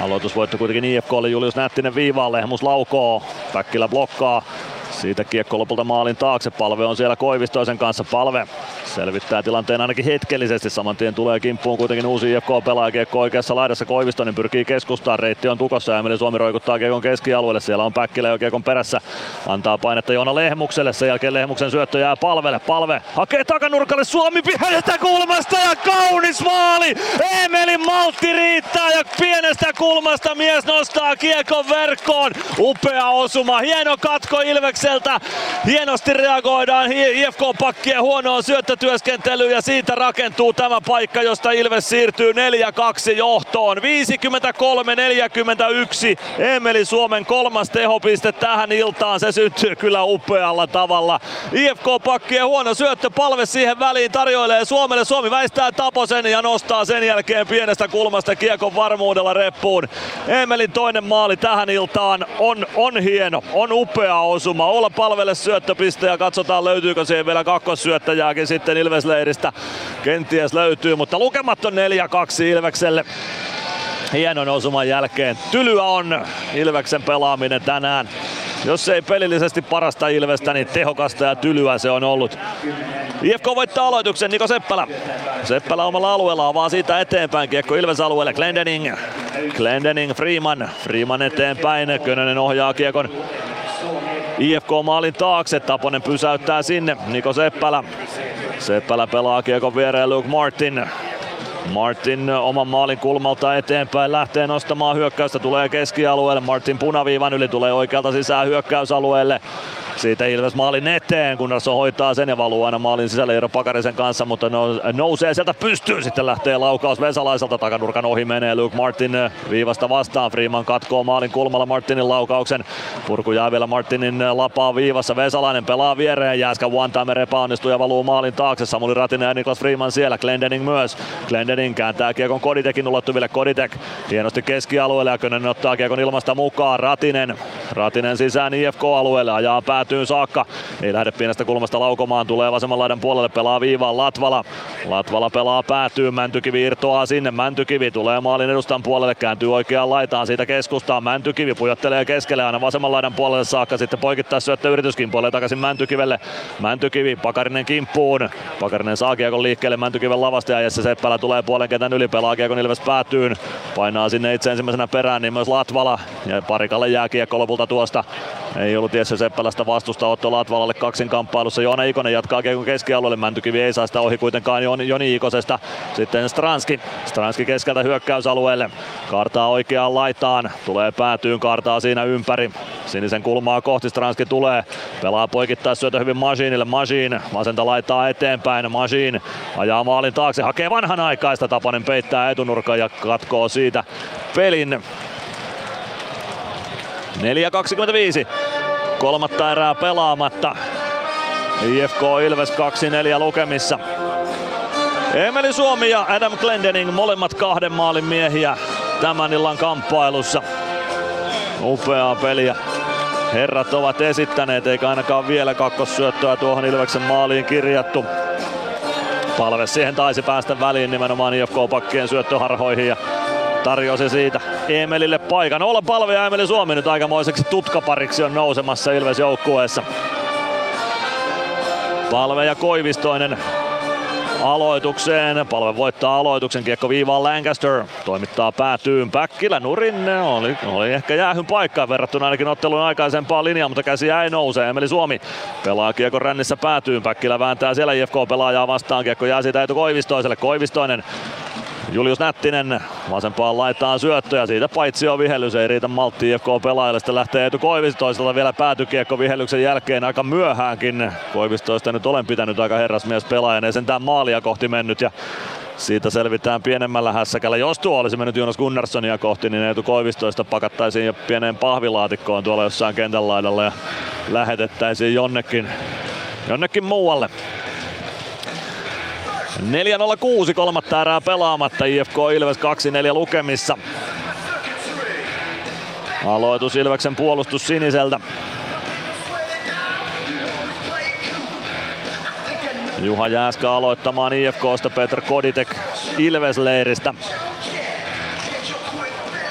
Speaker 10: Aloitusvoitto kuitenkin IFKlle Julius Nättinen viivaalle, Lehmus laukoo, Päkkilä blokkaa. Siitä kiekko lopulta maalin taakse, Palve on siellä Koivistoisen kanssa, Palve selvittää tilanteen ainakin hetkellisesti. Saman tien tulee kimppuun kuitenkin uusi IFK-pelaaja. Kiekko oikeassa laidassa Koivistonen pyrkii keskustaan. Reitti on tukossa ja Suomi roikuttaa kiekon keskialueelle. Siellä on Päkkilä jo kiekon perässä. Antaa painetta Joona Lehmukselle. Sen jälkeen Lehmuksen syöttö jää palvelle. Palve hakee takanurkalle Suomi pienestä kulmasta ja kaunis maali. Emelin maltti riittää ja pienestä kulmasta mies nostaa kiekon verkkoon. Upea osuma. Hieno katko Ilvekseltä. Hienosti reagoidaan IFK-pakkien huonoon syöttö työskentely ja siitä rakentuu tämä paikka, josta Ilves siirtyy 4-2 johtoon. 53-41. Emeli Suomen kolmas tehopiste tähän iltaan. Se syntyy kyllä upealla tavalla. IFK-pakkien huono syöttö palve siihen väliin tarjoilee Suomelle. Suomi väistää Taposen ja nostaa sen jälkeen pienestä kulmasta kiekon varmuudella reppuun. Emelin toinen maali tähän iltaan on, on hieno, on upea osuma. Olla palvelle syöttöpiste ja katsotaan löytyykö siihen vielä kakkossyöttäjääkin sitten Ilvesleiristä kenties löytyy, mutta lukematon 4-2 Ilvekselle hienon osuman jälkeen. Tylyä on Ilveksen pelaaminen tänään. Jos ei pelillisesti parasta Ilvestä, niin tehokasta ja tylyä se on ollut. IFK voittaa aloituksen, Niko Seppälä. Seppälä omalla alueellaan, vaan siitä eteenpäin. Kiekko Ilves alueelle, Glendening. Glendening, Freeman. Freeman eteenpäin, Könönen ohjaa kiekon IFK maalin taakse. Taponen pysäyttää sinne. Niko Seppälä Seppälä pelaa kiekon viereen Luke Martin. Martin oman maalin kulmalta eteenpäin lähtee nostamaan hyökkäystä, tulee keskialueelle. Martin punaviivan yli tulee oikealta sisään hyökkäysalueelle. Siitä Ilves maalin eteen, Gunnarsson hoitaa sen ja valuu aina maalin sisälle Eero Pakarisen kanssa, mutta nousee sieltä pystyyn. Sitten lähtee laukaus Vesalaiselta, takanurkan ohi menee Luke Martin viivasta vastaan. Freeman katkoo maalin kulmalla Martinin laukauksen. Purku jää vielä Martinin lapaa viivassa. Vesalainen pelaa viereen, Jääskä one time epäonnistuu ja valuu maalin taakse. Samuli Ratinen ja Niklas Freeman siellä, Glendening myös. Glendening kääntää kiekon Koditekin ulottuville. Koditek hienosti keskialueelle ja Könönen ottaa kiekon ilmasta mukaan. Ratinen, Ratinen sisään IFK-alueelle, ajaa päät päätyyn saakka. Ei lähde pienestä kulmasta laukomaan, tulee vasemman laidan puolelle, pelaa viivaan Latvala. Latvala pelaa päätyyn, Mäntykivi irtoaa sinne, Mäntykivi tulee maalin edustan puolelle, kääntyy oikeaan laitaan, siitä keskustaa, Mäntykivi pujottelee keskelle aina vasemman laidan puolelle saakka, sitten poikittaa syöttö yrityskin puolelle takaisin Mäntykivelle. Mäntykivi, Pakarinen kimppuun, Pakarinen saa kiekon liikkeelle Mäntykiven lavasta ja Jesse Seppälä tulee puolen kentän yli, pelaa kiekon Ilves päätyyn, painaa sinne itse ensimmäisenä perään, niin myös Latvala ja parikalle jää kiekko lopulta tuosta. Ei ollut Jesse Seppälästä vastusta Otto Latvalalle kaksin kamppailussa. Joona Ikonen jatkaa kiekon keskialueelle. Mäntykivi ei saa sitä ohi kuitenkaan Joni, Joni Ikosesta. Sitten Stranski. Stranski keskeltä hyökkäysalueelle. Kartaa oikeaan laitaan. Tulee päätyyn, kartaa siinä ympäri. Sinisen kulmaa kohti Stranski tulee. Pelaa poikittaa syötä hyvin Masiinille. Masiin vasenta laittaa eteenpäin. Masiin ajaa maalin taakse. Hakee vanhan aikaista. Tapanen peittää etunurkan ja katkoo siitä pelin. 4.25 kolmatta erää pelaamatta. IFK Ilves 2-4 lukemissa. Emeli Suomi ja Adam Glendening, molemmat kahden maalin miehiä tämän illan kamppailussa. Upeaa peliä. Herrat ovat esittäneet, eikä ainakaan vielä kakkossyöttöä tuohon Ilveksen maaliin kirjattu. Palve siihen taisi päästä väliin nimenomaan IFK-pakkien syöttöharhoihin ja tarjosi siitä Emelille paikan. Olla palve ja Emeli Suomi nyt aikamoiseksi tutkapariksi on nousemassa Ilves joukkueessa. Palve ja Koivistoinen aloitukseen. Palve voittaa aloituksen, kiekko viivaan Lancaster. Toimittaa päätyyn Päkkilä, nurin. Oli, oli ehkä jäähyn paikkaan verrattuna ainakin ottelun aikaisempaan linjaan, mutta käsi ei nouse. Emeli Suomi pelaa kiekko rännissä päätyyn. Päkkilä vääntää siellä IFK-pelaajaa vastaan. Kiekko jää siitä etu Koivistoiselle. Koivistoinen Julius Nättinen vasempaan laittaa syöttöjä, siitä paitsi on vihellys, ei riitä maltti IFK pelaajille. Sitten lähtee Eetu Koivistoiselta vielä päätykiekko vihellyksen jälkeen aika myöhäänkin. Koivistoista nyt olen pitänyt aika herrasmies pelaajan, ei sentään maalia kohti mennyt ja siitä selvitään pienemmällä hässäkällä. Jos tuo olisi mennyt Jonas Gunnarssonia kohti, niin Eetu Koivistoista pakattaisiin jo pieneen pahvilaatikkoon tuolla jossain kentän laidalla ja lähetettäisiin jonnekin, jonnekin muualle. 4.06 kolmatta erää pelaamatta. IFK Ilves 2-4 lukemissa. Aloitus Ilveksen puolustus siniseltä. Juha Jääskä aloittamaan IFKsta, Petr Koditek Ilvesleiristä.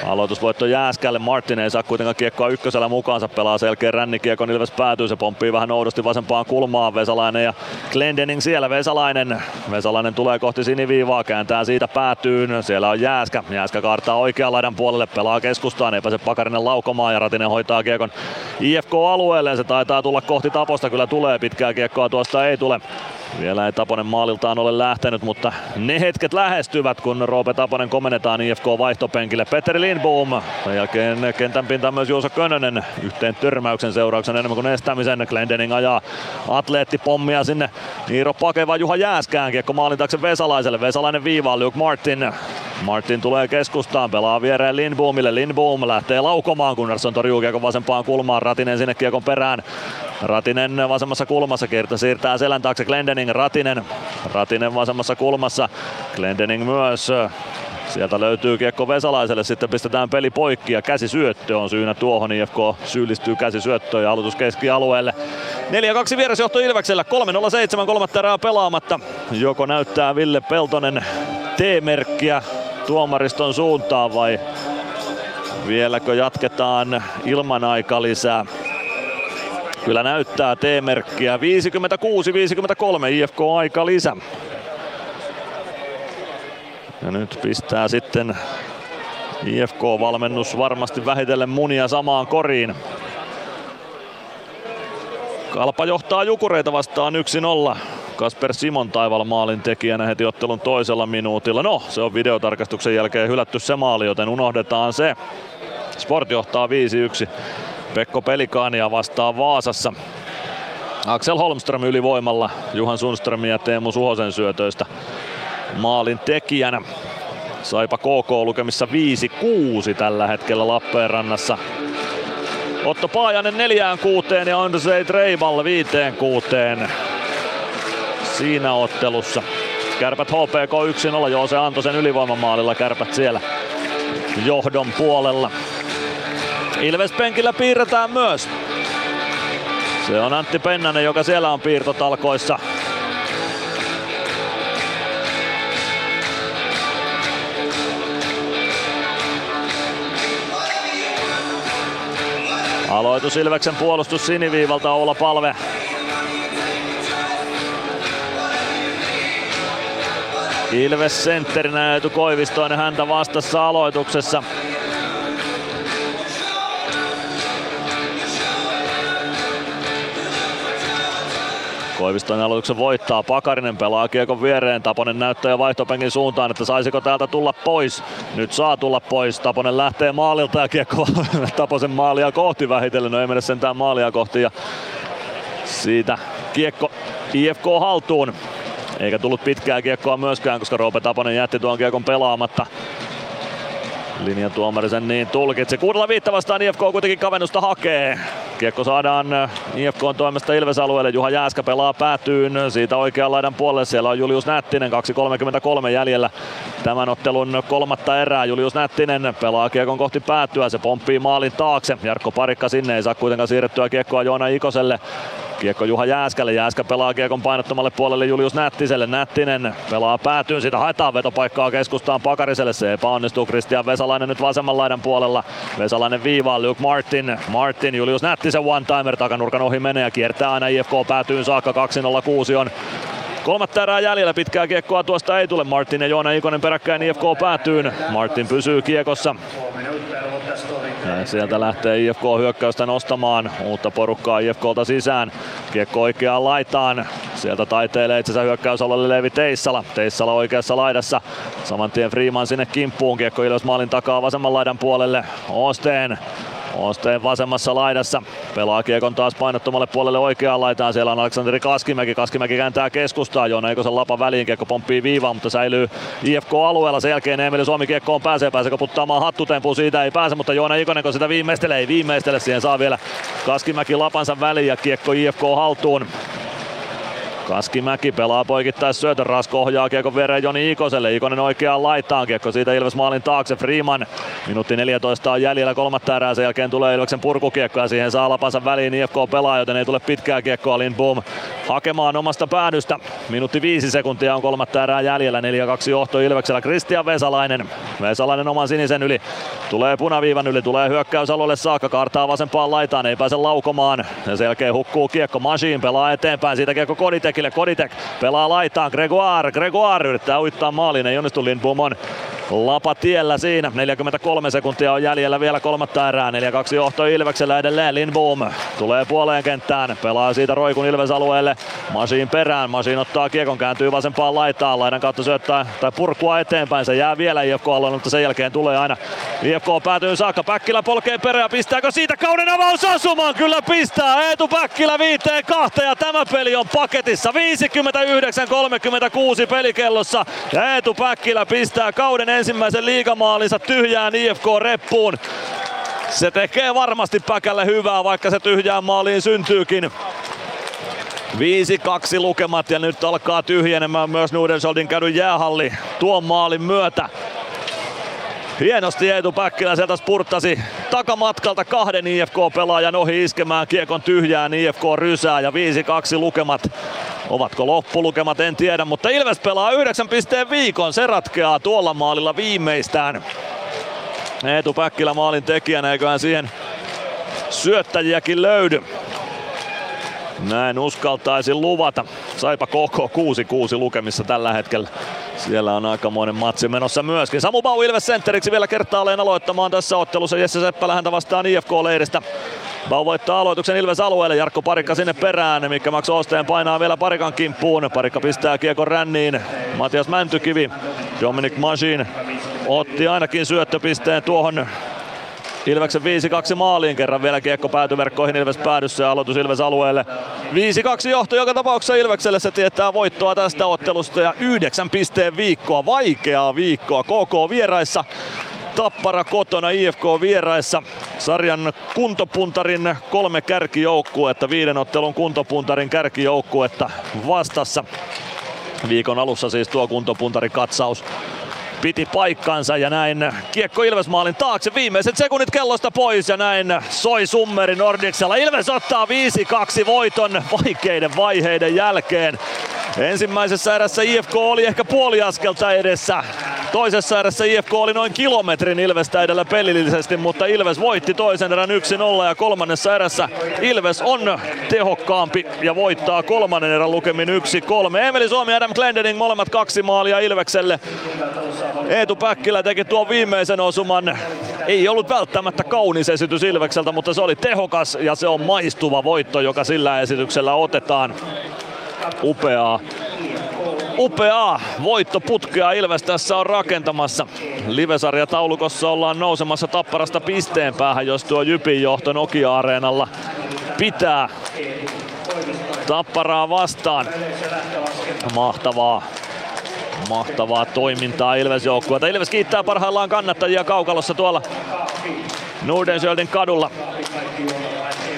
Speaker 10: Aloitusvoitto Jääskälle. Martin ei saa kuitenkaan kiekkoa ykkösellä mukaansa. Pelaa selkeä rännikiekon. Ilves päätyy. Se pomppii vähän oudosti vasempaan kulmaan. Vesalainen ja Glendening siellä. Vesalainen. Vesalainen tulee kohti siniviivaa. Kääntää siitä päätyyn. Siellä on Jääskä. Jääskä kaartaa oikean laidan puolelle. Pelaa keskustaan. Ei pääse Pakarinen laukomaan ja Ratinen hoitaa kiekon IFK-alueelle. Se taitaa tulla kohti taposta. Kyllä tulee pitkää kiekkoa. Tuosta ei tule. Vielä ei Taponen maaliltaan ole lähtenyt, mutta ne hetket lähestyvät, kun Roope Taponen komennetaan IFK vaihtopenkille. Petteri Lindboom, sen jälkeen kentän pintaan myös Juuso Könönen yhteen törmäyksen seurauksena enemmän kuin estämisen. Glendening ajaa atleettipommia sinne. Niiro Pakeva Juha Jääskään, kiekko maalin taakse Vesalaiselle. Vesalainen viivaa Luke Martin. Martin tulee keskustaan, pelaa viereen Lindboomille. Lindboom lähtee laukomaan, Gunnarsson torjuu kiekon vasempaan kulmaan. Ratinen sinne kiekon perään. Ratinen vasemmassa kulmassa, Kirta siirtää selän taakse Glendening, Ratinen. Ratinen vasemmassa kulmassa, Glendening myös. Sieltä löytyy kiekko Vesalaiselle, sitten pistetään peli poikki ja käsisyöttö on syynä tuohon. IFK syyllistyy käsisyöttöön ja aloitus keskialueelle. 4-2 vierasjohto Ilveksellä, 3-0-7 kolmatta erää pelaamatta. Joko näyttää Ville Peltonen T-merkkiä tuomariston suuntaan vai vieläkö jatketaan ilman aika lisää? Kyllä näyttää T-merkkiä. 56-53 IFK aika lisä. Ja nyt pistää sitten IFK-valmennus varmasti vähitellen munia samaan koriin. Kalpa johtaa Jukureita vastaan 1-0. Kasper Simon taival maalin tekijänä heti ottelun toisella minuutilla. No, se on videotarkastuksen jälkeen hylätty se maali, joten unohdetaan se. Sport johtaa 5-1. Pekko Pelikaania vastaan Vaasassa. Axel Holmström ylivoimalla Juhan Sundström ja Teemu Suhosen syötöistä maalin tekijänä. Saipa KK lukemissa 5-6 tällä hetkellä Lappeenrannassa. Otto Paajanen neljään kuuteen ja Andrzej Treibal viiteen kuuteen siinä ottelussa. Kärpät HPK 1-0, joo se antoi sen ylivoimamaalilla kärpät siellä johdon puolella. Ilves penkillä piirretään myös. Se on Antti Pennanen, joka siellä on piirtotalkoissa. Aloitus Ilveksen puolustus siniviivalta Oula Palve. Ilves sentterinä Eetu Koivistoinen häntä vastassa aloituksessa. Koivistoinen aloituksen voittaa, Pakarinen pelaa kiekon viereen, Taponen näyttää jo vaihtopenkin suuntaan, että saisiko täältä tulla pois. Nyt saa tulla pois, Taponen lähtee maalilta ja kiekko <laughs> Taposen maalia kohti vähitellen, no ei mene sentään maalia kohti ja siitä kiekko IFK haltuun. Eikä tullut pitkää kiekkoa myöskään, koska Roope Taponen jätti tuon kiekon pelaamatta. Linjan sen niin tulkitsi. Kuudella viitta vastaan IFK kuitenkin kavennusta hakee. Kiekko saadaan IFK toimesta Ilves-alueelle. Juha Jääskä pelaa päätyyn siitä oikean laidan puolelle. Siellä on Julius Nättinen, 2.33 jäljellä tämän ottelun kolmatta erää. Julius Nättinen pelaa kiekon kohti päätyä. Se pomppii maalin taakse. Jarkko Parikka sinne ei saa kuitenkaan siirrettyä kiekkoa Joona Ikoselle. Kiekko Juha Jääskälle. Jääskä pelaa kiekon painottomalle puolelle Julius Nättiselle. Nättinen pelaa päätyyn. Siitä haetaan vetopaikkaa keskustaan Pakariselle. Se epäonnistuu. Kristian Vesalainen nyt vasemman laidan puolella. Vesalainen viivaa Luke Martin. Martin Julius Nättisen one-timer takanurkan ohi menee ja kiertää aina IFK päätyyn saakka. 206 on Kolmatta erää jäljellä, pitkää kiekkoa tuosta ei tule. Martin ja Joona Ikonen peräkkäin IFK päätyyn. Martin pysyy kiekossa. Ja sieltä lähtee IFK hyökkäystä nostamaan uutta porukkaa IFKlta sisään. Kiekko oikeaan laitaan. Sieltä taiteilee itsensä hyökkäysalueelle Leevi Teissala. Teissala oikeassa laidassa. Saman tien Freeman sinne kimppuun. Kiekko Ilves maalin takaa vasemman laidan puolelle. Osteen Osteen vasemmassa laidassa. Pelaa kiekon taas painottomalle puolelle oikeaan laitaan. Siellä on Aleksanteri Kaskimäki. Kaskimäki kääntää keskustaa. Joona Eikosen lapa väliin. Kiekko pomppii viivaan, mutta säilyy IFK-alueella. Sen jälkeen Emeli Suomi kiekkoon pääsee. Pääseekö puttaamaan hattutempuun? Siitä ei pääse, mutta Joona Ikonen kun sitä viimeistelee, ei viimeistele. Siihen saa vielä Kaskimäki lapansa väliin ja kiekko IFK haltuun. Kaskimäki pelaa poikittais syötön, Rasko ohjaa kiekko viereen Joni Ikoselle, Ikonen oikeaan laitaan, kiekko siitä Ilves maalin taakse, Freeman, minuutti 14 on jäljellä kolmatta erää, sen jälkeen tulee Ilveksen purkukiekko ja siihen saa lapansa väliin. IFK pelaa, joten ei tule pitkää kiekkoa. Lindboom hakemaan omasta päädystä. Minuutti viisi sekuntia on kolmatta erää jäljellä, 4-2 johto Ilveksellä, Kristian Vesalainen, Vesalainen oman sinisen yli, tulee punaviivan yli, tulee hyökkäysalueelle saakka, kaartaa vasempaan laitaan, ei pääse laukomaan. Ja sen jälkeen hukkuu kiekko, Machine pelaa eteenpäin, siitä kiekko Koditekille, Koditek pelaa laitaan, Gregoire, Gregoire yrittää uittaa maaliin, ei onnistu Lindbom on Lapa tiellä siinä. 43 sekuntia on jäljellä vielä kolmatta erää. 4-2 johto Ilveksellä edelleen. Lindboom tulee puoleen kenttään. Pelaa siitä Roikun Ilves alueelle. Masiin perään. Masiin ottaa kiekon, kääntyy vasempaan laitaan. Laidan kautta syöttää tai purkua eteenpäin. Se jää vielä IFK alueelle, mutta sen jälkeen tulee aina IFK päätyy saakka. Päkkilä polkee perään. Pistääkö siitä kauden avaus osumaan? Kyllä pistää. Eetu Päkkilä viiteen kahteen ja tämä peli on paketissa. 59-36 pelikellossa ja Eetu Päkkilä pistää kauden ensimmäisen liigamaalinsa tyhjään IFK-reppuun. Se tekee varmasti Päkälle hyvää, vaikka se tyhjään maaliin syntyykin. 5-2 lukemat ja nyt alkaa tyhjenemään myös Nudensoldin käydyn jäähalli tuon maalin myötä. Hienosti Eetu Päkkilä sieltä spurttasi takamatkalta kahden IFK-pelaajan ohi iskemään kiekon tyhjään IFK rysää ja 5-2 lukemat. Ovatko loppulukemat en tiedä, mutta Ilves pelaa 9 pisteen viikon. Se ratkeaa tuolla maalilla viimeistään. Eetu Päkkilä maalin tekijänä, eiköhän siihen syöttäjiäkin löydy. Näin uskaltaisin luvata. Saipa koko 6-6 lukemissa tällä hetkellä. Siellä on aikamoinen matsi menossa myöskin. Samu Bau Ilves sentteriksi vielä kertaalleen aloittamaan tässä ottelussa. Jesse Seppälä häntä vastaan IFK-leiristä. Bau voittaa aloituksen Ilves alueelle. Jarkko Parikka sinne perään. Mikka Max Osteen painaa vielä Parikan kimppuun. Parikka pistää kiekon ränniin. Matias Mäntykivi. Dominic Machine otti ainakin syöttöpisteen tuohon Ilveksen 5-2 maaliin kerran vielä kiekko päätyverkkoihin Ilves päädyssä ja aloitus Ilves alueelle. 5-2 johto joka tapauksessa Ilvekselle se tietää voittoa tästä ottelusta ja 9 pisteen viikkoa, vaikeaa viikkoa KK vieraissa. Tappara kotona IFK vieraissa. Sarjan kuntopuntarin kolme kärkijoukkuetta, viiden ottelun kuntopuntarin kärkijoukkuetta vastassa. Viikon alussa siis tuo kuntopuntarin katsaus piti paikkansa ja näin kiekko Ilves maalin taakse. Viimeiset sekunnit kellosta pois ja näin soi summeri Nordicsella. Ilves ottaa 5-2 voiton vaikeiden vaiheiden jälkeen. Ensimmäisessä erässä IFK oli ehkä puoli askelta edessä. Toisessa erässä IFK oli noin kilometrin Ilvestä edellä pelillisesti, mutta Ilves voitti toisen erän 1-0 ja kolmannessa erässä Ilves on tehokkaampi ja voittaa kolmannen erän lukemin 1-3. Emeli Suomi ja Adam Glendening molemmat kaksi maalia Ilvekselle. Eetu Päkkilä teki tuon viimeisen osuman. Ei ollut välttämättä kaunis esitys Ilvekseltä, mutta se oli tehokas ja se on maistuva voitto, joka sillä esityksellä otetaan. Upeaa upeaa voittoputkea Ilves tässä on rakentamassa. Livesarja taulukossa ollaan nousemassa Tapparasta pisteen päähän, jos tuo Jypin johto Nokia-areenalla pitää Tapparaa vastaan. Mahtavaa Mahtavaa toimintaa Ilves joukkueelta. Ilves kiittää parhaillaan kannattajia kaukalossa tuolla Nordensjöldin kadulla.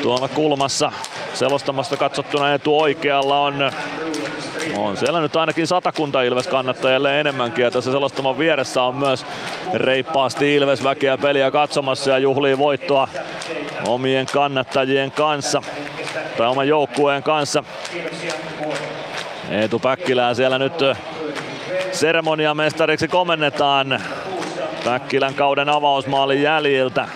Speaker 10: Tuolla kulmassa selostamasta katsottuna etu oikealla on on siellä nyt ainakin satakunta Ilves kannattajille enemmänkin ja tässä selostaman vieressä on myös reippaasti Ilves väkeä peliä katsomassa ja juhlii voittoa omien kannattajien kanssa tai oman joukkueen kanssa. Eetu Päkkilää siellä nyt seremoniamestariksi komennetaan Päkkilän kauden avausmaalin jäljiltä.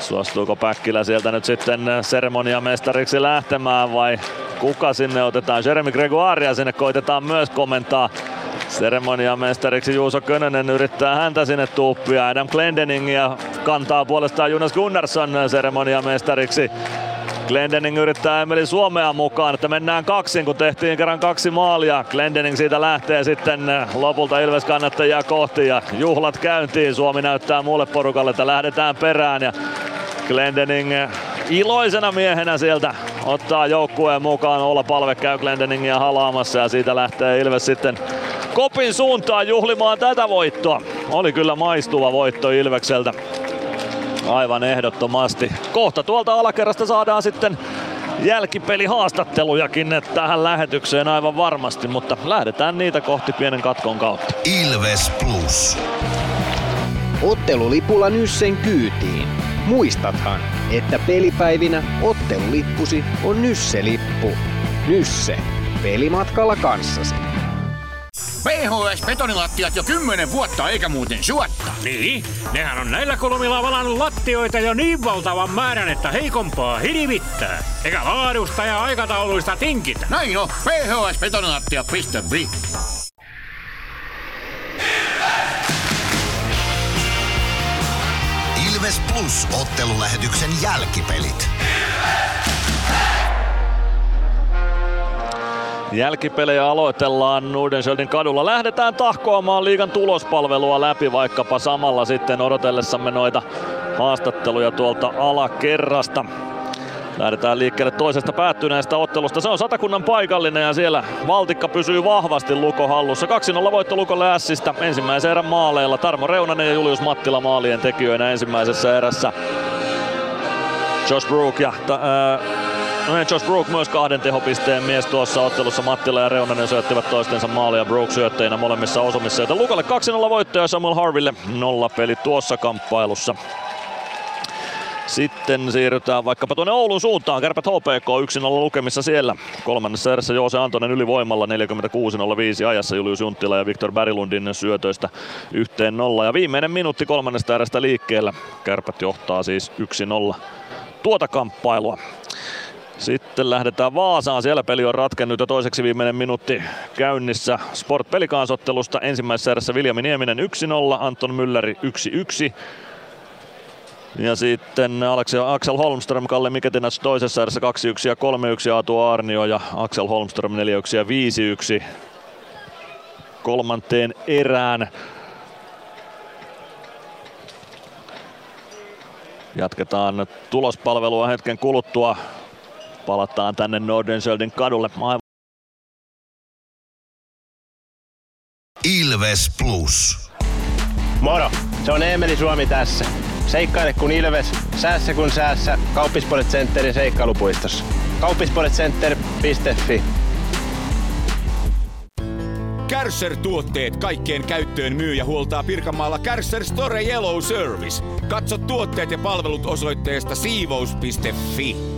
Speaker 10: Suostuuko Päkkilä sieltä nyt sitten seremoniamestariksi lähtemään vai kuka sinne otetaan? Jeremy Gregoiria sinne koitetaan myös komentaa. Seremoniamestariksi Juuso Könönen yrittää häntä sinne tuuppia. Adam Glendening ja kantaa puolestaan Jonas Gunnarsson seremoniamestariksi. Glendening yrittää Emeli Suomea mukaan, että mennään kaksin, kun tehtiin kerran kaksi maalia. Glendening siitä lähtee sitten lopulta Ilves kannattajia kohti ja juhlat käyntiin. Suomi näyttää muulle porukalle, että lähdetään perään ja Glendening iloisena miehenä sieltä ottaa joukkueen mukaan. Olla palve käy Glendeningia halaamassa ja siitä lähtee Ilves sitten kopin suuntaan juhlimaan tätä voittoa. Oli kyllä maistuva voitto Ilvekseltä. Aivan ehdottomasti. Kohta tuolta alakerrasta saadaan sitten jälkipelihaastattelujakin tähän lähetykseen aivan varmasti, mutta lähdetään niitä kohti pienen katkon kautta.
Speaker 1: Ilves Plus.
Speaker 2: Ottelulipulla Nyssen kyytiin. Muistathan, että pelipäivinä ottelulippusi on Nysse-lippu. Nysse. Pelimatkalla kanssasi.
Speaker 6: PHS betonilattiat jo kymmenen vuotta eikä muuten suotta. Niin, nehän on näillä kolmilla valannut lattioita jo niin valtavan määrän, että heikompaa hirvittää. Eikä laadusta ja aikatauluista tinkitä. Näin on, phsbetonilattia.fi.
Speaker 1: Ilves Plus ottelulähetyksen jälkipelit.
Speaker 10: Jälkipelejä aloitellaan Nordenskjöldin kadulla. Lähdetään tahkoamaan liigan tulospalvelua läpi vaikkapa samalla sitten odotellessamme noita haastatteluja tuolta alakerrasta. Lähdetään liikkeelle toisesta päättyneestä ottelusta. Se on Satakunnan paikallinen ja siellä Valtikka pysyy vahvasti Luko hallussa. 2-0 voitto Lukolle Ässistä ensimmäisen erän maaleilla. Tarmo Reunanen ja Julius Mattila maalien tekijöinä ensimmäisessä erässä. Josh Brook ja äh, No niin, Josh Brook myös kahden tehopisteen mies tuossa ottelussa. Mattila ja Reunanen syöttivät toistensa maalia Brook syötteinä molemmissa osumissa. Joten Lukalle 2-0 voitto ja Samuel Harville nolla peli tuossa kamppailussa. Sitten siirrytään vaikkapa tuonne Oulun suuntaan. Kärpät HPK 1-0 lukemissa siellä. Kolmannessa erässä Joose Antonen ylivoimalla 46-05 ajassa Julius Junttila ja Viktor Berilundin syötöistä yhteen nolla. Ja viimeinen minuutti kolmannesta erästä liikkeellä. Kärpät johtaa siis 1-0 tuota kamppailua. Sitten lähdetään Vaasaan. Siellä peli on ratkennut ja toiseksi viimeinen minuutti käynnissä Sport pelikansottelusta. Ensimmäisessä erässä Viljami Nieminen 1-0, Anton Mülleri 1-1. Ja sitten Axel Holmström, Kalle Miketinas toisessa erässä 2-1 ja 3-1 Aatu Arnio ja Axel Holmström 4-1 ja 5-1 kolmanteen erään. Jatketaan tulospalvelua hetken kuluttua. Palataan tänne Nordenskjöldin kadulle. Aivan
Speaker 1: Ilves Plus.
Speaker 11: Moro, se on Eemeli Suomi tässä. Seikkaile kun Ilves, säässä kun säässä. Kauppispoilet Centerin seikkailupuistossa. Kauppispoiletcenter.fi
Speaker 5: Kärsser-tuotteet kaikkeen käyttöön myy ja huoltaa Pirkanmaalla Kärsser Store Yellow Service. Katso tuotteet ja palvelut osoitteesta siivous.fi.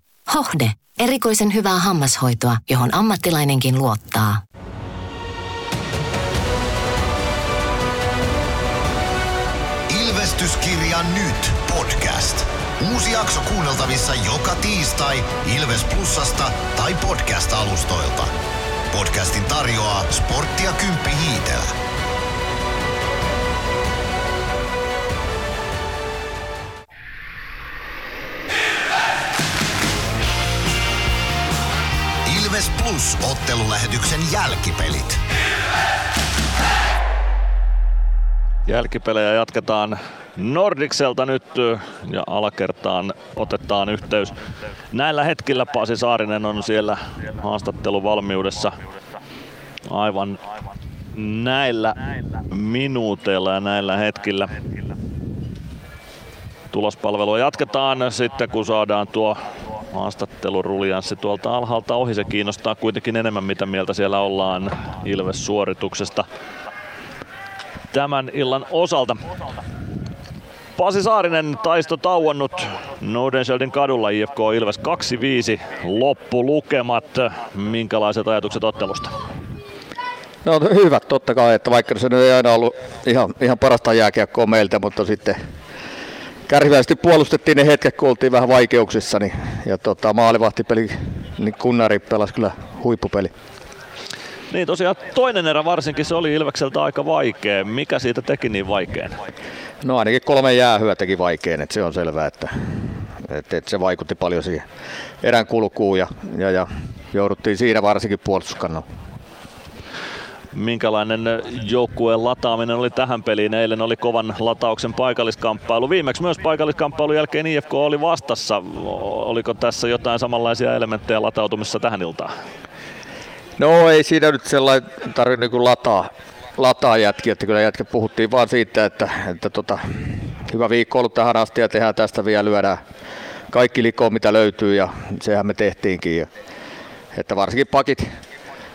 Speaker 8: Hohde. Erikoisen hyvää hammashoitoa, johon ammattilainenkin luottaa.
Speaker 1: Ilvestyskirja nyt podcast. Uusi jakso kuunneltavissa joka tiistai Ilves Plusasta tai podcast-alustoilta. Podcastin tarjoaa sporttia Kymppi Hiitellä. Ilves Plus ottelulähetyksen jälkipelit.
Speaker 10: Jälkipelejä jatketaan Nordikselta nyt ja alakertaan otetaan yhteys. Näillä hetkillä Pasi Saarinen on siellä haastatteluvalmiudessa aivan näillä minuuteilla ja näillä hetkillä. Tulospalvelua jatketaan sitten kun saadaan tuo haastattelurulianssi tuolta alhaalta ohi. Se kiinnostaa kuitenkin enemmän mitä mieltä siellä ollaan Ilves-suorituksesta tämän illan osalta. Pasi Saarinen taisto tauonnut Nordenskjöldin kadulla IFK Ilves 2-5 loppulukemat. Minkälaiset ajatukset ottelusta?
Speaker 20: No hyvät totta kai, että vaikka se ei aina ollut ihan, ihan parasta jääkiekkoa meiltä, mutta sitten kärsivällisesti puolustettiin ne hetket, kun oltiin vähän vaikeuksissa, niin, ja tota, maalivahtipeli, niin kunnari pelasi kyllä huippupeli.
Speaker 10: Niin tosiaan toinen erä varsinkin se oli Ilvekseltä aika vaikea. Mikä siitä teki niin vaikean?
Speaker 20: No ainakin kolme jäähyä teki vaikean, että se on selvää, että, että, että se vaikutti paljon siihen erän kulkuun ja, ja, ja jouduttiin siinä varsinkin puolustuskannalla
Speaker 10: minkälainen joukkueen lataaminen oli tähän peliin. Eilen oli kovan latauksen paikalliskamppailu. Viimeksi myös paikalliskamppailun jälkeen IFK oli vastassa. Oliko tässä jotain samanlaisia elementtejä latautumissa tähän iltaan?
Speaker 20: No ei siinä nyt sellainen tarvitse niin lataa, lataa jätkiä, että kyllä jätkä puhuttiin vaan siitä, että, että tota, hyvä viikko ollut tähän asti ja tehdään tästä vielä lyödään kaikki likoon mitä löytyy ja sehän me tehtiinkin. Ja, että varsinkin pakit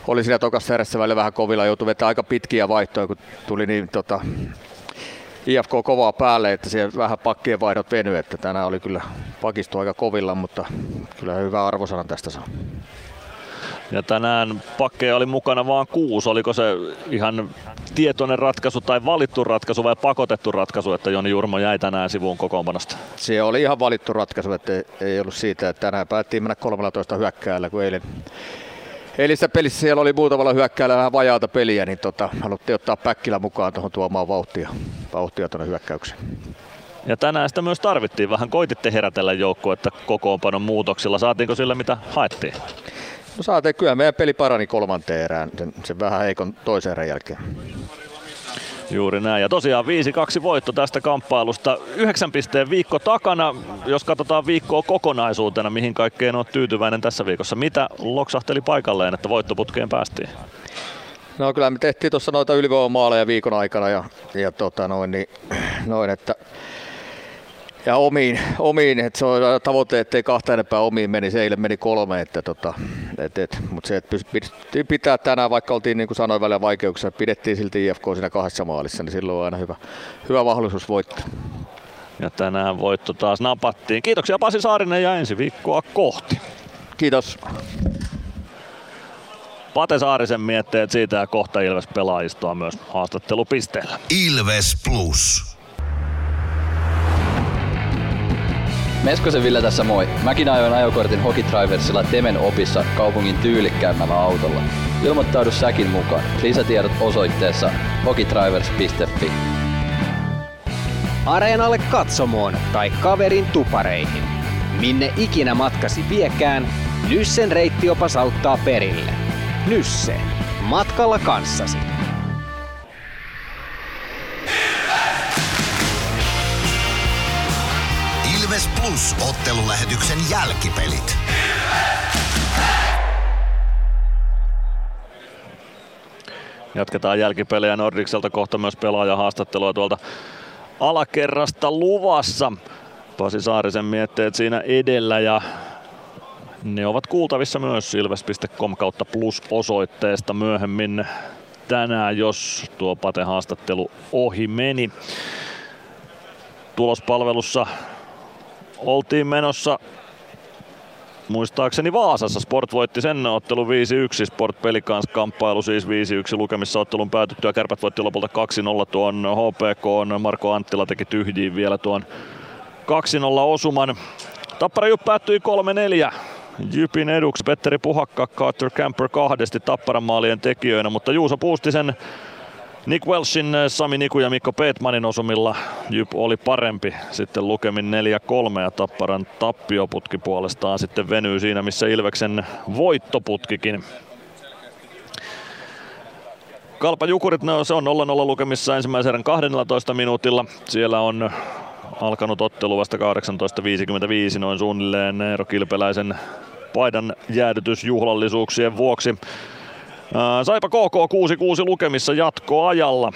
Speaker 20: oli siinä tokassa erässä välillä vähän kovilla, joutui vetämään aika pitkiä vaihtoja, kun tuli niin tota, IFK kovaa päälle, että siellä vähän pakkien vaihdot veny, että tänään oli kyllä pakisto aika kovilla, mutta kyllä hyvä arvosana tästä saa.
Speaker 10: Ja tänään pakkeja oli mukana vain kuusi. Oliko se ihan tietoinen ratkaisu tai valittu ratkaisu vai pakotettu ratkaisu, että Joni Jurmo jäi tänään sivuun kokoonpanosta?
Speaker 20: Se oli ihan valittu ratkaisu, että ei ollut siitä, että tänään päättiin mennä 13 hyökkäällä, kun eilen Eilissä pelissä siellä oli muutamalla hyökkäällä vähän vajaata peliä, niin tota, haluttiin ottaa Päkkilä mukaan tuohon tuomaan vauhtia, vauhtia tuonne hyökkäykseen.
Speaker 10: Ja tänään sitä myös tarvittiin. Vähän koititte herätellä joukkuetta kokoonpanon muutoksilla. Saatiinko sillä mitä haettiin?
Speaker 20: No saatiin, kyllä meidän peli parani kolmanteen erään, sen, sen vähän heikon toisen erän jälkeen.
Speaker 10: Juuri näin. Ja tosiaan 5-2 voitto tästä kamppailusta. Yhdeksän pisteen viikko takana. Jos katsotaan viikkoa kokonaisuutena, mihin kaikkeen on tyytyväinen tässä viikossa. Mitä loksahteli paikalleen, että voittoputkeen päästiin?
Speaker 20: No kyllä me tehtiin tuossa noita ylivoimaaleja viikon aikana ja, ja tota noin, niin, <clears throat> noin, että ja omiin, omiin että se on tavoite, ettei kahta enempää omiin meni, se eilen meni kolme, että tota, et, et, mutta se, että pidettiin pitää tänään, vaikka oltiin niin kuin sanoin välillä vaikeuksia, pidettiin silti IFK siinä kahdessa maalissa, niin silloin on aina hyvä, hyvä mahdollisuus voittaa.
Speaker 10: Ja tänään voitto taas napattiin. Kiitoksia Pasi Saarinen ja ensi viikkoa kohti.
Speaker 20: Kiitos.
Speaker 10: Pate Saarisen mietteet siitä ja kohta Ilves pelaajistoa myös haastattelupisteellä.
Speaker 1: Ilves Plus.
Speaker 7: Meskosen Ville tässä moi. Mäkin ajoin ajokortin Hokitriversilla Temen opissa kaupungin tyylikkäämmällä autolla. Ilmoittaudu säkin mukaan. Lisätiedot osoitteessa hokitrivers.fi.
Speaker 2: Areenalle katsomoon tai kaverin tupareihin. Minne ikinä matkasi viekään, Nyssen reittiopas auttaa perille. Nysse. Matkalla kanssasi.
Speaker 1: Ilves Plus ottelulähetyksen jälkipelit.
Speaker 10: Jatketaan jälkipelejä Nordikselta kohta myös haastattelua tuolta alakerrasta luvassa. Pasi Saarisen mietteet siinä edellä ja ne ovat kuultavissa myös ilves.com kautta plus osoitteesta myöhemmin tänään, jos tuo Pate-haastattelu ohi meni. Tulospalvelussa oltiin menossa Muistaakseni Vaasassa Sport voitti sen ottelu 5-1, Sport Pelikans kamppailu siis 5-1 lukemissa ottelun päätyttyä. Kärpät voitti lopulta 2-0 tuon HPK, Marko Anttila teki tyhjiin vielä tuon 2-0 osuman. Tappara Jup päättyi 3-4. Jypin eduksi Petteri Puhakka, Carter Camper kahdesti Tapparan maalien tekijöinä, mutta Juuso Puustisen Nick Welshin, eh, Sami Niku ja Mikko Peetmanin osumilla Jyp oli parempi. Sitten lukemin 4-3 ja Tapparan tappioputki puolestaan sitten venyy siinä, missä Ilveksen voittoputkikin. Kalpa Jukurit, no, se on 0-0 lukemissa ensimmäisen erän 12 minuutilla. Siellä on alkanut ottelu vasta 18.55 noin suunnilleen Eero Kilpeläisen paidan jäädytysjuhlallisuuksien vuoksi. Saipa KK 6-6 lukemissa jatkoajalla.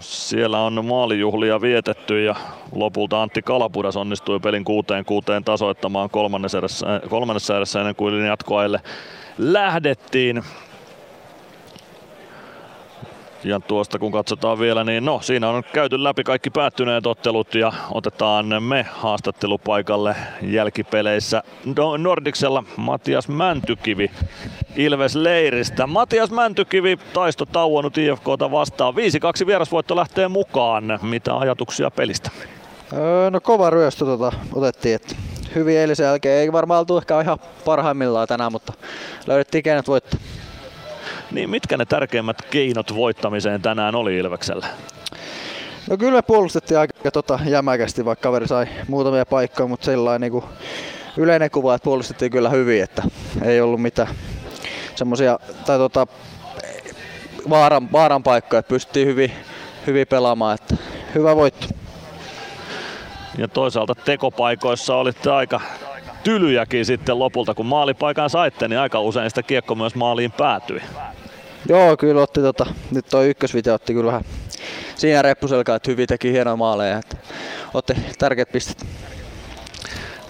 Speaker 10: Siellä on maalijuhlia vietetty ja lopulta Antti Kalapudas onnistui pelin kuuteen kuuteen tasoittamaan kolmannessa erässä, kolmannessa erässä ennen kuin jatkoajalle lähdettiin. Ja tuosta kun katsotaan vielä, niin no siinä on käyty läpi kaikki päättyneet ottelut ja otetaan me haastattelupaikalle jälkipeleissä Nordiksella Matias Mäntykivi Ilves Leiristä. Matias Mäntykivi taisto tauonnut IFKta vastaan. 5-2 vierasvoitto lähtee mukaan. Mitä ajatuksia pelistä?
Speaker 21: Öö, no kova ryöstö tota, otettiin. Että hyvin eilisen jälkeen. Ei varmaan oltu ehkä ihan parhaimmillaan tänään, mutta löydettiin keinot voittaa.
Speaker 10: Niin mitkä ne tärkeimmät keinot voittamiseen tänään oli Ilveksellä?
Speaker 19: No kyllä me puolustettiin aika tota, jämäkästi, vaikka kaveri sai muutamia paikkoja, mutta sellainen niin yleinen kuva, että puolustettiin kyllä hyvin, että ei ollut mitään semmoisia tai tota, vaaran, vaaran paikkoja, että pystyttiin hyvin, hyvin pelaamaan, että hyvä voitto.
Speaker 10: Ja toisaalta tekopaikoissa olitte aika tylyjäkin sitten lopulta, kun maalipaikan saitte, niin aika usein sitä kiekko myös maaliin päätyi.
Speaker 19: Joo, kyllä otti tota, nyt toi ykkösvideo otti kyllä vähän siinä reppuselkaa, että hyvin teki hienoja maaleja, että otti tärkeät pistet.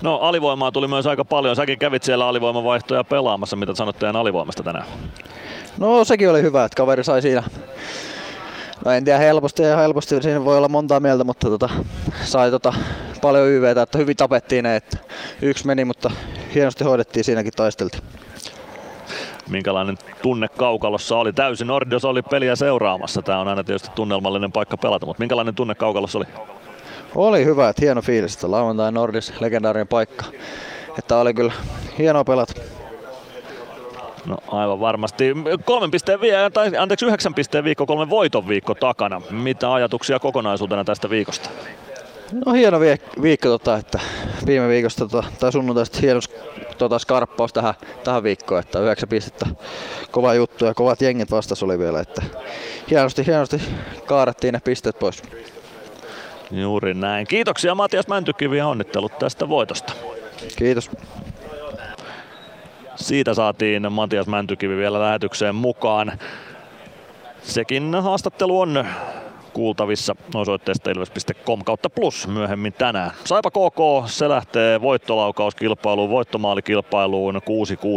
Speaker 10: No alivoimaa tuli myös aika paljon. Säkin kävit siellä alivoimavaihtoja pelaamassa. Mitä sanot teidän alivoimasta tänään?
Speaker 19: No sekin oli hyvä, että kaveri sai siinä No en tiedä helposti ja helposti, siinä voi olla montaa mieltä, mutta tota, sai tota, paljon YVtä, että hyvin tapettiin ne, että yksi meni, mutta hienosti hoidettiin siinäkin taisteltiin.
Speaker 10: Minkälainen tunne kaukalossa oli? Täysin Nordios oli peliä seuraamassa. Tämä on aina tietysti tunnelmallinen paikka pelata, mutta minkälainen tunne kaukalossa oli?
Speaker 19: Oli hyvä, että hieno fiilis, että lauantai Nordis legendaarinen paikka. Että oli kyllä hienoa pelata.
Speaker 10: No aivan varmasti. Kolmen pisteen vie, tai anteeksi yhdeksän pisteen viikko, kolmen voiton viikko takana. Mitä ajatuksia kokonaisuutena tästä viikosta?
Speaker 19: No hieno viikko, tota, että viime viikosta tota, tai sunnuntaista hieno tota, skarppaus tähän, tähän viikkoon, että yhdeksän pistettä kova juttu ja kovat jengit vastas oli vielä, että hienosti, hienosti kaarettiin ne pisteet pois.
Speaker 10: Juuri näin. Kiitoksia Matias Mäntykivi ja onnittelut tästä voitosta.
Speaker 19: Kiitos.
Speaker 10: Siitä saatiin Matias Mäntykivi vielä lähetykseen mukaan. Sekin haastattelu on kuultavissa osoitteesta ilves.com kautta plus myöhemmin tänään. Saipa KK, se lähtee voittolaukauskilpailuun, voittomaalikilpailuun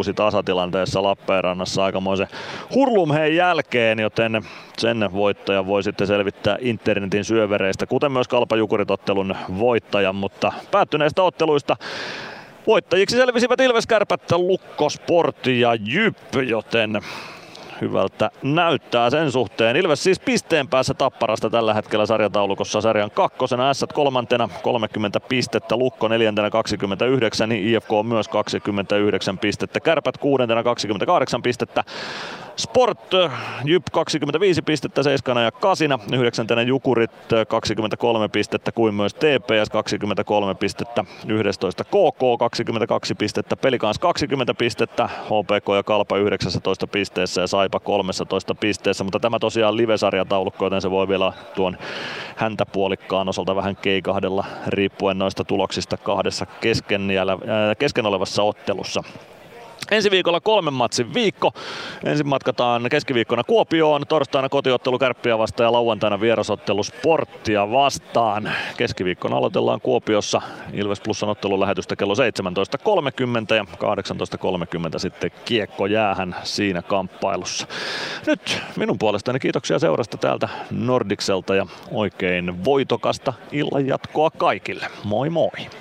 Speaker 10: 6-6 tasatilanteessa Lappeenrannassa aikamoisen hurlumheen jälkeen, joten sen voittaja voi sitten selvittää internetin syövereistä, kuten myös Kalpa-Jukuritottelun voittajan, mutta päättyneistä otteluista Voittajiksi selvisivät Ilves Kärpät, Lukko, Sport ja Jyp, joten hyvältä näyttää sen suhteen. Ilves siis pisteen päässä Tapparasta tällä hetkellä sarjataulukossa sarjan kakkosena, S kolmantena 30 pistettä, Lukko neljäntenä 29, niin IFK myös 29 pistettä, Kärpät kuudentena 28 pistettä, Sport, Jyp 25 pistettä seiskana ja kasina, yhdeksäntenä Jukurit 23 pistettä kuin myös TPS 23 pistettä, 11 KK 22 pistettä, Pelikans 20 pistettä, HPK ja Kalpa 19 pisteessä ja Saipa 13 pisteessä, mutta tämä tosiaan live-sarjataulukko, joten se voi vielä tuon häntäpuolikkaan osalta vähän keikahdella riippuen noista tuloksista kahdessa kesken, kesken olevassa ottelussa. Ensi viikolla kolmen matsin viikko. Ensin matkataan keskiviikkona Kuopioon, torstaina kotiottelu Kärppiä vastaan ja lauantaina vierasottelu Sporttia vastaan. Keskiviikkona aloitellaan Kuopiossa Ilves Plusan ottelun lähetystä kello 17.30 ja 18.30 sitten kiekko jäähän siinä kamppailussa. Nyt minun puolestani kiitoksia seurasta täältä Nordikselta ja oikein voitokasta illan jatkoa kaikille. Moi moi!